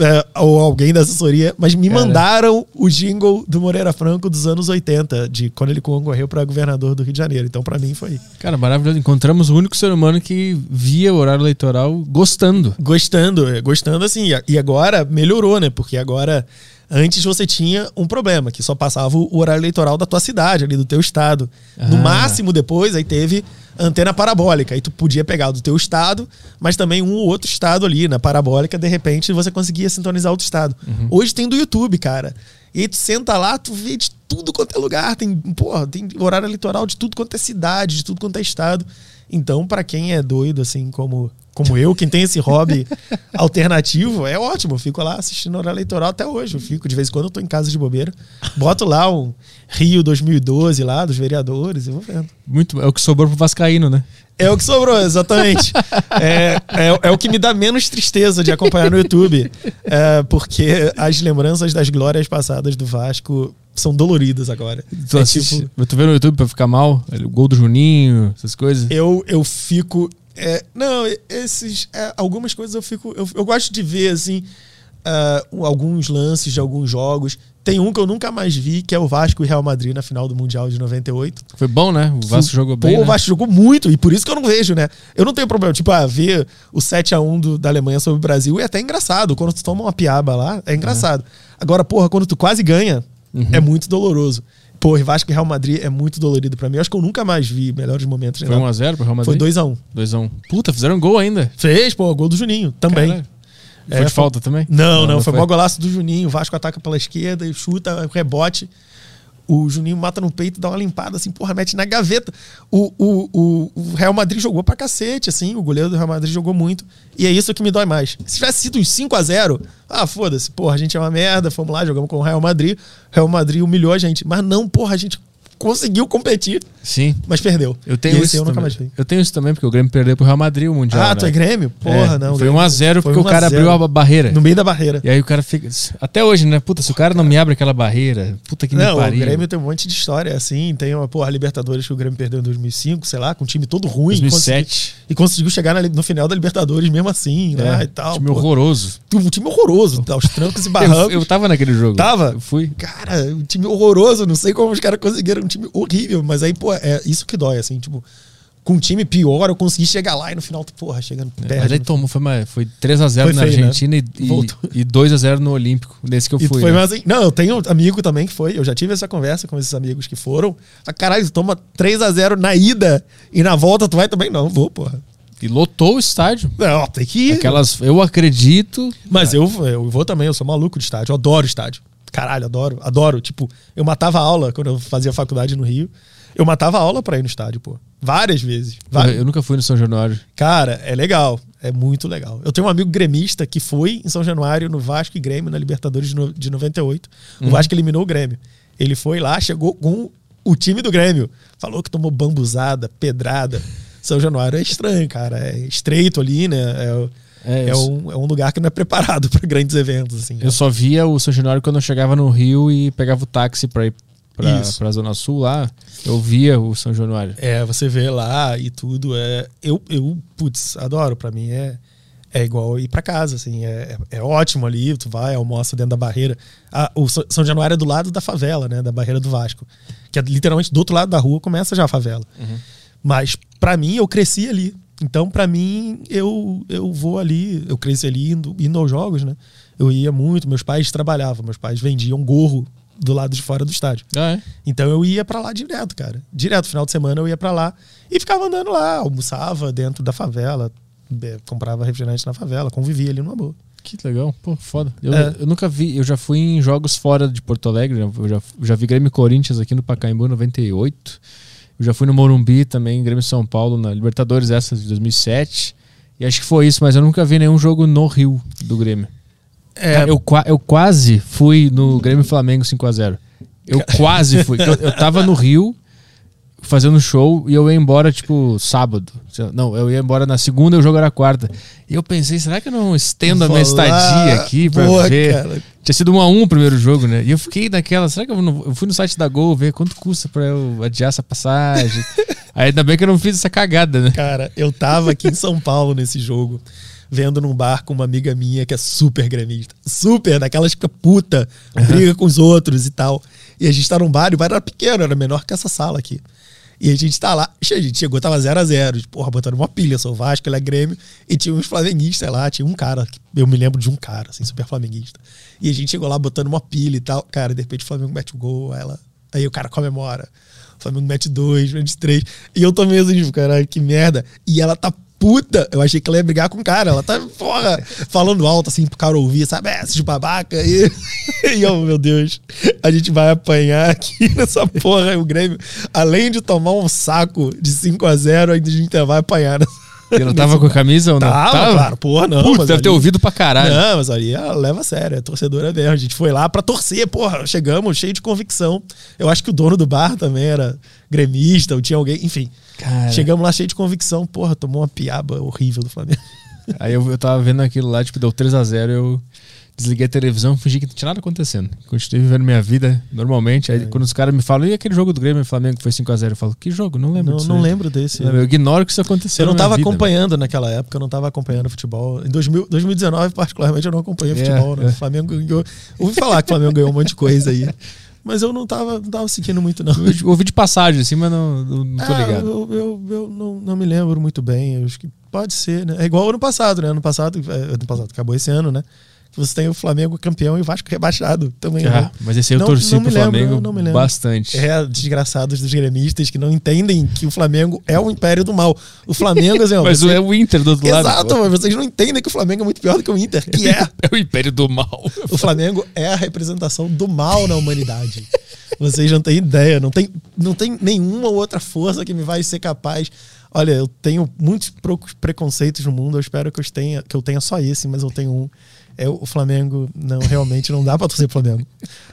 é, ou alguém da assessoria, mas me Cara. mandaram o jingle do Moreira Franco dos anos 80, de quando ele concorreu para governador do Rio de Janeiro. Então, pra mim, foi Cara, maravilhoso. Encontramos o único ser humano que via o horário eleitoral gostando. Gostando, é, gostando assim. E agora melhorou, né? Porque agora, antes você tinha um problema, que só passava o horário eleitoral da tua cidade, ali do teu estado. No Ah. máximo, depois, aí teve antena parabólica. Aí tu podia pegar do teu estado, mas também um ou outro estado ali na parabólica, de repente você conseguia sintonizar outro estado. Hoje tem do YouTube, cara. E aí tu senta lá, tu vê de tudo quanto é lugar, tem, porra, tem horário eleitoral de tudo quanto é cidade, de tudo quanto é estado. Então, pra quem é doido, assim, como, como eu, quem tem esse hobby [laughs] alternativo, é ótimo. Eu fico lá assistindo horário eleitoral até hoje. Eu fico, de vez em quando, eu tô em casa de bobeira. Boto lá um Rio 2012 lá, dos vereadores, e vou vendo. Muito, é o que sobrou pro Vascaíno, né? É o que sobrou, exatamente. [laughs] É, é, é o que me dá menos tristeza de acompanhar no YouTube. É, porque as lembranças das glórias passadas do Vasco são doloridas agora. Tu, É assiste, tipo, tu vê no YouTube pra ficar mal? O gol do Juninho, essas coisas. eu, eu fico. é, não, esses. é, algumas coisas eu fico. Eu, eu gosto de ver, assim, ah, alguns lances de alguns jogos. Tem um que eu nunca mais vi, que é o Vasco e Real Madrid na final do Mundial de 98. Foi bom, né? O Vasco jogou Pô, bem. o né? Vasco jogou muito, e por isso que eu não vejo, né? Eu não tenho problema, tipo, ah, ver o 7x1 do- da Alemanha sobre o Brasil é até engraçado. Quando tu toma uma piaba lá, é engraçado. Agora, porra, quando tu quase ganha, Uhum. é muito doloroso. Pô, Vasco e Real Madrid é muito dolorido pra mim. Eu acho que eu nunca mais vi melhores momentos. Foi nem nada. 1x0 pro Real Foi Madrid? 2x1. 2x1. Puta, fizeram gol ainda. Fez, pô, gol do Juninho também. Caralho. É, Foi de foi- falta também? Não, não, foi mó golaço do Juninho. O Vasco ataca pela esquerda e chuta, rebote. O Juninho mata no peito, dá uma limpada, assim, porra, mete na gaveta. O, o, o, o Real Madrid jogou pra cacete, assim, o goleiro do Real Madrid jogou muito. E é isso que me dói mais. Se tivesse sido uns 5 a 0 ah, foda-se, porra, a gente é uma merda, fomos lá, jogamos com o Real Madrid, Real Madrid humilhou a gente. Mas não, porra, a gente conseguiu competir, Sim. mas perdeu. Eu tenho E isso eu. Eu tenho isso também, porque o Grêmio perdeu pro Real Madrid o Mundial. Ah, né? tu é Grêmio? Porra, É, não. Foi Grêmio. 1x0 Foi porque o 1 a cara 0. abriu a barreira. No meio da barreira. E aí o cara fica. Até hoje, né? Puta, se o cara não me abre aquela barreira, puta que me Não, o pariu. Grêmio tem um monte de história assim. Tem uma porra, Libertadores que o Grêmio perdeu em 2005, sei lá, com um time todo ruim. 2007. conseguiu- E conseguiu chegar na- no final da Libertadores mesmo assim, né? É, E tal. time pô. horroroso. Um time horroroso, tá, os trancos e [laughs] Eu, barrancos. eu tava naquele jogo. Tava? Eu fui. Cara, um time horroroso, não sei como os caras conseguiram time horrível, mas aí, pô, é isso que dói, assim, tipo, com um time pior, eu consegui chegar lá e no final, porra, chegando Mas perto. aí tomou, foi, foi 3x0 Foi na feio, né? Argentina e- e, e 2x0 no Olímpico, nesse que eu fui. né? mais. Não, eu tenho amigo também que foi. Eu já tive essa conversa com esses amigos que foram. Ah, caralho, toma 3x0 na ida e na volta tu vai também? Não, vou, porra. E lotou o estádio. Não, tem que ir. Aquelas, eu acredito. Mas eu, eu vou também, eu sou maluco de estádio. Eu adoro estádio. Caralho, adoro, adoro. Tipo, eu matava aula quando eu fazia faculdade no Rio. Eu matava aula pra ir no estádio, pô. Várias vezes. Várias. Eu nunca fui no São Januário. Cara, é legal. É muito legal. Eu tenho um amigo gremista que foi em São Januário, no Vasco e Grêmio, na Libertadores de no- de 98. O Vasco eliminou o Grêmio. Ele foi lá, chegou com o time do Grêmio. Falou que tomou bambuzada, pedrada. São Januário é estranho, cara. É estreito ali, né? É, É, é um, é um lugar que não é preparado [laughs] para grandes eventos, assim. Eu só via o São Januário quando eu chegava no Rio e pegava o táxi pra ir Isso. pra Zona Sul lá. Eu via o São Januário. É, você vê lá e tudo. É, eu, eu, putz, adoro. Pra mim é, é igual ir pra casa, assim. É, é, é ótimo ali. Tu vai, almoça dentro da barreira. Ah, o São Januário é do lado da favela, né? Da barreira do Vasco. Que é literalmente do outro lado da rua começa já a favela. Mas pra mim, eu cresci ali. Então, pra mim, eu, eu vou ali. Eu cresci ali indo, indo aos jogos, né? Eu ia muito. Meus pais trabalhavam. Meus pais vendiam gorro do lado de fora do estádio. Ah, é? Então eu ia pra lá direto, cara. Direto, final de semana eu ia pra lá e ficava andando lá, almoçava dentro da favela, comprava refrigerante na favela, convivia ali numa boa. Que legal. Pô, foda. Eu, É. eu nunca vi, eu já fui em jogos fora de Porto Alegre. Eu já, já vi Grêmio Corinthians aqui no Pacaembu 98. Eu já fui no Morumbi também, Grêmio São Paulo, na Libertadores, essa de 2007. E acho que foi isso, mas eu nunca vi nenhum jogo no Rio do Grêmio. É, Eu, eu quase fui no Grêmio Flamengo 5x0. Eu [laughs] quase fui. Eu, eu tava no Rio fazendo show e eu ia embora, tipo, sábado. Não, eu ia embora na segunda e o jogo era quarta. E eu pensei, será que eu não estendo a minha estadia aqui pra Boa, ver? cara. Tinha sido 1 a 1 o primeiro jogo, né? E eu fiquei naquela, será que eu, não, eu fui no site da Gol ver quanto custa pra eu adiar essa passagem? Aí [laughs] ainda bem que eu não fiz essa cagada, né? cara, eu tava aqui em São Paulo nesse jogo, vendo num bar com uma amiga minha que é super gremista. Super, daquelas que fica puta, briga com os outros e tal. E a gente tá num bar, e o bar era pequeno, era menor que essa sala aqui. E a gente tá lá, a gente chegou, tava 0 a 0 porra, botando uma pilha, sou Vasco, ele é Grêmio, e tinha uns flamenguistas lá, tinha um cara, eu me lembro de um cara, assim, super flamenguista. E a gente chegou lá botando uma pilha e tal, cara, de repente o Flamengo mete o gol, aí ela, aí o cara comemora. O Flamengo mete dois, mete três. E eu tô mesmo, tipo, caralho, que merda. E ela tá puta. Eu achei que ela ia brigar com o cara. Ela tá, porra, falando alto, assim, pro cara ouvir, sabe? É, de babaca. E, [laughs] e eu, meu Deus, a gente vai apanhar aqui [laughs] nessa porra. O Grêmio, além de tomar um saco de 5 a 0 ainda a gente vai apanhar. nessa- [laughs] E ela tava com a camisa ou não? Tava, claro, porra, não. Putz, mas deve ter ali- ouvido pra caralho. não, mas ali ela leva a sério, é torcedora mesmo. A gente foi lá pra torcer, porra. Chegamos cheio de convicção. Eu acho que o dono do bar também era gremista, ou tinha alguém, enfim. Cara. Chegamos lá cheio de convicção, porra, tomou uma piaba horrível do Flamengo. [laughs] Aí eu, eu tava vendo aquilo lá, tipo, deu 3x0, eu desliguei a televisão, fingi que não tinha nada acontecendo. Continuei vivendo minha vida normalmente. É. Aí quando os caras me falam, e aquele jogo do Grêmio e Flamengo que foi 5x0? Eu falo, que jogo? Não lembro Não, disso não aí." lembro desse. Eu ignoro que isso aconteceu. Eu não tava vida, acompanhando naquela época, eu não tava acompanhando futebol. Em 2000, 2019, particularmente, eu não acompanhei É, futebol. Né? é. O Flamengo ganhou. Ouvi falar que o Flamengo ganhou um monte de coisa aí. [laughs] Mas eu não tava, não tava seguindo muito, não. Eu ouvi- de passagem, assim, mas não, não, não tô Ah, ligado. Eu, eu, eu não, não me lembro muito bem. Eu acho que pode ser, né? É igual ano passado, né? Ano passado, é, ano passado, acabou esse ano, né? Você tem o Flamengo campeão e o Vasco rebaixado também. Ah, né? mas esse aí eu Não- torci não pro lembro, Flamengo não me lembro. bastante. É, desgraçados dos gremistas que não entendem que o Flamengo é o império do mal. O Flamengo, assim, ó, [laughs] Mas você- é o Inter do outro lado. Exato, mas vocês não entendem que o Flamengo é muito pior do que o Inter, que é. [laughs] É o Império do Mal. O Flamengo é a representação do mal na humanidade. Vocês não têm ideia, não tem, não tem nenhuma outra força que me vai ser capaz. Olha, eu tenho muitos preconceitos no mundo, eu espero que eu tenha, que eu tenha só esse, mas eu tenho um. É o Flamengo, não, realmente não dá pra torcer pro Flamengo.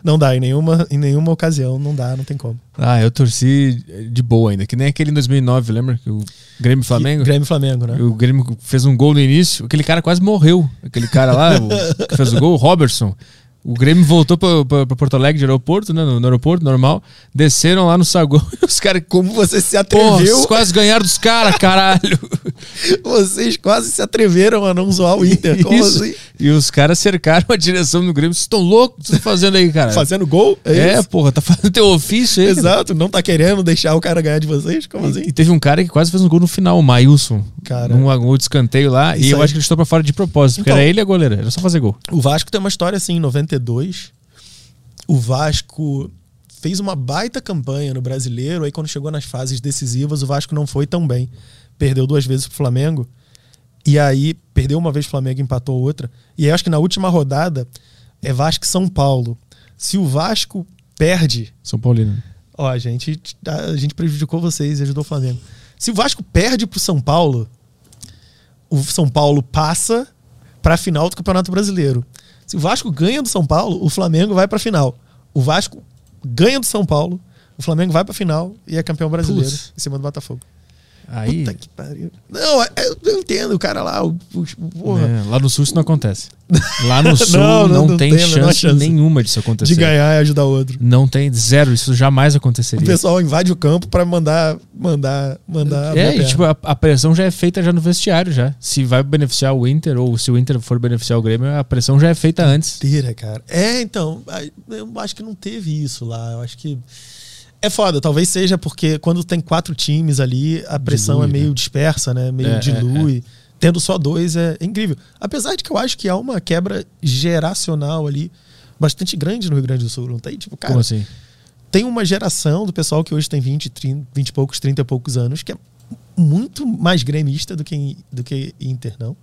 Não dá, em nenhuma, em nenhuma ocasião, não dá, não tem como. Ah, eu torci de boa ainda. Que nem aquele em 2009, lembra? Que O Grêmio Flamengo. Grêmio Flamengo, né? O Grêmio fez um gol no início. Aquele cara quase morreu. Aquele cara lá, o, [laughs] que fez o gol, o Robertson. O Grêmio voltou pra Porto Alegre de aeroporto, né? No, no aeroporto, normal. Desceram lá no saguão [laughs] e os caras. Como você se Porra, atreveu, vocês quase ganharam dos caras, caralho. [laughs] vocês quase se atreveram a não zoar o Inter. Como Isso. assim? E os caras cercaram a direção do Grêmio. Vocês estão loucos? O que vocês estão fazendo aí, cara? Fazendo gol? É, isso? porra, tá fazendo teu ofício aí. cara. Exato, não tá querendo deixar o cara ganhar de vocês? Como assim? E, e teve um cara que quase fez um gol no final, o Maílson. Cara. Gol de escanteio lá. Isso e eu aí. acho que ele chutou pra fora de propósito. Porque Então. era ele e a goleira. Era só fazer gol. O Vasco tem uma história assim, em 92. O Vasco fez uma baita campanha no brasileiro, aí quando chegou nas fases decisivas, o Vasco não foi tão bem. Perdeu duas vezes pro Flamengo. E aí, perdeu uma vez pro Flamengo e empatou outra. E aí, acho que na última rodada é Vasco e São Paulo. Se o Vasco perde, São Paulino. Ó, a gente, a gente prejudicou vocês e ajudou o Flamengo. Se o Vasco perde pro São Paulo, o São Paulo passa pra final do Campeonato Brasileiro. Se o Vasco ganha do São Paulo, o Flamengo vai pra final. O Vasco ganha do São Paulo, o Flamengo vai pra final e é campeão brasileiro Putz. em cima do Botafogo. Aí. Puta que pariu. Não, é- é- eu entendo o cara lá, o, o- o- porra, é, lá no sul isso não acontece. Lá no [laughs] sul Não, não, não- não tem, tem chance, chance. nenhuma disso acontecer. de ganhar e ajudar o outro. Não tem zero, isso jamais O aconteceria. pessoal invade o campo pra mandar, mandar, mandar. É, e, tipo, a, a pressão já é feita já no vestiário já. Se vai beneficiar o Inter ou se o Inter for beneficiar o Grêmio, a pressão já é feita antes. Inteira, cara. É, então, eu acho que não teve isso lá. Eu acho que. É foda, talvez seja porque quando tem quatro times ali, a pressão Dilui, é meio né? dispersa, né? Meio É, é, dilui. Tendo só dois é incrível. Apesar de que eu acho que há uma quebra geracional ali bastante grande no Rio Grande do Sul. Não tem, tipo, cara, Como assim? tem uma geração do pessoal que hoje tem 20, 30, 20 e poucos, 30 e poucos anos, que é muito mais gremista do que, do que Inter, não?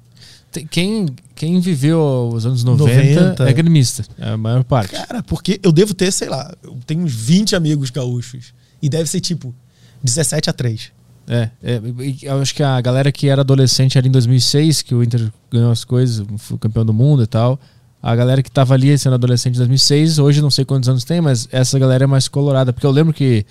Quem, quem viveu os anos 90, 90. é gremista, é a maior parte. Cara, porque eu devo ter, sei lá, eu tenho uns 20 amigos gaúchos. E deve ser tipo 17 a 3. É, é, eu acho que a galera que era adolescente ali em 2006, que o Inter ganhou as coisas, foi campeão do mundo e tal, a galera que tava ali sendo adolescente em 2006, hoje não sei quantos anos tem, mas essa galera é mais colorada, porque eu lembro que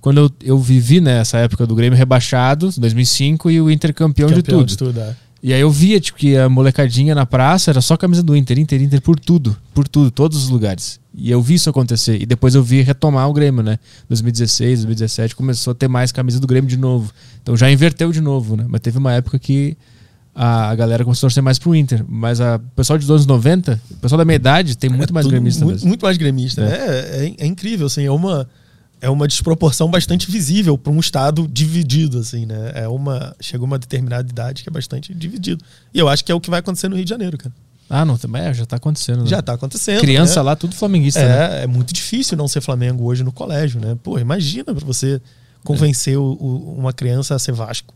quando eu, eu vivi nessa época do Grêmio rebaixado, 2005, e o Inter campeão, de tudo. De tudo é. E aí eu via, tipo, que a molecadinha na praça era só camisa do Inter, Inter, Inter por tudo, por tudo, todos os lugares. E eu vi isso acontecer. E depois eu vi retomar o Grêmio, né? 2016, 2017 começou a ter mais camisa do Grêmio de novo. Então já inverteu de novo, né? Mas teve uma época que a, galera começou a torcer mais pro Inter. Mas a- o pessoal de 90, o pessoal da minha idade tem muito mais Tudo gremista muito, muito mais gremista. É. É, é, é incrível, assim, é uma, é uma desproporção bastante visível para um estado dividido, assim, né? É uma, chegou uma determinada idade que é bastante dividido. E eu acho que é o que vai acontecer no Rio de Janeiro, cara. Ah, não, também é, já tá acontecendo. Né? Já tá acontecendo. Criança né? lá, tudo flamenguista, né? É, é muito difícil não ser Flamengo hoje no colégio, né? Pô, imagina pra você convencer o- o- uma criança a ser Vasco.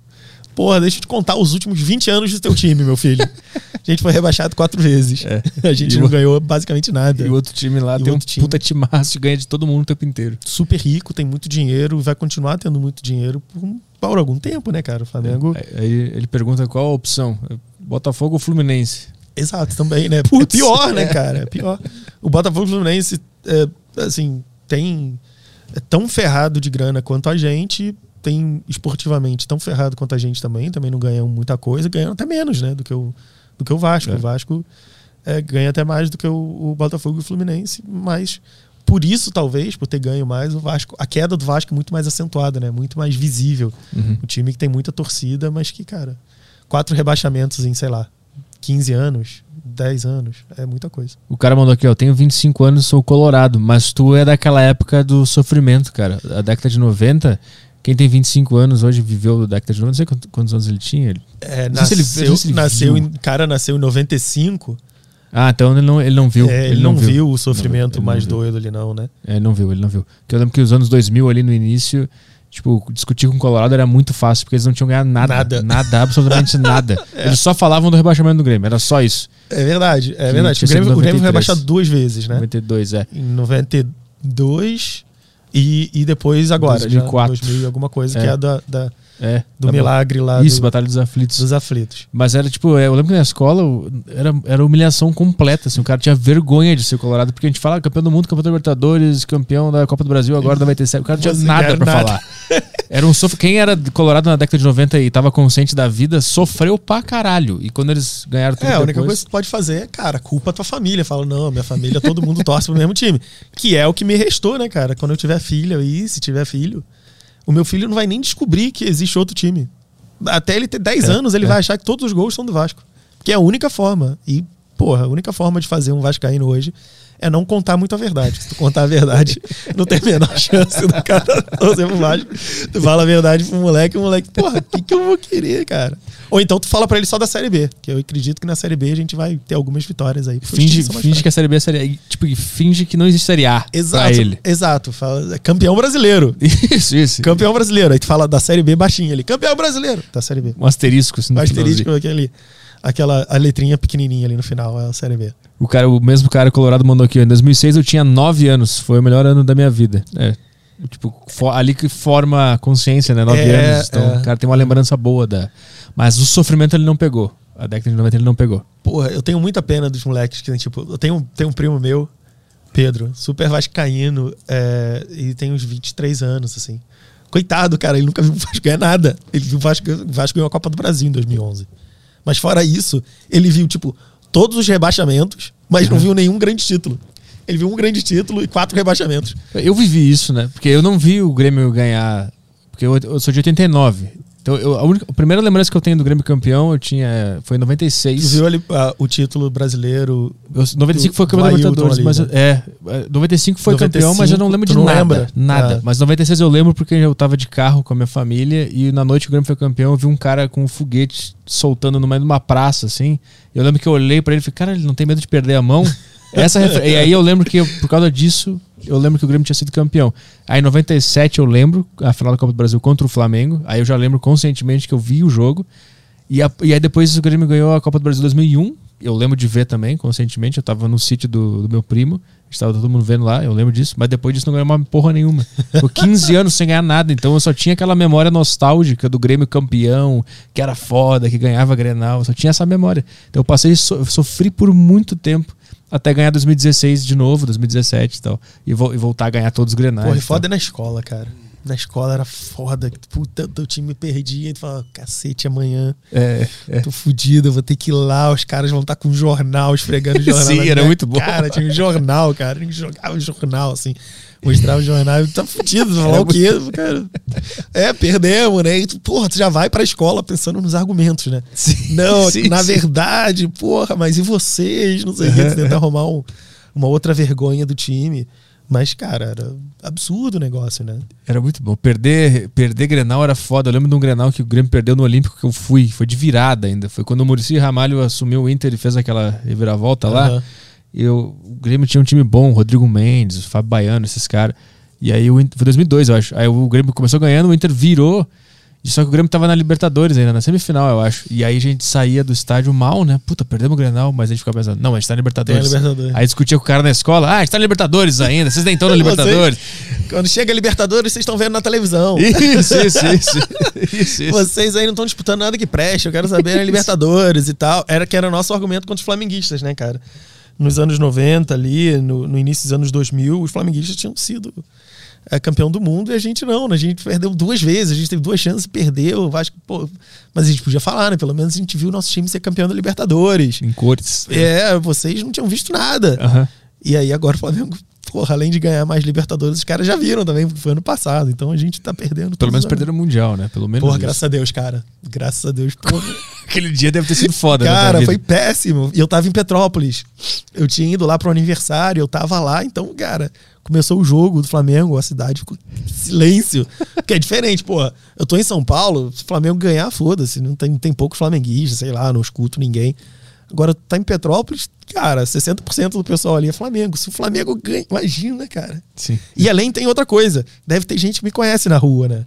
Porra, deixa eu te contar os últimos 20 anos do teu time, meu filho. [laughs] A gente foi rebaixado quatro vezes. É. [laughs] A gente E não o- ganhou basicamente nada. E o outro time lá E tem um time- puta timaço e ganha de todo mundo o tempo inteiro. Super rico, tem muito dinheiro, vai continuar tendo muito dinheiro por, por algum tempo, né, cara? O Flamengo. Aí aí ele pergunta qual a opção: Botafogo ou Fluminense? Exato, também, né? [laughs] Putz. é pior, né, cara? É pior. O Botafogo Fluminense, é, assim, tem. É tão ferrado de grana quanto a gente, tem esportivamente tão ferrado quanto a gente também, também não ganham muita coisa, ganham até menos, né, do que o, do que o Vasco. É. O Vasco é, ganha até mais do que o, o Botafogo e o Fluminense, mas por isso, talvez, por ter ganho mais, o Vasco. A queda do Vasco é muito mais acentuada, né? Muito mais visível. Uhum. O time que tem muita torcida, mas que, cara, quatro rebaixamentos em, sei lá, 15 anos, 10 anos, é muita coisa. O cara mandou aqui, ó, tenho 25 anos, sou colorado, mas tu é daquela época do sofrimento, cara. A década de 90, quem tem 25 anos hoje viveu a década de 90, não sei quantos, anos ele tinha. Ele- É, Não ele- nasceu, não se ele nasceu em, cara nasceu em 95. Ah, então ele não, ele não viu. É, ele, não, viu, o sofrimento Ele não mais doido ali, não, né? É, ele não viu, ele não viu. Porque eu lembro que os anos 2000 ali no início, tipo, discutir com o Colorado era muito fácil, porque eles não tinham ganhado nada. Nada. Nada, absolutamente [laughs] nada. Eles só falavam do rebaixamento do Grêmio, era só isso. É verdade, é Que verdade. O Grêmio, o Grêmio foi 93. rebaixado duas vezes, né? 92, é. Em 92 e, e depois agora, 2004. já 2000 e alguma coisa, É. que é da, da- É. do Tá bom. milagre lá Isso, do- Batalha dos Aflitos. dos aflitos. Mas era tipo, eu lembro que na escola era, era humilhação completa, assim, o cara tinha vergonha de ser colorado, porque a gente fala "Ah, campeão do mundo, campeão da Libertadores, campeão da Copa do Brasil, agora da VTC, o cara não tinha nada nada. falar. Era um sof... Quem era colorado na década de 90 e tava consciente da vida, sofreu pra caralho. E quando eles ganharam tudo É, a única depois, coisa que tu pode fazer é, cara, culpa a tua família. Fala, não, minha família, todo mundo torce pro mesmo time. Que é o que me restou, né, cara? Quando eu tiver filho aí, se tiver filho, o meu filho não vai nem descobrir que existe outro time. Até ele ter 10 É, anos, ele é. vai achar que todos os gols são do Vasco. Que é a única forma. E, porra, a única forma de fazer um Vascaíno hoje é não contar muito a verdade. Se tu contar a verdade, [laughs] não tem a menor chance do cara torcer pro Vasco. Tu fala a verdade pro moleque, o moleque, porra, o que, que eu vou querer, cara? Ou então tu fala pra ele só da Série B, que eu acredito que na Série B a gente vai ter algumas vitórias aí. finge, finge que a Série B é Série A. Tipo, finge que não existe Série A Exato, pra ele. exato. Fala, é campeão brasileiro. [laughs] Isso, isso. Campeão brasileiro. Aí tu fala da Série B baixinho ali. Campeão brasileiro da Série B. Um asterisco. Assim, O asterisco finalzinho. aquele, aquela a letrinha pequenininha ali no final, é a Série B. O, cara, o mesmo cara colorado mandou aqui. Em 2006 eu tinha 9 anos. Foi o melhor ano da minha vida. É. Tipo, fo- ali que forma a consciência, né? 9 É, anos. Então é. o cara tem uma lembrança boa da. Mas o sofrimento ele não pegou. A década de 90 ele não pegou. Porra, eu tenho muita pena dos moleques que, tipo, eu tenho, tenho um primo meu, Pedro, super vascaíno, é, e tem uns 23 anos, assim. Coitado, cara, ele nunca viu o Vasco ganhar nada. Ele viu o Vasco, o Vasco ganhou a Copa do Brasil em 2011. Mas fora isso, ele viu, tipo, todos os rebaixamentos, mas não viu nenhum grande título. Ele viu um grande título e quatro rebaixamentos. Eu vivi isso, né? Porque eu não vi o Grêmio ganhar. Porque eu, eu sou de 89. Então, eu, a, única, a primeira lembrança que eu tenho do Grêmio campeão eu tinha, foi em Tu 96. viu ali ah, o título brasileiro. Eu, 95 foi campeão da Libertadores, mas né? é, é, 95 foi 95, campeão, mas eu não lembro de tu não nada, lembra? nada. Ah. Mas 96 eu lembro porque eu tava de carro com a minha família e na noite o Grêmio foi campeão, eu vi um cara com um foguete soltando no meio de uma praça assim. Eu lembro que eu olhei pra ele e falei: "Cara, ele não tem medo de perder a mão?" [laughs] Essa refer- e aí eu lembro que eu- por causa disso, eu lembro que o Grêmio tinha sido campeão. Aí em 97 eu lembro a final da Copa do Brasil contra o Flamengo. Aí eu já lembro conscientemente que eu vi o jogo. E, a- e aí depois o Grêmio ganhou a Copa do Brasil 2001. Eu lembro de ver também, conscientemente. Eu tava no sítio do, do meu primo. Estava todo mundo vendo lá, eu lembro disso. Mas depois disso não ganhou uma porra nenhuma. Ficou 15 [laughs] anos sem ganhar nada. Então eu só tinha aquela memória nostálgica do Grêmio campeão, que era foda, que ganhava Grenal. Eu só tinha essa memória. Então eu passei, so, eu sofri por muito tempo. Até ganhar 2016 de novo, 2017 e tal. E, vo- e voltar a ganhar todos os Grenais. Porra, foda é na escola, cara. Na escola era foda. Puta, teu time perdia. E tu fala, cacete, amanhã É, é. tô fudido, vou ter que ir lá. Os caras vão estar com um jornal, esfregando o jornal. [laughs] Sim, era muito bom. Cara, tinha um jornal, cara. A gente jogava o jornal, assim. Mostrava o jornal tá fudido. Falar o quê, cara? É, perdemos, né? E tu, porra, tu já vai pra escola pensando nos argumentos, né? Sim, Não, sim, na sim. verdade, porra, mas e vocês? Não sei o que. Tu tenta arrumar um- uma outra vergonha do time. Mas, cara, era absurdo o negócio, né? Era muito bom. Perder, perder Grenal era foda. Eu lembro de um Grenal que o Grêmio perdeu no Olímpico que eu fui. Foi de virada ainda. Foi quando o Muricy Ramalho assumiu o Inter e fez aquela reviravolta lá. Eu, o Grêmio tinha um time bom, Rodrigo Mendes, o Fábio Baiano, esses caras. E aí o Inter, foi 2002, eu acho. Aí o Grêmio começou ganhando, o Inter virou. Só que o Grêmio tava na Libertadores ainda, na semifinal, eu acho. E aí a gente saía do estádio mal, né? Puta, perdemos o Grenal, mas a gente ficava pensando, não, a gente tá na Libertadores. A Libertadores. Aí discutia com o cara na escola, ah, a gente tá na Libertadores ainda, vocês nem estão na [laughs] Libertadores. Quando chega a Libertadores, vocês estão vendo na televisão. [laughs] Isso, isso, isso. isso, isso. Vocês aí não estão disputando nada que preste, eu quero saber a [laughs] Libertadores e tal. Era que era nosso argumento contra os flamenguistas, né, cara? Nos anos 90 ali, no, no início dos anos 2000, os flamenguistas tinham sido é, campeão do mundo e a gente não, né? A gente perdeu duas vezes, a gente teve duas chances e perdeu. o Vasco, pô, mas a gente podia falar, né? Pelo menos a gente viu o nosso time ser campeão da Libertadores. Em cores. É, vocês não tinham visto nada. Aham. E aí agora o Flamengo, porra, além de ganhar mais Libertadores, os caras já viram também, porque foi ano passado. Então a gente tá perdendo. Pelo menos os perderam o Mundial, né? Pelo menos. Porra, isso. graças a Deus, cara. Graças a Deus, porra. [laughs] Aquele dia deve ter sido foda, né? Cara, foi péssimo. E eu tava em Petrópolis. Eu tinha ido lá pro aniversário, eu tava lá, então, cara, começou o jogo do Flamengo, a cidade ficou silêncio. Que é diferente, porra. Eu tô em São Paulo, se o Flamengo ganhar, foda-se. Não tem, tem poucos flamenguistas, sei lá, não escuto ninguém. Agora, tu tá em Petrópolis, cara, 60% do pessoal ali é Flamengo. Se o Flamengo ganha, imagina, cara. Sim. E além tem outra coisa. Deve ter gente que me conhece na rua, né?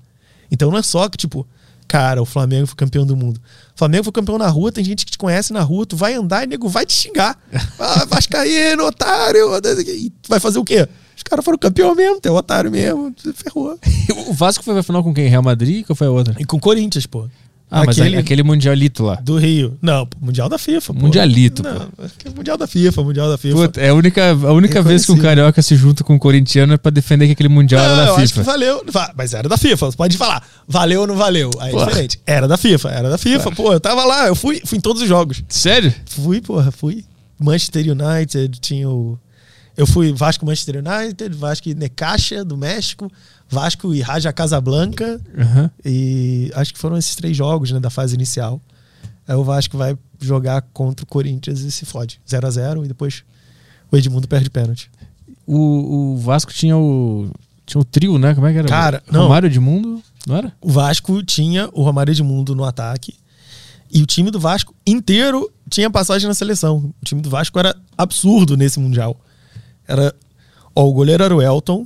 Então não é só que, tipo, cara, o Flamengo foi campeão do mundo. O Flamengo foi campeão na rua, tem gente que te conhece na rua, tu vai andar e nego vai te xingar. [laughs] Ah, Vascaíno, otário. E tu vai fazer o quê? Os caras foram campeão mesmo, é otário mesmo. Tu ferrou. [laughs] O Vasco foi pra final com quem? Real Madrid? Qual foi a outra? E com o Corinthians, pô. Ah, mas aquele, aquele mundialito lá. Do Rio. Não, pô, Mundial da FIFA, pô. Mundialito, Não, é Mundial da FIFA, Mundial da FIFA. Puta, é a única, a única vez que um carioca se junta com um corintiano é pra defender que aquele mundial era Não, da eu acho que FIFA. valeu. Va- Mas era da FIFA. Você pode falar, valeu ou não valeu. Aí é Porra. diferente. Era da FIFA, era da FIFA. Pô, eu tava lá, eu fui, fui em todos os jogos. Sério? Fui, porra, fui. Manchester United, tinha o. Eu fui Vasco Manchester United, Vasco Necaxa do México, Vasco e Raja Casablanca. Aham. E acho que foram esses três jogos né, da fase inicial. Aí o Vasco vai jogar contra o Corinthians e se fode. 0 a 0 e depois o Edmundo perde pênalti. O, o Vasco tinha o. Tinha o trio, né? Como é que era? Cara, não. Romário Edmundo, não era? O Vasco tinha o Romário Edmundo no ataque. E o time do Vasco inteiro tinha passagem na seleção. O time do Vasco era absurdo nesse Mundial. Era. Ó, o goleiro era o Elton.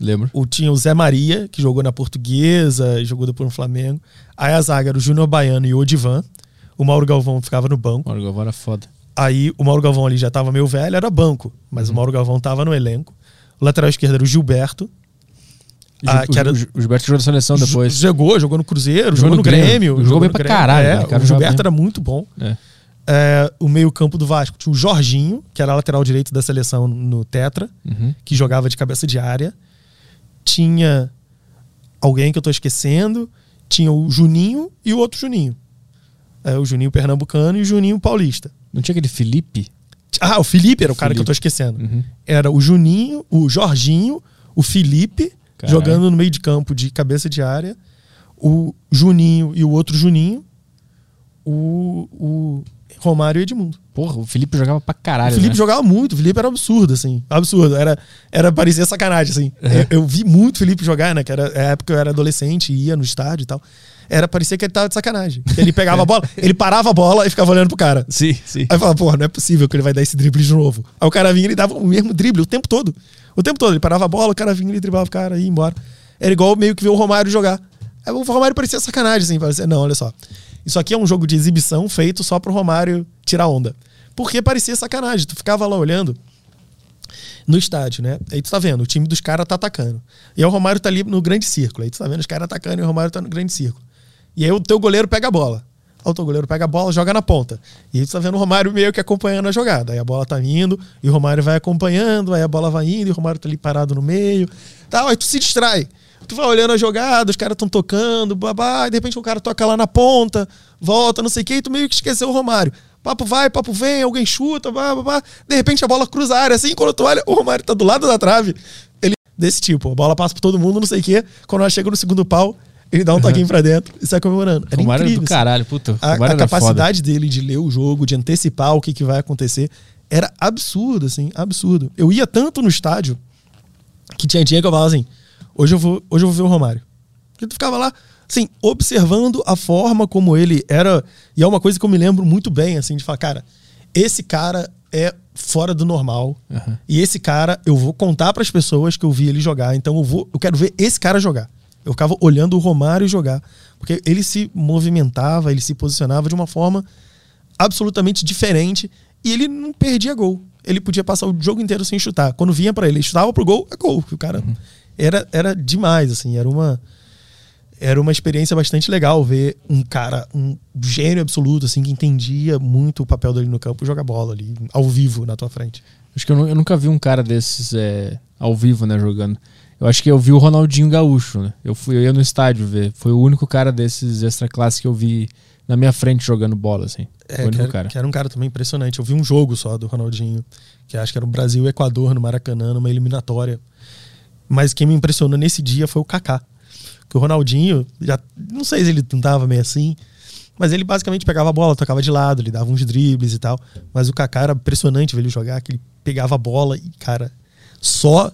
Lembro. O, tinha o Zé Maria, que jogou na Portuguesa e jogou depois no Flamengo. Aí a zaga era o Júnior Baiano e o Odivan. O Mauro Galvão ficava no banco. O Galvão era foda. Aí o Mauro Galvão ali já tava meio velho, era banco. Mas Uhum. o Mauro Galvão tava no elenco. O lateral esquerdo era o Gilberto. E Ah, o, que era- o, Gilberto jogou na seleção depois. Jogou, jogou no Cruzeiro, Jogou jogou, no no Grêmio. Grêmio. Jogou bem no pra Grêmio. caralho, É, né? O cara o Gilberto bem. era muito bom. É. É, o meio-campo do Vasco tinha o Jorginho, que era lateral direito da seleção no Tetra, Uhum. que jogava de cabeça de área. Tinha alguém que eu tô esquecendo. Tinha o Juninho e o outro Juninho. É, o Juninho Pernambucano e o Juninho Paulista. Não tinha aquele Felipe? Ah, o Felipe era o cara Felipe. que eu tô esquecendo. Uhum. Era o Juninho, o Jorginho, o Felipe, Caralho. jogando no meio de campo de cabeça de área, o Juninho e o outro Juninho, o, o Romário e o Edmundo. Porra, o Felipe jogava pra caralho. o Felipe né? jogava muito, o Felipe era absurdo, assim. Absurdo. Era, era parecia sacanagem, assim. Eu, eu vi muito o Felipe jogar, né? Que era a época eu era adolescente, ia no estádio e tal. Era, parecia que ele tava de sacanagem. Ele pegava a [laughs] bola, ele parava a bola e ficava olhando pro cara. Sim, sim. Aí falava, porra, não é possível que ele vai dar esse drible de novo. Aí o cara vinha e ele dava o mesmo drible o tempo todo. O tempo todo. Ele parava a bola, o cara vinha e ele driblava o cara e ia embora. Era igual meio que ver o Romário jogar. Aí o Romário parecia sacanagem, assim. Parecia, não, olha só. Isso aqui é um jogo de exibição feito só pro Romário tirar onda. Porque parecia sacanagem. Tu ficava lá olhando no estádio, né? Aí tu tá vendo, o time dos caras tá atacando. E o Romário tá ali no grande círculo. Aí tu tá vendo os caras atacando e o Romário tá no grande círculo. E aí o teu goleiro pega a bola. Aí o teu goleiro pega a bola, joga na ponta. E aí tu tá vendo o Romário meio que acompanhando a jogada. Aí a bola tá indo, e o Romário vai acompanhando, aí a bola vai indo, e o Romário tá ali parado no meio. Tal, aí tu se distrai. Tu vai olhando a jogada, os caras tão tocando, babá, e de repente o cara toca lá na ponta, volta, não sei o que, e tu meio que esqueceu o Romário. Papo vai, papo vem, alguém chuta, babá, babá. De repente a bola cruza a área, assim, quando tu olha, o Romário tá do lado da trave. Ele, desse tipo, a bola passa por todo mundo, não sei o que. Quando ela chega no segundo pau, ele dá um toquinho pra dentro e sai comemorando. Era Romário era incrível. do assim. caralho, puta. A, a capacidade dele de ler o jogo, de antecipar o que, que vai acontecer, era absurdo, assim, absurdo. Eu ia tanto no estádio que tinha dia que eu falava assim: hoje eu vou, hoje eu vou ver o Romário. Porque tu ficava lá, assim, observando a forma como ele era. E é uma coisa que eu me lembro muito bem, assim, de falar, cara, esse cara é fora do normal. Aham. E esse cara, eu vou contar para as pessoas que eu vi ele jogar. Então eu vou, eu quero ver esse cara jogar. Eu ficava olhando o Romário jogar, porque ele se movimentava, ele se posicionava de uma forma absolutamente diferente e ele não perdia gol. Ele podia passar o jogo inteiro sem chutar. Quando vinha para ele, ele chutava pro gol, é gol. O cara era era demais assim, era uma era uma experiência bastante legal ver um cara, um gênio absoluto, assim, que entendia muito o papel dele no campo jogar bola ali, ao vivo, na tua frente. Acho que eu, eu nunca vi um cara desses é, ao vivo, né, jogando. Eu acho que eu vi o Ronaldinho Gaúcho, né? Eu fui eu ia no estádio ver. Foi o único cara desses extra classe que eu vi na minha frente jogando bola, assim. Foi o É, que único era, cara. que era um cara também impressionante. Eu vi um jogo só do Ronaldinho, que acho que era o Brasil e Equador no Maracanã, numa eliminatória. Mas quem me impressionou nesse dia foi o Kaká. O Ronaldinho, já não sei se ele não tava meio assim, mas ele basicamente pegava a bola, tocava de lado, ele dava uns dribles e tal. Mas o Kaká era impressionante ver ele jogar, que ele pegava a bola e, cara, só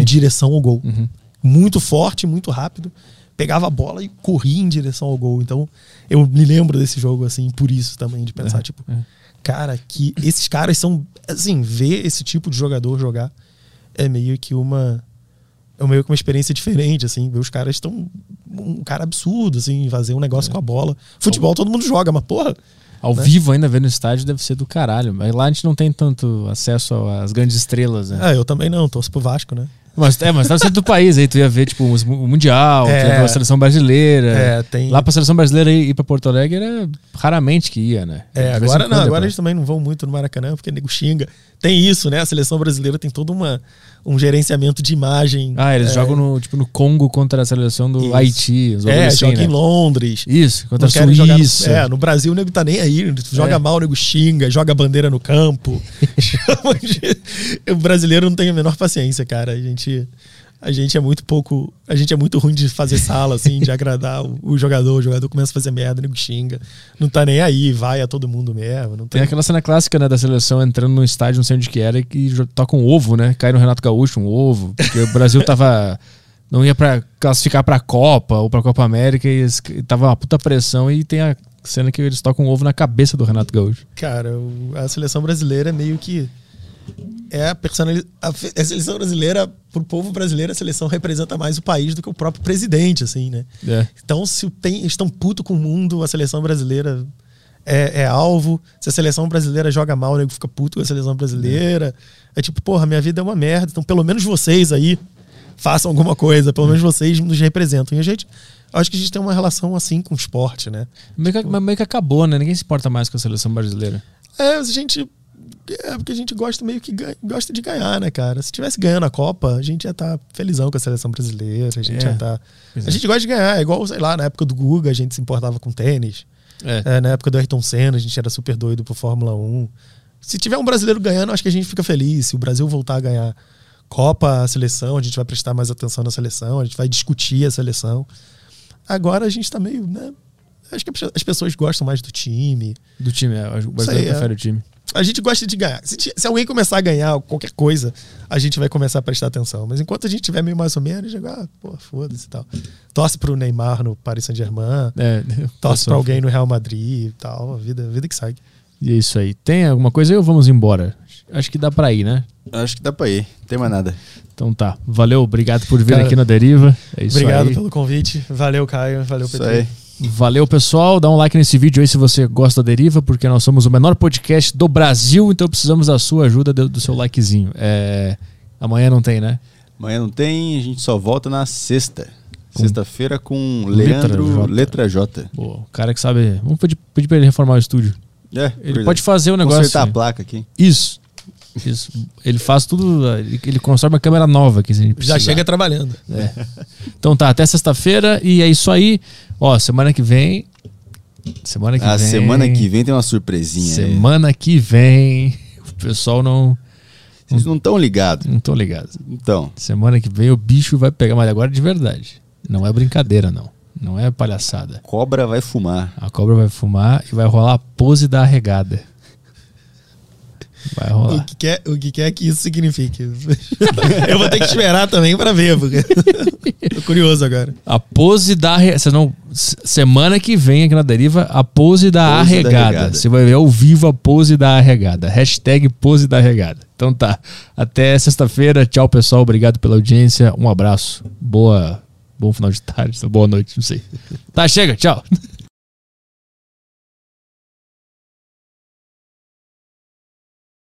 em direção ao gol. Uhum. Muito forte, muito rápido. Pegava a bola e corria em direção ao gol. Então, eu me lembro desse jogo, assim, por isso também, de pensar, É, tipo, é. Cara, que esses caras são. Assim, ver esse tipo de jogador jogar é meio que uma. É meio que uma experiência diferente, assim. Ver os caras estão. Um cara absurdo, assim, fazer um negócio com a bola. Futebol todo mundo joga, mas porra. Ao Né? vivo ainda ver no estádio deve ser do caralho. Mas lá a gente não tem tanto acesso às grandes estrelas, né? Ah, eu também não, torço pro Vasco, né? Mas, é, mas tá centro do país, aí tu ia ver, tipo, o Mundial, É. a seleção brasileira. É, tem- Lá pra seleção brasileira ir, ir pra Porto Alegre era raramente que ia, né? É, agora não, agora pô. eles também não vão muito no Maracanã, porque nego xinga. Tem isso, né? A seleção brasileira tem todo uma, um gerenciamento de imagem. Ah, eles é, jogam no, tipo, no Congo contra a seleção do Isso. Haiti. É, assim, joga né? em Londres. Isso, contra Não a jogar no, Suíça. é, no Brasil o nego tá nem aí. Joga É. mal, o nego xinga, joga a bandeira no campo. [laughs] [laughs] De- o brasileiro não tem a menor paciência, cara. A gente, a gente é muito pouco. A gente é muito ruim de fazer sala, assim, de agradar o, o jogador. O jogador começa a fazer merda, nego xinga. Não tá nem aí, vai a todo mundo mesmo. Tem tem, aquela cena clássica, né, da seleção entrando no estádio, não sei onde que era, e que toca um ovo, né? Cai no Renato Gaúcho um ovo, porque o Brasil tava. [laughs] Não ia pra classificar pra Copa ou pra Copa América e e tava uma puta pressão e tem a cena que eles tocam um ovo na cabeça do Renato Gaúcho. Cara, o- a seleção brasileira é meio que. É a. A, seleção brasileira, pro povo brasileiro, a seleção representa mais o país do que o próprio presidente, assim, né? É. Então, se tem, estão puto com o mundo, a seleção brasileira é, é alvo. Se a seleção brasileira joga mal, o nego fica puto com a seleção brasileira. É tipo, porra, minha vida é uma merda. Então, pelo menos vocês aí façam alguma coisa. Pelo menos vocês nos representam. E a gente. Acho que a gente tem uma relação assim com o esporte, né? Meio que, mas meio que acabou, né? Ninguém se importa mais com a seleção brasileira. É, a gente. É porque a gente gosta meio que ganha- gosta de ganhar, né, cara? Se tivesse ganhando a Copa, a gente ia estar felizão com a seleção brasileira, a gente É. ia estar. Pois A é. gente gosta de ganhar, é igual, sei lá, na época do Guga, a gente se importava com tênis. É. É, na época do Ayrton Senna, a gente era super doido por Fórmula 1. Se tiver um brasileiro ganhando, acho que a gente fica feliz. Se o Brasil voltar a ganhar Copa, a seleção, a gente vai prestar mais atenção na seleção, a gente vai discutir a seleção. Agora a gente tá meio, né? Acho que as pessoas gostam mais do time. Do time, é. O brasileiro aí, é. prefere o time. A gente gosta de ganhar. Se, se alguém começar a ganhar qualquer coisa, a gente vai começar a prestar atenção. Mas enquanto a gente tiver meio mais ou menos, jogar, ah, pô, foda-se e tal. Torce pro Neymar no Paris Saint-Germain, É, torce pra alguém no Real Madrid e tal. A vida, a vida que segue. E é isso aí. Tem alguma coisa aí ou vamos embora? Acho que dá pra ir, né? Acho que dá pra ir. Não tem mais nada. Então tá. Valeu, obrigado por vir Cara, aqui na Deriva. É isso Obrigado aí. pelo convite. Valeu, Caio. Valeu, Isso Pedro. aí. Valeu, pessoal. Dá um like nesse vídeo aí se você gosta da Deriva, porque nós somos o menor podcast do Brasil, então precisamos da sua ajuda, do, do seu likezinho. É, Amanhã não tem, né? Amanhã não tem, a gente só volta na sexta. Sexta-feira com Letra Leandro J. Letra J. Pô, o cara que sabe. Vamos pedir, pedir pra ele reformar o estúdio. É, Ele verdade. pode fazer o negócio. Consertar a placa aqui. Isso. Isso. Ele faz tudo. Ele ele constrói uma câmera nova aqui se a gente Já chega trabalhando. É. Então tá, até sexta-feira e é isso aí. Ó, semana que vem. Semana que A vem. semana que vem tem uma surpresinha. aí. Semana que vem. [laughs] O pessoal não. Vocês não estão ligados. Não tô ligado. Então, Semana que vem o bicho vai pegar, mas agora de verdade. Não é brincadeira, não. Não é palhaçada. cobra vai fumar. A cobra vai fumar e vai rolar a pose da arregada. Vai O rolar. que, quer, o que quer que isso signifique? [laughs] Eu vou ter que esperar também pra ver, porque [laughs] tô curioso agora. A pose da. Você não. Semana que vem aqui na deriva, a pose da Pose da arregada. arregada. Você vai ver ao vivo a pose da arregada. Hashtag pose da arregada. Então tá. Até sexta-feira. Tchau, pessoal. Obrigado pela audiência. Um abraço. Boa. Bom final de tarde. Boa noite. Não sei. Tá, chega. Tchau.